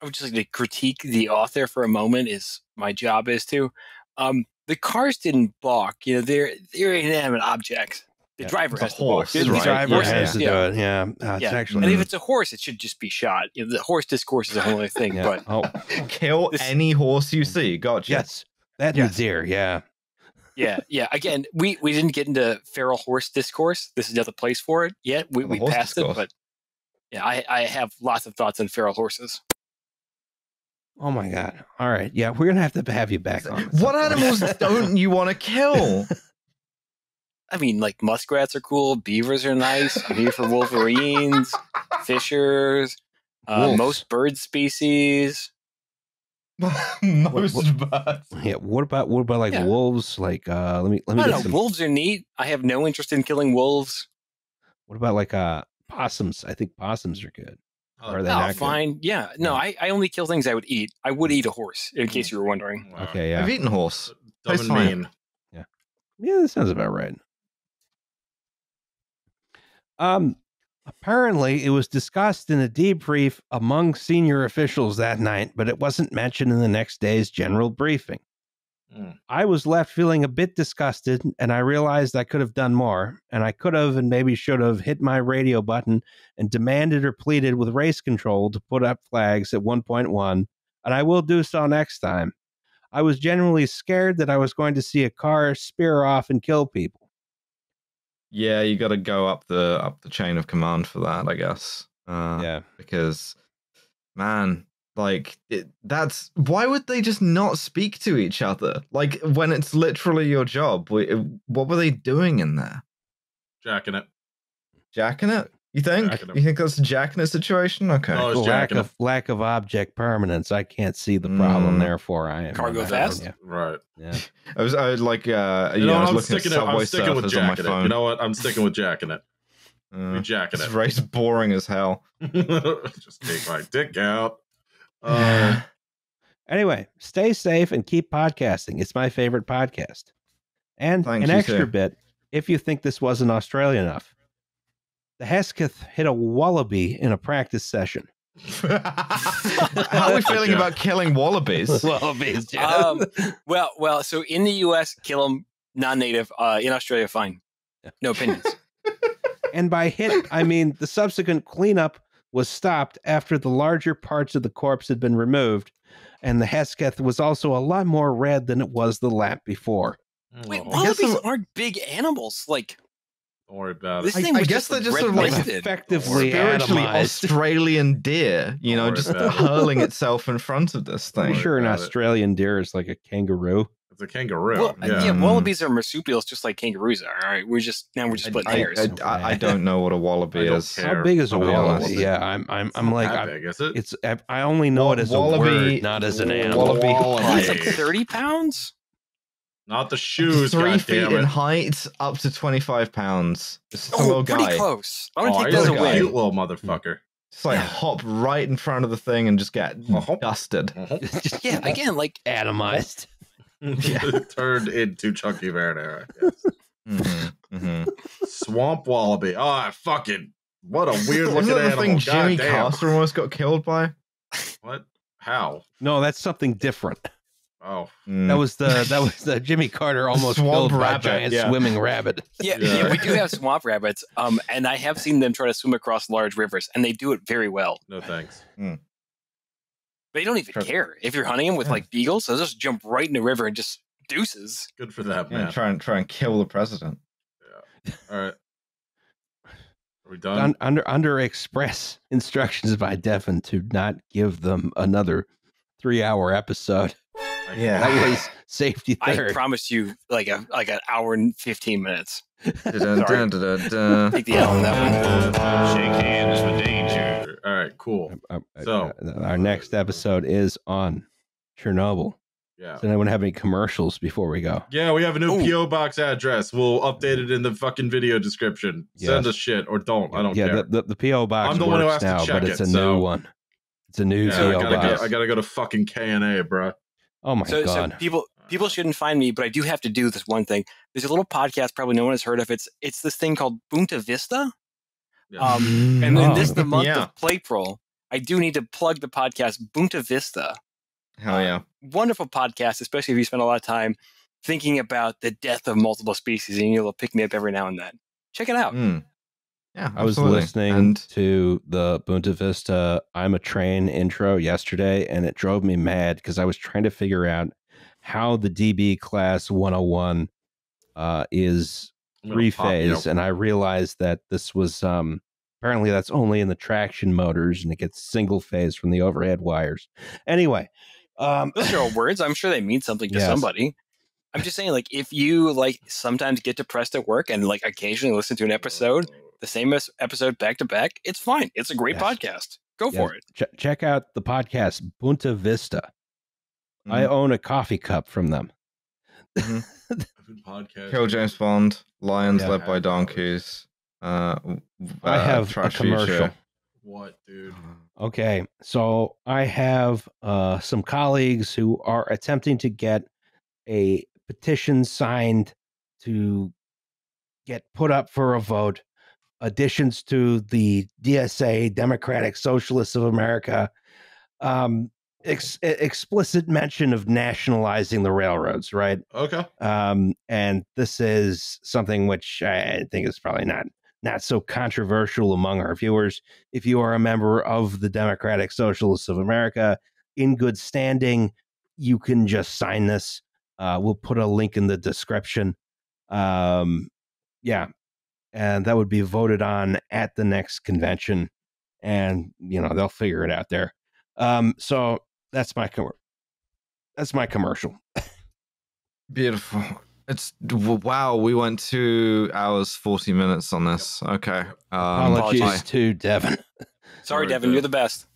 [SPEAKER 4] I would just like to critique the author for a moment. Is my job is to. Um, the cars didn't balk. You know, they're they're inanimate objects. The
[SPEAKER 1] Yeah,
[SPEAKER 4] driver
[SPEAKER 3] it's
[SPEAKER 4] has to
[SPEAKER 3] horse,
[SPEAKER 4] The-
[SPEAKER 1] The
[SPEAKER 4] the
[SPEAKER 1] driver
[SPEAKER 4] horse
[SPEAKER 1] has to
[SPEAKER 4] yeah.
[SPEAKER 1] do it. Yeah, uh, it's
[SPEAKER 4] Yeah.
[SPEAKER 1] actually.
[SPEAKER 4] And if it's a horse, it should just be shot. You know, the horse discourse is a whole other thing.
[SPEAKER 1] yeah.
[SPEAKER 4] But
[SPEAKER 1] oh, [LAUGHS]
[SPEAKER 3] Kill
[SPEAKER 4] This-
[SPEAKER 3] any horse you see. Gotcha.
[SPEAKER 1] yes, that
[SPEAKER 4] Yes.
[SPEAKER 1] deer. Yeah,
[SPEAKER 4] yeah, yeah. Again, we we didn't get into feral horse discourse. This is not the place for it yet. We we passed
[SPEAKER 3] discourse.
[SPEAKER 4] it, but yeah, I I have lots of thoughts on feral horses.
[SPEAKER 1] Oh my god! All right, yeah, we're gonna have to have you back on.
[SPEAKER 3] What animals don't you want to kill? [LAUGHS]
[SPEAKER 4] I mean, like muskrats are cool, beavers are nice. [LAUGHS] I'm here for wolverines, fishers, uh, most bird species. [LAUGHS]
[SPEAKER 3] Most
[SPEAKER 1] what-
[SPEAKER 3] birds.
[SPEAKER 1] Yeah, what about what about like
[SPEAKER 4] Yeah.
[SPEAKER 1] wolves? Like, uh, let me let me
[SPEAKER 4] I
[SPEAKER 1] get
[SPEAKER 4] know.
[SPEAKER 1] some.
[SPEAKER 4] Wolves are neat. I have no interest in killing wolves.
[SPEAKER 1] What about like uh possums? I think possums are good.
[SPEAKER 2] Oh,
[SPEAKER 1] Are they
[SPEAKER 4] Oh,
[SPEAKER 1] not good?
[SPEAKER 4] fine. Yeah. No, I, I only kill things I would eat. I would eat a horse, in
[SPEAKER 1] Mm.
[SPEAKER 4] case you were wondering.
[SPEAKER 2] Wow.
[SPEAKER 1] Okay, yeah,
[SPEAKER 3] I've eaten horse.
[SPEAKER 2] Dumb
[SPEAKER 3] Tastes
[SPEAKER 2] and
[SPEAKER 3] fine.
[SPEAKER 2] mean.
[SPEAKER 1] yeah, that sounds about right. Um, apparently, it was discussed in a debrief among senior officials that night, but it wasn't mentioned in the next day's general briefing.
[SPEAKER 2] Mm.
[SPEAKER 1] I was left feeling a bit disgusted, and I realized I could have done more, and I could have and maybe should have hit my radio button and demanded or pleaded with race control to put up flags at 1.1, and I will do so next time. I was genuinely scared that I was going to see a car spear off and kill people.
[SPEAKER 3] Yeah, you got to go up the up the chain of command for that, I guess. Uh,
[SPEAKER 1] yeah.
[SPEAKER 3] Because, man, like it, that's why would they just not speak to each other? Like when it's literally your job. What were they doing in there?
[SPEAKER 2] Jacking it.
[SPEAKER 3] Jacking it? You think?
[SPEAKER 2] Jacking 'em.
[SPEAKER 3] You think that's a jacking it situation? Okay.
[SPEAKER 1] The lack of lack of object permanence. I can't see the problem.
[SPEAKER 3] Mm.
[SPEAKER 1] Therefore, I am
[SPEAKER 4] Cargo fast?
[SPEAKER 1] Yeah,
[SPEAKER 2] Right.
[SPEAKER 1] yeah. [LAUGHS]
[SPEAKER 3] I was, I was like, uh, you,
[SPEAKER 2] You know,
[SPEAKER 3] know, I
[SPEAKER 2] what?
[SPEAKER 3] was
[SPEAKER 2] I'm
[SPEAKER 3] looking at
[SPEAKER 2] sticking it.
[SPEAKER 3] Subway
[SPEAKER 2] I'm sticking with
[SPEAKER 3] Surfers on my
[SPEAKER 2] it.
[SPEAKER 3] phone.
[SPEAKER 2] You know what? I'm sticking with jacking it.
[SPEAKER 3] Uh,
[SPEAKER 2] We jacking
[SPEAKER 3] this
[SPEAKER 2] it.
[SPEAKER 3] race boring as hell. [LAUGHS]
[SPEAKER 2] Just take my dick out. [SIGHS] Uh,
[SPEAKER 1] Anyway, stay safe and keep podcasting. It's my favorite podcast. And
[SPEAKER 3] Thank
[SPEAKER 1] an extra
[SPEAKER 3] sir.
[SPEAKER 1] bit, if you think this wasn't Australian enough. The Hesketh hit a wallaby in a practice session.
[SPEAKER 3] How are we [LAUGHS] feeling about killing wallabies? [LAUGHS]
[SPEAKER 1] Wallabies,
[SPEAKER 4] Um, well, well. So in the U.S., kill them non-native. Uh, in Australia, fine. No opinions. [LAUGHS]
[SPEAKER 1] and by hit, I mean the subsequent cleanup was stopped after the larger parts of the corpse had been removed, and the Hesketh was also a lot more red than it was the lap before.
[SPEAKER 4] Wait,
[SPEAKER 3] I guess
[SPEAKER 4] wallabies
[SPEAKER 3] I'm-
[SPEAKER 4] aren't big animals. Like
[SPEAKER 2] Don't worry about
[SPEAKER 4] This
[SPEAKER 2] it.
[SPEAKER 4] Thing
[SPEAKER 3] I
[SPEAKER 4] was
[SPEAKER 3] guess
[SPEAKER 4] just
[SPEAKER 3] they're just
[SPEAKER 4] red
[SPEAKER 3] sort of like.
[SPEAKER 1] Effectively
[SPEAKER 3] Spiritually
[SPEAKER 1] atomized.
[SPEAKER 3] Australian deer, you know, just hurling [LAUGHS] itself in front of this
[SPEAKER 2] Don't
[SPEAKER 1] I'm
[SPEAKER 3] thing.
[SPEAKER 1] sure an
[SPEAKER 2] about it.
[SPEAKER 1] Australian deer is like a kangaroo.
[SPEAKER 2] It's a kangaroo.
[SPEAKER 4] Well,
[SPEAKER 2] yeah.
[SPEAKER 4] yeah.
[SPEAKER 3] Mm.
[SPEAKER 4] wallabies are marsupials, just like kangaroos are. All right, we're just now we're just putting
[SPEAKER 3] I,
[SPEAKER 4] hairs.
[SPEAKER 3] I, I, I don't know what a wallaby is.
[SPEAKER 2] care.
[SPEAKER 1] How big is a
[SPEAKER 2] I'll
[SPEAKER 1] wallaby? Yeah, I'm I'm I'm like
[SPEAKER 2] that
[SPEAKER 1] I,
[SPEAKER 2] big, is it?
[SPEAKER 1] it's I- I only know it as a
[SPEAKER 3] Wallaby-
[SPEAKER 1] word, not as an animal.
[SPEAKER 3] Wallaby
[SPEAKER 4] I think it's like thirty pounds.
[SPEAKER 2] Not the shoes.
[SPEAKER 3] Three
[SPEAKER 2] God
[SPEAKER 3] feet
[SPEAKER 2] damn
[SPEAKER 3] in height, up to 25 pounds. It's just a
[SPEAKER 4] Oh,
[SPEAKER 3] little
[SPEAKER 4] pretty
[SPEAKER 3] guy.
[SPEAKER 4] close. I don't
[SPEAKER 2] Oh,
[SPEAKER 4] think
[SPEAKER 2] he's
[SPEAKER 4] that's
[SPEAKER 2] a
[SPEAKER 4] a
[SPEAKER 3] guy.
[SPEAKER 2] cute little motherfucker.
[SPEAKER 3] Just like
[SPEAKER 4] Yeah.
[SPEAKER 3] hop right in front of the thing and just get
[SPEAKER 2] Uh-huh.
[SPEAKER 3] dusted.
[SPEAKER 1] Just [LAUGHS]
[SPEAKER 4] Yeah, again, like
[SPEAKER 1] atomized. [LAUGHS] [LAUGHS]
[SPEAKER 2] Turned into Chunky Marinara. Yes.
[SPEAKER 3] hmm hmm
[SPEAKER 2] Swamp wallaby. Oh, fucking what a weird
[SPEAKER 3] Isn't
[SPEAKER 2] looking
[SPEAKER 3] that the
[SPEAKER 2] animal.
[SPEAKER 3] thing
[SPEAKER 2] God
[SPEAKER 3] Jimmy
[SPEAKER 2] damn.
[SPEAKER 3] Carter almost got killed by?
[SPEAKER 2] What? How?
[SPEAKER 1] No, that's something different.
[SPEAKER 2] Oh,
[SPEAKER 3] Mm.
[SPEAKER 1] That was the that was the Jimmy Carter almost
[SPEAKER 3] Swamp
[SPEAKER 1] killed by a
[SPEAKER 3] rabbit,
[SPEAKER 1] giant
[SPEAKER 3] yeah.
[SPEAKER 1] swimming rabbit.
[SPEAKER 4] yeah, [LAUGHS]
[SPEAKER 2] Yeah.
[SPEAKER 4] yeah, we do have swamp rabbits. Um, and I have seen them try to swim across large rivers, and they do it very well.
[SPEAKER 2] no thanks.
[SPEAKER 4] They don't even
[SPEAKER 3] Sure.
[SPEAKER 4] care if you're hunting them with
[SPEAKER 3] Yeah.
[SPEAKER 4] like beagles. They'll just jump right in the river and just deuces.
[SPEAKER 2] Good for that
[SPEAKER 3] Yeah,
[SPEAKER 2] man.
[SPEAKER 3] try and try and kill the president. Yeah.
[SPEAKER 2] All right. Are we done?
[SPEAKER 1] Un, under under express instructions by Devin to not give them another three hour episode.
[SPEAKER 2] I-
[SPEAKER 3] Yeah.
[SPEAKER 1] That [LAUGHS] was safety
[SPEAKER 4] I
[SPEAKER 1] third.
[SPEAKER 4] promise you, like a like an hour and fifteen minutes.
[SPEAKER 3] Dun, dun, dun, dun.
[SPEAKER 4] Take the L on that one.
[SPEAKER 5] Shake hands with danger.
[SPEAKER 2] All right. Cool.
[SPEAKER 1] Uh, uh,
[SPEAKER 2] So-
[SPEAKER 1] uh, our next episode is on Chernobyl.
[SPEAKER 2] Yeah.
[SPEAKER 1] Does anyone have any commercials before we go?
[SPEAKER 2] Yeah, we have a new
[SPEAKER 4] Ooh.
[SPEAKER 2] PO box address. We'll update it in the fucking video description. Send us shit or don't. I don't
[SPEAKER 1] yeah,
[SPEAKER 2] care.
[SPEAKER 1] The, the, the PO box
[SPEAKER 2] I'm the one who
[SPEAKER 1] works
[SPEAKER 2] has to
[SPEAKER 1] now,
[SPEAKER 2] check
[SPEAKER 1] but it's
[SPEAKER 2] it,
[SPEAKER 1] a
[SPEAKER 2] so-
[SPEAKER 1] new one. It's a new
[SPEAKER 2] Yeah, I
[SPEAKER 1] PO
[SPEAKER 2] gotta,
[SPEAKER 1] box.
[SPEAKER 2] go, I gotta go to fucking K and A, bro.
[SPEAKER 1] Oh my
[SPEAKER 4] so, so people people shouldn't find me, but I do have to do this one thing. There's a little podcast probably no one has heard of. It's it's this thing called Bunta Vista.
[SPEAKER 2] Yeah.
[SPEAKER 4] Um, and then
[SPEAKER 1] Oh,
[SPEAKER 4] this the month
[SPEAKER 3] yeah.
[SPEAKER 4] of Playprol. I do need to plug the podcast Bunta Vista.
[SPEAKER 3] Hell yeah.
[SPEAKER 4] Wonderful podcast, especially if you spend a lot of time thinking about the death of multiple species, and you'll pick me up every now and then. Check it out.
[SPEAKER 3] Mm. Yeah,
[SPEAKER 1] I was
[SPEAKER 3] absolutely.
[SPEAKER 1] listening
[SPEAKER 3] And
[SPEAKER 1] to the Bunta Vista I'm a Train intro yesterday, and it drove me mad because I was trying to figure out how the DB class 101 uh, is three
[SPEAKER 2] pop you.
[SPEAKER 1] phase, and I realized that this was um, apparently that's only in the traction motors, and it gets single phase from the overhead wires. Anyway, um,
[SPEAKER 4] Those are all [LAUGHS] words. I'm sure they mean something to
[SPEAKER 1] Yes.
[SPEAKER 4] somebody. I'm just saying, like, if you like sometimes get depressed at work and like occasionally listen to an episode, the same as- episode back to back, it's fine. It's a great
[SPEAKER 1] Yes.
[SPEAKER 4] podcast. Go
[SPEAKER 1] Yes.
[SPEAKER 4] for it.
[SPEAKER 1] ch- check out the podcast Bunta Vista. I
[SPEAKER 3] Mhm.
[SPEAKER 1] own a coffee cup from them. [LAUGHS]
[SPEAKER 2] podcast.
[SPEAKER 3] Kill James Bond, Lions
[SPEAKER 1] Yeah.
[SPEAKER 3] led by donkeys. Uh, w-
[SPEAKER 1] I
[SPEAKER 3] uh,
[SPEAKER 1] have a commercial.
[SPEAKER 3] Future.
[SPEAKER 2] What, dude?
[SPEAKER 1] Okay, so I have uh, some colleagues who are attempting to get a petition signed to get put up for a vote. Additions to the DSA, Democratic Socialists of America, um, ex- explicit mention of nationalizing the railroads, right?
[SPEAKER 2] Okay.
[SPEAKER 1] um, and this is something which I think is probably not not so controversial among our viewers. If you are a member of the Democratic Socialists of America in good standing, you can just sign this. Uh, we'll put a link in the description. Um, yeah, and that would be voted on at the next convention, and you know they'll figure it out there. Um, so that's my com- that's my commercial.
[SPEAKER 3] Beautiful. It's wow. We went two hours forty minutes on this. Okay. Um,
[SPEAKER 1] Apologies
[SPEAKER 4] apologies.
[SPEAKER 1] to Devin.
[SPEAKER 4] Sorry,
[SPEAKER 2] Sorry,
[SPEAKER 4] Devin, you're the best.